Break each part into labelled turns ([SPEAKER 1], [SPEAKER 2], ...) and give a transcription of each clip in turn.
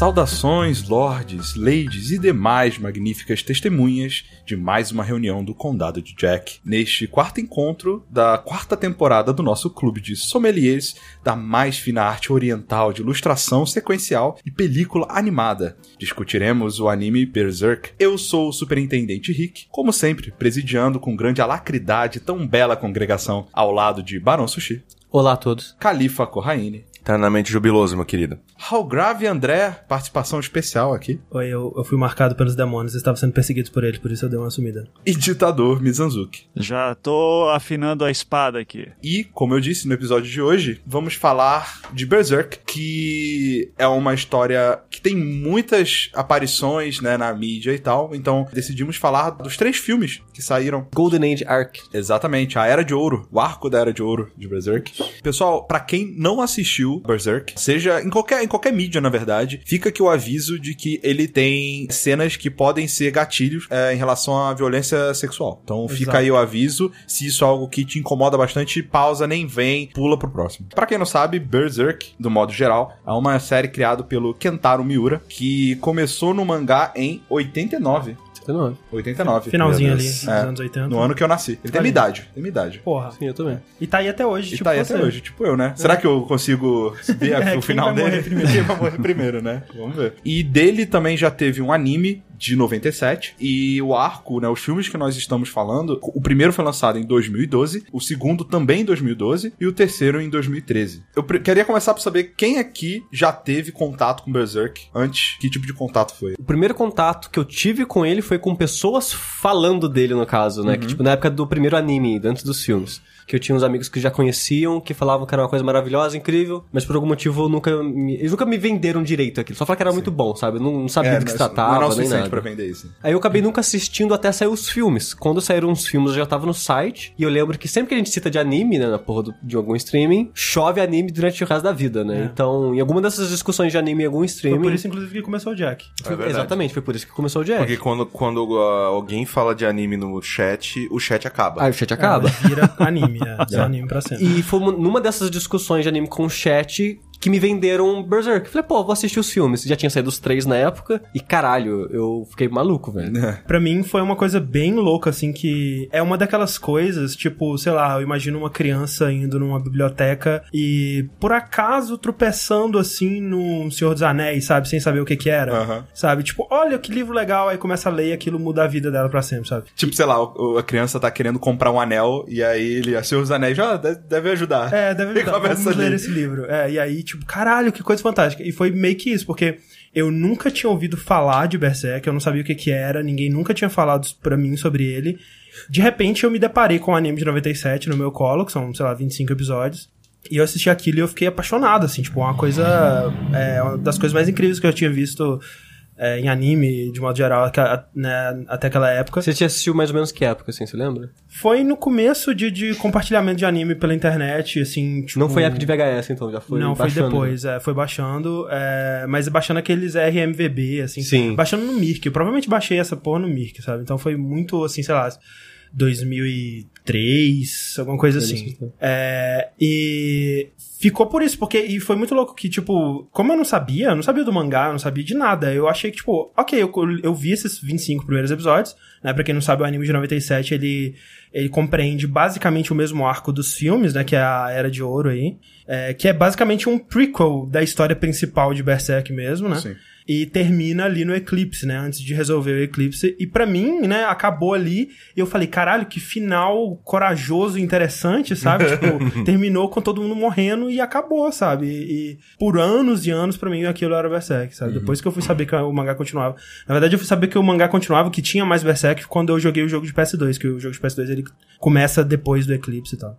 [SPEAKER 1] Saudações, lords, ladies e demais magníficas testemunhas de mais uma reunião do Condado de Jack. Neste quarto encontro da quarta temporada do nosso clube de sommeliers da mais fina arte oriental de ilustração sequencial e película animada. Discutiremos o anime Berserk. Eu sou o Superintendente Rick, como sempre, presidiando com grande alacridade tão bela congregação ao lado de Barão Sushi,
[SPEAKER 2] Olá a todos.
[SPEAKER 1] Califa Corraine,
[SPEAKER 3] Eternamente jubiloso, meu querido.
[SPEAKER 1] Halgrave André, participação especial aqui,
[SPEAKER 4] Oi, eu, eu fui marcado pelos demônios, eu estava sendo perseguido por eles, por isso eu dei uma sumida.
[SPEAKER 1] e ditador Mizanzuki.
[SPEAKER 5] Já tô afinando a espada aqui.
[SPEAKER 1] E, como eu disse no episódio de hoje, vamos falar de Berserk, que é uma história que tem muitas aparições né, na mídia e tal. Então, decidimos falar dos três filmes que saíram.
[SPEAKER 2] Golden Age Arc.
[SPEAKER 1] Exatamente, a Era de Ouro, o arco da Era de Ouro de Berserk. Pessoal, pra quem não assistiu Berserk, seja em qualquer, em qualquer mídia, na verdade, fica aqui o aviso de que ele tem cenas que podem ser gatilhos é, em relação à violência sexual. Então fica
[SPEAKER 4] Exato.
[SPEAKER 1] aí o aviso. Se isso é algo que te incomoda bastante, pausa, nem vem, pula pro próximo. Pra quem não sabe, Berserk, do modo geral, é uma série criada pelo Kentaro Miura, que começou no mangá em 89.
[SPEAKER 2] 79.
[SPEAKER 1] 89.
[SPEAKER 4] Finalzinho ali, dos
[SPEAKER 1] É,
[SPEAKER 4] anos 80.
[SPEAKER 1] No ano que eu nasci. Ele tem
[SPEAKER 4] Ali.
[SPEAKER 1] minha idade. Tem minha idade.
[SPEAKER 4] Porra.
[SPEAKER 2] Sim, eu também.
[SPEAKER 4] E tá aí até hoje,
[SPEAKER 1] E
[SPEAKER 4] tipo
[SPEAKER 1] tá aí
[SPEAKER 4] você.
[SPEAKER 1] até hoje, tipo eu, né? Será que eu consigo ver
[SPEAKER 4] É,
[SPEAKER 1] o
[SPEAKER 4] quem
[SPEAKER 1] final
[SPEAKER 4] vai
[SPEAKER 1] dele?
[SPEAKER 4] morrer primeiro?
[SPEAKER 1] Quem vai morrer primeiro, né? Vamos ver. E dele também já teve um anime de 97 e o arco, né, os filmes que nós estamos falando, o primeiro foi lançado em 2012, o segundo também em 2012 e o terceiro em 2013. Eu queria começar por saber quem aqui já teve contato com Berserk antes, que tipo de contato foi?
[SPEAKER 2] O primeiro contato que eu tive com ele foi com pessoas falando dele, no caso, né? Que, tipo, na época do primeiro anime, antes dos filmes. Que eu tinha uns amigos que já conheciam, que falavam que era uma coisa maravilhosa, incrível, mas por algum motivo eu nunca me... eles nunca me venderam direito aquilo. Só falaram que era muito bom, sabe? Eu não, não sabia do que se tratava,
[SPEAKER 1] não é o
[SPEAKER 2] nem nada.
[SPEAKER 1] pra vender isso.
[SPEAKER 2] Aí eu acabei nunca assistindo até sair os filmes. Quando saíram os filmes, eu já tava no site. E eu lembro que sempre que a gente cita de anime, né, na porra do- de algum streaming, chove anime durante o resto da vida, né?
[SPEAKER 4] É.
[SPEAKER 2] Então, em alguma dessas discussões de anime em algum
[SPEAKER 4] Foi
[SPEAKER 2] streaming.
[SPEAKER 4] por isso, inclusive, que começou o Jack.
[SPEAKER 2] foi-
[SPEAKER 3] É
[SPEAKER 2] exatamente, foi por isso que começou o Jack.
[SPEAKER 3] Porque quando, quando uh, alguém fala de anime no chat, o chat acaba.
[SPEAKER 2] Aí o chat acaba.
[SPEAKER 4] É, vira anime, é. Só anime pra sempre.
[SPEAKER 2] E foi uma- numa dessas discussões de anime com o chat que me venderam Berserk. Falei, pô, vou assistir os filmes. Já tinha saído os três na época. E caralho, eu fiquei maluco, velho.
[SPEAKER 4] Pra mim foi uma coisa bem louca, assim, que é uma daquelas coisas, tipo, sei lá, eu imagino uma criança indo numa biblioteca e por acaso tropeçando assim no Senhor dos Anéis, sabe? Sem saber o que que era.
[SPEAKER 1] Aham.
[SPEAKER 4] Sabe? Tipo, olha que livro legal, aí começa a ler e aquilo muda a vida dela pra sempre, sabe?
[SPEAKER 1] Tipo, sei lá, a criança tá querendo comprar um anel e aí ele, a Senhor dos Anéis, já deve ajudar.
[SPEAKER 4] É, deve
[SPEAKER 1] E
[SPEAKER 4] ajudar.
[SPEAKER 1] começa
[SPEAKER 4] Vamos
[SPEAKER 1] a ler.
[SPEAKER 4] ler esse livro. É, e aí, tipo, caralho, que coisa fantástica. E foi meio que isso, porque eu nunca tinha ouvido falar de Berserk, eu não sabia o que que era, ninguém nunca tinha falado pra mim sobre ele. De repente eu me deparei com o anime de 97 no meu colo, que são, sei lá, 25 episódios. E eu assisti aquilo e eu fiquei apaixonado, assim, tipo, uma coisa. É, uma das coisas mais incríveis que eu tinha visto é, em anime, de modo geral, né, até aquela época.
[SPEAKER 2] Você tinha assistiu mais ou menos que época, assim, você lembra?
[SPEAKER 4] Foi no começo de, de compartilhamento de anime pela internet, assim, tipo.
[SPEAKER 2] Não foi época de VHS, então, já foi
[SPEAKER 4] não, foi
[SPEAKER 2] baixando.
[SPEAKER 4] depois, é, foi baixando, é, mas baixando aqueles RMVB, assim.
[SPEAKER 2] Sim.
[SPEAKER 4] Baixando no Mirk. Eu provavelmente baixei essa porra no Mirk, sabe? Então foi muito, assim, sei lá, 2003, alguma coisa assim. É, e ficou por isso, porque e foi muito louco que, tipo, como eu não sabia, eu não sabia do mangá, eu não sabia de nada, eu achei que, tipo, ok, eu, eu vi esses 25 primeiros episódios, né? Pra quem não sabe, o anime de 97, ele, ele compreende basicamente o mesmo arco dos filmes, né? Que é a Era de Ouro aí. é, que é basicamente um prequel da história principal de Berserk mesmo, né?
[SPEAKER 1] Sim.
[SPEAKER 4] E termina ali no eclipse, né? Antes de resolver o eclipse. E pra mim, né, acabou ali. E eu falei, caralho, que final corajoso e interessante, sabe? tipo, terminou com todo mundo morrendo e acabou, sabe? E, e por anos e anos, pra mim, aquilo era Berserk, sabe? Depois que eu fui saber que o mangá continuava. Na verdade, eu fui saber que o mangá continuava, que tinha mais Berserk, quando eu joguei o jogo de PS2, que o jogo de PS2 ele começa depois do eclipse e tal.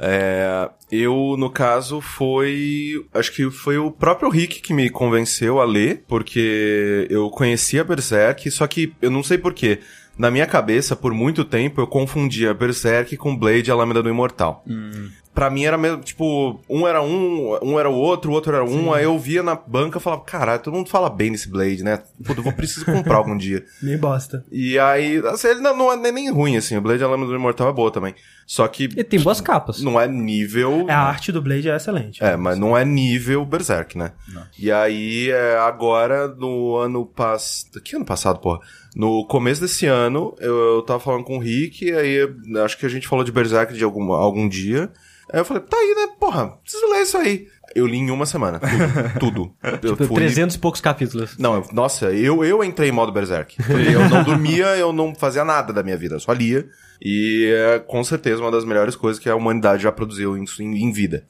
[SPEAKER 3] É, eu, no caso, foi. Acho que foi o próprio Rick que me convenceu a ler, porque eu conhecia Berserk, só que eu não sei porquê. Na minha cabeça, por muito tempo, eu confundia Berserk com Blade e a Lâmina do Imortal. Pra mim era mesmo, tipo, um era um, um era o outro, o outro era um, aí eu via na banca e falava, caralho, todo mundo fala bem desse Blade, né? Puta, eu vou preciso comprar algum dia.
[SPEAKER 4] Meio bosta.
[SPEAKER 3] E aí, assim, ele não, não é nem- nem ruim, assim, o Blade, a Lâmina do Imortal é boa também. Só que
[SPEAKER 2] E tem boas capas.
[SPEAKER 3] não é nível...
[SPEAKER 4] É, a arte do Blade é excelente.
[SPEAKER 3] É, mas não é nível Berserk, né? E aí, é, agora, no ano passado... Que ano passado, porra? No começo desse ano, eu, eu tava falando com o Rick, aí acho que a gente falou de Berserk de algum, algum dia. Aí eu falei, tá aí, né? Porra, preciso ler isso aí. Eu li em uma semana. Tudo. tudo.
[SPEAKER 2] Tipo,
[SPEAKER 3] fui-
[SPEAKER 2] 300 e poucos capítulos.
[SPEAKER 3] Não, eu- nossa, eu, eu entrei em modo Berserk. Eu não dormia, eu não fazia nada da minha vida, eu só lia. E é com certeza uma das melhores coisas que a humanidade já produziu em, em, em vida.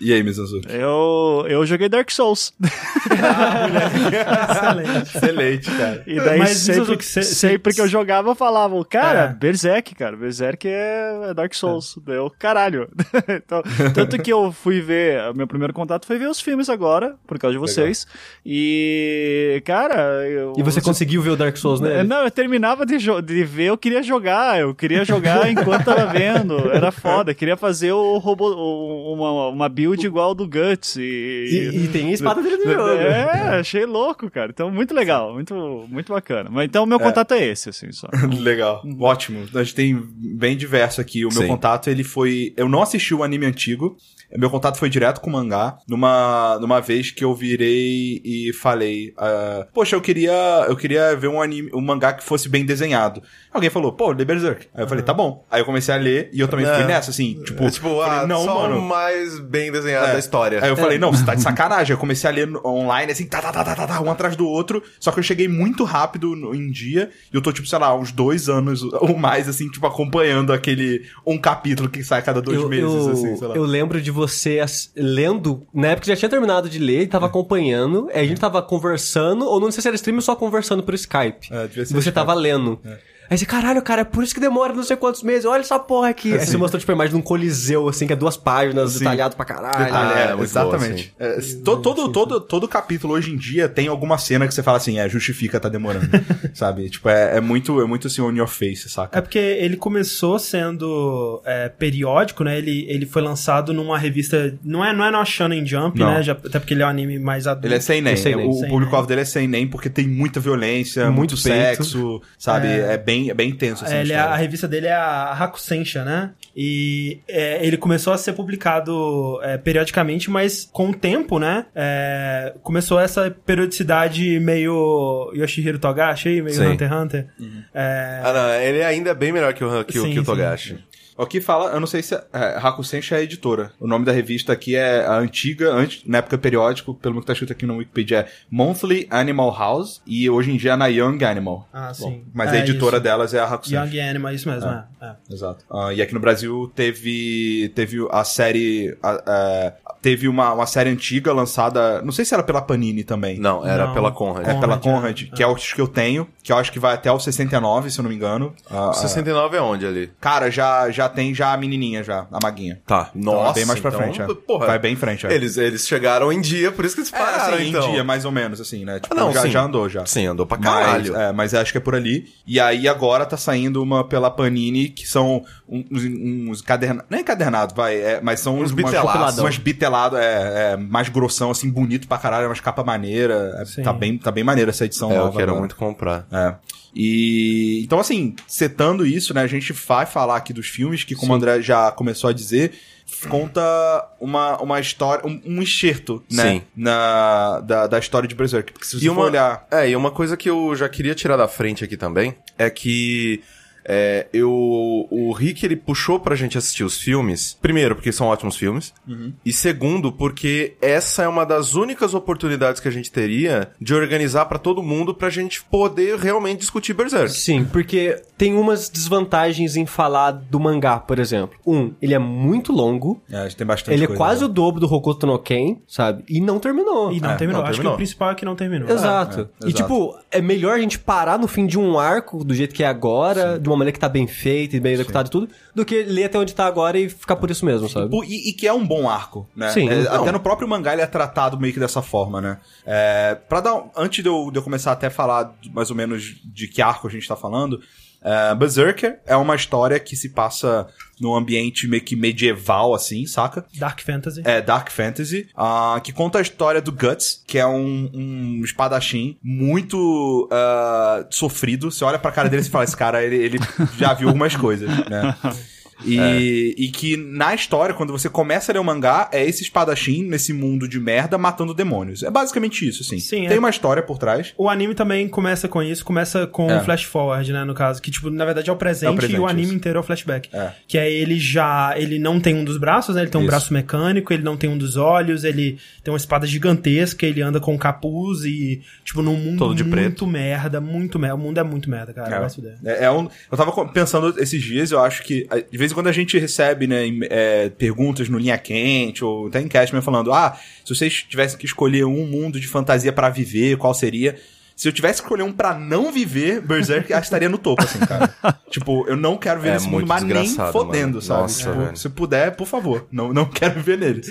[SPEAKER 1] E aí, Mizanzu?
[SPEAKER 5] Eu, eu joguei Dark Souls.
[SPEAKER 4] excelente.
[SPEAKER 1] Excelente, cara.
[SPEAKER 5] E daí
[SPEAKER 4] Mas,
[SPEAKER 5] sempre,
[SPEAKER 4] cê-
[SPEAKER 5] sempre
[SPEAKER 4] cê-
[SPEAKER 5] que eu jogava, falavam, cara,
[SPEAKER 4] É.
[SPEAKER 5] Berserk, cara. Berserk é Dark Souls. Deu caralho. Então, tanto que eu fui ver, meu primeiro contato foi ver os filmes agora, por causa de vocês. E, cara. Eu,
[SPEAKER 2] E você conseguiu ver o Dark Souls, né?
[SPEAKER 5] É, Não, eu terminava de, de ver, eu queria jogar, eu queria jogar enquanto tava vendo, era foda, queria fazer o robô, o- uma, uma build igual do Guts e...
[SPEAKER 2] E, e tem a espada dele no jogo.
[SPEAKER 5] É, achei louco, cara, então muito legal, muito, muito bacana, mas então meu contato é esse, assim, só.
[SPEAKER 1] Legal. Ótimo. A gente tem bem diverso aqui. O meu
[SPEAKER 3] Sim.
[SPEAKER 1] contato, ele foi... Eu não assisti o anime antigo. Meu contato foi direto com o mangá. Numa, numa vez que eu virei e falei... ah, Poxa, eu queria, eu queria ver um anime, um mangá que fosse bem desenhado. Alguém falou, pô, lê Berserk. Aí eu falei, tá bom. Aí eu comecei a ler e eu também fui
[SPEAKER 3] É.
[SPEAKER 1] nessa, assim. Tipo,
[SPEAKER 3] É, tipo,
[SPEAKER 1] falei,
[SPEAKER 3] ah,
[SPEAKER 1] não,
[SPEAKER 3] só
[SPEAKER 1] mano.
[SPEAKER 3] mais bem desenhado
[SPEAKER 1] É.
[SPEAKER 3] da história.
[SPEAKER 1] Aí eu falei, não, você tá de sacanagem. Eu comecei a ler online, assim, tá, tá, tá, tá, tá, tá, um atrás do outro. Só que eu cheguei muito rápido no- em dia. E eu tô, tipo, sei lá, uns dois anos ou mais, assim, tipo, acompanhando aquele um capítulo que sai a cada dois
[SPEAKER 2] eu,
[SPEAKER 1] meses,
[SPEAKER 2] eu,
[SPEAKER 1] assim, sei lá.
[SPEAKER 2] eu lembro de você lendo, na época já tinha terminado de ler, tava acompanhando, aí a gente tava conversando, ou não sei se era stream ou só conversando por Skype.
[SPEAKER 1] É, devia ser
[SPEAKER 2] você
[SPEAKER 1] Skype.
[SPEAKER 2] tava lendo. Aí você, caralho, cara, é por isso que demora não sei quantos meses, olha essa porra aqui. Aí você mostrou, tipo, a imagem de um coliseu, assim, que é duas páginas,
[SPEAKER 1] Sim.
[SPEAKER 2] detalhado pra caralho.
[SPEAKER 3] Ah,
[SPEAKER 1] é,
[SPEAKER 3] é muito
[SPEAKER 1] exatamente. É, to- todo, todo, todo capítulo hoje em dia tem alguma cena que você fala assim, é, justifica, tá demorando. sabe? Tipo, é, é muito, é muito assim, on your face, saca?
[SPEAKER 4] É porque ele começou sendo é, periódico, né? Ele, ele foi lançado numa revista. Não é, não é na Shonen Jump,
[SPEAKER 1] Não.
[SPEAKER 4] né? Já- até porque ele é um anime mais adulto.
[SPEAKER 1] Ele é sem nem.
[SPEAKER 2] É.
[SPEAKER 1] O
[SPEAKER 4] Seinen.
[SPEAKER 1] público-alvo dele é sem nem porque tem muita violência, muito,
[SPEAKER 2] Muito peito.
[SPEAKER 1] sexo, sabe? É, bem, é bem intenso. Assim,
[SPEAKER 4] É,
[SPEAKER 1] a
[SPEAKER 4] ele é-
[SPEAKER 1] história.
[SPEAKER 4] a revista dele é a Hakusensha, né? E é, ele começou a ser publicado é, periodicamente, mas com o tempo, né? é, começou essa periodicidade meio Yoshihiro Togashi, aí, meio
[SPEAKER 3] Sim.
[SPEAKER 4] Hunter x Hunter. É,
[SPEAKER 3] Ah, não, ele ainda é bem melhor que o, que, o-
[SPEAKER 4] Sim,
[SPEAKER 3] que o
[SPEAKER 4] sim.
[SPEAKER 3] Togashi.
[SPEAKER 1] Aqui fala, eu não sei se é, é, Hakusensha é a editora. O nome da revista aqui é a antiga, antes, na época periódico, pelo que tá escrito aqui no Wikipedia, é Monthly Animal House e hoje em dia é na Young Animal.
[SPEAKER 4] Ah, sim.
[SPEAKER 1] Mas
[SPEAKER 4] É,
[SPEAKER 1] a editora
[SPEAKER 4] isso.
[SPEAKER 1] delas é a Hakusensha.
[SPEAKER 4] Young Animal, isso mesmo, é. é.
[SPEAKER 1] Exato. Ah, e aqui no Brasil teve teve a série a- é, teve uma, uma série antiga lançada, não sei se era pela Panini também.
[SPEAKER 3] Não, era
[SPEAKER 4] Não.
[SPEAKER 3] pela Conrad.
[SPEAKER 1] É pela
[SPEAKER 4] Conrad,
[SPEAKER 1] Conrad,
[SPEAKER 4] é.
[SPEAKER 1] que é o que eu tenho, que eu acho que vai até o 69, se eu não me engano. Ah, ah,
[SPEAKER 3] 69 é onde ali?
[SPEAKER 1] Cara, já, já tem já a menininha já, a maguinha.
[SPEAKER 3] Tá,
[SPEAKER 1] Então,
[SPEAKER 3] nossa.
[SPEAKER 1] é bem mais pra
[SPEAKER 3] então,
[SPEAKER 1] frente, é.
[SPEAKER 3] Porra,
[SPEAKER 1] Vai bem em frente, é.
[SPEAKER 3] Eles, eles chegaram em dia, por isso que eles
[SPEAKER 1] É,
[SPEAKER 3] pararam,
[SPEAKER 1] assim,
[SPEAKER 3] então.
[SPEAKER 1] em dia, mais ou menos, assim, né? Tipo,
[SPEAKER 3] Ah, não,
[SPEAKER 1] já, já andou, já.
[SPEAKER 3] Sim, andou pra
[SPEAKER 1] Mas,
[SPEAKER 3] caralho.
[SPEAKER 1] é, mas acho que é por ali. E aí agora tá saindo uma pela Panini, que são uns, uns cadernados. Não é encadernado, vai, é, mas são
[SPEAKER 3] Uns
[SPEAKER 1] umas,
[SPEAKER 3] bitelados.
[SPEAKER 1] umas biteladas, é, é, mais grossão, assim, bonito pra caralho, umas capa maneira. É,
[SPEAKER 4] Sim.
[SPEAKER 1] tá, bem, tá bem maneira essa edição
[SPEAKER 3] É, eu
[SPEAKER 1] nova.
[SPEAKER 3] quero
[SPEAKER 1] agora.
[SPEAKER 3] muito comprar.
[SPEAKER 1] É. E então, assim, setando isso, né? A gente vai falar aqui dos filmes, que, como o André já começou a dizer, conta uma, uma história, um, um enxerto, né?
[SPEAKER 3] Sim.
[SPEAKER 1] Na, da, da história de Berserk. Porque se você
[SPEAKER 3] E
[SPEAKER 1] for
[SPEAKER 3] uma,
[SPEAKER 1] olhar.
[SPEAKER 3] é, e uma coisa que eu já queria tirar da frente aqui também é que é, eu, o Rick ele puxou pra gente assistir os filmes. Primeiro, porque são ótimos filmes. E segundo, porque essa é uma das únicas oportunidades que a gente teria de organizar pra todo mundo pra gente poder realmente discutir Berserk.
[SPEAKER 2] Sim, porque tem umas desvantagens em falar do mangá, por exemplo. Um, ele é muito longo,
[SPEAKER 1] É, a gente tem bastante
[SPEAKER 2] ele é
[SPEAKER 1] coisa,
[SPEAKER 2] quase
[SPEAKER 1] né?
[SPEAKER 2] o dobro do Hokuto no Ken, sabe? E não terminou.
[SPEAKER 4] E não
[SPEAKER 1] É,
[SPEAKER 4] terminou.
[SPEAKER 3] não
[SPEAKER 4] Acho
[SPEAKER 3] terminou.
[SPEAKER 4] que o principal é que não terminou.
[SPEAKER 2] Exato.
[SPEAKER 1] É, é,
[SPEAKER 2] e
[SPEAKER 1] exato.
[SPEAKER 2] tipo, é melhor a gente parar no fim de um arco, do jeito que é agora, de uma maneira que tá bem feita e bem executado e tudo, do que ler até onde tá agora e ficar por isso mesmo, sabe?
[SPEAKER 1] E, e que é um bom arco, né?
[SPEAKER 2] Sim.
[SPEAKER 1] É, até no próprio mangá ele é tratado meio que dessa forma, né? É, pra dar, antes de eu, de eu começar até a falar mais ou menos de que arco a gente tá falando, Uh, Berserker é uma história que se passa num ambiente meio que medieval, assim, saca?
[SPEAKER 4] Dark Fantasy.
[SPEAKER 1] É, Dark Fantasy, uh, que conta a história do Guts, que é um, um espadachim muito uh, sofrido. Você olha pra cara dele e fala, esse cara, ele, ele já viu algumas coisas, né? E, e que na história, quando você começa a ler o mangá, é esse espadachim nesse mundo de merda matando demônios. É basicamente isso, assim.
[SPEAKER 4] Sim,
[SPEAKER 1] Tem
[SPEAKER 4] é.
[SPEAKER 1] uma história por trás.
[SPEAKER 4] O anime também começa com isso, começa com
[SPEAKER 1] É.
[SPEAKER 4] o flash forward, né, no caso, que tipo, na verdade é o presente,
[SPEAKER 1] É o presente,
[SPEAKER 4] e o anime
[SPEAKER 1] isso.
[SPEAKER 4] inteiro é o flashback.
[SPEAKER 1] É.
[SPEAKER 4] Que é ele já, ele não tem um dos braços, né, ele tem um
[SPEAKER 1] Isso.
[SPEAKER 4] braço mecânico, ele não tem um dos olhos, ele tem uma espada gigantesca, ele anda com um capuz e, tipo, num mundo
[SPEAKER 3] Todo de
[SPEAKER 4] muito
[SPEAKER 3] preto.
[SPEAKER 4] merda, muito merda, o mundo é muito merda, cara,
[SPEAKER 1] É.
[SPEAKER 4] vai se fuder.
[SPEAKER 1] É, é um, eu tava pensando esses dias, eu acho que de vez em quando a gente recebe né, é, perguntas no Linha Quente ou até em Cashman falando: ah, se vocês tivessem que escolher um mundo de fantasia pra viver, qual seria? Se eu tivesse que escolher um pra não viver, Berserk estaria no topo, assim, cara. tipo, eu não quero ver
[SPEAKER 3] É
[SPEAKER 1] nesse mundo, mas nem fodendo,
[SPEAKER 3] mano.
[SPEAKER 1] sabe?
[SPEAKER 3] Nossa,
[SPEAKER 1] Tipo, se puder, por favor, não, não quero viver nele.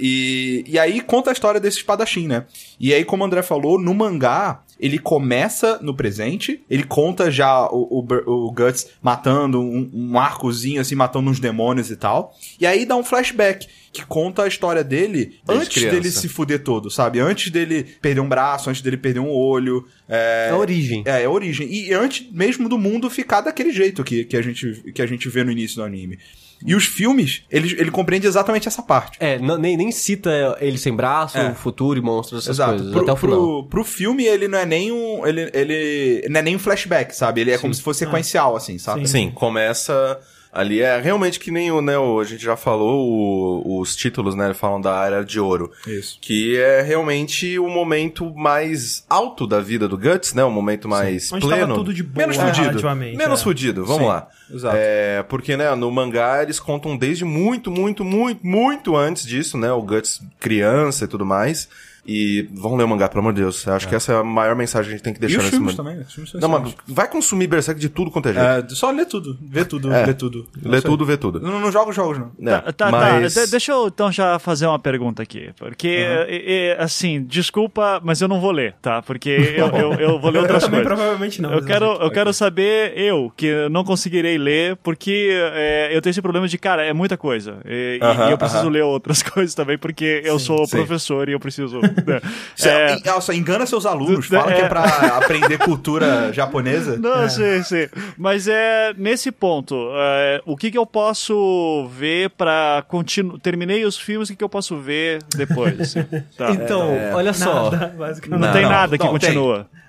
[SPEAKER 1] E, e aí conta a história desse espadachim, né? E aí, como o André falou, no mangá, ele começa no presente, ele conta já o, o, o Guts matando um, um arcozinho, assim, matando uns demônios e tal. E aí dá um flashback que conta a história dele
[SPEAKER 3] Desde
[SPEAKER 1] antes
[SPEAKER 3] criança.
[SPEAKER 1] dele se fuder todo, sabe? Antes dele perder um braço, antes dele perder um olho. É,
[SPEAKER 2] É a origem.
[SPEAKER 1] é, é a origem. E antes mesmo do mundo ficar daquele jeito que, que, a, gente, que a gente vê no início do anime. E os filmes, ele, ele compreende exatamente essa parte.
[SPEAKER 2] É, não- nem, nem cita ele sem braço,
[SPEAKER 1] É.
[SPEAKER 2] futuro e monstros, essas
[SPEAKER 1] Exato.
[SPEAKER 2] coisas,
[SPEAKER 1] Pro,
[SPEAKER 2] até o final.
[SPEAKER 1] pro, pro filme, ele não é nem um. Ele, ele não é nem um flashback, sabe? Ele é como se fosse sequencial, assim, sabe?
[SPEAKER 3] Sim, começa ali. É realmente que nem o, né, o- a gente já falou, o- os títulos, né, falam da Era de Ouro.
[SPEAKER 1] Isso.
[SPEAKER 3] Que é realmente o momento mais alto da vida do Guts, né? O momento mais
[SPEAKER 4] Onde
[SPEAKER 3] pleno.
[SPEAKER 4] tava tudo de boa,
[SPEAKER 1] Menos fudido.
[SPEAKER 3] Menos
[SPEAKER 4] é.
[SPEAKER 3] fudido, vamos
[SPEAKER 1] Sim,
[SPEAKER 3] lá.
[SPEAKER 1] exato.
[SPEAKER 3] É, porque, né, no mangá eles contam desde muito, muito, muito, muito antes disso, né? O Guts criança e tudo mais. E vamos ler o mangá, pelo amor de Deus. Eu acho que essa é a maior mensagem que a gente tem que
[SPEAKER 1] E
[SPEAKER 3] deixar
[SPEAKER 1] os
[SPEAKER 3] nesse
[SPEAKER 1] filmes
[SPEAKER 3] momento.
[SPEAKER 1] também. Os filmes são
[SPEAKER 3] Não, mas vai consumir Berserk de tudo quanto é jeito.
[SPEAKER 1] É, só lê tudo. Vê tudo,
[SPEAKER 3] É.
[SPEAKER 1] lê tudo.
[SPEAKER 3] Lê
[SPEAKER 1] aí.
[SPEAKER 3] tudo, vê tudo.
[SPEAKER 1] Não, não joga os jogos, não.
[SPEAKER 3] É,
[SPEAKER 5] Tá, tá,
[SPEAKER 3] mas...
[SPEAKER 5] de- deixa eu então já fazer uma pergunta aqui. Porque, e- e, assim, desculpa, mas eu não vou ler, tá? Porque eu, eu, eu vou ler
[SPEAKER 4] Eu
[SPEAKER 5] outras
[SPEAKER 4] também
[SPEAKER 5] coisas.
[SPEAKER 4] provavelmente não.
[SPEAKER 5] Eu quero,
[SPEAKER 4] sei.
[SPEAKER 5] eu quero saber, eu, que não conseguirei ler, porque é, eu tenho esse problema de, cara, é muita coisa. E, e- e eu preciso
[SPEAKER 1] aham.
[SPEAKER 5] ler outras coisas também, porque eu sou
[SPEAKER 1] sim.
[SPEAKER 5] professor e eu preciso. né? É,
[SPEAKER 1] nossa, engana seus alunos,
[SPEAKER 5] Do-
[SPEAKER 1] fala que
[SPEAKER 5] é.
[SPEAKER 1] é pra aprender cultura japonesa.
[SPEAKER 5] Não, sim, sim. Mas é nesse ponto, é, o que, que eu posso ver pra continuar. Terminei os filmes, o que, que eu posso ver depois? Tá.
[SPEAKER 2] Então, olha só.
[SPEAKER 4] Nada, basicamente.
[SPEAKER 5] não, tem
[SPEAKER 1] não,
[SPEAKER 5] nada que
[SPEAKER 1] não, tem.
[SPEAKER 5] continua.
[SPEAKER 1] Tem,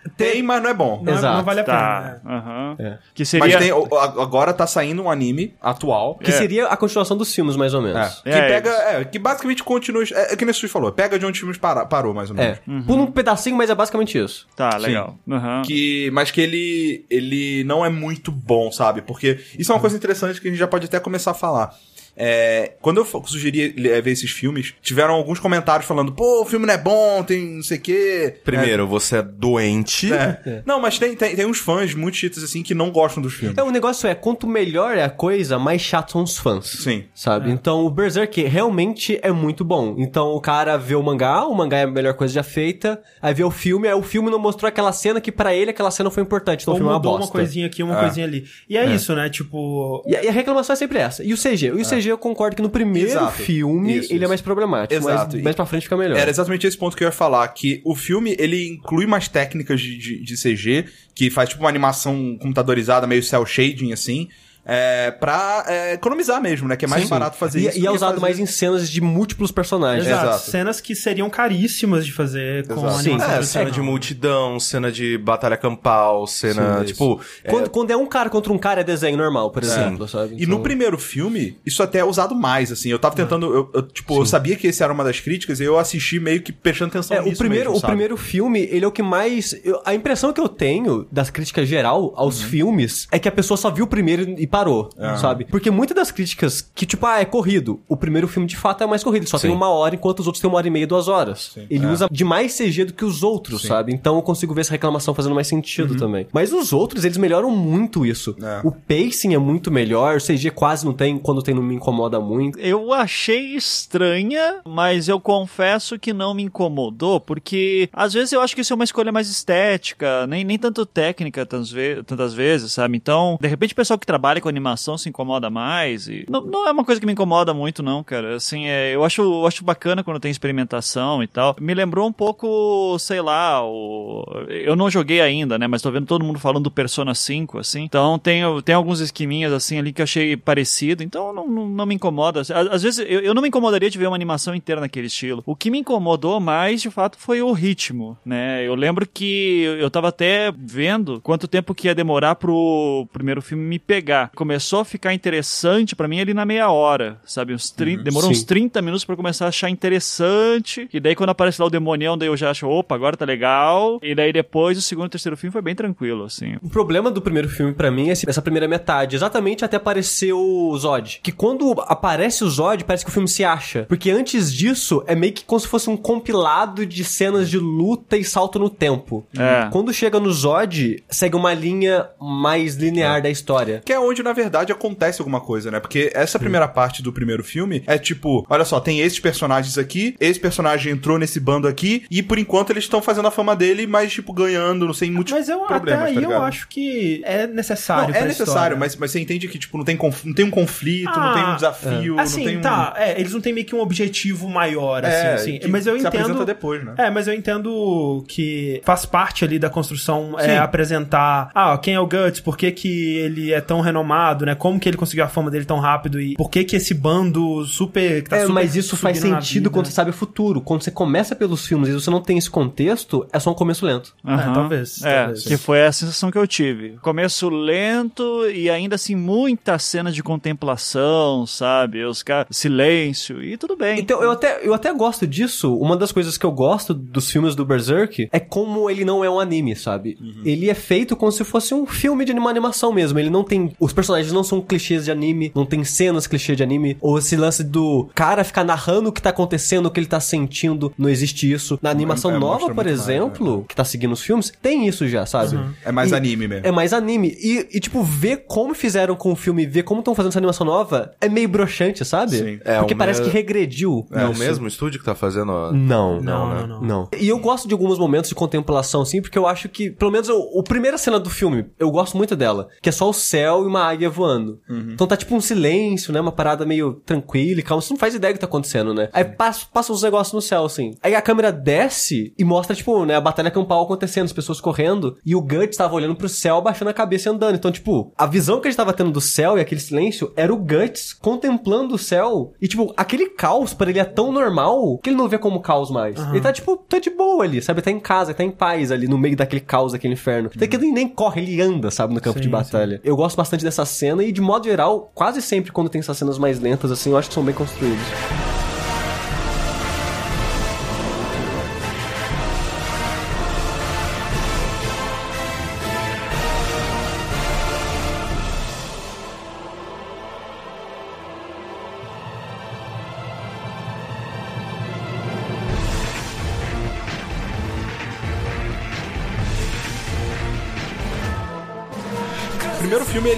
[SPEAKER 1] mas não é bom.
[SPEAKER 4] Não,
[SPEAKER 2] Exato.
[SPEAKER 4] não vale a
[SPEAKER 5] Tá.
[SPEAKER 4] pena. né?
[SPEAKER 5] aham.
[SPEAKER 2] É.
[SPEAKER 5] Que seria.
[SPEAKER 1] Mas tem, o- o- agora tá saindo um anime atual.
[SPEAKER 2] Que
[SPEAKER 5] É.
[SPEAKER 2] seria a continuação dos filmes, mais ou
[SPEAKER 1] É,
[SPEAKER 2] menos.
[SPEAKER 1] que
[SPEAKER 5] É,
[SPEAKER 1] pega. É, que basicamente continua. É, é que nem o falou, pega de onde os filmes para- parou, mais ou menos.
[SPEAKER 2] É. Pula um pedacinho, mas é basicamente isso.
[SPEAKER 5] Tá, legal. Aham.
[SPEAKER 1] Que, mas que ele, ele não é muito bom, sabe? Porque isso é uma coisa interessante que a gente já pode até começar a falar. É, quando eu sugeri é, ver esses filmes, tiveram alguns comentários falando, pô, o filme não é bom, tem não sei o quê.
[SPEAKER 3] Primeiro, você é doente.
[SPEAKER 1] É. Não, mas tem, tem, tem uns fãs muito chitos assim que não gostam dos filmes.
[SPEAKER 2] É, o negócio é, quanto melhor é a coisa, mais chato são os fãs.
[SPEAKER 1] Sim.
[SPEAKER 2] Sabe? Então o Berserk realmente é muito bom. Então o cara vê o mangá, o mangá é a melhor coisa já feita, aí vê o filme, aí o filme não mostrou aquela cena que pra ele aquela cena foi importante, então o
[SPEAKER 4] Ou
[SPEAKER 2] filme é uma bosta.
[SPEAKER 4] uma coisinha aqui, uma coisinha ali. E é, isso, né? Tipo.
[SPEAKER 2] E a, e a reclamação é sempre essa. E o CG? E o CG eu concordo que no primeiro
[SPEAKER 1] Exato.
[SPEAKER 2] filme
[SPEAKER 1] Isso,
[SPEAKER 2] ele é
[SPEAKER 1] isso.
[SPEAKER 2] mais problemático,
[SPEAKER 1] Exato.
[SPEAKER 2] mas mais pra frente fica melhor.
[SPEAKER 1] Era exatamente esse ponto que eu ia falar, que o filme, ele inclui mais técnicas de, de, de CG, que faz tipo uma animação computadorizada, meio cel shading, assim, é, pra é, economizar mesmo, né? Que é mais
[SPEAKER 2] Sim.
[SPEAKER 1] barato fazer
[SPEAKER 2] e,
[SPEAKER 1] isso.
[SPEAKER 2] E é usado
[SPEAKER 1] fazer-
[SPEAKER 2] mais em cenas de múltiplos personagens.
[SPEAKER 4] Exato.
[SPEAKER 1] Exato.
[SPEAKER 4] Cenas que seriam caríssimas de fazer com
[SPEAKER 1] Exato.
[SPEAKER 4] a
[SPEAKER 2] Sim.
[SPEAKER 3] É, cena de multidão, cena de batalha campal, cena,
[SPEAKER 1] Sim,
[SPEAKER 3] tipo... é,
[SPEAKER 2] Quando, quando é um cara contra um cara é desenho normal, por exemplo, sabe?
[SPEAKER 1] E no
[SPEAKER 2] Então-
[SPEAKER 1] primeiro filme, isso até é usado mais, assim. Eu tava tentando. Eu, eu, tipo, eu sabia que esse era uma das críticas e eu assisti meio que prestando atenção
[SPEAKER 2] É, o
[SPEAKER 1] nisso.
[SPEAKER 2] primeiro,
[SPEAKER 1] mesmo,
[SPEAKER 2] o primeiro filme, ele é o que mais. eu- a impressão que eu tenho das críticas geral aos
[SPEAKER 1] Uhum.
[SPEAKER 2] filmes é que a pessoa só viu o primeiro e parou, sabe? Porque muitas das críticas que, tipo, ah, é corrido. O primeiro filme, de fato, é mais corrido. Só tem
[SPEAKER 3] Sim.
[SPEAKER 2] uma hora, enquanto os outros têm uma hora e meia, duas horas. Ele usa de mais CG do que os outros, sabe? Então eu consigo ver essa reclamação fazendo mais sentido também. Mas os outros, eles melhoram muito isso.
[SPEAKER 1] É.
[SPEAKER 2] O pacing é muito melhor, o CG quase não tem, quando tem não me incomoda muito.
[SPEAKER 5] Eu achei estranha, mas eu confesso que não me incomodou, porque às vezes eu acho que isso é uma escolha mais estética, nem, nem tanto técnica tantas, ve tantas vezes, sabe? Então, de repente o pessoal que trabalha com animação se incomoda mais. E não, não é uma coisa que me incomoda muito, não, cara. Assim, é, eu, acho, eu acho bacana quando tem experimentação e tal. Me lembrou um pouco, sei lá, o... eu não joguei ainda, né? Mas tô vendo todo mundo falando do Persona 5, assim. Então tem, tem alguns esqueminhas assim ali que eu achei parecido, então não, não, não me incomoda. Às, às vezes eu, eu não me incomodaria de ver uma animação inteira naquele estilo. O que me incomodou mais, de fato, foi o ritmo, né? Eu lembro que eu tava até vendo quanto tempo que ia demorar pro primeiro filme me pegar. Começou a ficar interessante pra mim ali na meia hora, sabe? Uns 30, demorou
[SPEAKER 2] sim.
[SPEAKER 5] uns 30 minutos pra eu começar a achar interessante. E daí quando aparece lá o demonião, daí eu já acho, opa, agora tá legal. E daí depois o segundo e o terceiro filme foi bem tranquilo, assim.
[SPEAKER 2] O problema do primeiro filme pra mim é essa primeira metade, exatamente até aparecer o Zod. Que quando aparece o Zod, parece que o filme se acha. Porque antes disso, é meio que como se fosse um compilado de cenas de luta e salto no tempo.
[SPEAKER 5] É.
[SPEAKER 2] Quando chega no Zod, segue uma linha mais linear da história.
[SPEAKER 1] Que é onde, na verdade, acontece alguma coisa, né? Porque essa primeira parte do primeiro filme é tipo, olha só, tem esses personagens aqui, esse personagem entrou nesse bando aqui, e por enquanto eles estão fazendo a fama dele, mas, tipo, ganhando, não sei, muitos
[SPEAKER 4] Mas eu,
[SPEAKER 1] problemas,
[SPEAKER 4] até aí
[SPEAKER 1] tá
[SPEAKER 4] eu
[SPEAKER 1] ligado?
[SPEAKER 4] acho que é necessário
[SPEAKER 1] Não, é necessário,
[SPEAKER 4] história.
[SPEAKER 1] mas, mas você entende que, tipo, não tem, não tem um conflito, não
[SPEAKER 4] Ah,
[SPEAKER 1] tem um desafio,
[SPEAKER 4] Assim,
[SPEAKER 1] não tem um...
[SPEAKER 4] tá, é, eles não têm meio que um objetivo maior,
[SPEAKER 1] É,
[SPEAKER 4] assim, assim.
[SPEAKER 1] que
[SPEAKER 4] Mas eu entendo.
[SPEAKER 1] depois, né?
[SPEAKER 4] É, mas eu entendo que faz parte ali da construção é, apresentar, ah, quem é o Guts, por que, que ele é tão renomado, né? Como que ele conseguiu a fama dele tão rápido e por que que esse bando super. que tá
[SPEAKER 2] é,
[SPEAKER 4] super
[SPEAKER 2] mas isso faz sentido
[SPEAKER 4] vida.
[SPEAKER 2] quando você sabe o futuro. Quando você começa pelos filmes e você não tem esse contexto, é só um começo lento.
[SPEAKER 5] Aham.
[SPEAKER 4] talvez,
[SPEAKER 5] É,
[SPEAKER 4] talvez.
[SPEAKER 5] que foi a sensação que eu tive. Começo lento e ainda assim muita cena de contemplação, sabe? Os caras, silêncio e tudo bem.
[SPEAKER 2] Então, eu até, eu até gosto disso. Uma das coisas que eu gosto dos filmes do Berserk é como ele não é um anime, sabe? Ele é feito como se fosse um filme de uma animação mesmo. Ele não tem. Os personagens não são clichês de anime, não tem cenas clichê de anime. Ou esse lance do cara ficar narrando o que tá acontecendo, o que ele tá sentindo. Não existe isso. Na animação
[SPEAKER 1] é,
[SPEAKER 2] nova,
[SPEAKER 1] mostra
[SPEAKER 2] por
[SPEAKER 1] mais,
[SPEAKER 2] exemplo, que tá seguindo os filmes, tem isso já, sabe?
[SPEAKER 1] É mais
[SPEAKER 2] E-
[SPEAKER 1] anime mesmo.
[SPEAKER 2] É mais anime. E, e, tipo, ver como fizeram com o filme, ver como estão fazendo essa animação nova, é meio broxante, sabe?
[SPEAKER 1] Sim.
[SPEAKER 3] É,
[SPEAKER 2] Porque
[SPEAKER 3] o
[SPEAKER 2] parece
[SPEAKER 3] me-
[SPEAKER 2] que regrediu.
[SPEAKER 3] É o
[SPEAKER 2] isso.
[SPEAKER 3] mesmo estúdio que tá fazendo a...
[SPEAKER 2] Não,
[SPEAKER 4] Não,
[SPEAKER 3] né?
[SPEAKER 4] não, não.
[SPEAKER 2] não. E eu gosto de alguns momentos de contemplação, sim, porque eu acho que, pelo menos, o, o primeira cena do filme, eu gosto muito dela, que é só o céu e uma águia voando. Então tá tipo um silêncio, né? Uma parada meio tranquila e calma. Você não faz ideia do que tá acontecendo, né? Aí passa, passa uns negócios no céu, assim. Aí a câmera desce e mostra, tipo, né, a batalha campal acontecendo, as pessoas correndo, e o Guts tava olhando pro céu, baixando a cabeça e andando. Então, tipo, a visão que a gente tava tendo do céu e aquele silêncio era o Guts contemplando o céu. E, tipo, aquele caos pra ele é tão normal que ele não vê como caos mais. Ele tá, tipo, tá de boa ali, sabe? Tá em casa, tá em paz ali, no meio daquele caos, daquele inferno. Que ele nem corre, ele anda, sabe, no campo
[SPEAKER 4] Sim,
[SPEAKER 2] de batalha. Eu gosto bastante dessa cena e, de modo geral, quase sempre quando tem essas cenas mais lentas, assim, eu acho que são bem construídos.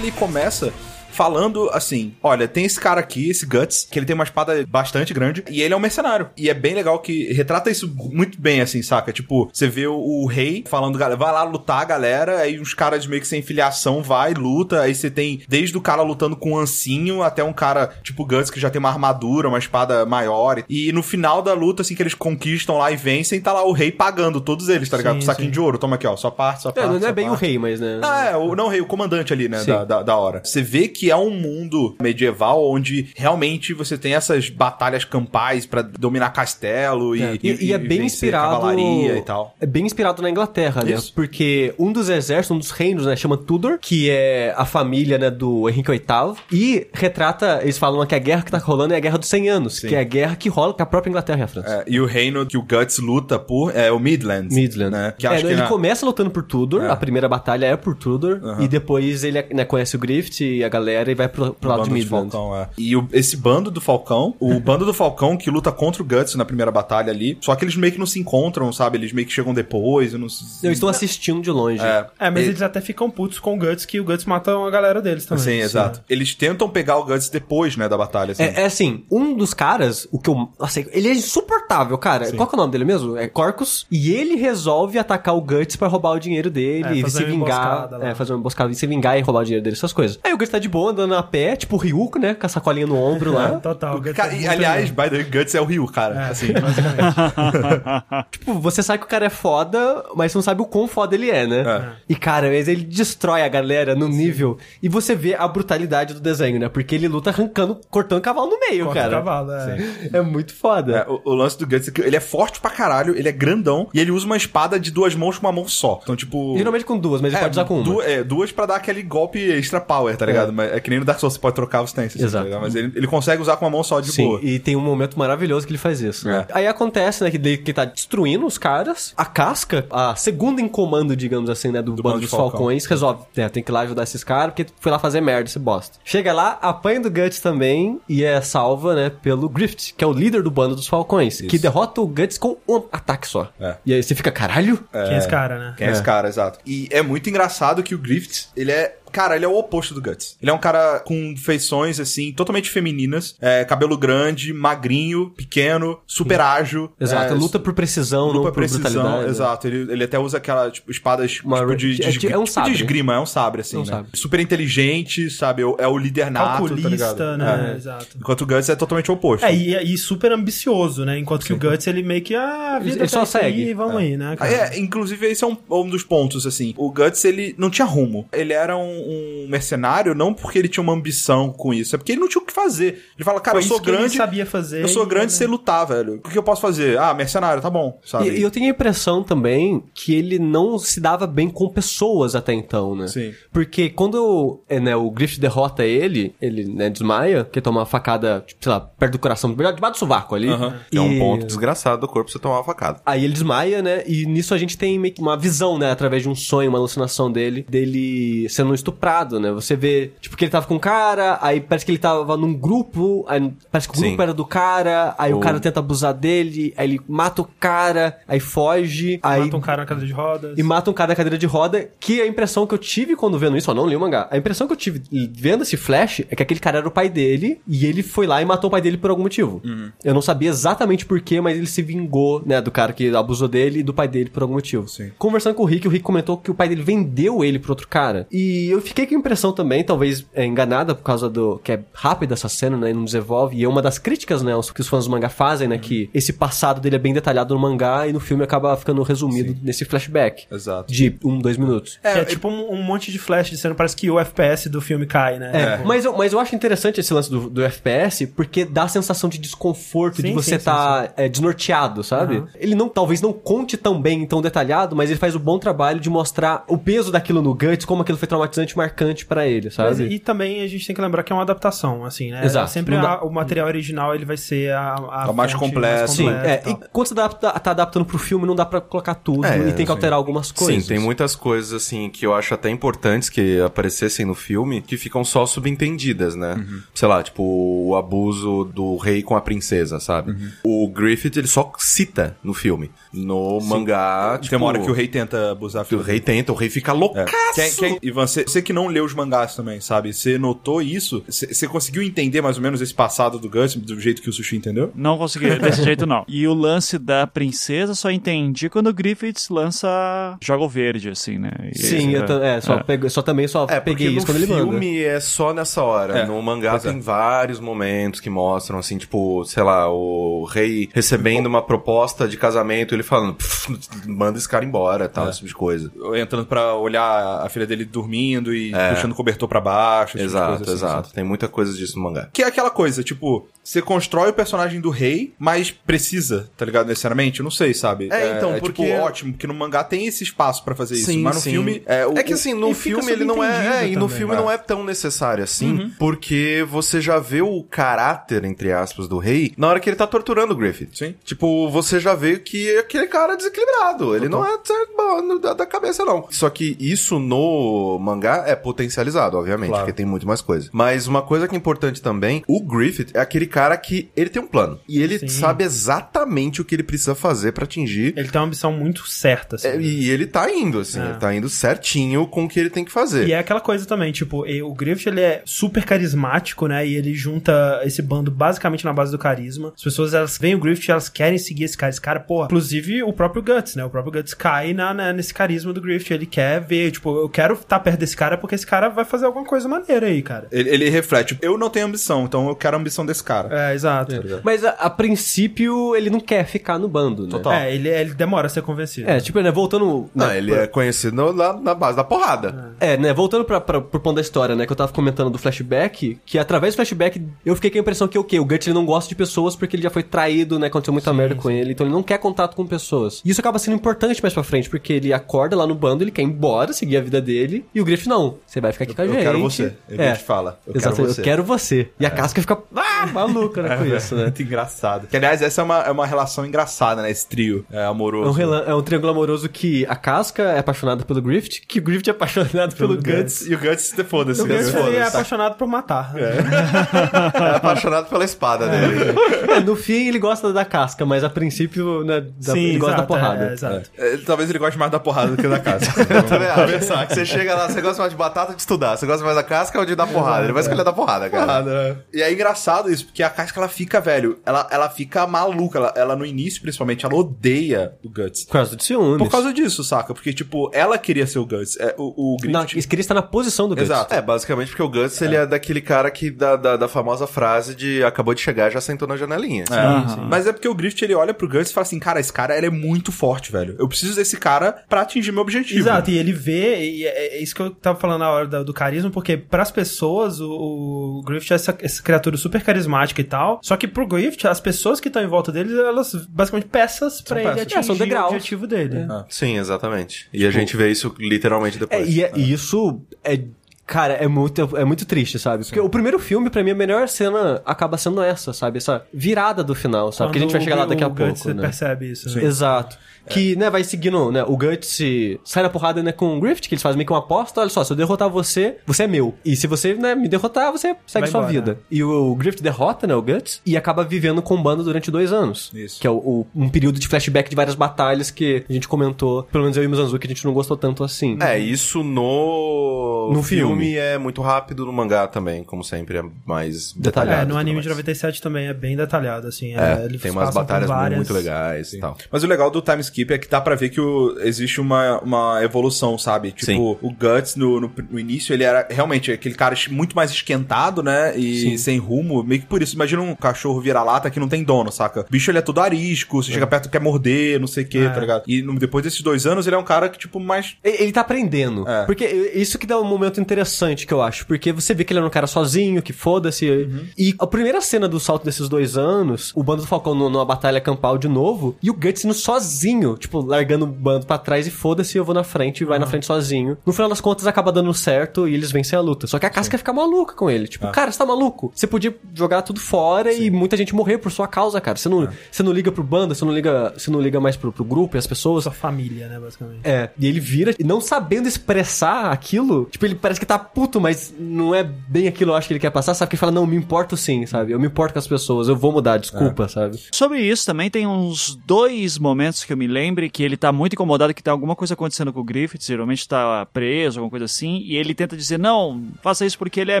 [SPEAKER 1] Ele começa falando assim: olha, tem esse cara aqui, esse Guts, que ele tem uma espada bastante grande e ele é um mercenário. E é bem legal que retrata isso muito bem, assim, saca? Tipo, você vê o, o rei falando, galera, vai lá lutar, galera. Aí uns caras meio que sem filiação vai, luta. Aí você tem desde o cara lutando com um ancinho até um cara tipo Guts que já tem uma armadura, uma espada maior. E no final da luta, assim, que eles conquistam lá e vencem, tá lá o rei pagando todos eles, tá ligado?
[SPEAKER 4] Sim,
[SPEAKER 1] Com saquinho
[SPEAKER 4] sim.
[SPEAKER 1] de ouro, toma aqui, ó, sua parte, sua
[SPEAKER 2] É,
[SPEAKER 1] parte.
[SPEAKER 2] não é
[SPEAKER 1] sua
[SPEAKER 2] bem o
[SPEAKER 1] parte.
[SPEAKER 2] rei, mas, né?
[SPEAKER 1] Ah, é, o, não o rei, o comandante ali, né, da, da, da hora. Você vê que é um mundo medieval onde realmente você tem essas batalhas campais pra dominar castelo e,
[SPEAKER 2] É. E, e é bem inspirado.
[SPEAKER 1] cavalaria e tal.
[SPEAKER 2] É bem inspirado na Inglaterra, né? Porque um dos exércitos, um dos reinos, né, chama Tudor, que é a família, né, do Henrique VIII, e retrata, eles falam que a guerra que tá rolando é a guerra dos 100 anos,
[SPEAKER 1] Sim.
[SPEAKER 2] que é a guerra que rola com a própria Inglaterra e a França.
[SPEAKER 1] É, e o reino que o Guts luta por é o Midlands.
[SPEAKER 2] Midland.
[SPEAKER 1] Né? Que
[SPEAKER 2] É,
[SPEAKER 1] que
[SPEAKER 2] ele
[SPEAKER 1] na-
[SPEAKER 2] começa lutando por Tudor,
[SPEAKER 1] É.
[SPEAKER 2] a primeira batalha é por Tudor, e depois ele né, conhece o Grift e a galera galera e vai pro, pro lado de
[SPEAKER 1] do
[SPEAKER 2] Midland.
[SPEAKER 1] Falcão, é. E o- esse bando do Falcão, o bando do Falcão que luta contra o Guts na primeira batalha ali, só que eles meio que não se encontram, sabe? Eles meio que chegam depois, eu não.
[SPEAKER 2] Eu estou assistindo de longe.
[SPEAKER 1] É,
[SPEAKER 4] É, mas
[SPEAKER 1] E-
[SPEAKER 4] eles até ficam putos com o Guts, que o Guts mata a galera deles também.
[SPEAKER 1] Sim, exato. Eles tentam pegar o Guts depois, né, da batalha, assim.
[SPEAKER 2] É, é assim, um dos caras, o que eu. Nossa, ele é insuportável, cara. Qual que é o nome dele mesmo? É Corcus. E ele resolve atacar o Guts pra roubar o dinheiro dele
[SPEAKER 4] É,
[SPEAKER 2] e se vingar. É, fazer uma emboscada e se vingar e roubar o dinheiro dele, essas coisas. Aí o Guts tá de boa, andando a pé, tipo o Ryuko, né? Com a sacolinha no ombro
[SPEAKER 4] É,
[SPEAKER 2] lá.
[SPEAKER 4] total. o Guts
[SPEAKER 1] Cara,
[SPEAKER 4] é
[SPEAKER 1] e, aliás,
[SPEAKER 4] legal.
[SPEAKER 1] by the way, Guts é o Ryu, cara.
[SPEAKER 4] É,
[SPEAKER 1] assim.
[SPEAKER 4] basicamente.
[SPEAKER 2] Tipo, você sabe que o cara é foda, mas você não sabe o quão foda ele é, né?
[SPEAKER 1] É.
[SPEAKER 2] E, cara, ele destrói a galera no nível. E você vê a brutalidade do desenho, né? Porque ele luta arrancando, cortando cavalo no meio,
[SPEAKER 4] Corta
[SPEAKER 2] cara.
[SPEAKER 4] cavalo, é.
[SPEAKER 2] É muito foda.
[SPEAKER 1] É, o, o lance do Guts é que ele é forte pra caralho, ele é grandão, e ele usa uma espada de duas mãos com uma mão só. Então, tipo...
[SPEAKER 2] Geralmente com duas, mas ele
[SPEAKER 1] É,
[SPEAKER 2] pode usar com uma.
[SPEAKER 1] du- é, duas pra dar aquele golpe extra power, tá ligado? Mas é que nem no Dark Souls, você pode trocar os stance, assim,
[SPEAKER 2] Exato.
[SPEAKER 1] tá? Mas ele, ele consegue usar com uma mão só de
[SPEAKER 2] Sim,
[SPEAKER 1] boa.
[SPEAKER 2] e tem um momento maravilhoso que ele faz isso.
[SPEAKER 1] É.
[SPEAKER 2] Aí acontece, né, que ele que tá destruindo os caras, a casca, a segunda em comando, digamos assim, né, do, bando
[SPEAKER 1] bando
[SPEAKER 2] dos
[SPEAKER 1] de Falcão.
[SPEAKER 2] falcões, resolve, né, tem que ir lá ajudar esses caras, porque foi lá fazer merda, esse bosta. Chega lá, apanha do Guts também, e é salva, né, pelo Grift, que é o líder do bando dos falcões, que derrota o Guts com um ataque só.
[SPEAKER 1] É.
[SPEAKER 2] E aí você fica, caralho?
[SPEAKER 4] Quem é esse cara, né?
[SPEAKER 1] Quem é, esse cara, exato. E é muito engraçado que o Griffith, ele é. Cara, ele é o oposto do Guts. Ele é um cara com feições, assim, totalmente femininas. É, cabelo grande, magrinho, pequeno, super ágil.
[SPEAKER 2] Exato,
[SPEAKER 1] é,
[SPEAKER 2] luta por precisão,
[SPEAKER 1] luta
[SPEAKER 2] não
[SPEAKER 1] por
[SPEAKER 2] por
[SPEAKER 1] precisão,
[SPEAKER 2] brutalidade.
[SPEAKER 1] exato. Ele, ele até usa aquela, tipo, espadas tipo de, de,
[SPEAKER 2] é de- é um
[SPEAKER 1] tipo
[SPEAKER 2] sabre.
[SPEAKER 1] de esgrima, é um sabre, assim,
[SPEAKER 2] É um
[SPEAKER 1] né?
[SPEAKER 2] sabre.
[SPEAKER 1] Super inteligente, sabe? É o- É o líder nato, tá
[SPEAKER 4] Calculista,
[SPEAKER 1] ligado?
[SPEAKER 4] né?
[SPEAKER 1] É.
[SPEAKER 4] Exato.
[SPEAKER 1] Enquanto o Guts é totalmente o oposto.
[SPEAKER 4] É, e, e super ambicioso, né? Enquanto que o Guts, ele meio que, ah, a vida
[SPEAKER 2] Ele
[SPEAKER 4] tá
[SPEAKER 2] só
[SPEAKER 4] aí,
[SPEAKER 2] segue.
[SPEAKER 4] vamos aí, né, cara?
[SPEAKER 1] É, inclusive esse é um, um dos pontos, assim. O Guts, ele não tinha rumo. Ele era um, um mercenário, não porque ele tinha uma ambição com isso, é porque ele não tinha o que fazer. Ele fala, cara,
[SPEAKER 4] Foi
[SPEAKER 1] eu sou
[SPEAKER 4] que ele
[SPEAKER 1] grande,
[SPEAKER 4] sabia fazer.
[SPEAKER 1] eu sou
[SPEAKER 4] e-
[SPEAKER 1] grande sei lutar, velho. O que eu posso fazer? Ah, mercenário, tá bom, sabe?
[SPEAKER 2] E, e eu tenho a impressão também que ele não se dava bem com pessoas até então, né?
[SPEAKER 1] Sim.
[SPEAKER 2] Porque quando é, né, o Griffith derrota ele, ele né, desmaia, que toma uma facada, tipo, sei lá, perto do coração, debaixo do sovaco ali.
[SPEAKER 1] Aham.
[SPEAKER 3] É um
[SPEAKER 2] E-
[SPEAKER 3] ponto desgraçado do corpo você tomar uma facada.
[SPEAKER 2] Aí ele desmaia, né? E nisso a gente tem meio que uma visão, né? Através de um sonho, uma alucinação dele, dele sendo estuprado, né? Você vê, tipo, que ele tava com um cara, aí parece que ele tava num grupo, aí parece que o grupo
[SPEAKER 3] Sim.
[SPEAKER 2] era do cara, aí o
[SPEAKER 3] O-
[SPEAKER 2] cara tenta abusar dele, aí ele mata o cara, aí foge, aí
[SPEAKER 4] Mata um cara na cadeira de rodas.
[SPEAKER 2] e mata um cara na cadeira de roda, que a impressão que eu tive quando vendo isso, ó, não li o mangá, a impressão que eu tive vendo esse flash é que aquele cara era o pai dele, e ele foi lá e matou o pai dele por algum motivo. Eu não sabia exatamente porquê, mas ele se vingou, né, do cara que abusou dele e do pai dele por algum motivo.
[SPEAKER 1] Sim.
[SPEAKER 2] Conversando com o Rick, o Rick comentou que o pai dele vendeu ele pro outro cara. E eu fiquei com a impressão também, talvez é, enganada por causa do que é rápida essa cena, né, e não desenvolve, e é uma das críticas, né, os- que os fãs do mangá fazem, né, que esse passado dele é bem detalhado no mangá e no filme acaba ficando resumido nesse flashback
[SPEAKER 1] Exato.
[SPEAKER 2] de um, dois minutos.
[SPEAKER 4] Que é tipo um, um monte de flash de cena, parece que o FPS do filme cai, né?
[SPEAKER 2] É,
[SPEAKER 4] Tipo,
[SPEAKER 2] Mas, eu, mas eu acho interessante esse lance do, do FPS porque dá a sensação de desconforto, de
[SPEAKER 4] Sim,
[SPEAKER 2] você
[SPEAKER 4] sim, sim,
[SPEAKER 2] tá é, desnorteado, sabe?
[SPEAKER 4] Aham.
[SPEAKER 2] Ele não, talvez não conte tão bem, tão detalhado, mas ele faz o bom trabalho de mostrar o peso daquilo no Guts, como aquilo foi traumatizante e marcante pra ele,
[SPEAKER 4] Mas,
[SPEAKER 2] sabe?
[SPEAKER 4] e também a gente tem que lembrar que é uma adaptação, assim, né?
[SPEAKER 2] Exato.
[SPEAKER 4] Sempre a- o material original ele vai ser a, a
[SPEAKER 1] A mais completa.
[SPEAKER 2] Sim, é.
[SPEAKER 4] e tal.
[SPEAKER 2] E quando você adapta, tá adaptando pro filme, não dá pra colocar tudo
[SPEAKER 3] É,
[SPEAKER 2] e tem que
[SPEAKER 3] sim.
[SPEAKER 2] alterar algumas coisas.
[SPEAKER 3] Sim, tem muitas coisas assim que eu acho até importantes que aparecessem no filme que ficam só subentendidas, né?
[SPEAKER 1] Uhum.
[SPEAKER 3] Sei lá, tipo o abuso do rei com a princesa, sabe?
[SPEAKER 1] Uhum.
[SPEAKER 3] O Griffith ele só cita no filme. No mangá, tipo,
[SPEAKER 1] Tem uma hora que o rei tenta abusar
[SPEAKER 3] o rei tenta, o rei fica loucaço.
[SPEAKER 1] Quem, quem, Ivan, você, você que não leu os mangás também, sabe? Você notou isso? Você conseguiu entender mais ou menos esse passado do Guts do jeito que o Sushi entendeu?
[SPEAKER 5] Não consegui desse jeito, não. E o lance da princesa só entendi quando o Griffiths lança Jogo Verde, assim, né? E-
[SPEAKER 2] Sim, eu ta- é, só,
[SPEAKER 5] É.
[SPEAKER 2] pego- só também só
[SPEAKER 3] É, porque
[SPEAKER 2] peguei isso quando ele manda.
[SPEAKER 3] filme é só nessa hora.
[SPEAKER 1] É,
[SPEAKER 3] no mangá
[SPEAKER 1] pois é.
[SPEAKER 3] tem vários momentos que mostram, assim, tipo, sei lá, o rei recebendo uma proposta de casamento, ele falando, "Pff, manda esse cara embora, tal,
[SPEAKER 1] É.
[SPEAKER 3] esse tipo de coisa.
[SPEAKER 1] Entrando pra olhar a filha dele dormindo e
[SPEAKER 3] É.
[SPEAKER 1] puxando o cobertor pra baixo. tipo
[SPEAKER 3] Exato,
[SPEAKER 1] assim,
[SPEAKER 3] exato.
[SPEAKER 1] sabe?
[SPEAKER 3] Tem muita coisa disso no mangá.
[SPEAKER 1] Que é aquela coisa, tipo, você constrói o personagem do rei, mas precisa, tá ligado? Necessariamente? Eu não sei, sabe?
[SPEAKER 3] É, então,
[SPEAKER 1] é,
[SPEAKER 3] porque-
[SPEAKER 1] tipo, ótimo, porque no mangá tem esse espaço pra fazer isso.
[SPEAKER 3] Sim,
[SPEAKER 1] mas no
[SPEAKER 3] sim.
[SPEAKER 1] filme. É, o,
[SPEAKER 3] É que assim, no filme ele não é. é, e no
[SPEAKER 4] também.
[SPEAKER 3] filme
[SPEAKER 1] É.
[SPEAKER 3] não é tão necessário assim, porque você já vê o caráter, entre aspas, do rei na hora que ele tá torturando o Griffith.
[SPEAKER 1] Sim.
[SPEAKER 3] Tipo, você já vê que é aquele cara desequilibrado. Ele não é certo, da cabeça, não. Só que isso no mangá é potencializado, obviamente,
[SPEAKER 1] Claro.
[SPEAKER 3] porque tem muito mais coisa. Mas uma coisa que é importante também, o Griffith é aquele cara que ele tem um plano. E ele
[SPEAKER 4] Sim.
[SPEAKER 3] sabe exatamente o que ele precisa fazer pra atingir.
[SPEAKER 4] Ele tem uma ambição muito certa, assim.
[SPEAKER 3] É, e ele tá indo, assim,
[SPEAKER 4] É.
[SPEAKER 3] ele tá indo certinho com o que ele tem que fazer.
[SPEAKER 4] E é aquela coisa também, tipo, o Griffith ele é super carismático, né? E ele junta esse bando basicamente na base do carisma. As pessoas elas veem o Griffith, elas querem seguir esse cara. Esse cara, porra. Inclusive o próprio Guts, né? O próprio Guts cai na, na- nesse carisma do Griffith. Ele quer ver, tipo, eu quero estar perto desse cara porque esse cara vai fazer alguma coisa maneira aí, cara.
[SPEAKER 1] Ele, ele reflete, eu não tenho ambição, então eu quero a ambição desse cara.
[SPEAKER 4] É, exato.
[SPEAKER 2] Mas a, a princípio ele não quer ficar no bando, né?
[SPEAKER 1] Total.
[SPEAKER 4] É, ele, ele demora a ser convencido.
[SPEAKER 2] É, tipo, né, voltando...
[SPEAKER 3] Não,
[SPEAKER 2] né,
[SPEAKER 3] ele é conhecido no- na, na base da porrada.
[SPEAKER 2] É, né, voltando pra, pra, pro ponto da história, né, que eu tava comentando do flashback, que através do flashback eu fiquei com a impressão que o? O Guts ele não gosta de pessoas porque ele já foi traído, né, aconteceu muita merda com ele, então ele não quer contato com pessoas. E isso acaba sendo importante mais pra frente, porque ele acorda lá no bando, ele quer ir embora, seguir a vida dele, e o Griff não, você vai ficar aqui com a
[SPEAKER 1] Eu
[SPEAKER 2] gente.
[SPEAKER 1] quero você. Ele
[SPEAKER 2] é.
[SPEAKER 1] te fala. Eu
[SPEAKER 2] Exato,
[SPEAKER 1] quero você.
[SPEAKER 2] eu quero você. E a casca fica ah, maluca, né, com isso, né?
[SPEAKER 1] Muito engraçado. Que, aliás, essa é uma, é uma relação engraçada, né? Esse trio é,
[SPEAKER 2] É um,
[SPEAKER 1] amoroso.
[SPEAKER 2] relan- é um triângulo amoroso que a casca é apaixonada pelo Griffith, que o Griffith é apaixonado pelo, Guts.
[SPEAKER 1] E o Guts, foda-se.
[SPEAKER 4] O Guts é apaixonado por matar.
[SPEAKER 3] É apaixonado pela espada dele.
[SPEAKER 2] É, no fim ele gosta da casca, mas a princípio né, da- ele gosta da
[SPEAKER 4] exato,
[SPEAKER 2] porrada.
[SPEAKER 4] é, exato.
[SPEAKER 1] É, talvez ele goste mais da porrada do que da casa.
[SPEAKER 3] Eu também acho. Você chega lá, você gosta mais de batata ou de estudar? Você gosta mais da casca ou de dar porrada? Ele vai escolher dar porrada, cara.
[SPEAKER 1] Porrada. E é engraçado isso, porque a casca ela fica, velho, ela, ela fica maluca. Ela, ela no início, principalmente, ela odeia o Guts.
[SPEAKER 2] Por causa de ciúmes.
[SPEAKER 1] Por causa disso, saca? Porque, tipo, ela queria ser o Guts. É, o, o
[SPEAKER 2] Não,
[SPEAKER 1] Griffith.
[SPEAKER 2] eles queriam estar na posição do Guts.
[SPEAKER 1] Exato.
[SPEAKER 3] É, basicamente porque o Guts, ele é daquele cara que, da, da, da famosa frase de acabou de chegar e já sentou na janelinha.
[SPEAKER 1] É.
[SPEAKER 5] Aham.
[SPEAKER 1] Mas é porque o Griffith ele olha pro Guts e fala assim: Cara, esse cara ele é muito forte, velho. Eu preciso desse cara pra atingir meu objetivo.
[SPEAKER 4] Exato, e ele vê, e é é isso que eu tava falando na hora da- do, carisma, porque pras pessoas o, o Griffith é essa, essa criatura super carismática e tal, só que pro Griffith, as pessoas que estão em volta dele, elas basicamente peças pra ele
[SPEAKER 1] peças.
[SPEAKER 4] atingir
[SPEAKER 2] É, são
[SPEAKER 4] o
[SPEAKER 2] degraus.
[SPEAKER 4] objetivo dele.
[SPEAKER 3] Sim, exatamente. E a gente vê isso literalmente
[SPEAKER 2] É,
[SPEAKER 3] depois.
[SPEAKER 2] e, é- e isso é. Cara, é muito, é muito triste, sabe? Porque o primeiro filme, pra mim, a melhor cena acaba sendo essa, sabe? Essa virada do final, sabe? Porque a gente vai
[SPEAKER 4] Quando
[SPEAKER 2] chegar lá daqui a pouco, né?
[SPEAKER 4] percebe isso. né?
[SPEAKER 2] Exato. Que, né, vai seguindo, né, o Guts sai na porrada, né, com o Griffith, que eles fazem meio que uma aposta, olha só, se eu derrotar você, você é meu. E se você, né, me derrotar, você segue
[SPEAKER 4] Vai
[SPEAKER 2] sua
[SPEAKER 4] embora.
[SPEAKER 2] vida. E o Griffith derrota, né, o Guts, e acaba vivendo com o bando durante dois anos.
[SPEAKER 1] Isso.
[SPEAKER 2] Que é o, o- um período de flashback de várias batalhas que a gente comentou, pelo menos eu e o Mizanzu, que a gente não gostou tanto assim.
[SPEAKER 3] É, isso no,
[SPEAKER 2] No filme.
[SPEAKER 3] é muito rápido, no mangá também, como sempre, é mais
[SPEAKER 2] Detalhado.
[SPEAKER 3] detalhado.
[SPEAKER 4] É, no anime de
[SPEAKER 3] mais.
[SPEAKER 4] 97 também é bem detalhado, assim.
[SPEAKER 3] É,
[SPEAKER 4] É,
[SPEAKER 3] tem umas batalhas
[SPEAKER 4] várias-
[SPEAKER 3] muito legais e tal.
[SPEAKER 1] Mas o legal do time skip é que dá pra ver que o- existe uma, uma evolução, sabe? Tipo,
[SPEAKER 3] Sim.
[SPEAKER 1] o Guts no, no, no início ele era realmente aquele cara muito mais esquentado, né? E sem rumo. Meio que por isso, imagina um cachorro vira-lata que não tem dono, saca? O bicho ele é todo arisco, você chega perto quer morder, não sei o que,
[SPEAKER 4] É.
[SPEAKER 1] tá ligado? E depois desses dois anos ele é um cara que, tipo, mais.
[SPEAKER 2] Ele ele tá aprendendo.
[SPEAKER 1] É.
[SPEAKER 2] Porque isso que dá um momento interessante que eu acho. Porque você vê que ele era um cara sozinho, que foda-se.
[SPEAKER 1] Uhum.
[SPEAKER 2] E a primeira cena do salto desses dois anos, o bando do Falcão nu- numa batalha campal de novo, e o Guts indo sozinho, tipo, largando o bando pra trás e foda-se, eu vou na frente e vai na frente sozinho. No final das contas acaba dando certo e eles vencem a luta. Só que a casca fica maluca com ele.
[SPEAKER 1] Ah.
[SPEAKER 2] Tipo, cara, você tá maluco? Você podia jogar tudo fora e muita gente morrer por sua causa, cara. Você
[SPEAKER 1] Ah.
[SPEAKER 2] não, você não liga pro bando, você não liga, você não liga mais pro, pro grupo e as pessoas.
[SPEAKER 4] Sua família, né, basicamente.
[SPEAKER 2] É, e ele vira, e não sabendo expressar aquilo, tipo, ele parece que tá puto, mas não é bem aquilo eu acho que ele quer passar, sabe? Que ele fala, não, me importo sim, sabe? Eu me importo com as pessoas, eu vou mudar, desculpa, sabe?
[SPEAKER 5] Sobre isso também tem uns dois momentos que eu me lembre que ele tá muito incomodado que tem alguma coisa acontecendo com o Griffith, geralmente tá preso, alguma coisa assim, e ele tenta dizer, não, faça isso porque ele é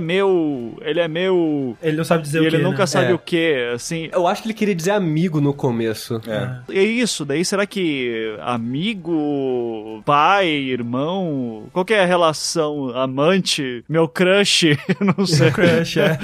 [SPEAKER 5] meu, ele é meu,
[SPEAKER 4] Ele não sabe dizer
[SPEAKER 5] e
[SPEAKER 4] o
[SPEAKER 5] ele
[SPEAKER 4] que,
[SPEAKER 5] nunca
[SPEAKER 4] né?
[SPEAKER 5] sabe
[SPEAKER 2] É.
[SPEAKER 5] o que, assim.
[SPEAKER 2] Eu acho que ele queria dizer amigo no começo.
[SPEAKER 1] É.
[SPEAKER 5] É isso, daí será que amigo, pai, irmão, qual que é a relação, amante, meu crush, não sei.
[SPEAKER 4] Crush, é.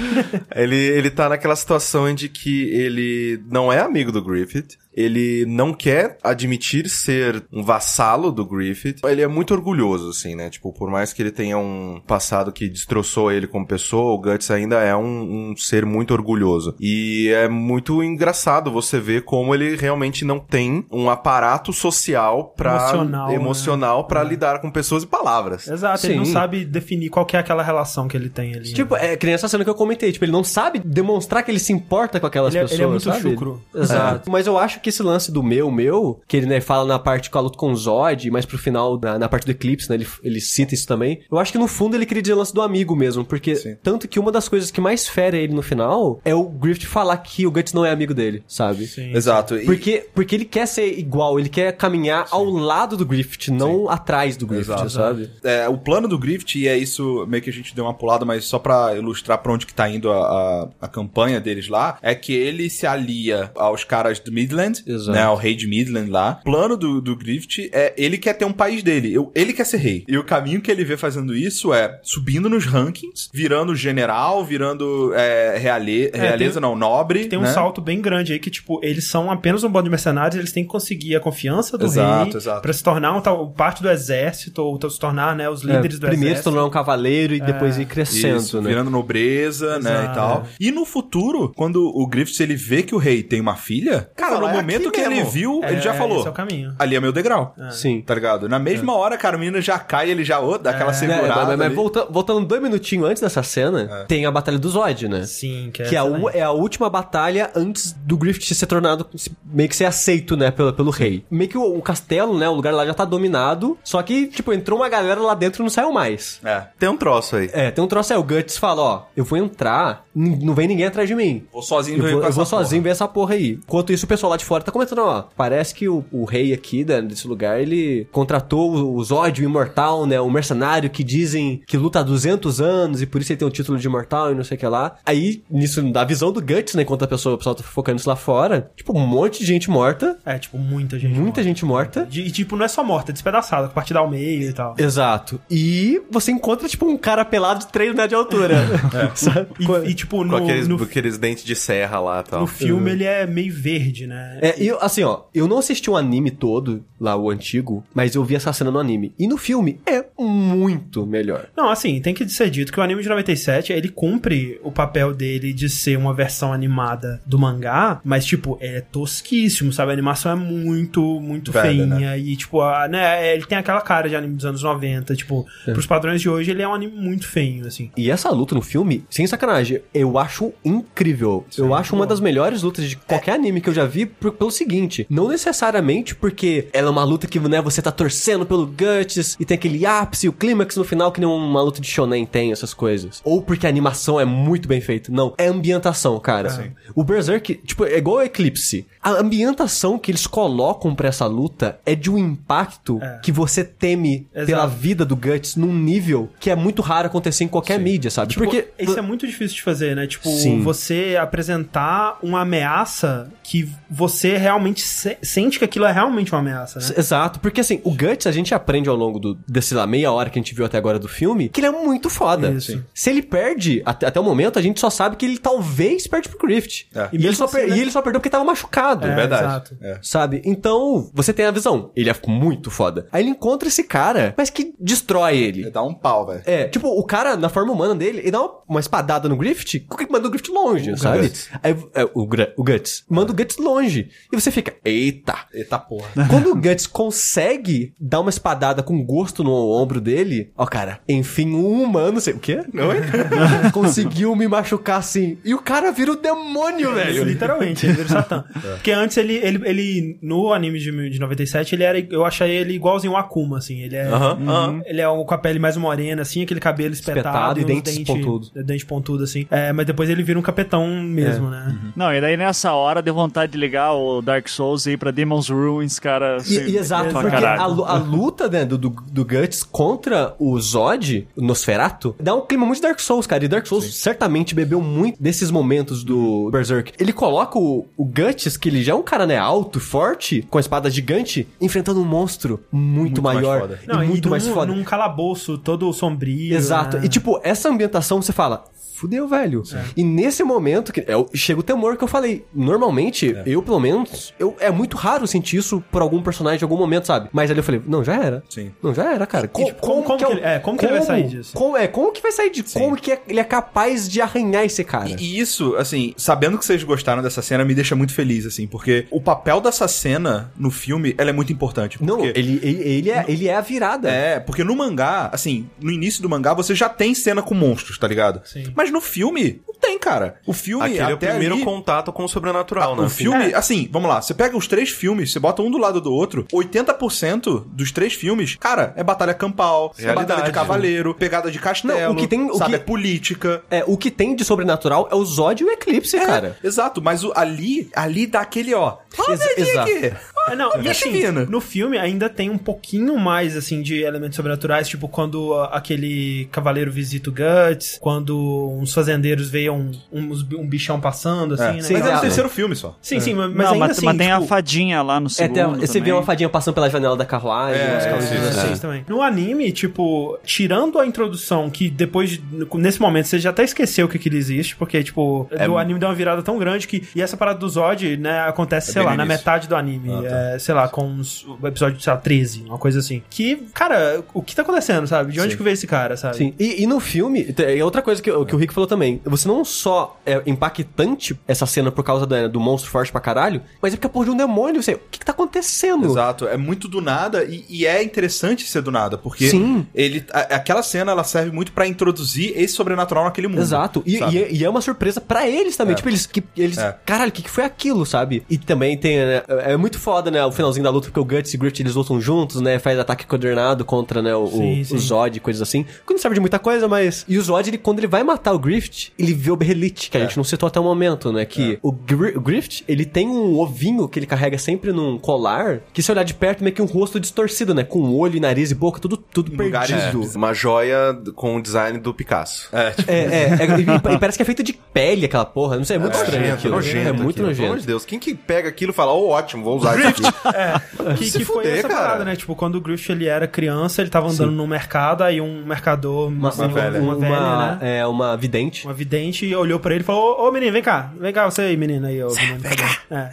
[SPEAKER 3] Ele, ele tá naquela situação em de que ele não é amigo do Griffith, ele não quer admitir ser um vassalo do Griffith. Ele é muito orgulhoso, assim, né? Tipo, por mais que ele tenha um passado que destroçou ele como pessoa, o Guts ainda é um, um ser muito orgulhoso. E é muito engraçado você ver como ele realmente não tem um aparato social pra...
[SPEAKER 4] Emocional, né?
[SPEAKER 3] emocional pra lidar com pessoas e palavras.
[SPEAKER 4] Exato, ele não
[SPEAKER 2] Sim.
[SPEAKER 4] sabe definir qual que é aquela relação que ele tem ali.
[SPEAKER 2] Tipo, é que nem essa cena que eu comentei, tipo, ele não sabe demonstrar que ele se importa com aquelas
[SPEAKER 4] Ele é- ele é
[SPEAKER 2] pessoas,
[SPEAKER 4] muito
[SPEAKER 2] sabe?
[SPEAKER 4] chucro.
[SPEAKER 2] Exato. Mas eu acho que esse lance do meu, meu, que ele né, fala na parte com a luta com o Zod, mas pro final, na, na parte do Eclipse, né, ele, ele cita isso também. Eu acho que no fundo ele queria dizer o lance do amigo mesmo, porque
[SPEAKER 1] Sim.
[SPEAKER 2] tanto que uma das coisas que mais fere ele no final é o Griffith falar que o Guts não é amigo dele, sabe?
[SPEAKER 4] Sim.
[SPEAKER 1] Exato. E-
[SPEAKER 2] Porque, porque ele quer ser igual, ele quer caminhar ao lado do Griffith, não atrás do Griffith,
[SPEAKER 1] Exato.
[SPEAKER 2] sabe?
[SPEAKER 1] É, o plano do Griffith, e é isso, meio que a gente deu uma pulada, mas só pra ilustrar pra onde que tá indo a, a, a campanha deles lá, é que ele se alia aos caras do Midland,
[SPEAKER 2] Exato.
[SPEAKER 1] né, ao rei de Midland lá. O plano do, do Griffith é, ele quer ter um país dele, eu- ele quer ser rei. E o caminho que ele vê fazendo isso é subindo nos rankings, virando general, virando é, reale, realeza,
[SPEAKER 4] tem-
[SPEAKER 1] não, nobre,
[SPEAKER 4] Tem um
[SPEAKER 1] né?
[SPEAKER 4] salto bem grande aí que, tipo, eles são apenas um bando de mercenários, eles têm que conseguir a confiança do
[SPEAKER 1] Exato,
[SPEAKER 4] rei
[SPEAKER 1] exato.
[SPEAKER 4] pra se tornar um tal, parte do exército, ou se tornar, né, os líderes do
[SPEAKER 2] É, Primeiro se
[SPEAKER 4] exército.
[SPEAKER 2] tornar um cavaleiro e depois ir crescendo,
[SPEAKER 1] Isso,
[SPEAKER 2] né?
[SPEAKER 1] virando nobreza, né,
[SPEAKER 4] Exato.
[SPEAKER 1] e tal. E no futuro, quando o Griffiths ele vê que o rei tem uma filha, cara,
[SPEAKER 3] Fala,
[SPEAKER 1] no
[SPEAKER 3] "É
[SPEAKER 1] momento que ele
[SPEAKER 3] mesmo."
[SPEAKER 1] viu, ele
[SPEAKER 4] É,
[SPEAKER 1] já falou,
[SPEAKER 4] Esse é o caminho.
[SPEAKER 1] ali é meu degrau.
[SPEAKER 2] Sim.
[SPEAKER 1] Tá ligado? Na mesma hora, cara, a menina já cai, ele já ô, dá aquela
[SPEAKER 2] É,
[SPEAKER 1] segurada.
[SPEAKER 2] mas, mas- mas
[SPEAKER 1] ali.
[SPEAKER 2] volta- voltando dois minutinhos antes dessa cena, tem a Batalha do Zod, né?
[SPEAKER 4] Sim, que é,
[SPEAKER 2] Que é
[SPEAKER 4] excelente.
[SPEAKER 2] é a última batalha antes do Griffith ser tornado, meio que ser aceito, né, pelo, pelo rei. Meio que o, o castelo, né, o lugar lá já tá dominado, só que, tipo, entrou uma galera lá dentro e não saiu mais.
[SPEAKER 1] É.
[SPEAKER 3] Tem um troço aí.
[SPEAKER 2] É, tem um troço aí, o Guts fala, ó, eu vou entrar, não vem ninguém atrás de mim.
[SPEAKER 1] Vou sozinho
[SPEAKER 2] Eu
[SPEAKER 1] ver
[SPEAKER 2] vou,
[SPEAKER 1] com
[SPEAKER 2] eu vou
[SPEAKER 1] essa
[SPEAKER 2] sozinho
[SPEAKER 1] porra.
[SPEAKER 2] ver essa porra aí. Enquanto isso, o pessoal lá de fora tá comentando, ó, parece que o, o rei aqui né, desse lugar, ele contratou o, o Zod, o imortal, né, o mercenário que dizem que luta há 200 anos e por isso ele tem o título de imortal e não sei o que lá. Aí, nisso, da visão do Guts, né, enquanto a pessoa, o pessoal tá focando isso lá fora, tipo, um monte de gente morta,
[SPEAKER 4] É, tipo, muita gente.
[SPEAKER 2] muita
[SPEAKER 4] morta.
[SPEAKER 2] gente morta.
[SPEAKER 4] De- E, tipo, não é só morta, é despedaçada, com partida ao meio e tal.
[SPEAKER 2] Exato. E você encontra, tipo, um cara pelado de 3 metros de altura. Sabe?
[SPEAKER 4] E, e, tipo,
[SPEAKER 3] Com
[SPEAKER 4] no,
[SPEAKER 3] aqueles,
[SPEAKER 4] no,
[SPEAKER 3] aqueles dentes de serra lá e tal.
[SPEAKER 4] no filme ele é meio verde, né?
[SPEAKER 2] É, eu, assim, ó, eu não assisti o anime todo, lá o antigo, mas eu vi essa cena no anime. E no filme é muito melhor.
[SPEAKER 4] Não, assim, tem que ser dito que o anime de 97, ele cumpre o papel dele de ser uma versão animada do mangá, mas, tipo, ele é tosquíssimo, sabe? A animação é muito, muito
[SPEAKER 1] Velha,
[SPEAKER 4] feinha. E, tipo, a, né, ele tem aquela cara de anime dos anos 90. Tipo, pros padrões de hoje, ele é um anime muito feinho, assim.
[SPEAKER 2] E essa luta no filme, sem sacanagem, eu acho incrível. eu acho uma das melhores lutas de qualquer anime que eu já vi por- pelo seguinte: não necessariamente porque ela é uma luta que né, você tá torcendo pelo Guts e tem aquele ápice, o clímax no final, que nem uma luta de shonen tem, essas coisas. Ou porque a animação é muito bem feita. Não, é ambientação, cara. O Berserk, tipo, é igual o Eclipse. A ambientação que eles colocam pra essa luta é de um impacto
[SPEAKER 4] É.
[SPEAKER 2] que você teme
[SPEAKER 4] Exato.
[SPEAKER 2] pela vida do Guts num nível que é muito raro acontecer em qualquer mídia, sabe?
[SPEAKER 4] Tipo,
[SPEAKER 2] Porque
[SPEAKER 4] isso é muito difícil de fazer, né? Tipo,
[SPEAKER 2] Sim.
[SPEAKER 4] você apresentar uma ameaça que você realmente se- sente que aquilo é realmente uma ameaça, né?
[SPEAKER 2] Exato, porque assim, o Guts a gente aprende ao longo do, desse lá meia hora que a gente viu até agora do filme, que ele é muito foda.
[SPEAKER 4] Isso.
[SPEAKER 2] Se ele perde, até, até o momento, a gente só sabe que ele talvez perde pro Griffith.
[SPEAKER 1] É.
[SPEAKER 2] E, ele
[SPEAKER 4] mesmo
[SPEAKER 2] só
[SPEAKER 4] assim,
[SPEAKER 2] per-
[SPEAKER 4] né?
[SPEAKER 2] e ele só perdeu porque tava machucado.
[SPEAKER 4] É,
[SPEAKER 1] Verdade.
[SPEAKER 4] exato.
[SPEAKER 1] É.
[SPEAKER 2] Sabe? Então, você tem a visão. Ele é muito foda. Aí ele encontra esse cara, mas que destrói ele.
[SPEAKER 1] Dá um pau, velho.
[SPEAKER 2] É, tipo, o cara, na forma humana dele, ele dá uma, uma espadada no Griffith, que manda o Griffith longe, sabe?
[SPEAKER 1] Guts.
[SPEAKER 2] Aí, é, o, o Guts. Manda o Guts longe. E você fica, eita.
[SPEAKER 1] Eita porra.
[SPEAKER 2] Quando o Guts consegue dar uma espadada com gosto no ombro dele, ó, cara, enfim, um humano, sei o quê? Não é? Conseguiu me machucar assim. E o cara vira o demônio, velho.
[SPEAKER 4] Literalmente, ele vira o Satã. Porque antes ele, ele, ele, no anime de, de 97, ele era, eu achei ele igualzinho o Akuma, assim. Ele é,
[SPEAKER 3] Aham, aham.
[SPEAKER 4] ele é um, com a pele mais morena, assim, aquele cabelo espetado,
[SPEAKER 2] Espetado e dentes
[SPEAKER 4] dente,
[SPEAKER 2] pontudos.
[SPEAKER 4] Dente pontudo, assim. É, mas depois ele vira um capetão mesmo, né?
[SPEAKER 5] Não, e daí nessa hora deu vontade de ligar o Dark Souls e ir pra Demon's Ruins, cara.
[SPEAKER 2] E,
[SPEAKER 5] assim,
[SPEAKER 2] e exato, porque a, a luta né, do, do, do Guts contra o Zod, o Nosferatu, dá um clima muito Dark Souls, cara. E Dark Souls certamente bebeu muito desses momentos do Berserk. Ele coloca o, o Guts, que ele já é um cara né, alto, forte, com a espada gigante, enfrentando um monstro muito,
[SPEAKER 1] Muito mais
[SPEAKER 2] maior
[SPEAKER 1] foda.
[SPEAKER 2] e
[SPEAKER 4] Não,
[SPEAKER 2] muito
[SPEAKER 4] num,
[SPEAKER 2] mais foda.
[SPEAKER 4] num calabouço todo sombrio.
[SPEAKER 2] Exato.
[SPEAKER 4] né?
[SPEAKER 2] E tipo, essa ambientação você fala. Fudeu, velho. E nesse momento, que é, chega o temor que eu falei. Normalmente,
[SPEAKER 1] É.
[SPEAKER 2] eu, pelo menos, eu, é muito raro sentir isso por algum personagem em algum momento, sabe? Mas ali eu falei, não, já era.
[SPEAKER 1] Sim.
[SPEAKER 2] Não, já era, cara. Co-
[SPEAKER 4] tipo, como- como
[SPEAKER 2] é
[SPEAKER 4] que ele- é, como que ele vai sair disso?
[SPEAKER 2] Como, é, como que vai sair de... Como que é- ele é capaz de arranhar esse cara?
[SPEAKER 1] E, e isso, assim, sabendo que vocês gostaram dessa cena, me deixa muito feliz, assim, porque o papel dessa cena no filme, ela é muito importante.
[SPEAKER 2] Não, ele, ele, ele é, ele é a virada.
[SPEAKER 1] É, porque no mangá, assim, no início do mangá você já tem cena com monstros, tá ligado?
[SPEAKER 4] Sim.
[SPEAKER 1] Mas no filme, não tem, cara. O filme
[SPEAKER 3] Aquele é o
[SPEAKER 1] até
[SPEAKER 3] primeiro
[SPEAKER 1] ali-
[SPEAKER 3] contato com o sobrenatural, né?
[SPEAKER 1] o filme, assim, vamos lá, você pega os três filmes, você bota um do lado do outro, 80% dos três filmes, cara, é batalha campal, é
[SPEAKER 3] Realidade.
[SPEAKER 1] batalha de cavaleiro, pegada de castelo,
[SPEAKER 2] Não, o que tem- o
[SPEAKER 1] sabe,
[SPEAKER 2] que-
[SPEAKER 1] é política.
[SPEAKER 2] É, o que tem de sobrenatural é o Zod e o Eclipse, cara.
[SPEAKER 1] Exato, mas o- ali, ali dá aquele, ó. Dedinho
[SPEAKER 2] exato.
[SPEAKER 4] É, não, e assim, no filme ainda tem um pouquinho mais, assim, de elementos sobrenaturais, tipo quando aquele cavaleiro visita o Guts, quando uns fazendeiros veem um, um, um bichão passando, assim,
[SPEAKER 1] É,
[SPEAKER 4] né?
[SPEAKER 1] mas é
[SPEAKER 2] exato.
[SPEAKER 1] no terceiro filme só.
[SPEAKER 4] Sim, sim, mas, mas
[SPEAKER 5] não,
[SPEAKER 4] ainda
[SPEAKER 5] mas,
[SPEAKER 4] assim,
[SPEAKER 5] mas tem a
[SPEAKER 4] tipo,
[SPEAKER 5] fadinha lá no
[SPEAKER 2] É,
[SPEAKER 5] segundo
[SPEAKER 2] tem- você vê
[SPEAKER 5] também.
[SPEAKER 2] uma fadinha passando pela janela da carruagem,
[SPEAKER 1] É, é,
[SPEAKER 2] coisas
[SPEAKER 1] sim,
[SPEAKER 2] assim.
[SPEAKER 4] Vocês também. No anime, tipo, tirando a introdução, que depois, de- nesse momento, você já até esqueceu que aquilo existe, porque, tipo, o anime deu uma virada tão grande que. E essa parada do Zod, né, acontece,
[SPEAKER 1] É
[SPEAKER 4] sei lá, na metade do anime.
[SPEAKER 1] Ah, tá.
[SPEAKER 4] é, sei lá, com uns, o episódio, sei lá, 13, uma coisa assim. Que, cara, o que tá acontecendo, sabe? De onde
[SPEAKER 1] Sim.
[SPEAKER 4] que veio esse cara, sabe?
[SPEAKER 2] Sim, e, e no filme, tem é outra coisa que, o- que o Rick falou também. Você não só é impactante essa cena por causa do, do monstro forte pra caralho, mas é porque é porra de um demônio. Você, o que, que tá acontecendo?
[SPEAKER 1] Exato, é muito do nada e, e é interessante ser do nada, porque
[SPEAKER 2] Sim.
[SPEAKER 1] ele a- aquela cena ela serve muito pra introduzir esse sobrenatural naquele mundo.
[SPEAKER 2] Exato. E, e é, e é uma surpresa pra eles também.
[SPEAKER 1] É.
[SPEAKER 2] Tipo, eles. Que, eles
[SPEAKER 1] É.
[SPEAKER 2] Caralho, o que, que foi aquilo, sabe? E também tem. né, é muito foda, né? O finalzinho da luta, porque o Guts e o Grift eles lutam juntos, né? Faz ataque coordenado contra, né? O,
[SPEAKER 4] Sim,
[SPEAKER 2] o,
[SPEAKER 4] sim.
[SPEAKER 2] o Zod, coisas assim. Que não serve de muita coisa, mas. E o Zod, ele, quando ele vai matar o Grift, ele vê o Berrelit, que a
[SPEAKER 1] É.
[SPEAKER 2] gente não citou até o momento, né? Que o, Gri- o Grift, ele tem um ovinho que ele carrega sempre num colar, que se olhar de perto, meio que um rosto distorcido, né? Com olho, nariz e boca, tudo, tudo
[SPEAKER 1] lugares-
[SPEAKER 2] perdido.
[SPEAKER 3] É, uma joia com o design do Picasso.
[SPEAKER 1] É, tipo,
[SPEAKER 2] É, é, é, e, e parece que é feito de pele aquela porra. Não sei, é muito estranho aquilo.
[SPEAKER 3] nojento
[SPEAKER 2] é muito
[SPEAKER 3] aquilo. Pelo amor
[SPEAKER 2] nojento.
[SPEAKER 3] de Deus, quem que pega aquilo e fala, ô, ótimo, vou usar isso aqui.
[SPEAKER 4] Que,
[SPEAKER 3] Se
[SPEAKER 4] que foi
[SPEAKER 3] fuder,
[SPEAKER 4] essa
[SPEAKER 3] cara.
[SPEAKER 4] parada, né? Tipo, quando o Griffith ele era criança, ele tava andando num mercado, aí um mercador, uma,
[SPEAKER 2] Uma,
[SPEAKER 1] velha.
[SPEAKER 4] uma velha, né?
[SPEAKER 2] É, uma vidente.
[SPEAKER 4] Uma vidente olhou pra ele e falou: Ô, ô, menino, vem cá. Vem cá, você aí, menina aí, ô, menino. Vem cá.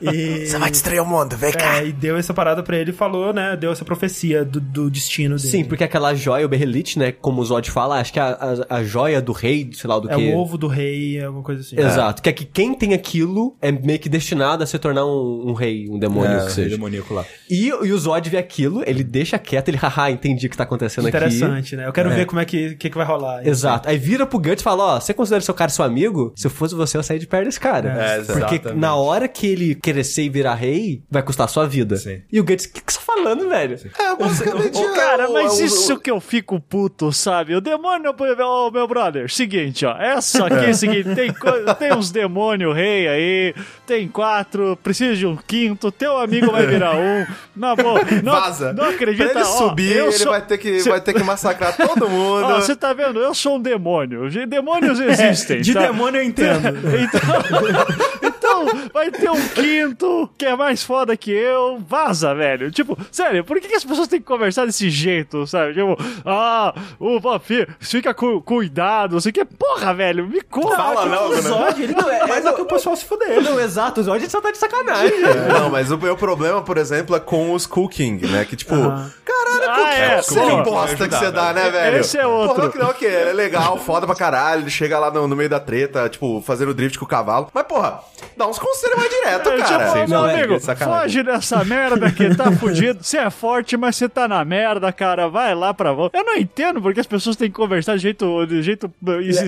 [SPEAKER 4] E... Você vai destruir o mundo, vem cá. É, e deu essa parada pra ele e falou, né? Deu essa profecia do, do destino dele.
[SPEAKER 2] Sim, porque aquela joia, o Berrelit, né? Como o Zod fala, acho que é a, a, a joia do rei, sei lá do
[SPEAKER 4] É
[SPEAKER 2] que.
[SPEAKER 4] o ovo do rei, alguma coisa assim.
[SPEAKER 2] Exato. Que é que quem tem aquilo é meio que destinado a se tornar um, um rei, um demônio,
[SPEAKER 1] é,
[SPEAKER 2] que seja.
[SPEAKER 1] demoníaco lá.
[SPEAKER 2] E, e o Zod vê aquilo, ele deixa quieto, ele, haha, entendi o que tá acontecendo aqui.
[SPEAKER 4] Interessante, né? Eu quero
[SPEAKER 2] É.
[SPEAKER 4] ver como é que, que, que vai rolar.
[SPEAKER 2] Exato. Aí vira pro Guts e fala, ó, você considera seu cara seu amigo? Se eu fosse você, eu sair de perto desse cara.
[SPEAKER 1] É,
[SPEAKER 2] Porque
[SPEAKER 1] exatamente.
[SPEAKER 2] na hora que ele crescer e virar rei, vai custar a sua vida.
[SPEAKER 1] Sim.
[SPEAKER 2] E o Guts, o que, que você tá falando, velho?
[SPEAKER 3] É, basicamente.
[SPEAKER 5] Ô, cara,
[SPEAKER 3] é, o-
[SPEAKER 5] mas
[SPEAKER 3] o-
[SPEAKER 5] isso que eu fico puto, sabe? O demônio, ô meu brother, seguinte, ó. Essa aqui é o seguinte: tem, tem uns demônio rei aí, tem quatro, precisa de um quinto, teu amigo vai virar um. Na boa, não,
[SPEAKER 3] Vaza.
[SPEAKER 5] não acredita,
[SPEAKER 3] Pra ele
[SPEAKER 5] ó,
[SPEAKER 3] subir,
[SPEAKER 5] eu
[SPEAKER 3] ele
[SPEAKER 5] sou-
[SPEAKER 3] vai, ter que,
[SPEAKER 5] Cê-
[SPEAKER 3] vai ter que massacrar todo mundo.
[SPEAKER 5] Você tá vendo? Eu sou um demônio. Demônios existem.
[SPEAKER 4] De
[SPEAKER 5] tá?
[SPEAKER 4] demônio eu entendo.
[SPEAKER 5] Então, então, vai ter um quinto que é mais foda que eu. Vaza, velho. Tipo, sério, por que, que as pessoas têm que conversar desse jeito, sabe? Tipo, ah, o Papi, fica cu cuidado, não sei o que. Porra, velho, me conta.
[SPEAKER 1] Fala logo,
[SPEAKER 4] o
[SPEAKER 1] né?
[SPEAKER 4] Zod, ele não é, mas é que o pessoal se fuder.
[SPEAKER 2] Não, exato, o Zod só tá de sacanagem.
[SPEAKER 3] É, Não, mas o meu problema, por exemplo, é com o Skull King, né? Que tipo,
[SPEAKER 4] Aham.
[SPEAKER 3] caralho,
[SPEAKER 5] Ah, é,
[SPEAKER 3] que
[SPEAKER 5] pô.
[SPEAKER 3] bosta que você dá, né, velho?
[SPEAKER 5] Esse é outro.
[SPEAKER 3] Porra, que não, que ele é legal, foda pra caralho, ele chega lá no, no meio da treta, tipo, fazendo drift com o cavalo. Mas, porra, dá uns conselhos mais direto,
[SPEAKER 5] É,
[SPEAKER 3] cara.
[SPEAKER 5] tipo, meu
[SPEAKER 2] é,
[SPEAKER 5] amigo,
[SPEAKER 1] é
[SPEAKER 5] foge dessa merda que tá fudido. Você é forte, mas você tá na merda, cara. Vai lá pra volta. Eu não entendo porque as pessoas têm que conversar de jeito, de jeito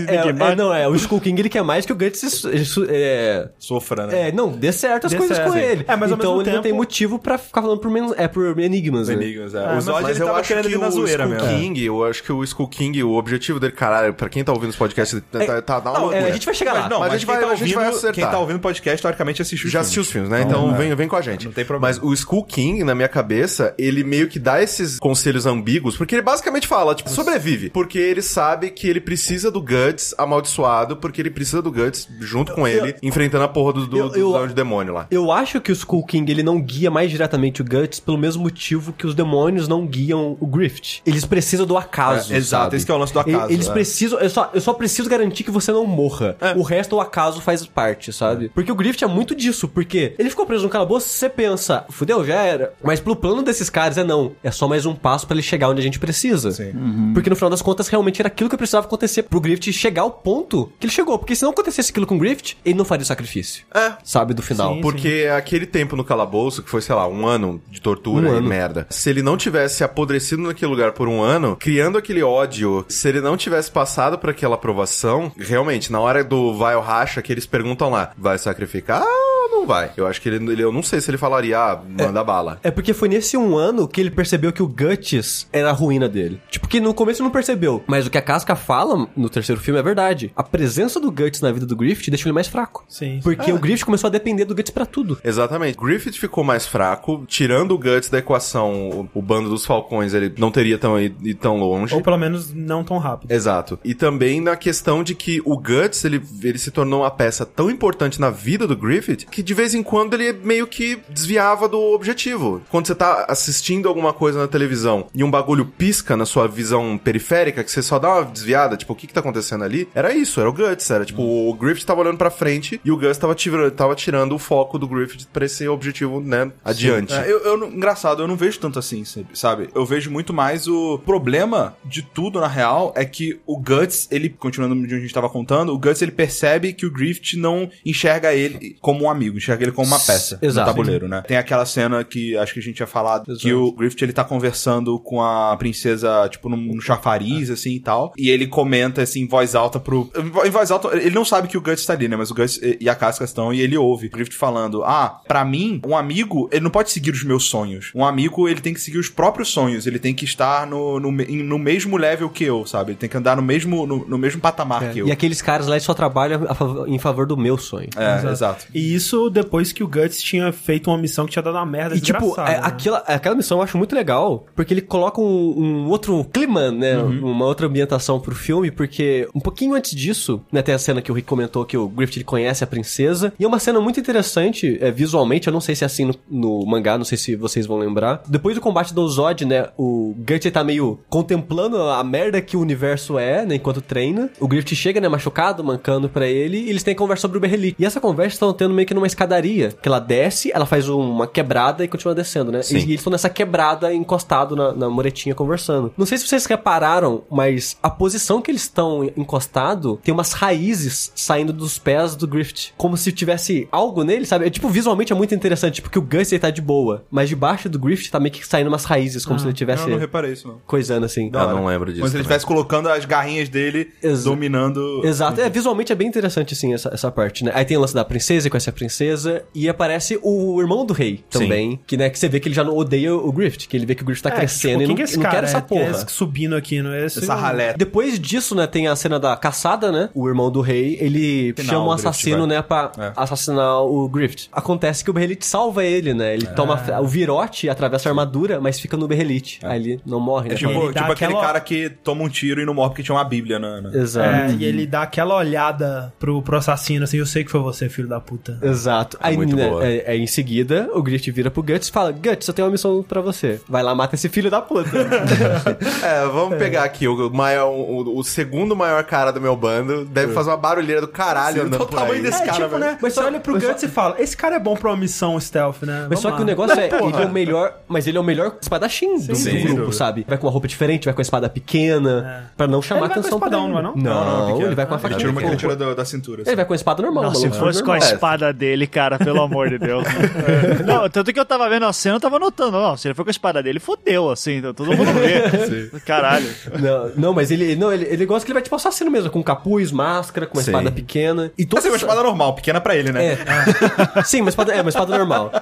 [SPEAKER 2] É, é, não, é, o Skull King ele quer mais que o Guts é,
[SPEAKER 1] Sofra, né?
[SPEAKER 2] é, não, dê certo as
[SPEAKER 4] Dê
[SPEAKER 2] coisas
[SPEAKER 4] certo,
[SPEAKER 2] com ele.
[SPEAKER 4] É, mas ao
[SPEAKER 2] então
[SPEAKER 4] mesmo
[SPEAKER 2] ele não tem
[SPEAKER 4] tempo-
[SPEAKER 2] motivo pra ficar falando por, men- é, por enigmas, né?
[SPEAKER 1] Enigmas, é.
[SPEAKER 4] É,
[SPEAKER 1] o
[SPEAKER 4] mas-
[SPEAKER 1] Zod, ele
[SPEAKER 3] eu
[SPEAKER 1] tava
[SPEAKER 3] acho
[SPEAKER 1] querendo na
[SPEAKER 3] o
[SPEAKER 1] zoeira
[SPEAKER 3] Skull
[SPEAKER 1] mesmo.
[SPEAKER 3] King, eu acho que o Skull King, o objetivo dele, caralho, pra quem tá ouvindo os podcasts, tá, tá dá uma
[SPEAKER 2] Não, é,
[SPEAKER 3] loucura.
[SPEAKER 2] a gente vai chegar lá.
[SPEAKER 1] Não,
[SPEAKER 3] Mas
[SPEAKER 1] mas,
[SPEAKER 3] a gente
[SPEAKER 1] quem,
[SPEAKER 3] vai-
[SPEAKER 1] tá
[SPEAKER 3] acertar.
[SPEAKER 1] quem tá ouvindo podcast, teoricamente, assistiu os
[SPEAKER 3] Já assistiu os filmes, né? Então,
[SPEAKER 1] é.
[SPEAKER 3] vem, vem com a gente.
[SPEAKER 1] Não tem problema.
[SPEAKER 3] Mas o Skull King, na minha cabeça, ele meio que dá esses conselhos ambíguos, porque ele basicamente fala, tipo, sobrevive. Porque ele sabe que ele precisa do Guts amaldiçoado, porque ele precisa do Guts junto com ele, enfrentando a porra do, do,
[SPEAKER 2] eu-
[SPEAKER 3] do
[SPEAKER 2] eu-
[SPEAKER 3] demônio lá.
[SPEAKER 2] Eu acho que o Skull King ele não guia mais diretamente o Guts pelo mesmo motivo que os demônios não guiam o Grift. Eles precisam do acaso.
[SPEAKER 1] É, exato, esse que é o lance do acaso,
[SPEAKER 2] Eles
[SPEAKER 1] é.
[SPEAKER 2] precisam. Eu só, eu só preciso garantir que você não morra. O resto, o acaso faz parte, sabe? Porque o Grift é muito disso. isso, porque ele ficou preso no calabouço, você pensa, fudeu, já era. Mas pro plano desses caras é não. É só mais um passo pra ele chegar onde a gente precisa.
[SPEAKER 1] Sim.
[SPEAKER 2] Porque no final das contas, realmente era aquilo que precisava acontecer pro Griffith chegar ao ponto que ele chegou. Porque se não acontecesse aquilo com o Griffith, ele não faria o sacrifício.
[SPEAKER 3] É.
[SPEAKER 2] Sabe, do final.
[SPEAKER 4] Sim.
[SPEAKER 3] Porque aquele tempo no calabouço, que foi, sei lá, um ano de tortura
[SPEAKER 2] Um
[SPEAKER 3] e
[SPEAKER 2] ano.
[SPEAKER 3] merda. Se ele não tivesse apodrecido naquele lugar por um ano, criando aquele ódio, se ele não tivesse passado por aquela aprovação, realmente, na hora do vai ou racha, que eles perguntam lá, vai sacrificar ou não vai? Eu acho que ele, ele- eu não sei se ele falaria, ah, manda bala.
[SPEAKER 2] É porque foi nesse um ano que ele percebeu que o Guts era a ruína dele. Tipo, que no começo não percebeu. Mas o que a Casca fala no terceiro filme é verdade. A presença do Guts na vida do Griffith deixou ele mais fraco.
[SPEAKER 4] Sim.
[SPEAKER 2] Porque o Griffith começou a depender do Guts pra tudo.
[SPEAKER 3] Exatamente. Griffith ficou mais fraco, tirando o Guts da equação, o, o bando dos Falcões, ele não teria tão ido ido tão longe.
[SPEAKER 4] Ou pelo menos não tão rápido.
[SPEAKER 3] Exato. E também na questão de que o Guts, ele, ele se tornou uma peça tão importante na vida do Griffith, que de vez em quando ele meio que desviava do objetivo. Quando você tá assistindo alguma coisa na televisão e um bagulho pisca na sua visão periférica, que você só dá uma desviada, tipo, o que que tá acontecendo ali? Era isso, era o Guts, era tipo, o Griffith tava olhando pra frente e o Guts tava, tirando tava tirando o foco do Griffith pra esse objetivo, né, adiante.
[SPEAKER 1] É, eu, eu engraçado, eu não vejo tanto assim, sabe? Eu vejo muito mais o problema de tudo, na real, é que o Guts, ele, continuando de onde a gente tava contando, o Guts, ele percebe que o Griffith não enxerga ele como um amigo, enxerga ele como uma peça
[SPEAKER 2] Exato.
[SPEAKER 1] no tabuleiro, né? Tem aquela cena que acho que a gente tinha falado, que o Griffith, ele tá conversando com a princesa, tipo, num, num chafariz, assim, e tal, e ele comenta, assim, em voz alta pro... Em voz alta, ele não sabe que o Guts tá ali, né? Mas o Guts e a Casca estão, e ele ouve o Griffith falando, ah, pra mim, um amigo, ele não pode seguir os meus sonhos. Um amigo, ele tem que seguir os próprios sonhos, ele tem que estar no, no, no mesmo level que eu, sabe? Ele tem que andar no mesmo, no, no mesmo patamar que eu.
[SPEAKER 2] E aqueles caras lá só trabalham em favor do meu sonho.
[SPEAKER 1] É, exato.
[SPEAKER 4] E isso depois que o Guts tinha feito uma missão que tinha dado uma merda
[SPEAKER 2] E tipo, é,
[SPEAKER 4] né?
[SPEAKER 2] aquela, aquela missão eu acho muito legal, porque ele coloca um, um outro clima, né?
[SPEAKER 4] Uhum.
[SPEAKER 2] Uma outra ambientação pro filme, porque um pouquinho antes disso, né, tem a cena que o Rick comentou que o Griffith ele conhece a princesa, e é uma cena muito interessante, é, visualmente, eu não sei se é assim no, no mangá, não sei se vocês vão lembrar. Depois do combate do Zod, né, o Guts tá meio contemplando a merda que o universo é, né, enquanto treina. O Griffith chega, né, machucado, mancando pra ele, e eles têm conversa sobre o Berrelic. E essa conversa estão tendo meio que numa escadaria, que ela desce, ela faz uma quebrada e continua descendo, né?
[SPEAKER 3] Sim.
[SPEAKER 2] E, e eles estão nessa quebrada encostado na, na muretinha conversando. Não sei se vocês repararam, mas a posição que eles estão encostado tem umas raízes saindo dos pés do Griffith. Como se tivesse algo nele, sabe? É, tipo, visualmente é muito interessante, porque o Gus ele tá de boa, mas debaixo do Griffith tá meio que saindo umas raízes, como se ele tivesse
[SPEAKER 1] Eu não reparei isso, não.
[SPEAKER 2] coisando assim.
[SPEAKER 3] Ah, não lembro disso
[SPEAKER 1] Como se ele estivesse colocando as garrinhas dele
[SPEAKER 2] Exa-
[SPEAKER 1] dominando.
[SPEAKER 2] Exato, é, visualmente é bem interessante, assim, essa, essa parte, né? Aí tem o lance da princesa, conhece a princesa, e aparece o irmão do rei também, que, né, que você vê que ele já não odeia o Griffith, que ele vê que o Griffith tá
[SPEAKER 4] É,
[SPEAKER 2] crescendo
[SPEAKER 4] tipo,
[SPEAKER 2] e
[SPEAKER 4] quem
[SPEAKER 2] não,
[SPEAKER 4] que é esse
[SPEAKER 2] não
[SPEAKER 4] cara?
[SPEAKER 2] quer essa
[SPEAKER 4] É,
[SPEAKER 2] porra.
[SPEAKER 4] é subindo aqui, não é esse?
[SPEAKER 1] Essa ralé.
[SPEAKER 2] Depois disso, né, tem a cena da caçada, né? O irmão do rei, ele
[SPEAKER 1] Final,
[SPEAKER 2] chama um
[SPEAKER 1] o
[SPEAKER 2] assassino, né, pra
[SPEAKER 1] É.
[SPEAKER 2] assassinar o Griffith. Acontece que o Berrelite salva ele, né? Ele toma o virote, atravessa a armadura, mas fica no Berrelite. Aí ele não morre, né?
[SPEAKER 1] É tipo, tipo aquele
[SPEAKER 4] aquela-
[SPEAKER 1] cara que toma um tiro e não morre porque tinha uma bíblia na... na-
[SPEAKER 2] Exato.
[SPEAKER 4] É, e ele dá aquela olhada pro, pro assassino, assim, eu sei que foi você, filho da puta.
[SPEAKER 2] Exato. Aí,
[SPEAKER 3] muito
[SPEAKER 2] né,
[SPEAKER 3] boa.
[SPEAKER 2] é, é, em seguida, o Griffith vira pro Guts e fala: Guts, eu tenho uma missão pra você. Vai lá, mata esse filho da puta.
[SPEAKER 3] É, vamos pegar aqui o, maior, o, o segundo maior cara do meu bando. Deve fazer uma barulheira do caralho
[SPEAKER 1] Sim,
[SPEAKER 3] andando por
[SPEAKER 1] tamanho
[SPEAKER 3] aí.
[SPEAKER 1] desse
[SPEAKER 4] é,
[SPEAKER 1] cara,
[SPEAKER 4] tipo, né? Mas você olha pro Guts e fala, esse cara é bom pra uma missão stealth, né?
[SPEAKER 2] Mas só
[SPEAKER 4] Vamos
[SPEAKER 2] que o
[SPEAKER 4] lá.
[SPEAKER 2] negócio é,
[SPEAKER 4] Porra.
[SPEAKER 2] ele é o melhor, mas ele é o melhor espadachim do, do grupo, sabe? Vai com uma roupa diferente, vai com a espada pequena, pra não chamar
[SPEAKER 4] Ele vai com
[SPEAKER 2] atenção pra
[SPEAKER 4] não
[SPEAKER 2] ele.
[SPEAKER 4] vai não?
[SPEAKER 2] Não,
[SPEAKER 1] pequeno.
[SPEAKER 2] ele vai com a
[SPEAKER 1] Ele
[SPEAKER 2] faca
[SPEAKER 1] tira uma que ele tira da, da cintura. assim.
[SPEAKER 2] Ele vai com a espada normal,
[SPEAKER 5] Não, se
[SPEAKER 2] maluco.
[SPEAKER 5] Com a espada dele, cara, pelo amor de Deus. né? Não, tanto que eu tava vendo a cena, eu tava notando, ó, se ele for com a espada dele, fodeu, assim, então todo mundo vê. Caralho.
[SPEAKER 2] Não, não, mas ele, não, ele, ele gosta que ele vai tipo assassino mesmo, com capuz, máscara, com uma
[SPEAKER 3] Sim.
[SPEAKER 2] espada pequena. E toda
[SPEAKER 1] Essa é uma espada normal, pequena pra ele, né?
[SPEAKER 2] É. Sim, uma espada, é uma espada normal.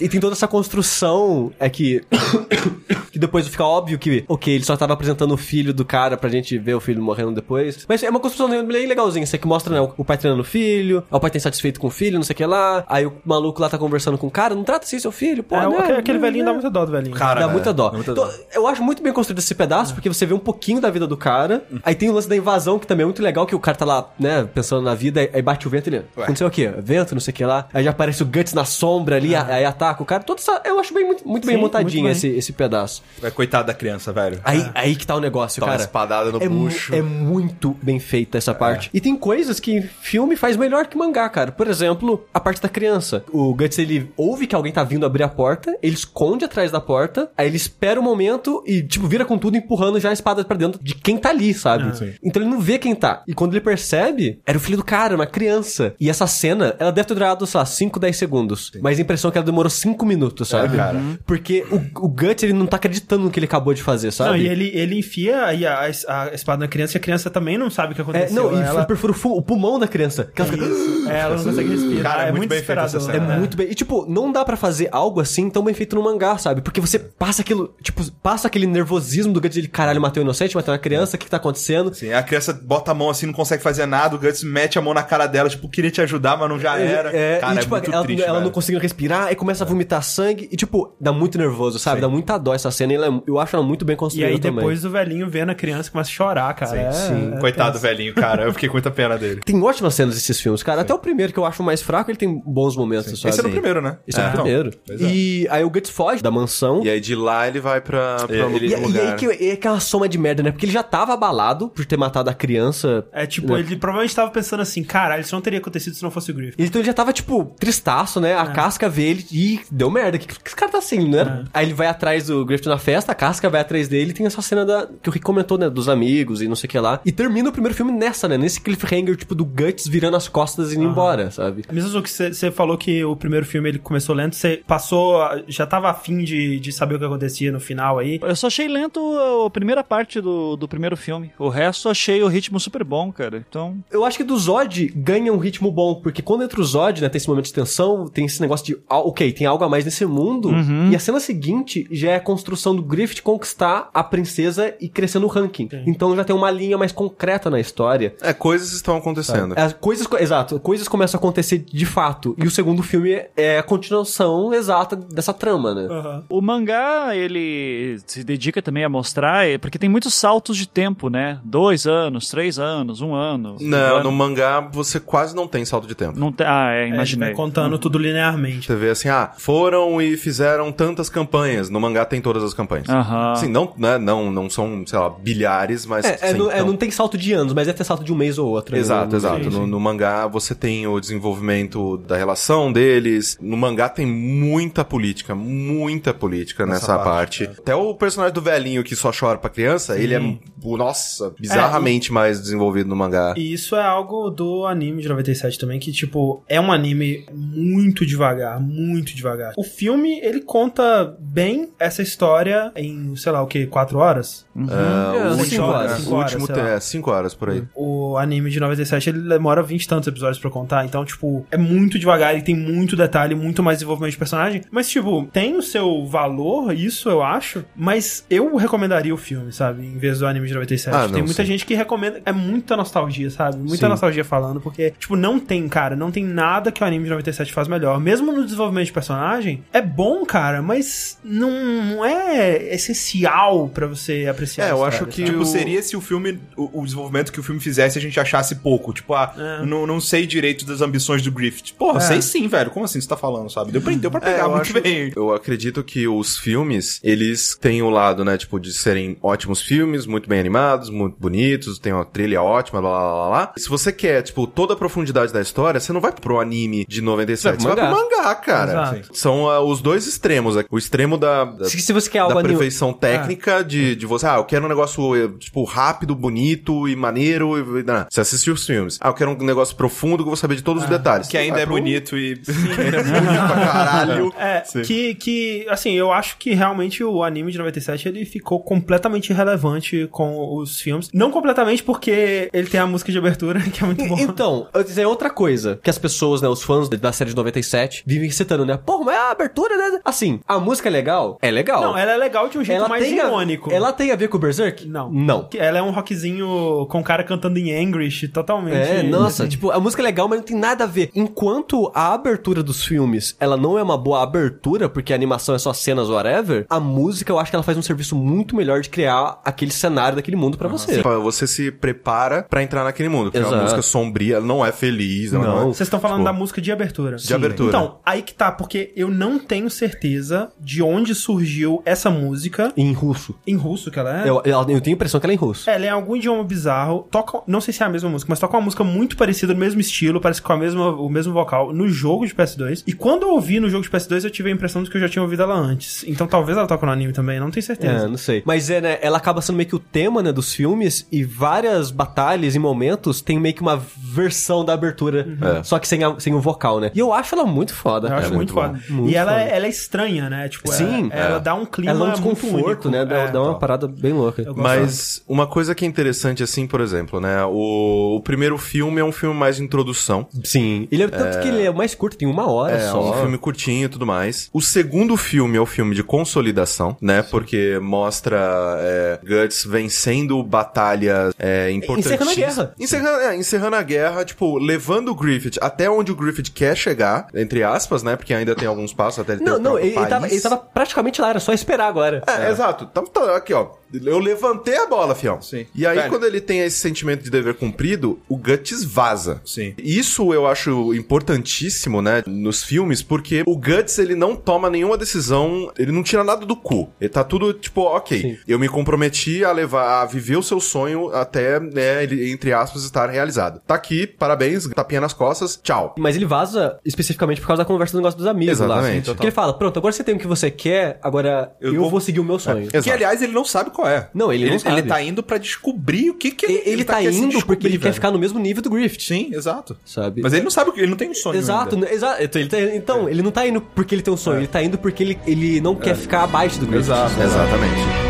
[SPEAKER 2] E tem toda essa construção, é que. que depois fica óbvio que, ok, ele só tava apresentando o filho do cara pra gente ver o filho morrendo depois. Mas é uma construção bem legalzinha. Você que mostra, né, o pai treinando o filho, o pai tem satisfeito com o filho, não sei o que lá. Aí o maluco lá tá conversando com o cara, não trata assim seu filho, pô.
[SPEAKER 4] É,
[SPEAKER 2] né,
[SPEAKER 4] aquele, aquele
[SPEAKER 2] né,
[SPEAKER 4] velhinho
[SPEAKER 2] né.
[SPEAKER 4] dá muita dó do velhinho.
[SPEAKER 1] Cara,
[SPEAKER 2] Dá
[SPEAKER 1] é,
[SPEAKER 2] muita dó.
[SPEAKER 1] dá muita
[SPEAKER 2] Então,
[SPEAKER 1] dó.
[SPEAKER 2] eu acho muito bem construído esse pedaço, porque você vê um pouquinho da vida do cara. Aí tem o lance da invasão, que também é muito legal, que o cara tá lá, né, pensando na vida, aí bate o vento e ele. Aconteceu o quê? Vento, não sei o que lá. Aí já aparece o Guts na sombra ali, aí ataca o cara. Toda essa. Eu acho bem, muito, muito bem
[SPEAKER 4] Sim,
[SPEAKER 2] montadinho
[SPEAKER 4] muito bem.
[SPEAKER 2] Esse, esse pedaço.
[SPEAKER 1] É, coitado da criança, velho.
[SPEAKER 2] Aí, aí que tá o negócio,
[SPEAKER 3] uma
[SPEAKER 2] cara.
[SPEAKER 3] espadada no
[SPEAKER 2] é,
[SPEAKER 3] bucho.
[SPEAKER 2] é muito bem feita essa parte. E tem coisas que filme faz melhor que mangá, cara. Por exemplo, a parte da criança. O Guts, ele ouve que alguém tá vindo abrir a porta, ele esconde atrás da porta, aí ele espera o momento e, tipo, vira com tudo empurrando já a espada pra dentro de quem tá ali, sabe? Então ele não vê quem tá. E quando ele percebe, era o filho do cara, uma criança. E essa cena, ela deve ter durado, sei lá, 5, 10 segundos. Mas a impressão é que ela demorou 5 minutos, sabe?
[SPEAKER 1] cara.
[SPEAKER 2] Porque o, o Guts, ele não tá acreditando no que ele acabou de fazer, sabe?
[SPEAKER 4] Não, e ele, ele enfia aí a, a, a espada na criança e a criança também não sabe o que
[SPEAKER 2] É,
[SPEAKER 4] aconteceu.
[SPEAKER 2] não, e
[SPEAKER 4] ela,
[SPEAKER 2] perfura o, o pulmão da criança. Que ela fica...
[SPEAKER 4] É, ela não consegue respirar.
[SPEAKER 1] Cara, é
[SPEAKER 4] é
[SPEAKER 1] muito
[SPEAKER 4] muito
[SPEAKER 1] bem feita essa
[SPEAKER 4] desesperador.
[SPEAKER 1] cena.
[SPEAKER 2] É muito bem. E, tipo, não dá pra fazer algo assim tão bem feito no mangá, sabe? Porque você passa aquilo. Tipo, passa aquele nervosismo do Guts de caralho, matei o inocente, matei uma criança, o que, que tá acontecendo?
[SPEAKER 1] Assim, a criança bota a mão assim, não consegue fazer nada, o Guts mete a mão na cara dela, tipo, queria te ajudar, mas não já era.
[SPEAKER 2] É,
[SPEAKER 1] Cara,
[SPEAKER 2] e,
[SPEAKER 1] é
[SPEAKER 2] tipo,
[SPEAKER 1] muito
[SPEAKER 2] ela,
[SPEAKER 1] triste,
[SPEAKER 2] ela não
[SPEAKER 1] velho.
[SPEAKER 2] conseguindo respirar, aí começa a vomitar sangue, e, tipo, dá muito nervoso, sabe? Dá muita dó essa cena, e ela é- eu acho ela muito bem
[SPEAKER 4] E
[SPEAKER 2] construída
[SPEAKER 4] aí
[SPEAKER 2] também.
[SPEAKER 4] depois o velhinho vendo a criança começa a chorar, cara. É-
[SPEAKER 1] Sim,
[SPEAKER 4] é
[SPEAKER 1] coitado
[SPEAKER 4] tenso.
[SPEAKER 1] velhinho, cara. Eu fiquei com muita pena dele.
[SPEAKER 2] Tem ótimas cenas desses filmes, cara. Até o primeiro, que eu acho mais fraco, ele tem bons momentos, sabe?
[SPEAKER 1] Esse é no primeiro, né?
[SPEAKER 2] Esse é, no
[SPEAKER 1] então,
[SPEAKER 2] primeiro.
[SPEAKER 1] é.
[SPEAKER 2] E aí o Guts foge da mansão.
[SPEAKER 3] E aí de lá ele vai pra, pra
[SPEAKER 1] É,
[SPEAKER 3] um
[SPEAKER 1] ele-
[SPEAKER 2] E, e
[SPEAKER 3] lugar.
[SPEAKER 2] aí que é aquela soma de merda, né? Porque ele já tava abalado por ter matado a criança.
[SPEAKER 4] É tipo, ele provavelmente tava pensando assim, caralho, isso não teria acontecido se não fosse o Griffith.
[SPEAKER 2] Então ele já tava, tipo, tristaço, né? A casca vê ele e deu merda. Que, que esse cara tá assim, né? Aí ele vai atrás do Griffith na festa, a casca vai atrás dele e tem essa cena da, que o Rick comentou, né? Dos amigos e não sei o que lá. E termina o primeiro filme nessa, né? Nesse cliffhanger, tipo, do Guts virando as costas e indo embora, sabe?
[SPEAKER 4] Mesmo que você falou que o primeiro filme ele começou lento, você passou, já tava afim de, de saber o que acontecia no final aí.
[SPEAKER 5] Eu só achei lento a primeira parte do, do primeiro filme. O resto eu achei o ritmo super bom, cara. Então.
[SPEAKER 2] Eu acho que do Zod ganha um ritmo bom, porque quando entra o Zod, né, tem esse momento de tensão, tem esse negócio de, ah, ok, tem algo a mais nesse mundo, e a cena seguinte já é a construção do Griffith conquistar a princesa e crescer no ranking. Então já tem uma linha mais concreta na história.
[SPEAKER 3] É, coisas estão acontecendo.
[SPEAKER 2] As coisas, co- exato, coisas começam a acontecer de fato. E o segundo filme é- é a continuação exata dessa trama, né?
[SPEAKER 4] Aham.
[SPEAKER 5] O mangá, ele se dedica também a mostrar, é, porque tem muitos saltos de tempo, né? Dois anos, três anos, um ano.
[SPEAKER 3] Não,
[SPEAKER 5] ano.
[SPEAKER 3] no mangá você quase não tem salto de tempo.
[SPEAKER 5] Não tem- Ah, é,
[SPEAKER 4] É,
[SPEAKER 5] imaginei.
[SPEAKER 4] vai contando tudo linearmente.
[SPEAKER 3] Você vê assim, ah, foram e fizeram tantas campanhas. No mangá tem todas as campanhas.
[SPEAKER 5] Aham.
[SPEAKER 3] Assim, não, né, não, não são, sei lá, bilhares, mas.
[SPEAKER 2] É, é,
[SPEAKER 3] sim,
[SPEAKER 2] não, é, não tem salto de anos, mas deve ter salto de um mês ou outro. né?
[SPEAKER 3] Exato,
[SPEAKER 2] No-
[SPEAKER 3] exato.
[SPEAKER 4] sim,
[SPEAKER 3] No,
[SPEAKER 4] sim.
[SPEAKER 3] no mangá você tem o desenvolvimento da relação deles. No mangá tem muita política, muita política nessa,
[SPEAKER 1] parte,
[SPEAKER 3] parte. Até o personagem do velhinho que só chora pra criança, ele é, o- nossa, bizarramente mais desenvolvido no mangá.
[SPEAKER 4] E isso é algo do anime de 97 também, que, tipo, é um anime muito devagar, muito devagar. O filme, ele conta bem essa história em, sei lá, o que, quatro horas?
[SPEAKER 3] Ah,
[SPEAKER 2] É,
[SPEAKER 3] o
[SPEAKER 2] cinco
[SPEAKER 3] último,
[SPEAKER 2] horas,
[SPEAKER 3] o
[SPEAKER 4] cinco horas,
[SPEAKER 3] último tem- é, cinco horas por aí.
[SPEAKER 4] O anime de 97, ele demora 20 e tantos episódios pra contar, então, tipo, é muito devagar e tem muito detalhe, muito mais desenvolvimento de personagem. Mas, tipo, tem o seu valor, isso eu acho, mas eu recomendaria o filme, sabe? Em vez do anime de 97.
[SPEAKER 3] Ah,
[SPEAKER 4] tem
[SPEAKER 3] não,
[SPEAKER 4] muita
[SPEAKER 3] sim.
[SPEAKER 4] gente que recomenda, é muita nostalgia, sabe? Muita
[SPEAKER 3] Sim.
[SPEAKER 4] nostalgia falando, porque, tipo, não tem, cara, não tem nada que o anime de 97 faz melhor. Mesmo no desenvolvimento de personagem, é bom, cara, mas não, não é essencial pra você apreciar.
[SPEAKER 3] É, eu acho que
[SPEAKER 4] sabe?
[SPEAKER 1] Tipo,
[SPEAKER 3] o-
[SPEAKER 1] seria se o filme, o, o desenvolvimento que o filme fizesse a gente achasse pouco. Tipo, ah,
[SPEAKER 4] É.
[SPEAKER 1] não, não sei direito das ambições do Griffith. Porra,
[SPEAKER 4] É.
[SPEAKER 1] sei sim, velho. Como assim você tá falando, sabe? Deu pra, deu pra
[SPEAKER 3] É,
[SPEAKER 1] pegar
[SPEAKER 3] eu
[SPEAKER 1] muito
[SPEAKER 3] acho-
[SPEAKER 1] bem.
[SPEAKER 3] Eu acredito que os filmes, eles têm o lado, né, tipo, de serem ótimos filmes, muito bem animados, muito bonitos, tem uma trilha ótima, blá, blá, blá, blá. Se você quer, tipo, toda a profundidade da história, você não vai pro anime de 97,
[SPEAKER 2] Vai
[SPEAKER 3] você
[SPEAKER 2] pro
[SPEAKER 3] vai pro mangá, cara.
[SPEAKER 4] Exato.
[SPEAKER 3] São ah, os dois extremos. O extremo da, da,
[SPEAKER 2] Se, se você quer algo
[SPEAKER 3] da
[SPEAKER 2] anime-
[SPEAKER 3] perfeição técnica de, de você, ah, eu quero um negócio, eh, tipo, rápido, bonito e maneiro. E, não, você assistiu os filmes. Ah, eu quero um negócio profundo que eu vou saber de todos os detalhes.
[SPEAKER 1] Que ainda
[SPEAKER 3] Vai
[SPEAKER 1] é
[SPEAKER 3] pro-
[SPEAKER 1] bonito e.
[SPEAKER 3] ainda é bonito pra caralho.
[SPEAKER 4] É, que, que, assim, eu acho que realmente o anime de 97 ele ficou completamente irrelevante com os filmes. Não completamente porque ele tem a música de abertura, que é muito bom.
[SPEAKER 2] Então, eu dizer outra coisa que as pessoas, né, os fãs da série de 97 vivem citando, né? Pô, mas é a abertura, né? Assim, a música é legal? É legal.
[SPEAKER 4] Não, ela é legal de um jeito mais
[SPEAKER 2] tem a-
[SPEAKER 4] irônico.
[SPEAKER 2] ela tem a ver com o Berserk?
[SPEAKER 4] Não.
[SPEAKER 2] Não.
[SPEAKER 4] Ela é um rockzinho com o cara cantando em English, totalmente.
[SPEAKER 2] É, nossa,
[SPEAKER 4] assim.
[SPEAKER 2] tipo, a música é legal, mas não tem nada a ver. Enquanto a abertura dos filmes, ela não é uma boa abertura, porque a animação é só cenas whatever, a música eu acho que ela faz um serviço muito melhor de criar aquele cenário daquele mundo pra você.
[SPEAKER 3] Tipo, Você se prepara pra entrar naquele mundo. Porque é
[SPEAKER 2] Exato.
[SPEAKER 3] uma música sombria, ela não é feliz. ela
[SPEAKER 2] Não.
[SPEAKER 3] é-
[SPEAKER 4] Vocês estão falando
[SPEAKER 3] Tipo,
[SPEAKER 4] da música de abertura.
[SPEAKER 3] De abertura.
[SPEAKER 4] Então, aí que tá, porque eu não tenho certeza de onde surgiu essa essa música
[SPEAKER 2] Em russo.
[SPEAKER 4] em russo que ela é.
[SPEAKER 2] Eu, eu, eu tenho a impressão que ela é em russo.
[SPEAKER 4] É, ela é em algum idioma bizarro. Toca, não sei se é a mesma música, mas toca uma música muito parecida, no mesmo estilo, parece que com a mesma, o mesmo vocal, no jogo de PS2. E quando eu ouvi no jogo de PS2, eu tive a impressão de que eu já tinha ouvido ela antes. Então talvez ela toque no anime também, não tenho
[SPEAKER 2] É,
[SPEAKER 4] certeza.
[SPEAKER 2] não sei. Mas é, né, ela acaba sendo meio que o tema, né, dos filmes e várias batalhas e momentos tem meio que uma versão da abertura,
[SPEAKER 3] É.
[SPEAKER 2] só que sem, a- sem o vocal, né? E eu acho ela muito foda.
[SPEAKER 4] Eu acho
[SPEAKER 2] cara.
[SPEAKER 4] muito,
[SPEAKER 3] muito
[SPEAKER 4] foda.
[SPEAKER 2] Muito
[SPEAKER 4] e ela,
[SPEAKER 2] foda.
[SPEAKER 4] É, ela é estranha, né? Tipo,
[SPEAKER 2] Sim.
[SPEAKER 4] ela, ela
[SPEAKER 3] É.
[SPEAKER 4] dá um clima
[SPEAKER 2] Ela é um
[SPEAKER 4] muito
[SPEAKER 2] desconforto,
[SPEAKER 4] único.
[SPEAKER 2] né? Dá,
[SPEAKER 4] É,
[SPEAKER 2] dá uma parada bem louca.
[SPEAKER 3] Mas uma coisa que é interessante, assim, por exemplo, né? O, o primeiro filme é um filme mais de introdução.
[SPEAKER 2] Sim. Ele é tanto que ele é mais curto, tem uma hora
[SPEAKER 3] É,
[SPEAKER 2] só.
[SPEAKER 3] um filme curtinho e tudo mais. O segundo filme é o filme de consolidação, né? Porque mostra é, Guts vencendo batalhas é, importantes.
[SPEAKER 2] Encerrando a guerra.
[SPEAKER 3] Encerrando, é, encerrando a guerra, tipo, levando o Griffith até onde o Griffith quer chegar, entre aspas, né? Porque ainda tem alguns passos até ele ter
[SPEAKER 2] Não,
[SPEAKER 3] o
[SPEAKER 2] não,
[SPEAKER 3] próprio
[SPEAKER 2] ele, ele tava,
[SPEAKER 3] país.
[SPEAKER 2] ele tava praticamente lá, era só esperar agora.
[SPEAKER 3] É, exato. Então, tá, aqui, ó. Eu levantei a bola, fião.
[SPEAKER 1] Sim.
[SPEAKER 3] E aí,
[SPEAKER 1] Velho.
[SPEAKER 3] quando ele tem esse sentimento de dever cumprido, o Guts vaza.
[SPEAKER 1] Sim.
[SPEAKER 3] Isso eu acho importantíssimo, né, nos filmes, porque o Guts, ele não toma nenhuma decisão, ele não tira nada do cu. Ele tá tudo, tipo, ok,
[SPEAKER 2] Sim.
[SPEAKER 3] eu me comprometi a levar, a viver o seu sonho até, né, ele, entre aspas, estar realizado. Tá aqui, parabéns, tapinha nas costas, tchau.
[SPEAKER 2] Mas ele vaza especificamente por causa da conversa do negócio dos amigos
[SPEAKER 3] Exatamente.
[SPEAKER 2] lá. Porque ele fala, pronto, agora você tem o que você quer, agora eu,
[SPEAKER 1] Eu
[SPEAKER 2] vou...
[SPEAKER 1] vou-
[SPEAKER 2] seguir o meu sonho.
[SPEAKER 3] Exato.
[SPEAKER 1] Que, aliás, ele não sabe qual é.
[SPEAKER 2] Não, ele não sabe.
[SPEAKER 1] Ele tá indo pra descobrir o que que ele,
[SPEAKER 2] Ele, ele tá,
[SPEAKER 1] querendo
[SPEAKER 2] indo porque ele quer
[SPEAKER 1] velho.
[SPEAKER 2] ficar no mesmo nível do Griffith.
[SPEAKER 1] Sim, exato.
[SPEAKER 2] Sabe?
[SPEAKER 1] Mas ele não sabe o que ele não tem um sonho.
[SPEAKER 2] Exato,
[SPEAKER 1] ainda.
[SPEAKER 2] né? exa- então, ele tá, então, ele não tá indo porque ele tem um sonho, ele tá indo porque ele, ele não quer ficar abaixo do Griffith.
[SPEAKER 1] Exato.
[SPEAKER 3] Exatamente.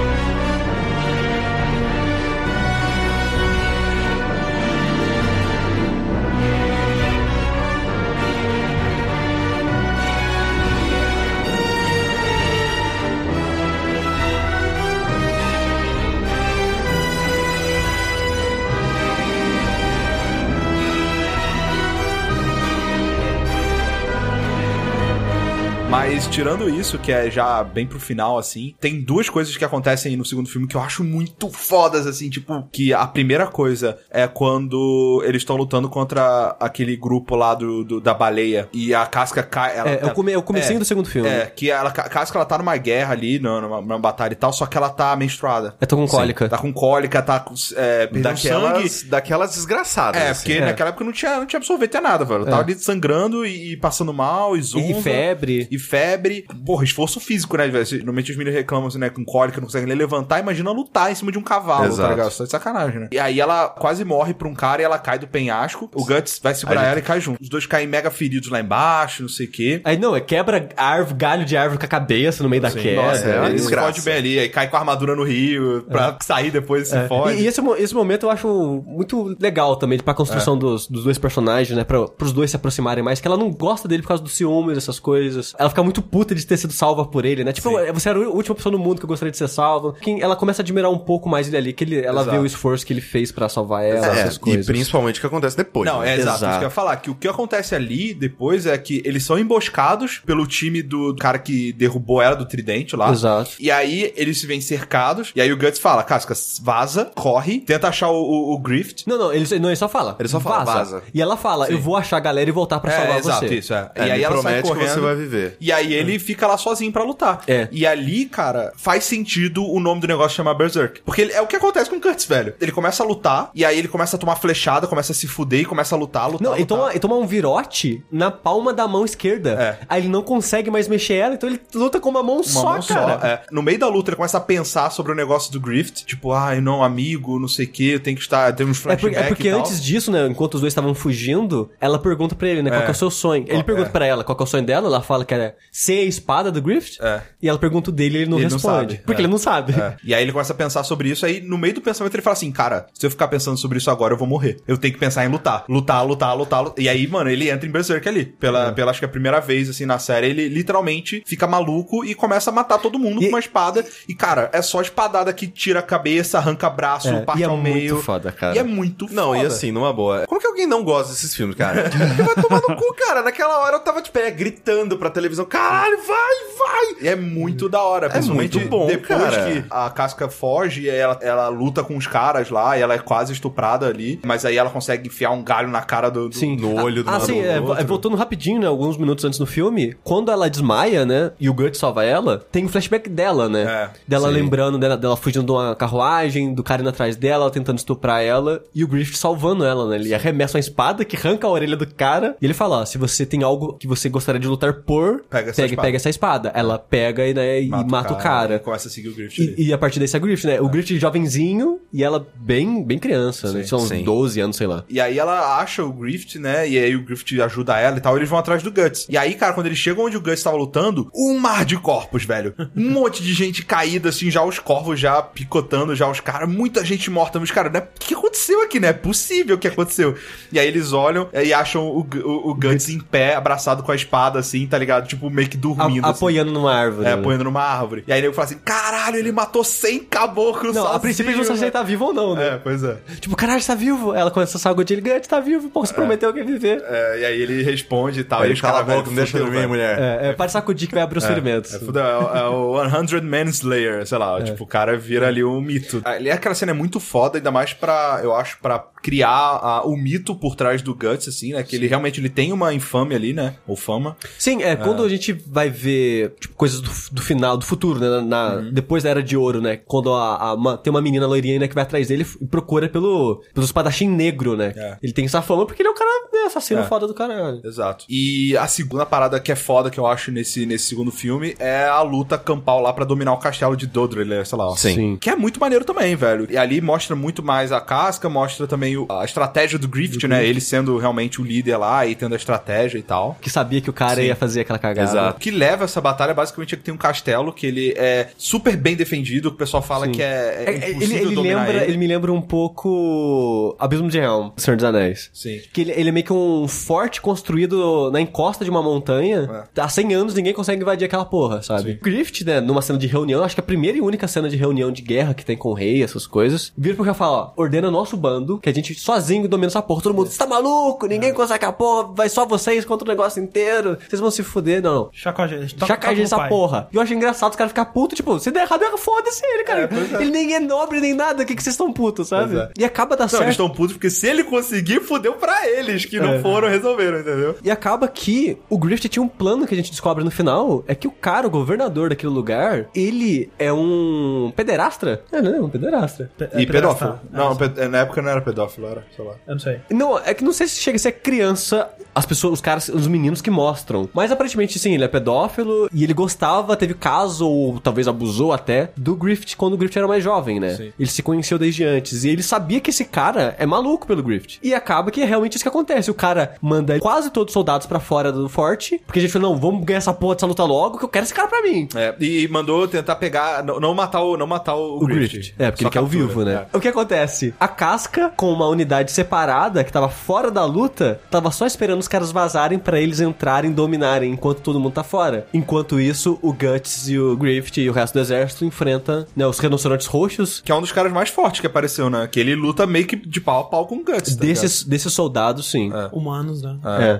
[SPEAKER 1] Tirando isso, que é já bem pro final, assim, tem duas coisas que acontecem no segundo filme que eu acho muito fodas, assim, tipo, que a primeira coisa é quando eles estão lutando contra aquele grupo lá do, do- da baleia e a casca cai. Ela
[SPEAKER 2] É, é
[SPEAKER 1] tá-
[SPEAKER 2] o, come, é o comecinho
[SPEAKER 1] é,
[SPEAKER 2] do segundo filme.
[SPEAKER 1] É, que ela, a casca ela tá numa guerra ali, numa, numa, batalha e tal, só que ela tá menstruada.
[SPEAKER 2] Eu tô com cólica.
[SPEAKER 1] Tá com cólica, tá com. É, perdendo sangue.
[SPEAKER 3] Daquelas, daquelas desgraçadas.
[SPEAKER 1] É,
[SPEAKER 3] assim.
[SPEAKER 1] porque naquela época não tinha, não tinha absorvente a nada, velho. Eu Tava ali sangrando e, e passando mal, e zonza.
[SPEAKER 2] E febre.
[SPEAKER 1] E febre. Porra, esforço físico, né? Normalmente os meninos reclamam, assim, né, com cólica, não conseguem nem levantar. Imagina lutar em cima de um cavalo,
[SPEAKER 3] Exato.
[SPEAKER 1] tá ligado? Isso tá de sacanagem, né? E aí ela quase morre pra um cara e ela cai do penhasco. O Guts vai segurar
[SPEAKER 3] Aí-
[SPEAKER 1] ela e cai junto. Os dois caem mega feridos lá embaixo, não sei o quê.
[SPEAKER 2] Aí não, é quebra árvore, galho de árvore com a cabeça no meio da queda.
[SPEAKER 3] nossa, é uma
[SPEAKER 1] Ele se
[SPEAKER 3] desgraça.
[SPEAKER 1] fode bem ali, aí cai com a armadura no rio pra sair depois e se fode.
[SPEAKER 2] E, e esse, esse momento eu acho muito legal também pra construção dos, dos dois personagens, né? Pra, pros dois se aproximarem mais, que ela não gosta dele por causa do ciúmes, essas coisas. Ela fica muito puta de ter sido salva por ele, né? Tipo, você era a última pessoa no mundo que eu gostaria de ser salva. Quem, ela começa a admirar um pouco mais ele ali, que ele, ela
[SPEAKER 1] Exato.
[SPEAKER 2] vê o esforço que ele fez pra salvar ela,
[SPEAKER 3] É,
[SPEAKER 2] essas
[SPEAKER 3] e
[SPEAKER 2] coisas.
[SPEAKER 3] principalmente o que acontece depois.
[SPEAKER 1] Não,
[SPEAKER 3] né?
[SPEAKER 1] é exato,
[SPEAKER 2] Exato.
[SPEAKER 1] isso que eu ia falar. Que o que acontece ali depois é que eles são emboscados pelo time do cara que derrubou ela do tridente lá.
[SPEAKER 2] Exato.
[SPEAKER 1] E aí eles se veem cercados. E aí o Guts fala: Casca, vaza, corre, tenta achar o, o, o Grift.
[SPEAKER 2] Não, não, ele, não, ele só fala.
[SPEAKER 3] Ele só fala, vaza.
[SPEAKER 2] E ela fala, eu vou achar a galera e voltar pra salvar
[SPEAKER 1] é, exato,
[SPEAKER 2] você.
[SPEAKER 1] isso, é.
[SPEAKER 3] É,
[SPEAKER 1] e aí ela sai
[SPEAKER 3] promete que
[SPEAKER 1] correndo.
[SPEAKER 3] você vai viver.
[SPEAKER 1] E aí ele fica lá sozinho pra lutar.
[SPEAKER 2] É.
[SPEAKER 1] E ali, cara, faz sentido o nome do negócio chamar Berserk. Porque ele- é o que acontece com o Kurtz, velho. Ele começa a lutar, e aí ele começa a tomar flechada, começa a se fuder e começa a lutar, lutar,
[SPEAKER 2] Não, ele
[SPEAKER 1] lutar.
[SPEAKER 2] toma, ele toma um virote na palma da mão esquerda.
[SPEAKER 1] É.
[SPEAKER 2] Aí ele não consegue mais mexer ela, então ele luta com uma mão
[SPEAKER 1] Uma
[SPEAKER 2] só,
[SPEAKER 1] mão
[SPEAKER 2] cara.
[SPEAKER 1] é. No meio da luta, ele começa a pensar sobre o negócio do Grift. Tipo, ai, não, amigo, não sei o que, tem que estar. Tem uns
[SPEAKER 2] É,
[SPEAKER 1] flashbacks.
[SPEAKER 2] porque, é porque
[SPEAKER 1] tal.
[SPEAKER 2] antes disso, né, enquanto os dois estavam fugindo, ela pergunta pra ele, né, qual
[SPEAKER 1] É.
[SPEAKER 2] é o seu sonho. Ele pergunta
[SPEAKER 1] é.
[SPEAKER 2] pra ela qual é o sonho dela, ela fala que era ser a espada do Grift.
[SPEAKER 1] É.
[SPEAKER 2] E ela pergunta o dele e ele não
[SPEAKER 1] Ele não
[SPEAKER 2] responde.
[SPEAKER 1] sabe,
[SPEAKER 2] porque
[SPEAKER 1] é.
[SPEAKER 2] ele não sabe.
[SPEAKER 1] É. E aí ele começa a pensar sobre isso, aí no meio do pensamento ele fala assim, cara, se eu ficar pensando sobre isso agora, eu vou morrer. Eu tenho que pensar em lutar. Lutar, lutar, lutar, lutar. E aí, mano, ele entra em Berserk ali. Pela,
[SPEAKER 2] É.
[SPEAKER 1] pela acho que a primeira vez, assim, na série, ele literalmente fica maluco e começa a matar todo mundo
[SPEAKER 2] E-
[SPEAKER 1] com uma espada. E, cara, é só espadada que tira a cabeça, arranca braço,
[SPEAKER 2] É,
[SPEAKER 1] parte
[SPEAKER 2] e é
[SPEAKER 1] ao
[SPEAKER 2] muito
[SPEAKER 1] meio.
[SPEAKER 2] foda, cara.
[SPEAKER 1] E é muito
[SPEAKER 3] Não,
[SPEAKER 1] foda.
[SPEAKER 3] e assim, numa boa. Como que alguém não gosta desses filmes, cara? Porque vai tomar no cu, cara. Naquela hora eu tava, tipo, é, gritando pra televisão.
[SPEAKER 1] Caralho, vai, vai! E é muito da hora, principalmente
[SPEAKER 3] muito bom,
[SPEAKER 1] depois
[SPEAKER 3] cara.
[SPEAKER 1] que a casca foge, ela, ela luta com os caras lá, e ela é quase estuprada ali, mas aí ela consegue enfiar um galho na cara do. do-
[SPEAKER 2] Sim.
[SPEAKER 3] No olho do
[SPEAKER 2] Ah, sim, é, é, voltando rapidinho, né? Alguns minutos antes no filme, quando ela desmaia, né? E o Guts salva ela, tem um flashback dela, né?
[SPEAKER 1] É,
[SPEAKER 2] dela
[SPEAKER 3] sim.
[SPEAKER 2] lembrando dela, dela fugindo de uma carruagem, do cara indo atrás dela, tentando estuprar ela, e o Griffith salvando ela, né? Ele arremessa uma espada que arranca a orelha do cara, e ele fala: ó, se você tem algo que você gostaria de lutar por,
[SPEAKER 1] Pega essa
[SPEAKER 2] pega,
[SPEAKER 1] espada."
[SPEAKER 2] pega essa espada. Ela pega e, né, e mata, o
[SPEAKER 1] E
[SPEAKER 2] cara.
[SPEAKER 1] começa a seguir o Griffith.
[SPEAKER 2] E, e a partir desse é a Griffith, né? O Griffith jovenzinho e ela bem, bem criança, né? São uns
[SPEAKER 3] sim.
[SPEAKER 2] 12 anos, sei lá.
[SPEAKER 1] E aí ela acha o Griffith, né? E aí o Griffith ajuda ela e tal. Eles vão atrás do Guts. E aí, cara, quando eles chegam onde o Guts tava lutando, um mar de corpos, velho. Um monte de gente caída, assim, já os corvos já picotando, já os caras. Muita gente morta. Mas, cara, né? O que aconteceu aqui, né? É possível que aconteceu. E aí eles olham é, e acham o, o, o Guts em pé, abraçado com a espada, assim, tá ligado? Tipo, meio que
[SPEAKER 2] A-
[SPEAKER 1] dormindo. assim.
[SPEAKER 2] apoiando numa árvore.
[SPEAKER 1] É,
[SPEAKER 2] né?
[SPEAKER 1] apoiando numa árvore. E aí ele fala assim: caralho, ele matou 100 caboclos
[SPEAKER 2] Não,
[SPEAKER 1] sozinho.
[SPEAKER 2] a princípio eles não se ele tá vivo ou não, né?
[SPEAKER 1] É, pois é.
[SPEAKER 2] Tipo, caralho, você tá vivo? Ela começa a sagudir ele, Guts, tá vivo, pô, você prometeu que ia viver.
[SPEAKER 1] É, e aí ele responde e tal.
[SPEAKER 3] Aí
[SPEAKER 1] e
[SPEAKER 3] ele
[SPEAKER 1] os
[SPEAKER 3] cala a
[SPEAKER 1] caras,
[SPEAKER 3] boca, não deixa dormir,
[SPEAKER 1] velho.
[SPEAKER 3] mulher.
[SPEAKER 2] É, é para sacudir que vai abrir os ferimentos.
[SPEAKER 1] É, fudeu, é, o- é o 100 Manslayer, sei lá, tipo, o cara vira ali um mito. Ali aquela cena é muito foda, ainda mais pra, eu acho, pra criar a- o mito por trás do Guts, assim, né, que ele realmente ele tem uma infame ali, né, ou fama.
[SPEAKER 2] Sim, é, quando a gente vai ver tipo, coisas do, do final, do futuro, né? na- na-
[SPEAKER 1] Uhum.
[SPEAKER 2] Depois da Era de Ouro, né? Quando a, a- uma- tem uma menina loirinha né, que vai atrás dele e procura pelo, pelo espadachim negro, né?
[SPEAKER 1] É.
[SPEAKER 2] Ele tem essa fama porque ele é um cara né, assassino
[SPEAKER 1] É.
[SPEAKER 2] foda do caralho.
[SPEAKER 1] Exato. E a segunda parada que é foda, que eu acho, nesse, nesse segundo filme, é a luta campal lá pra dominar o castelo de Dodrell, sei lá.
[SPEAKER 3] Sim.
[SPEAKER 2] Sim.
[SPEAKER 1] Que é muito maneiro também, velho. E ali mostra muito mais a casca, mostra também o- a estratégia do Griffith, né? Ele sendo realmente o líder lá e tendo a estratégia e tal.
[SPEAKER 2] Que sabia que o cara
[SPEAKER 1] Sim.
[SPEAKER 2] ia fazer aquela cagada.
[SPEAKER 3] Exato.
[SPEAKER 1] O que leva essa batalha basicamente é que tem um castelo que ele é super bem defendido, que o pessoal fala
[SPEAKER 2] Sim.
[SPEAKER 1] que é, é
[SPEAKER 2] É, é, ele, ele lembra,
[SPEAKER 1] ele.
[SPEAKER 2] ele me lembra um pouco Abismo de Helm, Senhor dos Anéis.
[SPEAKER 1] Sim.
[SPEAKER 2] Que ele, ele é meio que um forte construído na encosta de uma montanha. Há 100 anos ninguém consegue invadir aquela porra, sabe? Griffith, né, numa cena de reunião, acho que a primeira e única cena de reunião de guerra que tem com o rei, essas coisas, vira pro cara e fala, ó, ordena nosso bando, que a gente sozinho domina essa porra. Todo mundo, você tá maluco? Ninguém consegue a porra, vai só vocês contra o negócio inteiro. Vocês vão se fuder. Não, não.
[SPEAKER 4] Chacoalha, toca,
[SPEAKER 2] Chacageia essa porra. E eu acho engraçado os caras ficar putos, tipo, se der errado, foda-se ele, cara. Ele nem é nobre nem nada, o que, que vocês estão putos, sabe?
[SPEAKER 1] É.
[SPEAKER 2] E acaba da
[SPEAKER 1] Não,
[SPEAKER 2] certo.
[SPEAKER 1] eles estão putos porque se ele conseguir, fudeu pra eles, que não
[SPEAKER 2] É.
[SPEAKER 1] foram, resolveram, entendeu?
[SPEAKER 2] E acaba que o Griffith tinha um plano que a gente descobre no final, é que o cara, o governador daquele lugar, ele é um pederastra? É, não, é um pederastra.
[SPEAKER 4] Pe-
[SPEAKER 1] E
[SPEAKER 4] é
[SPEAKER 1] pedófilo.
[SPEAKER 4] pedófilo.
[SPEAKER 1] Não,
[SPEAKER 4] É,
[SPEAKER 1] pe- na época não era pedófilo, era, sei lá.
[SPEAKER 4] Eu não sei.
[SPEAKER 2] Não, é que não sei se chega a ser criança, as pessoas, os caras, os meninos que mostram. Mas aparentemente, sim, ele é pedófilo e ele gostava, teve caso, ou talvez abusou até, do Griffith quando o Griffith era mais jovem, né?
[SPEAKER 1] Sim.
[SPEAKER 2] Ele se conheceu desde antes. E ele sabia que esse cara é maluco pelo Griffith. E acaba que é realmente isso que acontece. O cara manda quase todos os soldados pra fora do forte, porque a gente falou, não, vamos ganhar essa porra dessa luta logo, que eu quero esse cara pra mim.
[SPEAKER 1] É, e mandou tentar pegar, não, matar o, não matar o,
[SPEAKER 2] O Griffith. É, porque
[SPEAKER 1] Só
[SPEAKER 2] ele quer o vivo, né?
[SPEAKER 1] é.
[SPEAKER 2] O que acontece? A casca, com uma unidade separada, que tava fora da luta, tava só esperando os caras vazarem pra eles entrarem e dominarem, enquanto todo mundo tá fora. Enquanto isso, o Guts e o Griffith e o resto do exército enfrentam né, os rinocerontes roxos.
[SPEAKER 1] Que é um dos caras mais fortes que apareceu, né? Que ele luta meio que de pau a pau com o Guts. tá
[SPEAKER 2] Desses, desses soldados, sim.
[SPEAKER 4] Humanos, né?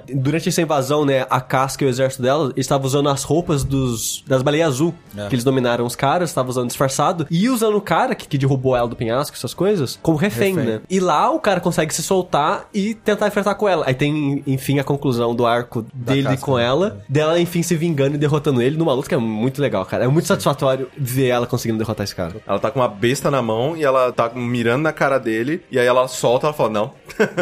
[SPEAKER 2] É. Durante essa invasão, né, a casca e o exército dela eles estavam usando as roupas dos, das baleias azul.
[SPEAKER 1] É.
[SPEAKER 2] Que eles dominaram os caras, estavam usando disfarçado. E usando o cara que, que derrubou ela do penhasco, essas coisas, como refém,
[SPEAKER 1] Refém.
[SPEAKER 2] né? E lá o cara consegue se soltar e tentar enfrentar com ela. Aí tem, enfim, a conclusão do arco dele
[SPEAKER 1] casca,
[SPEAKER 2] com
[SPEAKER 1] né?
[SPEAKER 2] ela. Dela, enfim, se vingando e derrotando ele numa luta que é muito legal, cara. É muito satisfatório ver ela conseguindo derrotar esse cara.
[SPEAKER 3] Ela tá com uma besta na mão e ela tá mirando na cara dele. E aí ela solta ela fala: Não.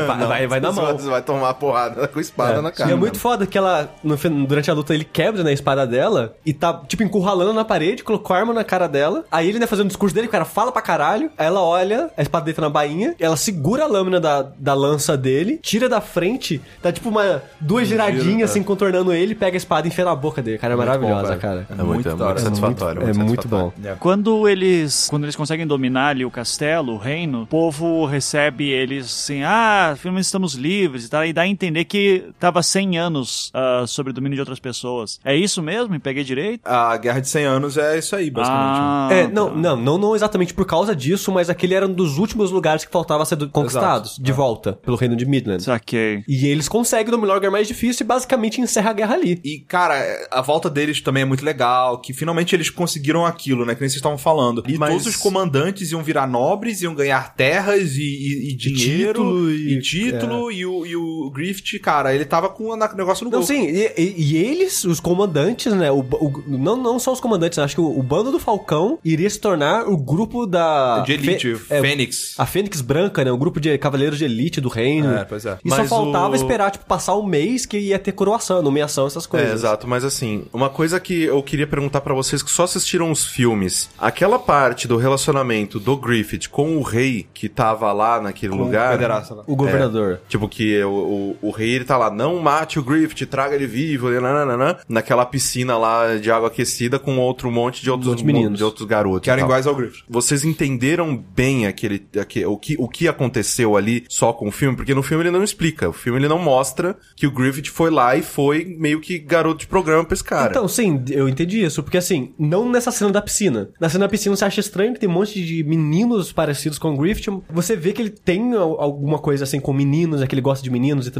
[SPEAKER 2] Vai, vai, vai na mão.
[SPEAKER 3] Vai tomar porrada com espada na cara.
[SPEAKER 2] E é muito foda que ela, no durante a luta, ele quebra na espada dela e tá, tipo, encurralando na parede, colocou a arma na cara dela. Aí ele, né, fazendo o discurso dele, o cara fala pra caralho. Aí ela olha, a espada deita na bainha, ela segura a lâmina da, da lança dele, tira da frente, dá tipo uma, duas giradinhas, assim, contornando ele, pega a espada e enfia na boca dele. Cara, é maravilhosa,
[SPEAKER 1] velho.
[SPEAKER 2] cara.
[SPEAKER 3] É muito,
[SPEAKER 1] Muito
[SPEAKER 3] é muito
[SPEAKER 1] hora.
[SPEAKER 3] satisfatório.
[SPEAKER 2] É muito bom.
[SPEAKER 5] Quando eles, quando eles conseguem dominar ali o castelo, o reino, o povo recebe eles assim, ah, finalmente estamos livres e tal, e dá a entender que tava 100 anos ah, sobre o domínio de outras pessoas. É isso mesmo? Me peguei direito?
[SPEAKER 1] A Guerra de 100 Anos é isso aí, basicamente.
[SPEAKER 5] Ah,
[SPEAKER 2] É, não, não, não, não exatamente por causa disso, mas aquele era um dos últimos lugares que faltava ser do- conquistados, de volta, pelo reino de Midland.
[SPEAKER 5] Saquei.
[SPEAKER 2] E eles conseguem dominar o lugar mais difícil e basicamente encerra a guerra ali.
[SPEAKER 1] E, cara, a volta deles também é muito legal, que finalmente eles conseguiram aquilo, né? Que nem vocês estavam falando. E
[SPEAKER 3] Mas-
[SPEAKER 1] todos os comandantes iam virar nobres, iam ganhar terras e, e- e dinheiro,
[SPEAKER 2] título
[SPEAKER 1] e,
[SPEAKER 2] e-
[SPEAKER 1] título, e, o, e o Griffith, cara, ele tava com o negócio no
[SPEAKER 2] Não,
[SPEAKER 1] gol.
[SPEAKER 2] sim, e, eles, os comandantes, né? O, o- não, não só os comandantes, acho que o, o bando do Falcão iria se tornar o grupo da.
[SPEAKER 1] De elite,
[SPEAKER 2] Fe- é,
[SPEAKER 1] Fênix.
[SPEAKER 2] a Fênix Branca, né? O grupo de cavaleiros de elite do reino.
[SPEAKER 1] É, pois é.
[SPEAKER 2] E só
[SPEAKER 3] Mas
[SPEAKER 2] faltava
[SPEAKER 3] o-
[SPEAKER 2] esperar, tipo, passar o mês que ia ter coroação, nomeação, essas coisas.
[SPEAKER 3] É, exato, mas assim, uma coisa que eu queria perguntar pra vocês que só assistiram os filmes, aquela parte do relacionamento do Griffith com o rei que tava lá naquele lugar,
[SPEAKER 1] Pederasta lá.
[SPEAKER 2] O governador.
[SPEAKER 3] tipo que o, o, o rei ele tá lá, não mate o Griffith, traga ele vivo, nananana, naquela piscina lá de água aquecida com outro monte de outros
[SPEAKER 2] Outros meninos.
[SPEAKER 3] de outros garotos.
[SPEAKER 1] Que eram iguais ao Griffith.
[SPEAKER 3] Vocês entenderam bem aquele, aque- o, que, o que aconteceu ali só com o filme? Porque no filme ele não explica. O filme ele não mostra que o Griffith foi lá e foi meio que garoto de programa pra esse cara.
[SPEAKER 2] Então, sim, eu entendi isso. Porque, assim, não nessa cena da piscina. Na cena da piscina você acha estranho que tem um monte de meninos parecidos com o Griffith. Você vê que ele tem al- alguma coisa, assim, com meninos, é que ele gosta de meninos e tal.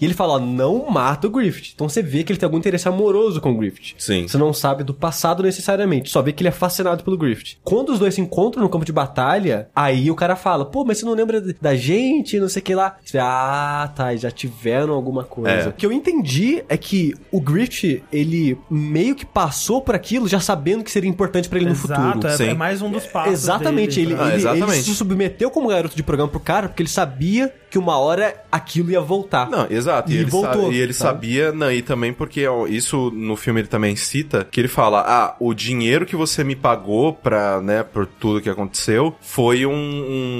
[SPEAKER 2] E ele fala, ó, não mata o Griffith. Então você vê que ele tem algum interesse amoroso com o Griffith.
[SPEAKER 3] Sim.
[SPEAKER 2] Você não sabe do passado necessariamente. Só vê que ele é fascinado pelo Griffith. Quando os dois se encontram no campo de batalha, aí o cara fala, pô, mas você não lembra da gente, não sei o que lá. Você fala, ah, tá, já tiveram alguma coisa.
[SPEAKER 3] É.
[SPEAKER 2] O que eu entendi é que o Griffith, ele meio que passou por aquilo já sabendo que seria importante pra ele no
[SPEAKER 4] Exato,
[SPEAKER 2] futuro.
[SPEAKER 4] é,
[SPEAKER 3] Sim.
[SPEAKER 4] é mais um dos passos.
[SPEAKER 2] Exatamente,
[SPEAKER 4] dele,
[SPEAKER 2] ele,
[SPEAKER 4] pra-
[SPEAKER 3] Ah,
[SPEAKER 2] ele,
[SPEAKER 3] exatamente.
[SPEAKER 2] ele se submeteu como garoto de programa pro cara porque ele sabia que uma hora aquilo ia voltar.
[SPEAKER 3] Não, exato. E,
[SPEAKER 2] E
[SPEAKER 3] ele,
[SPEAKER 2] voltou,
[SPEAKER 3] sa- e ele
[SPEAKER 2] sabe?
[SPEAKER 3] sabia, não, e também porque ó, isso no filme ele também cita, que ele fala, ah, o dinheiro que você me pagou pra, né, por tudo que aconteceu, foi um,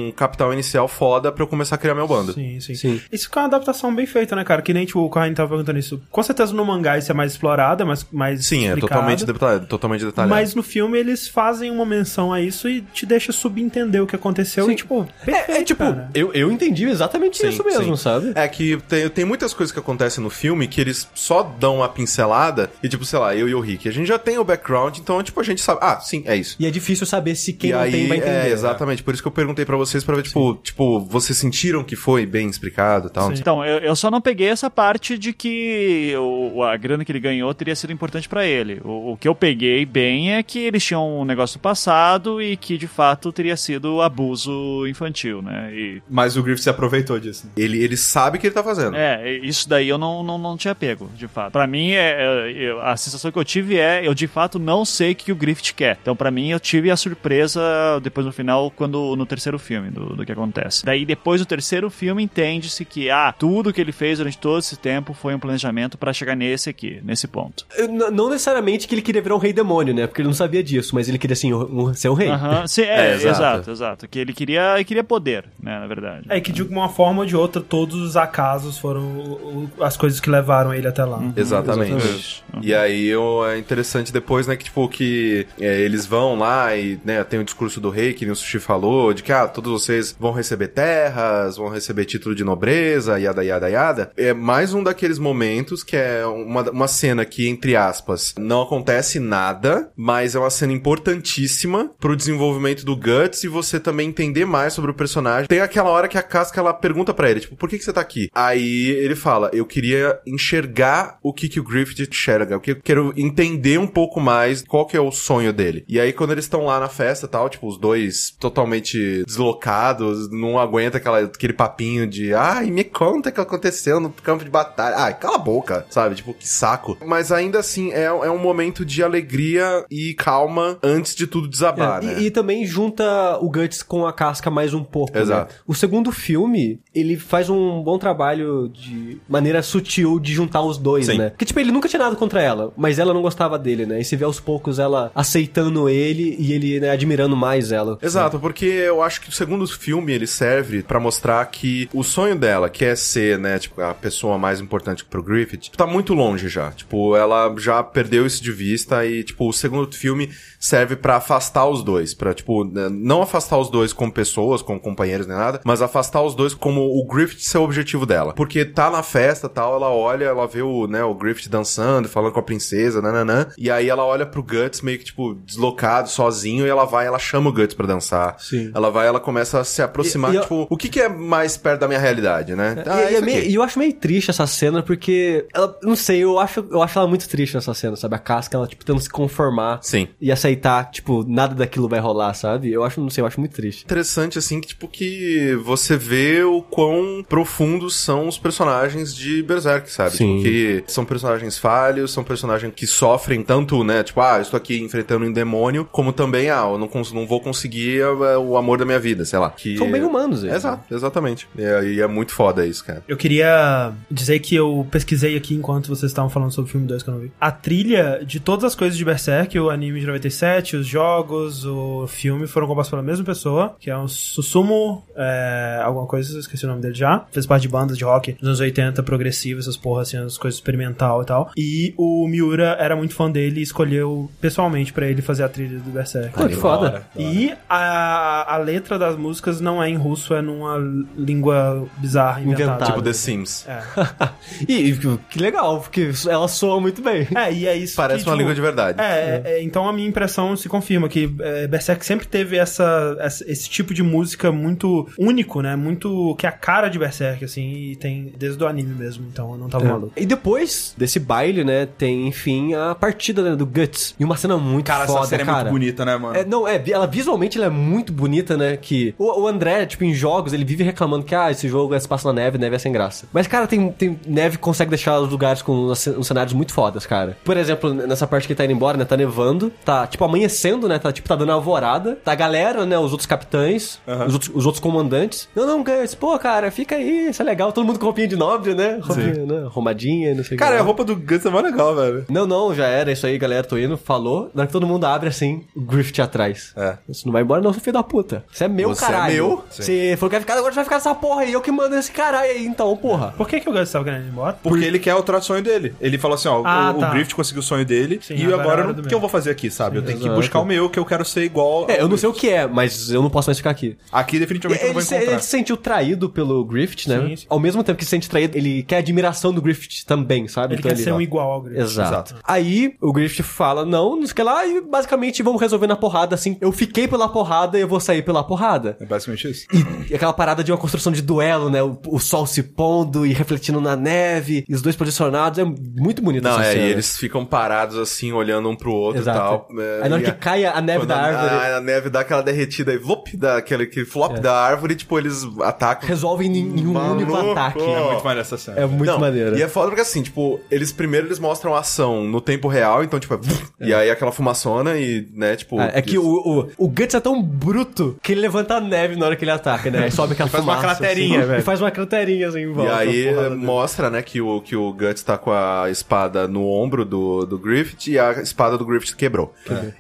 [SPEAKER 3] um capital inicial foda pra eu começar a criar meu bando.
[SPEAKER 4] Sim, sim,
[SPEAKER 2] Sim.
[SPEAKER 4] Isso que é uma adaptação bem feita, né, cara? Que nem tipo, o Corrine tava perguntando isso. Com certeza no mangá isso é mais explorado, é mais, mais
[SPEAKER 3] Sim, é
[SPEAKER 4] explicado.
[SPEAKER 3] totalmente detalhado, totalmente detalhado.
[SPEAKER 4] Mas no filme eles fazem uma menção a isso e te deixa subentender o que aconteceu
[SPEAKER 2] Sim.
[SPEAKER 4] e, tipo,
[SPEAKER 2] É, é
[SPEAKER 4] perfeito,
[SPEAKER 2] tipo,
[SPEAKER 4] cara.
[SPEAKER 2] eu, eu entendi exatamente
[SPEAKER 3] Sim,
[SPEAKER 2] isso mesmo,
[SPEAKER 3] sim.
[SPEAKER 2] sabe?
[SPEAKER 3] É que tem, tem muitas coisas que acontecem no filme que eles só dão uma pincelada e, tipo, sei lá, eu e o Rick, a gente já tem o background, então, tipo, a gente sabe. Ah, sim, é isso.
[SPEAKER 2] E é difícil saber se quem
[SPEAKER 3] e
[SPEAKER 2] não
[SPEAKER 3] aí,
[SPEAKER 2] tem vai entender.
[SPEAKER 3] é, exatamente. Por isso que eu perguntei pra vocês pra ver, tipo, tipo, vocês sentiram que foi bem explicado e tal?
[SPEAKER 5] Então, eu, eu só não peguei essa parte de que o, a grana que ele ganhou teria sido importante pra ele. O, o que eu peguei bem é que eles tinham um negócio passado e que de fato teria sido abuso infantil, né? E,
[SPEAKER 1] Mas o Griffith se aproveitou disso.
[SPEAKER 3] Ele, ele sabe o que ele tá fazendo.
[SPEAKER 5] é, isso daí eu não, não, não tinha pego, de fato. Pra mim, é, é, a sensação que eu tive é, eu de fato não sei o que o Griffith quer. Então, pra mim, eu tive a surpresa depois no final, quando no terceiro filme, do, do que acontece. Daí, depois do terceiro filme, entende-se que, ah, tudo que ele fez durante todo esse tempo foi um planejamento pra chegar nesse aqui, nesse ponto.
[SPEAKER 2] Eu- n- Não necessariamente que ele queria virar um rei demônio, né? Porque ele não sabia disso, mas ele queria, assim, um- um- ser um rei.
[SPEAKER 5] Aham, sim, é,
[SPEAKER 3] É, exato.
[SPEAKER 5] exato. exato, Que ele queria, ele queria poder, né, na verdade.
[SPEAKER 4] É que de uma forma ou de outra, todos os acasos foram as coisas que levaram ele até lá.
[SPEAKER 3] Exatamente.
[SPEAKER 2] Exatamente.
[SPEAKER 3] E aí é interessante depois, né, que tipo, que é, eles vão lá e, né, tem o discurso do rei, que nem o Sushi falou, de que, ah, todos vocês vão receber terras, vão receber título de nobreza, yada, yada, yada. É mais um daqueles momentos que é uma, uma cena que, entre aspas, não acontece nada, mas é uma cena importantíssima pro desenvolvimento do Guts e você também entender mais sobre o personagem. Tem aquela hora que a Casca, ela pergunta pra ele, tipo, por que, que você tá aqui? Aí ele fala, eu queria enxergar o que que o Griffith enxerga, eu que- quero entender um pouco mais qual que é o sonho dele. E aí quando eles estão lá na festa e tal, tipo, os dois totalmente deslocados, não aguenta aquela, aquele papinho de, ai, me conta o que aconteceu no campo de batalha. Ai, cala a boca, sabe? Tipo, que saco. Mas ainda assim, é, é um momento de alegria e calma antes de tudo desabar,
[SPEAKER 2] É,
[SPEAKER 3] né?
[SPEAKER 2] e, e também junta o Guts com a casca mais um pouco. né?
[SPEAKER 3] Exato.
[SPEAKER 2] O segundo filme, ele faz um bom trabalho de maneira sutil de juntar os dois,
[SPEAKER 3] Sim.
[SPEAKER 2] né? Porque, tipo, ele nunca tinha nada contra ela, mas ela não gostava dele, né? E se vê aos poucos ela aceitando ele e ele, né, admirando mais ela.
[SPEAKER 3] Exato, porque eu acho que o segundo filme ele serve pra mostrar que o sonho dela, que é ser, né, tipo, a pessoa mais importante pro Griffith, tá muito longe já. Tipo, ela já perdeu isso de vista e, tipo, o segundo filme serve pra afastar os dois, Pra tipo, né, não afastar os dois como pessoas, como companheiros nem nada, mas afastar os dois como o Griffith ser o objetivo dela. Porque tá na festa, tal, ela olha, ela vê o, né, o Griffith dançando, falando com a princesa, nananã, e aí ela olha pro Guts meio que, tipo, deslocado, sozinho, e ela vai, ela chama o Guts pra dançar.
[SPEAKER 2] Sim.
[SPEAKER 3] Ela vai, ela começa a se aproximar,
[SPEAKER 2] E- e eu-
[SPEAKER 3] tipo, o que que é mais perto da minha realidade, né?
[SPEAKER 2] E-
[SPEAKER 3] Ah,
[SPEAKER 2] e,
[SPEAKER 3] isso
[SPEAKER 2] é meio- e eu acho meio triste essa cena, porque ela, não sei, eu acho eu acho ela muito triste nessa cena, sabe? A casca, ela, tipo, tendo que se conformar
[SPEAKER 3] Sim.
[SPEAKER 2] e aceitar, tipo, nada daquilo vai rolar, sabe? Eu acho, não sei, eu acho muito triste.
[SPEAKER 3] Interessante, assim, que, tipo, que você vê o quão profundos são os personagens de Berserk, sabe?
[SPEAKER 2] Sim.
[SPEAKER 3] Tipo, que são personagens falhos, são personagens que sofrem tanto, né? Tipo, ah, estou aqui enfrentando um demônio, como também, ah, eu não, cons- não vou conseguir eh, o amor da minha vida, sei lá. Que...
[SPEAKER 2] São bem humanos, eles.
[SPEAKER 3] Exato, exatamente. E, é- e é muito foda isso, cara.
[SPEAKER 4] Eu queria dizer que eu pesquisei aqui enquanto vocês estavam falando sobre filme 2 que eu não vi. A trilha de todas as coisas de Berserk, o anime de 97, os jogos, o filme, foram compostos pela mesma pessoa, que é o Susumu, é, alguma coisa, esqueci o nome dele já. Fez parte de bandas de rock dos anos 80, progressivo, essas porras, assim, as coisas experimental e tal. E o Miura era muito fã dele e escolheu pessoalmente pra ele fazer a trilha do Berserk.
[SPEAKER 2] Pô, que foda.
[SPEAKER 4] E a, a letra das músicas não é em russo, é numa língua bizarra, inventada.
[SPEAKER 3] Tipo The Sims.
[SPEAKER 4] É.
[SPEAKER 2] e, e que legal, porque ela soa muito bem.
[SPEAKER 4] É, e é isso
[SPEAKER 3] Parece
[SPEAKER 4] que,
[SPEAKER 3] uma
[SPEAKER 4] tipo,
[SPEAKER 3] língua de verdade.
[SPEAKER 4] É, é, então a minha impressão se confirma que é, Berserk sempre teve essa, essa- esse tipo de música muito único, né? Muito que é a cara de Berserk, assim, e tem desde o anime mesmo, então eu não tava maluco.
[SPEAKER 2] E depois desse baile, né, tem, enfim, a partida né, do Guts. E uma cena muito
[SPEAKER 1] Cara,
[SPEAKER 2] foda,
[SPEAKER 1] essa série é
[SPEAKER 2] cara.
[SPEAKER 1] muito bonita, né, mano?
[SPEAKER 2] É, não, é, ela visualmente ela é muito bonita, né? Que o, o André, tipo, em jogos, ele vive reclamando que, ah, esse jogo se passa na neve, neve é sem graça. Mas, cara, tem, tem neve que consegue deixar os lugares com uns, uns cenários muito fodas, cara. Por exemplo, nessa parte que ele tá indo embora, né? Tá nevando, tá, tipo, amanhecendo, né? Tá, tipo, tá dando alvorada. Tá a galera, né? Os outros capitães, os, outros, os outros comandantes. Não, não, Guts, pô, cara, fica aí, isso é legal. Todo mundo com roupinha de nobre, né? Roupinha, né? Romadinha, não sei o que.
[SPEAKER 1] Cara, a roupa do Guts é mó legal, velho.
[SPEAKER 2] Não, não, já era isso aí, galera. Tô indo, falou. Na hora que todo mundo abre assim, o Griffith atrás.
[SPEAKER 1] É.
[SPEAKER 2] Você não vai embora, não, seu filho da puta. Você é meu,
[SPEAKER 3] Você é
[SPEAKER 2] caralho.
[SPEAKER 3] meu?
[SPEAKER 2] Você falou que vai ficar, agora você vai ficar nessa porra aí. Eu que mando esse caralho aí, então, porra.
[SPEAKER 4] Por que, que o Gus tava querendo ir embora?
[SPEAKER 1] Porque ele quer alterar o sonho dele. Ele falou assim, ó,
[SPEAKER 4] Ah,
[SPEAKER 1] o,
[SPEAKER 4] tá.
[SPEAKER 1] o Griffith conseguiu o sonho dele,
[SPEAKER 4] Sim,
[SPEAKER 1] e
[SPEAKER 4] agora é
[SPEAKER 1] agora, o que eu vou fazer aqui, sabe? eu tenho que
[SPEAKER 2] exato.
[SPEAKER 1] buscar o meu, que eu quero ser igual
[SPEAKER 2] É, eu não sei o que é, mas eu não posso mais ficar aqui.
[SPEAKER 1] Aqui definitivamente eu não
[SPEAKER 2] Ele
[SPEAKER 1] vou
[SPEAKER 2] se,
[SPEAKER 1] encontrar.
[SPEAKER 2] ele se sentiu traído pelo Griffith, né?
[SPEAKER 4] Sim, sim.
[SPEAKER 2] Ao mesmo tempo que se sente traído, ele quer admiração do Griffith também, sabe?
[SPEAKER 4] Ele
[SPEAKER 2] Então
[SPEAKER 4] quer ser um igual ao Griffith.
[SPEAKER 2] Exato.
[SPEAKER 1] Exato.
[SPEAKER 2] Aí o Griffith fala, não, não sei o que lá, e basicamente vamos resolver na porrada, assim. Eu fiquei pela porrada e eu vou sair pela porrada.
[SPEAKER 1] É basicamente isso.
[SPEAKER 2] E aquela parada de uma construção de duelo, né? O, o sol se pondo e refletindo na neve, e os dois posicionados. É muito bonito
[SPEAKER 3] Não,
[SPEAKER 2] essa
[SPEAKER 3] é,
[SPEAKER 2] cena.
[SPEAKER 3] e eles ficam parados assim, olhando um pro outro
[SPEAKER 2] Exato.
[SPEAKER 3] e tal. É,
[SPEAKER 2] Aí na hora
[SPEAKER 3] e
[SPEAKER 2] que cai a neve da árvore,
[SPEAKER 3] A, a neve dá aquela derretida e vlop, dá aquele, aquele flop
[SPEAKER 2] É.
[SPEAKER 3] da árvore, tipo, eles atacam.
[SPEAKER 2] resolve em, em um
[SPEAKER 3] Maluco.
[SPEAKER 2] único ataque.
[SPEAKER 1] É muito mais nessa cena.
[SPEAKER 2] É muito
[SPEAKER 3] Não,
[SPEAKER 2] maneiro.
[SPEAKER 3] E é foda porque assim, tipo, eles primeiro eles mostram a ação no tempo real, então, tipo, é... e aí aquela fumaçona e, né, tipo.
[SPEAKER 2] É, é que o, o, o Guts é tão bruto que ele levanta a neve na hora que ele ataca, né? Aí sobe aquela
[SPEAKER 1] faz uma
[SPEAKER 2] fumaça,
[SPEAKER 1] craterinha,
[SPEAKER 2] assim,
[SPEAKER 1] velho.
[SPEAKER 2] E faz uma craterinha assim em
[SPEAKER 3] E
[SPEAKER 2] volta.
[SPEAKER 3] aí
[SPEAKER 2] porrada dele.
[SPEAKER 3] mostra, né, que o, que o Guts tá com a espada no ombro do, do Griffith e a espada do Griffith quebrou.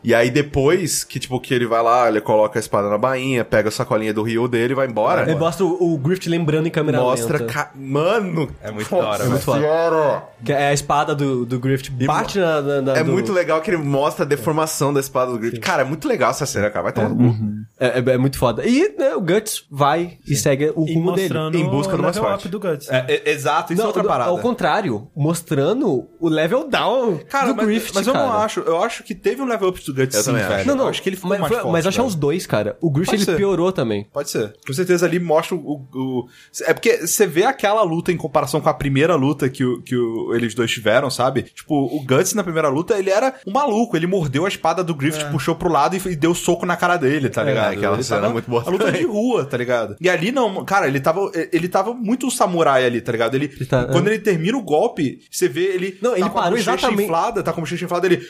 [SPEAKER 3] E aí depois que, tipo, que ele vai lá, ele coloca a espada na bainha, pega a sacolinha do Rio dele e vai embora.
[SPEAKER 2] Ele mostra o, o Griffith lembrando em câmera
[SPEAKER 3] mostra.
[SPEAKER 2] lenta.
[SPEAKER 3] ca- Mano!
[SPEAKER 1] É muito da hora, velho.
[SPEAKER 2] muito foda. Que é a espada do, do Griffith bate na, na, na-
[SPEAKER 3] É
[SPEAKER 2] do-
[SPEAKER 3] muito legal que ele mostra a deformação da espada do Griffith. Cara, é muito legal essa cena, cara. Vai tomar no cu.
[SPEAKER 2] É, é- é muito foda. E né, o Guts vai e segue o rumo dele.
[SPEAKER 3] em busca do mais forte.
[SPEAKER 4] do Guts.
[SPEAKER 1] É, é, exato, isso é
[SPEAKER 2] Não,
[SPEAKER 1] outra
[SPEAKER 2] do-
[SPEAKER 1] parada.
[SPEAKER 2] Ao contrário, mostrando o level down
[SPEAKER 1] Cara,
[SPEAKER 2] do
[SPEAKER 1] mas,
[SPEAKER 2] Griffith,
[SPEAKER 1] mas eu não acho. Eu acho que teve um level up do Guts
[SPEAKER 3] Eu
[SPEAKER 1] sim,
[SPEAKER 3] acho.
[SPEAKER 1] velho.
[SPEAKER 2] Não, não.
[SPEAKER 1] Eu acho que ele ficou
[SPEAKER 2] mas,
[SPEAKER 1] mais
[SPEAKER 2] foi-
[SPEAKER 1] forte.
[SPEAKER 2] Mas achei
[SPEAKER 1] velho.
[SPEAKER 2] os dois, cara. O Griffith
[SPEAKER 1] Pode
[SPEAKER 2] ele
[SPEAKER 1] ser.
[SPEAKER 2] piorou também.
[SPEAKER 1] Pode ser. Com certeza ali mostra o, o- É porque você vê aquela luta em comparação com a primeira luta que, o, que o- eles dois tiveram, sabe? Tipo, o Guts na primeira luta, ele era um maluco. Ele mordeu a espada do Griffith, puxou pro lado e, e deu soco na cara dele, tá ligado?
[SPEAKER 3] aquela
[SPEAKER 1] Ele
[SPEAKER 3] cena
[SPEAKER 1] tava-
[SPEAKER 3] é muito boa
[SPEAKER 1] A luta de rua, tá ligado? E ali não, cara, ele tava, ele tava muito samurai ali, tá ligado? Ele,
[SPEAKER 2] tá-
[SPEAKER 1] quando ele termina o golpe, você vê ele.
[SPEAKER 2] Não, ele
[SPEAKER 1] tá
[SPEAKER 2] parou exatamente-
[SPEAKER 1] inflada, tá com a bochecha inflada, ele.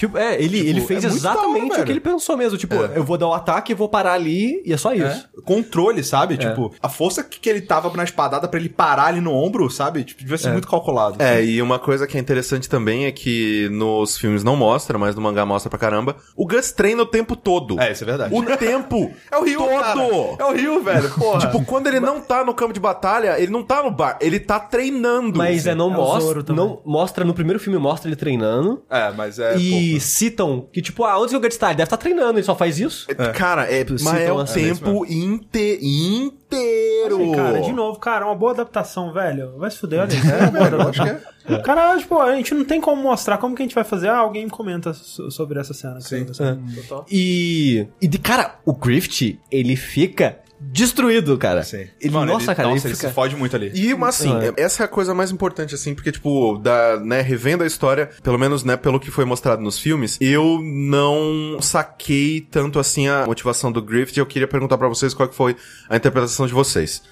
[SPEAKER 2] Tipo, é, ele, ele fez
[SPEAKER 1] é da hora,
[SPEAKER 2] exatamente o que ele pensou mesmo. Tipo, eu vou dar o ataque, vou parar ali e é só isso.
[SPEAKER 1] É, controle, sabe? Tipo, a força que, ele tava na espadada pra ele parar ali no ombro, sabe? Tipo, devia ser muito calculado.
[SPEAKER 3] É, e uma coisa que é interessante também é que nos filmes não mostra, mas no mangá mostra pra caramba. O Gus treina o tempo todo.
[SPEAKER 1] É, isso é verdade.
[SPEAKER 3] O tempo
[SPEAKER 1] É o Rio,
[SPEAKER 3] todo.
[SPEAKER 1] cara. É o Rio, velho. Porra.
[SPEAKER 3] Tipo, quando ele não tá no campo de batalha, ele não tá no bar, ele tá treinando.
[SPEAKER 2] Mas é, não
[SPEAKER 4] É o
[SPEAKER 2] mostra.
[SPEAKER 4] Também.
[SPEAKER 2] Não mostra, no primeiro filme mostra ele treinando.
[SPEAKER 1] É, mas é.
[SPEAKER 2] e
[SPEAKER 1] pouco.
[SPEAKER 2] citam que, tipo, ah, onde que o Guts tá? Ele deve estar treinando, ele só faz isso.
[SPEAKER 3] Cara, é, mas é o
[SPEAKER 2] assim.
[SPEAKER 3] tempo inte, inteiro.
[SPEAKER 4] Assim, cara, de novo, cara, uma boa adaptação, velho. Vai se fuder, olha isso. É uma boa adaptação. Cara, tipo, a gente não tem como mostrar como que a gente vai fazer. Ah, alguém comenta so- sobre essa cena.
[SPEAKER 1] Sim.
[SPEAKER 4] Assim, total.
[SPEAKER 2] E. E de cara, o Griffith, ele fica destruído, cara.
[SPEAKER 1] Sim.
[SPEAKER 2] Ele,
[SPEAKER 1] Mano,
[SPEAKER 2] nossa, cara,
[SPEAKER 1] nossa,
[SPEAKER 2] ele
[SPEAKER 1] ele
[SPEAKER 2] fica...
[SPEAKER 1] se fode muito ali.
[SPEAKER 3] E, mas assim,
[SPEAKER 2] É.
[SPEAKER 3] essa é a coisa mais importante, assim, porque, tipo, da, né, revendo a história, pelo menos, né, pelo que foi mostrado nos filmes, eu não saquei tanto, assim, a motivação do Griffith, e eu queria perguntar pra vocês qual que foi a interpretação de vocês.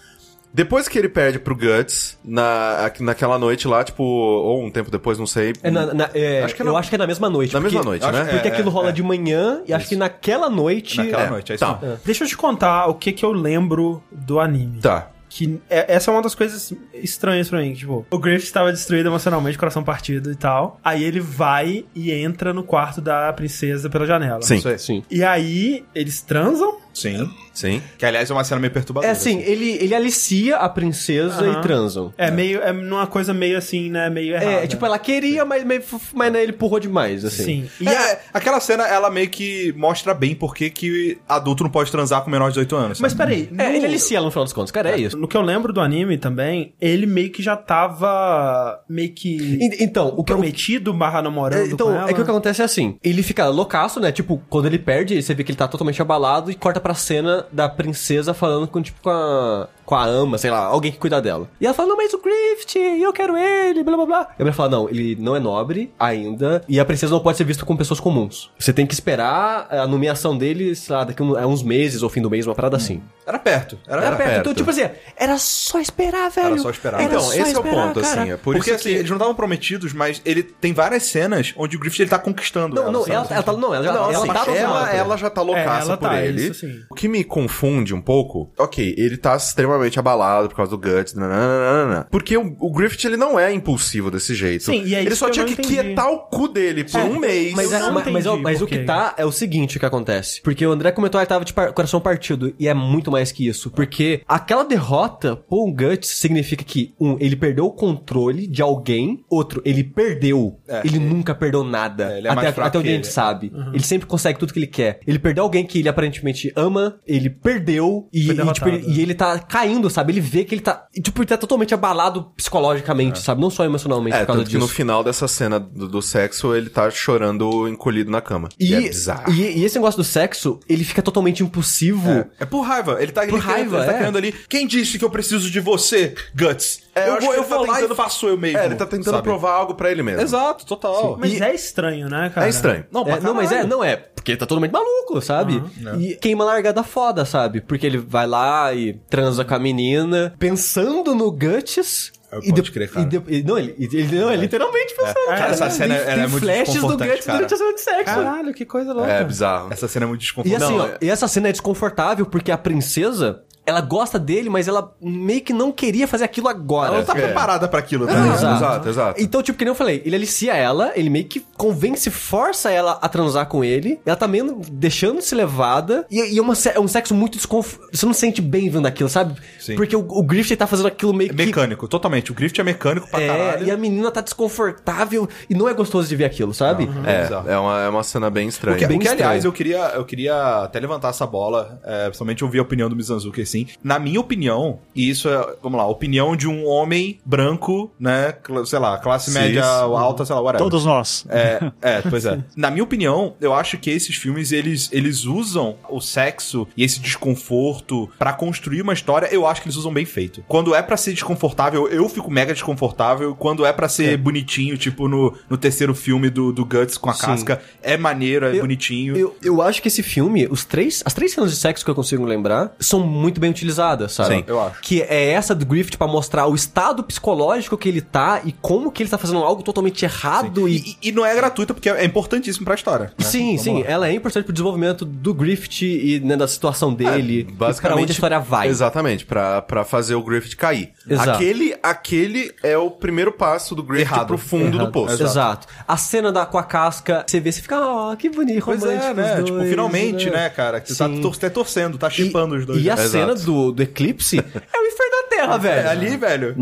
[SPEAKER 3] Depois que ele perde pro Guts, na, naquela noite lá, tipo, ou um tempo depois, não sei.
[SPEAKER 2] É na- na- é,
[SPEAKER 3] Acho que é
[SPEAKER 2] eu
[SPEAKER 3] na-
[SPEAKER 2] acho que é na mesma noite.
[SPEAKER 3] Na
[SPEAKER 2] porque-
[SPEAKER 3] mesma noite,
[SPEAKER 1] acho
[SPEAKER 3] né?
[SPEAKER 1] que
[SPEAKER 2] Porque
[SPEAKER 1] É,
[SPEAKER 2] aquilo rola
[SPEAKER 1] é.
[SPEAKER 2] de manhã e acho que naquela noite.
[SPEAKER 1] Naquela
[SPEAKER 3] É,
[SPEAKER 1] noite, é isso
[SPEAKER 3] tá.
[SPEAKER 4] Deixa eu te contar o que que eu lembro do anime.
[SPEAKER 3] Tá.
[SPEAKER 4] Que é- essa é uma das coisas estranhas pra mim. Tipo, o Griffith estava destruído emocionalmente, coração partido e tal. Aí ele vai e entra no quarto da princesa pela janela.
[SPEAKER 3] Sim.
[SPEAKER 2] Sim.
[SPEAKER 4] E aí eles transam.
[SPEAKER 1] Sim.
[SPEAKER 3] Sim.
[SPEAKER 1] Que, aliás, é uma cena meio perturbadora.
[SPEAKER 2] É assim, ele, ele alicia a princesa e transam.
[SPEAKER 4] É, meio. É numa coisa meio assim, né? Meio errada.
[SPEAKER 2] É, tipo, ela queria, mas, mas, mas né, ele empurrou demais, assim.
[SPEAKER 4] Sim. E
[SPEAKER 1] É,
[SPEAKER 4] a-
[SPEAKER 1] é, aquela cena, ela meio que mostra bem por que que adulto não pode transar com menor de 18 anos.
[SPEAKER 4] Mas
[SPEAKER 1] sabe?
[SPEAKER 4] peraí.
[SPEAKER 2] É,
[SPEAKER 4] no-
[SPEAKER 2] ele alicia ela no final dos contos, cara, é isso.
[SPEAKER 4] No que eu lembro do anime também, ele meio que já tava. meio que.
[SPEAKER 2] Então, o que eu,
[SPEAKER 4] prometido barra namorando
[SPEAKER 2] É, Então, é que o que acontece é assim, ele fica loucaço, né? Tipo, quando ele perde, você vê que ele tá totalmente abalado e corta pra cena da princesa falando com, tipo, com a, com a ama, sei lá, alguém que cuida dela. E ela fala, não, mas o Griffith, eu quero ele, blá blá blá. E a mulher fala, não, ele não é nobre ainda e a princesa não pode ser vista com pessoas comuns. Você tem que esperar a nomeação dele, sei lá, daqui a uns meses ou fim do mês, uma parada assim.
[SPEAKER 1] Era perto. Era,
[SPEAKER 2] Era,
[SPEAKER 1] era
[SPEAKER 2] perto.
[SPEAKER 3] perto.
[SPEAKER 2] Então, tipo assim, era só esperar, velho.
[SPEAKER 1] Era só esperar.
[SPEAKER 2] Era
[SPEAKER 3] Então,
[SPEAKER 2] só
[SPEAKER 3] esse é o
[SPEAKER 2] esperar,
[SPEAKER 3] ponto,
[SPEAKER 2] cara.
[SPEAKER 3] assim. É por
[SPEAKER 1] Porque
[SPEAKER 3] isso
[SPEAKER 1] assim,
[SPEAKER 3] que...
[SPEAKER 1] eles não estavam prometidos, mas ele tem várias cenas onde o Griffith ele tá conquistando
[SPEAKER 2] Não,
[SPEAKER 1] ela,
[SPEAKER 2] não, ela, ela tá, não, ela já
[SPEAKER 3] Não,
[SPEAKER 2] ela
[SPEAKER 3] assim,
[SPEAKER 2] tá
[SPEAKER 3] ela, ela já tá loucaça
[SPEAKER 4] É, ela
[SPEAKER 3] por
[SPEAKER 4] tá,
[SPEAKER 3] ele.
[SPEAKER 4] isso.
[SPEAKER 3] O que me confunde um pouco, ok, ele tá extremamente abalado por causa do Guts, nananana, porque o, o Griffith ele não é impulsivo desse jeito.
[SPEAKER 4] Sim, e é
[SPEAKER 3] ele só tinha que
[SPEAKER 4] entendi.
[SPEAKER 3] quietar o cu dele por
[SPEAKER 4] É,
[SPEAKER 3] um mês.
[SPEAKER 2] Mas, é, mas, mas, mas
[SPEAKER 4] por
[SPEAKER 2] o que tá é o seguinte que acontece. Porque o André comentou que ele tava de par- coração partido. E é muito mais que isso. Porque aquela derrota pro Guts significa que, um, ele perdeu o controle de alguém. Outro, ele perdeu.
[SPEAKER 1] É,
[SPEAKER 2] ele
[SPEAKER 1] ele-
[SPEAKER 2] nunca perdeu nada.
[SPEAKER 1] É, ele é mais
[SPEAKER 2] até
[SPEAKER 1] fraco
[SPEAKER 2] até onde
[SPEAKER 1] que
[SPEAKER 2] a gente sabe. Ele sempre consegue tudo que ele quer. Ele perdeu alguém que ele aparentemente ama. Ele perdeu. E, e, tipo, ele, e ele tá caindo, sabe? Ele vê que ele tá. e, Tipo, ele tá totalmente abalado psicologicamente, sabe? Não só emocionalmente
[SPEAKER 3] É,
[SPEAKER 2] por causa
[SPEAKER 3] tanto que
[SPEAKER 2] disso.
[SPEAKER 3] no final dessa cena do, do sexo, ele tá chorando encolhido na cama. E,
[SPEAKER 2] E,
[SPEAKER 3] é bizarro.
[SPEAKER 2] e, e esse negócio do sexo, ele fica totalmente impulsivo.
[SPEAKER 1] É por raiva. Ele tá, ele
[SPEAKER 2] Por
[SPEAKER 1] querendo-
[SPEAKER 2] raiva,
[SPEAKER 1] ele tá
[SPEAKER 2] é.
[SPEAKER 1] querendo ali. Quem disse que eu preciso de você, Guts?
[SPEAKER 3] É, eu
[SPEAKER 1] eu
[SPEAKER 3] acho
[SPEAKER 1] vou,
[SPEAKER 3] que
[SPEAKER 1] eu
[SPEAKER 3] tá
[SPEAKER 1] vou lá
[SPEAKER 3] tentando-
[SPEAKER 1] e faço eu mesmo.
[SPEAKER 3] É, ele tá tentando
[SPEAKER 1] sabe?
[SPEAKER 3] provar algo pra ele mesmo.
[SPEAKER 1] Exato, total.
[SPEAKER 4] Mas
[SPEAKER 2] E-
[SPEAKER 4] é estranho, né, cara?
[SPEAKER 3] É estranho.
[SPEAKER 1] Não,
[SPEAKER 2] É, não, mas é, não é, porque ele tá totalmente maluco, sabe? E queima largada foda, sabe? Porque ele vai lá e transa com a menina, pensando no Guts.
[SPEAKER 1] É,
[SPEAKER 2] e
[SPEAKER 1] pode
[SPEAKER 2] de-
[SPEAKER 1] crer, cara.
[SPEAKER 2] e de- e- não, ele, ele, não, é literalmente pensando.
[SPEAKER 1] Cara, essa cena
[SPEAKER 2] tem,
[SPEAKER 1] ela
[SPEAKER 2] tem
[SPEAKER 1] é muito
[SPEAKER 2] flashes do Guts
[SPEAKER 1] cara.
[SPEAKER 2] durante a cena de sexo.
[SPEAKER 4] Caralho, que coisa louca.
[SPEAKER 3] É bizarro.
[SPEAKER 1] Essa cena é muito
[SPEAKER 2] E
[SPEAKER 1] desconfortável.
[SPEAKER 2] assim,
[SPEAKER 3] Não,
[SPEAKER 2] ó,
[SPEAKER 3] é-
[SPEAKER 2] e essa cena é desconfortável porque a princesa, ela gosta dele, mas ela meio que não queria fazer aquilo agora.
[SPEAKER 1] Ela não tá
[SPEAKER 3] É.
[SPEAKER 1] preparada pra aquilo, tá?
[SPEAKER 2] Exato.
[SPEAKER 3] exato, exato.
[SPEAKER 2] Então, tipo, que nem eu falei, ele alicia ela, ele meio que convence, força ela a transar com ele, ela tá meio deixando-se levada, e, e é, uma é um sexo muito desconfortável. Você não se sente bem vendo aquilo, sabe?
[SPEAKER 1] Sim.
[SPEAKER 2] Porque o, o Griffith tá fazendo aquilo meio
[SPEAKER 1] É
[SPEAKER 2] que.
[SPEAKER 1] mecânico, totalmente. O Griffith é mecânico pra
[SPEAKER 2] É,
[SPEAKER 1] caralho.
[SPEAKER 2] e a menina tá desconfortável e não é gostoso de ver aquilo, sabe?
[SPEAKER 3] É,
[SPEAKER 1] Bizarro.
[SPEAKER 3] é uma, é uma cena bem estranha.
[SPEAKER 1] O que,
[SPEAKER 2] Bem
[SPEAKER 1] o que, aliás,
[SPEAKER 2] estranho.
[SPEAKER 1] eu queria, eu queria até levantar essa bola, é, principalmente ouvir a opinião do Mizanzuki, assim. Na minha opinião, e isso é, vamos lá, opinião de um homem branco, né, sei lá, classe média alta, sei lá, whatever.
[SPEAKER 5] Todos nós.
[SPEAKER 1] É, é, pois é. Na minha opinião, eu acho que esses filmes, eles, eles usam o sexo e esse desconforto pra construir uma história, eu acho que eles usam bem feito. Quando é pra ser desconfortável, eu fico mega desconfortável. Quando é pra ser bonitinho, tipo no, no terceiro filme do, do Guts com a
[SPEAKER 2] Sim.
[SPEAKER 1] casca, é maneiro, é
[SPEAKER 2] Eu-
[SPEAKER 1] bonitinho.
[SPEAKER 2] Eu, eu acho que esse filme, os três, as três cenas de sexo que eu consigo lembrar, são muito bem utilizadas, sabe?
[SPEAKER 3] Sim,
[SPEAKER 1] eu acho.
[SPEAKER 2] Que é essa do Griffith pra mostrar o estado psicológico que ele tá e como que ele tá fazendo algo totalmente errado e...
[SPEAKER 1] E, e não é gratuita, porque é importantíssimo pra história. né?
[SPEAKER 2] Sim,
[SPEAKER 1] Vamos
[SPEAKER 2] sim,
[SPEAKER 1] lá.
[SPEAKER 2] ela é importante pro desenvolvimento do Griffith e né, da situação dele, e
[SPEAKER 3] Basicamente,
[SPEAKER 2] pra onde a história vai.
[SPEAKER 3] Exatamente, pra, pra fazer o Griffith cair.
[SPEAKER 2] Exato.
[SPEAKER 3] Aquele, aquele é o primeiro passo do Griffith
[SPEAKER 1] Errado.
[SPEAKER 3] pro fundo
[SPEAKER 2] Errado.
[SPEAKER 3] do poço.
[SPEAKER 2] Exato. A cena da, com a casca, você vê, você fica, ó, que bonito,
[SPEAKER 1] Pois
[SPEAKER 2] romântico.
[SPEAKER 1] é, né?
[SPEAKER 2] os
[SPEAKER 1] Tipo,
[SPEAKER 2] dois,
[SPEAKER 1] finalmente,
[SPEAKER 2] né?
[SPEAKER 1] né, cara? Que tu tá até torcendo, tá chipando os dois.
[SPEAKER 2] E a
[SPEAKER 1] né?
[SPEAKER 3] Exato.
[SPEAKER 2] cena do, do eclipse é o inferno Porra, velho.
[SPEAKER 1] É, ali, velho.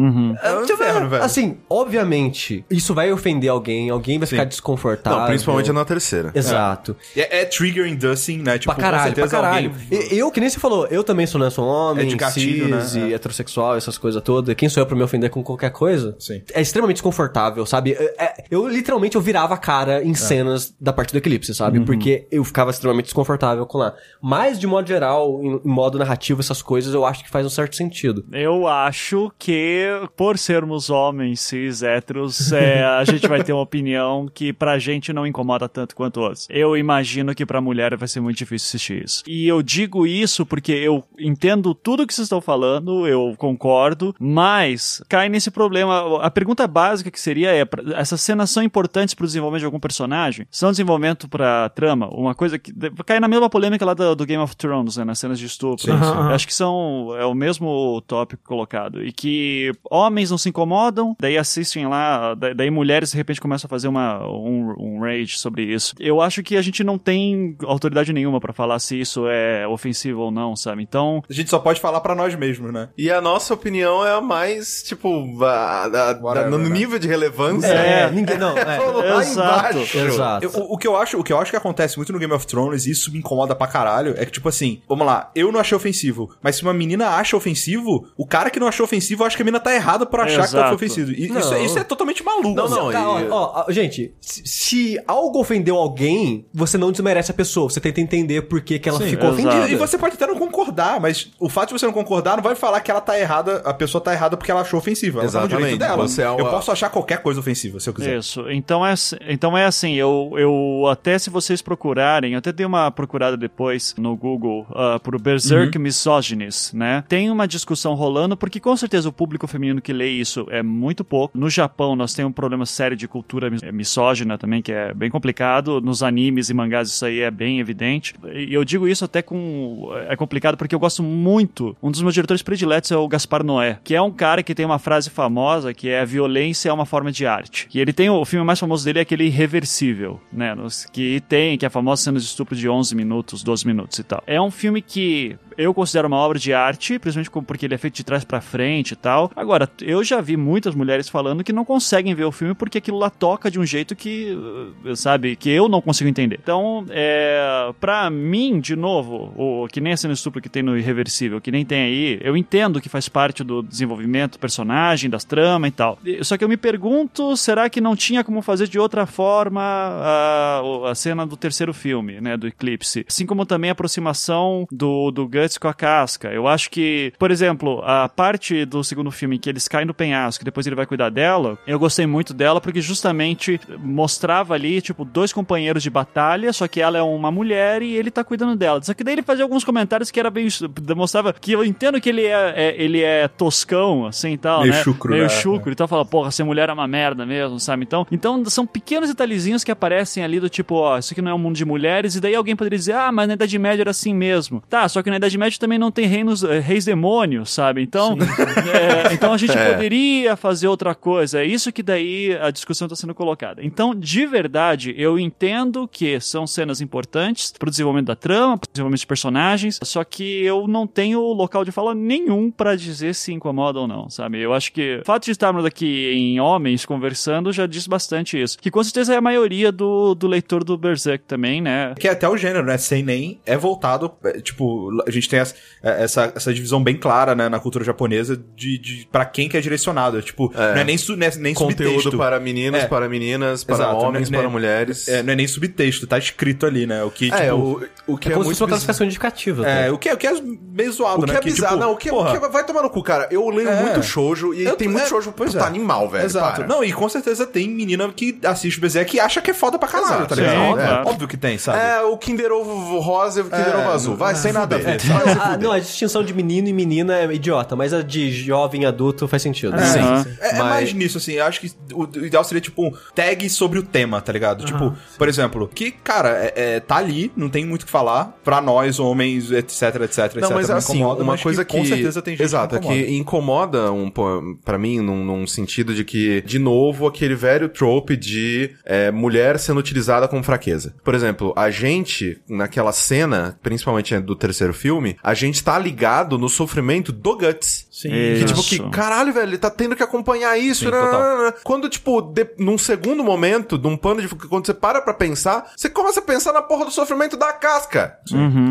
[SPEAKER 1] É um
[SPEAKER 2] Tipo,
[SPEAKER 1] inferno, velho.
[SPEAKER 2] Assim, obviamente, isso vai ofender alguém, alguém vai ficar desconfortável.
[SPEAKER 3] Não, principalmente na terceira.
[SPEAKER 2] Exato.
[SPEAKER 1] É, é trigger inducing, né? Tipo,
[SPEAKER 2] pra caralho,
[SPEAKER 1] com
[SPEAKER 2] pra caralho.
[SPEAKER 1] alguém-
[SPEAKER 2] Eu, que nem você falou, eu também sou, né, sou homem,
[SPEAKER 1] É de gatilho,
[SPEAKER 2] cis
[SPEAKER 1] né?
[SPEAKER 2] e
[SPEAKER 1] É.
[SPEAKER 2] heterossexual, essas coisas todas. Quem sou eu pra me ofender com qualquer coisa?
[SPEAKER 1] Sim.
[SPEAKER 2] É extremamente desconfortável, sabe? É- é- eu literalmente eu virava a cara
[SPEAKER 1] É.
[SPEAKER 2] em cenas da parte do Eclipse, sabe?
[SPEAKER 1] Uhum.
[SPEAKER 2] Porque eu ficava extremamente desconfortável com lá. Mas, de modo geral, em, em modo narrativo, essas coisas, eu acho que faz um certo sentido.
[SPEAKER 5] Eu acho que, por sermos homens cis héteros, é, a gente vai ter uma opinião que pra gente não incomoda tanto quanto outros. Eu imagino que pra mulher vai ser muito difícil assistir isso. E eu digo isso porque eu entendo tudo que vocês estão falando, eu concordo, mas cai nesse problema. A pergunta básica que seria é: essas cenas são importantes pro desenvolvimento de algum personagem? São desenvolvimento pra trama? Uma coisa que. Cai na mesma polêmica lá do, do Game of Thrones, né? Nas cenas de estupro.
[SPEAKER 1] Sim, sim.
[SPEAKER 5] Acho que são é o mesmo tópico colocado e que homens não se incomodam, daí assistem lá, da- daí mulheres de repente começam a fazer uma um, um rage sobre isso. Eu acho que a gente não tem autoridade nenhuma pra falar se isso é ofensivo ou não, sabe? Então,
[SPEAKER 1] A gente só pode falar pra nós mesmos, né?
[SPEAKER 3] E a nossa opinião é a mais, tipo, a- a-
[SPEAKER 1] Whatever,
[SPEAKER 3] no
[SPEAKER 1] né?
[SPEAKER 3] nível de relevância.
[SPEAKER 5] É.
[SPEAKER 2] ninguém. Não, é.
[SPEAKER 5] Exato.
[SPEAKER 2] Exato.
[SPEAKER 1] Eu- o, o que eu acho, o que eu acho que acontece muito no Game of Thrones, e isso me incomoda pra caralho, é que, tipo assim, vamos lá, eu não achei ofensivo, mas se uma menina acha ofensivo, o cara que não achou ofensivo acha que a menina tá errada por achar que tá
[SPEAKER 5] Exato.
[SPEAKER 1] ofensivo. E isso, é- isso é totalmente maluco.
[SPEAKER 3] Não, não,
[SPEAKER 2] Cara,
[SPEAKER 3] e-
[SPEAKER 2] ó, ó, gente, se, se algo ofendeu alguém, você não desmerece a pessoa. Você tenta entender por que, que ela
[SPEAKER 1] Sim,
[SPEAKER 2] ficou
[SPEAKER 5] exato.
[SPEAKER 2] ofendida.
[SPEAKER 1] E você pode até não concordar, mas o fato de você não concordar não vai falar que ela tá errada, a pessoa tá errada porque ela achou ofensiva. Ela tá no direito
[SPEAKER 3] Exatamente.
[SPEAKER 1] dela.
[SPEAKER 3] Você é uma-
[SPEAKER 1] Eu posso achar qualquer coisa ofensiva, se eu quiser.
[SPEAKER 5] Isso. Então é, assim- então é assim, eu, eu até se vocês procurarem, eu até dei uma procurada depois no Google ah, pro Berserk Misogynes, né? Tem uma discussão rolando, porque com certeza o público feminino que lê isso é muito pouco. No Japão nós temos um problema sério de cultura mis- misógina também, que é bem complicado. Nos animes e mangás isso aí é bem evidente. E eu digo isso até com... É complicado porque eu gosto muito... Um dos meus diretores prediletos é o Gaspar Noé, que é um cara que tem uma frase famosa que é violência é uma forma de arte. E ele tem o, filme mais famoso dele é aquele Irreversível, né? Que tem, que é a famosa cena de estupro de 11 minutos, 12 minutos e tal. É um filme que eu considero uma obra de arte, principalmente porque ele é feito de trás pra frente e tal. Agora, eu já vi muitas mulheres falando que não conseguem ver o filme porque aquilo lá toca de um jeito que, uh, sabe, que eu não consigo entender. Então, é, pra mim, de novo, o que nem a cena estupro que tem no Irreversível, que nem tem aí, eu entendo que faz parte do desenvolvimento do personagem, das tramas e tal. Só que eu me pergunto, será que não tinha como fazer de outra forma a, a cena do terceiro filme, né, do Eclipse? Assim como também a aproximação do, do Com a casca. Eu acho que, por exemplo, a parte do segundo filme em que eles caem no penhasco e depois ele vai cuidar dela, eu gostei muito dela porque justamente mostrava ali, tipo, dois companheiros de batalha, só que ela é uma mulher e ele tá cuidando dela. Só que daí ele fazia alguns comentários que era bem. demonstrava que eu entendo que ele é, é- ele é toscão, assim e tal,
[SPEAKER 1] Meio
[SPEAKER 5] né?
[SPEAKER 1] chucro,
[SPEAKER 5] Meio
[SPEAKER 1] né?
[SPEAKER 5] chucro. Então fala, porra, ser mulher é uma merda mesmo, sabe? Então, então são pequenos detalhezinhos que aparecem ali do tipo, ó, isso aqui não é um mundo de mulheres, e daí alguém poderia dizer, ah, mas na Idade Média era assim mesmo. Tá, só que na Idade Média também não tem reinos, eh, reis demônios, sabe? Então, é, então a gente
[SPEAKER 3] É.
[SPEAKER 5] poderia fazer outra coisa. É isso que daí a discussão está sendo colocada. Então, de verdade, eu entendo que são cenas importantes pro desenvolvimento da trama, pro desenvolvimento de personagens, só que eu não tenho local de fala nenhum pra dizer se incomoda ou não, sabe? Eu acho que o fato de estarmos aqui em homens conversando já diz bastante isso. Que com certeza é a maioria do, do leitor do Berserk também, né?
[SPEAKER 1] Que é até o gênero, né? Sem nem é voltado. é, tipo, a gente tem essa, é, essa, essa divisão bem clara, né, na cultura japonesa de, de para quem que é direcionado. Tipo,
[SPEAKER 3] É.
[SPEAKER 1] não é nem, su, não é nem
[SPEAKER 3] Conteúdo
[SPEAKER 1] subtexto.
[SPEAKER 3] para meninos,
[SPEAKER 1] É.
[SPEAKER 3] para meninas, para
[SPEAKER 1] Exato,
[SPEAKER 3] homens, para mulheres.
[SPEAKER 1] É, não é nem subtexto, tá escrito ali, né? O que,
[SPEAKER 3] É,
[SPEAKER 1] tipo.
[SPEAKER 3] o, o que
[SPEAKER 2] É
[SPEAKER 3] é,
[SPEAKER 2] como se
[SPEAKER 3] muito
[SPEAKER 2] fosse uma classificação indicativa.
[SPEAKER 1] É, o que, é- o que é meio zoado,
[SPEAKER 3] O que
[SPEAKER 1] né?
[SPEAKER 3] é bizarro,
[SPEAKER 1] tipo,
[SPEAKER 3] não, o que,
[SPEAKER 1] porra,
[SPEAKER 3] o que vai tomar no cu, cara. Eu leio
[SPEAKER 1] É.
[SPEAKER 3] muito shoujo e
[SPEAKER 1] Eu-
[SPEAKER 3] tem muito
[SPEAKER 1] é,
[SPEAKER 3] shoujo
[SPEAKER 1] pois
[SPEAKER 3] puta
[SPEAKER 1] é.
[SPEAKER 3] animal, velho.
[SPEAKER 1] Exato.
[SPEAKER 3] para.
[SPEAKER 1] Não, e com certeza tem menina que assiste o Berserk e acha que é foda pra caralho, tá ligado? Óbvio, que tem, sabe?
[SPEAKER 3] É, o Kinder Ovo rosa e o Kinder
[SPEAKER 1] É,
[SPEAKER 3] Ovo azul. Vai, sem nada a ver.
[SPEAKER 1] fuder.
[SPEAKER 2] Não, a distinção de menino e menina é idiota, mas a de jovem adulto faz sentido.
[SPEAKER 1] Sim,
[SPEAKER 5] Aham.
[SPEAKER 1] sim. É, é
[SPEAKER 3] Mas-
[SPEAKER 1] mais nisso, assim. Eu acho que o, o ideal seria, tipo, um tag sobre o tema, tá ligado? Tipo, por exemplo, que, cara, é, é, tá ali, não tem muito o que falar. Pra nós, homens, etc, etc, etc.
[SPEAKER 3] Não, mas
[SPEAKER 1] me
[SPEAKER 3] assim,
[SPEAKER 1] incomoda,
[SPEAKER 3] uma
[SPEAKER 1] mas
[SPEAKER 3] coisa que,
[SPEAKER 1] Com certeza tem gente
[SPEAKER 3] Exato, é
[SPEAKER 1] que incomoda.
[SPEAKER 3] que incomoda um, pra mim, num, num sentido de que, de novo, aquele velho trope de é, mulher sendo utilizada como fraqueza. Por exemplo, a gente, naquela cena, principalmente do terceiro filme, a gente tá ligado no sofrimento do Guts.
[SPEAKER 4] Sim.
[SPEAKER 3] Que, tipo, que, caralho, velho, ele tá tendo que acompanhar isso.
[SPEAKER 1] Sim,
[SPEAKER 3] né, né, né. Quando, tipo, de- num segundo momento, num pano de. Quando você para pra pensar, você começa a pensar na porra do sofrimento da casca.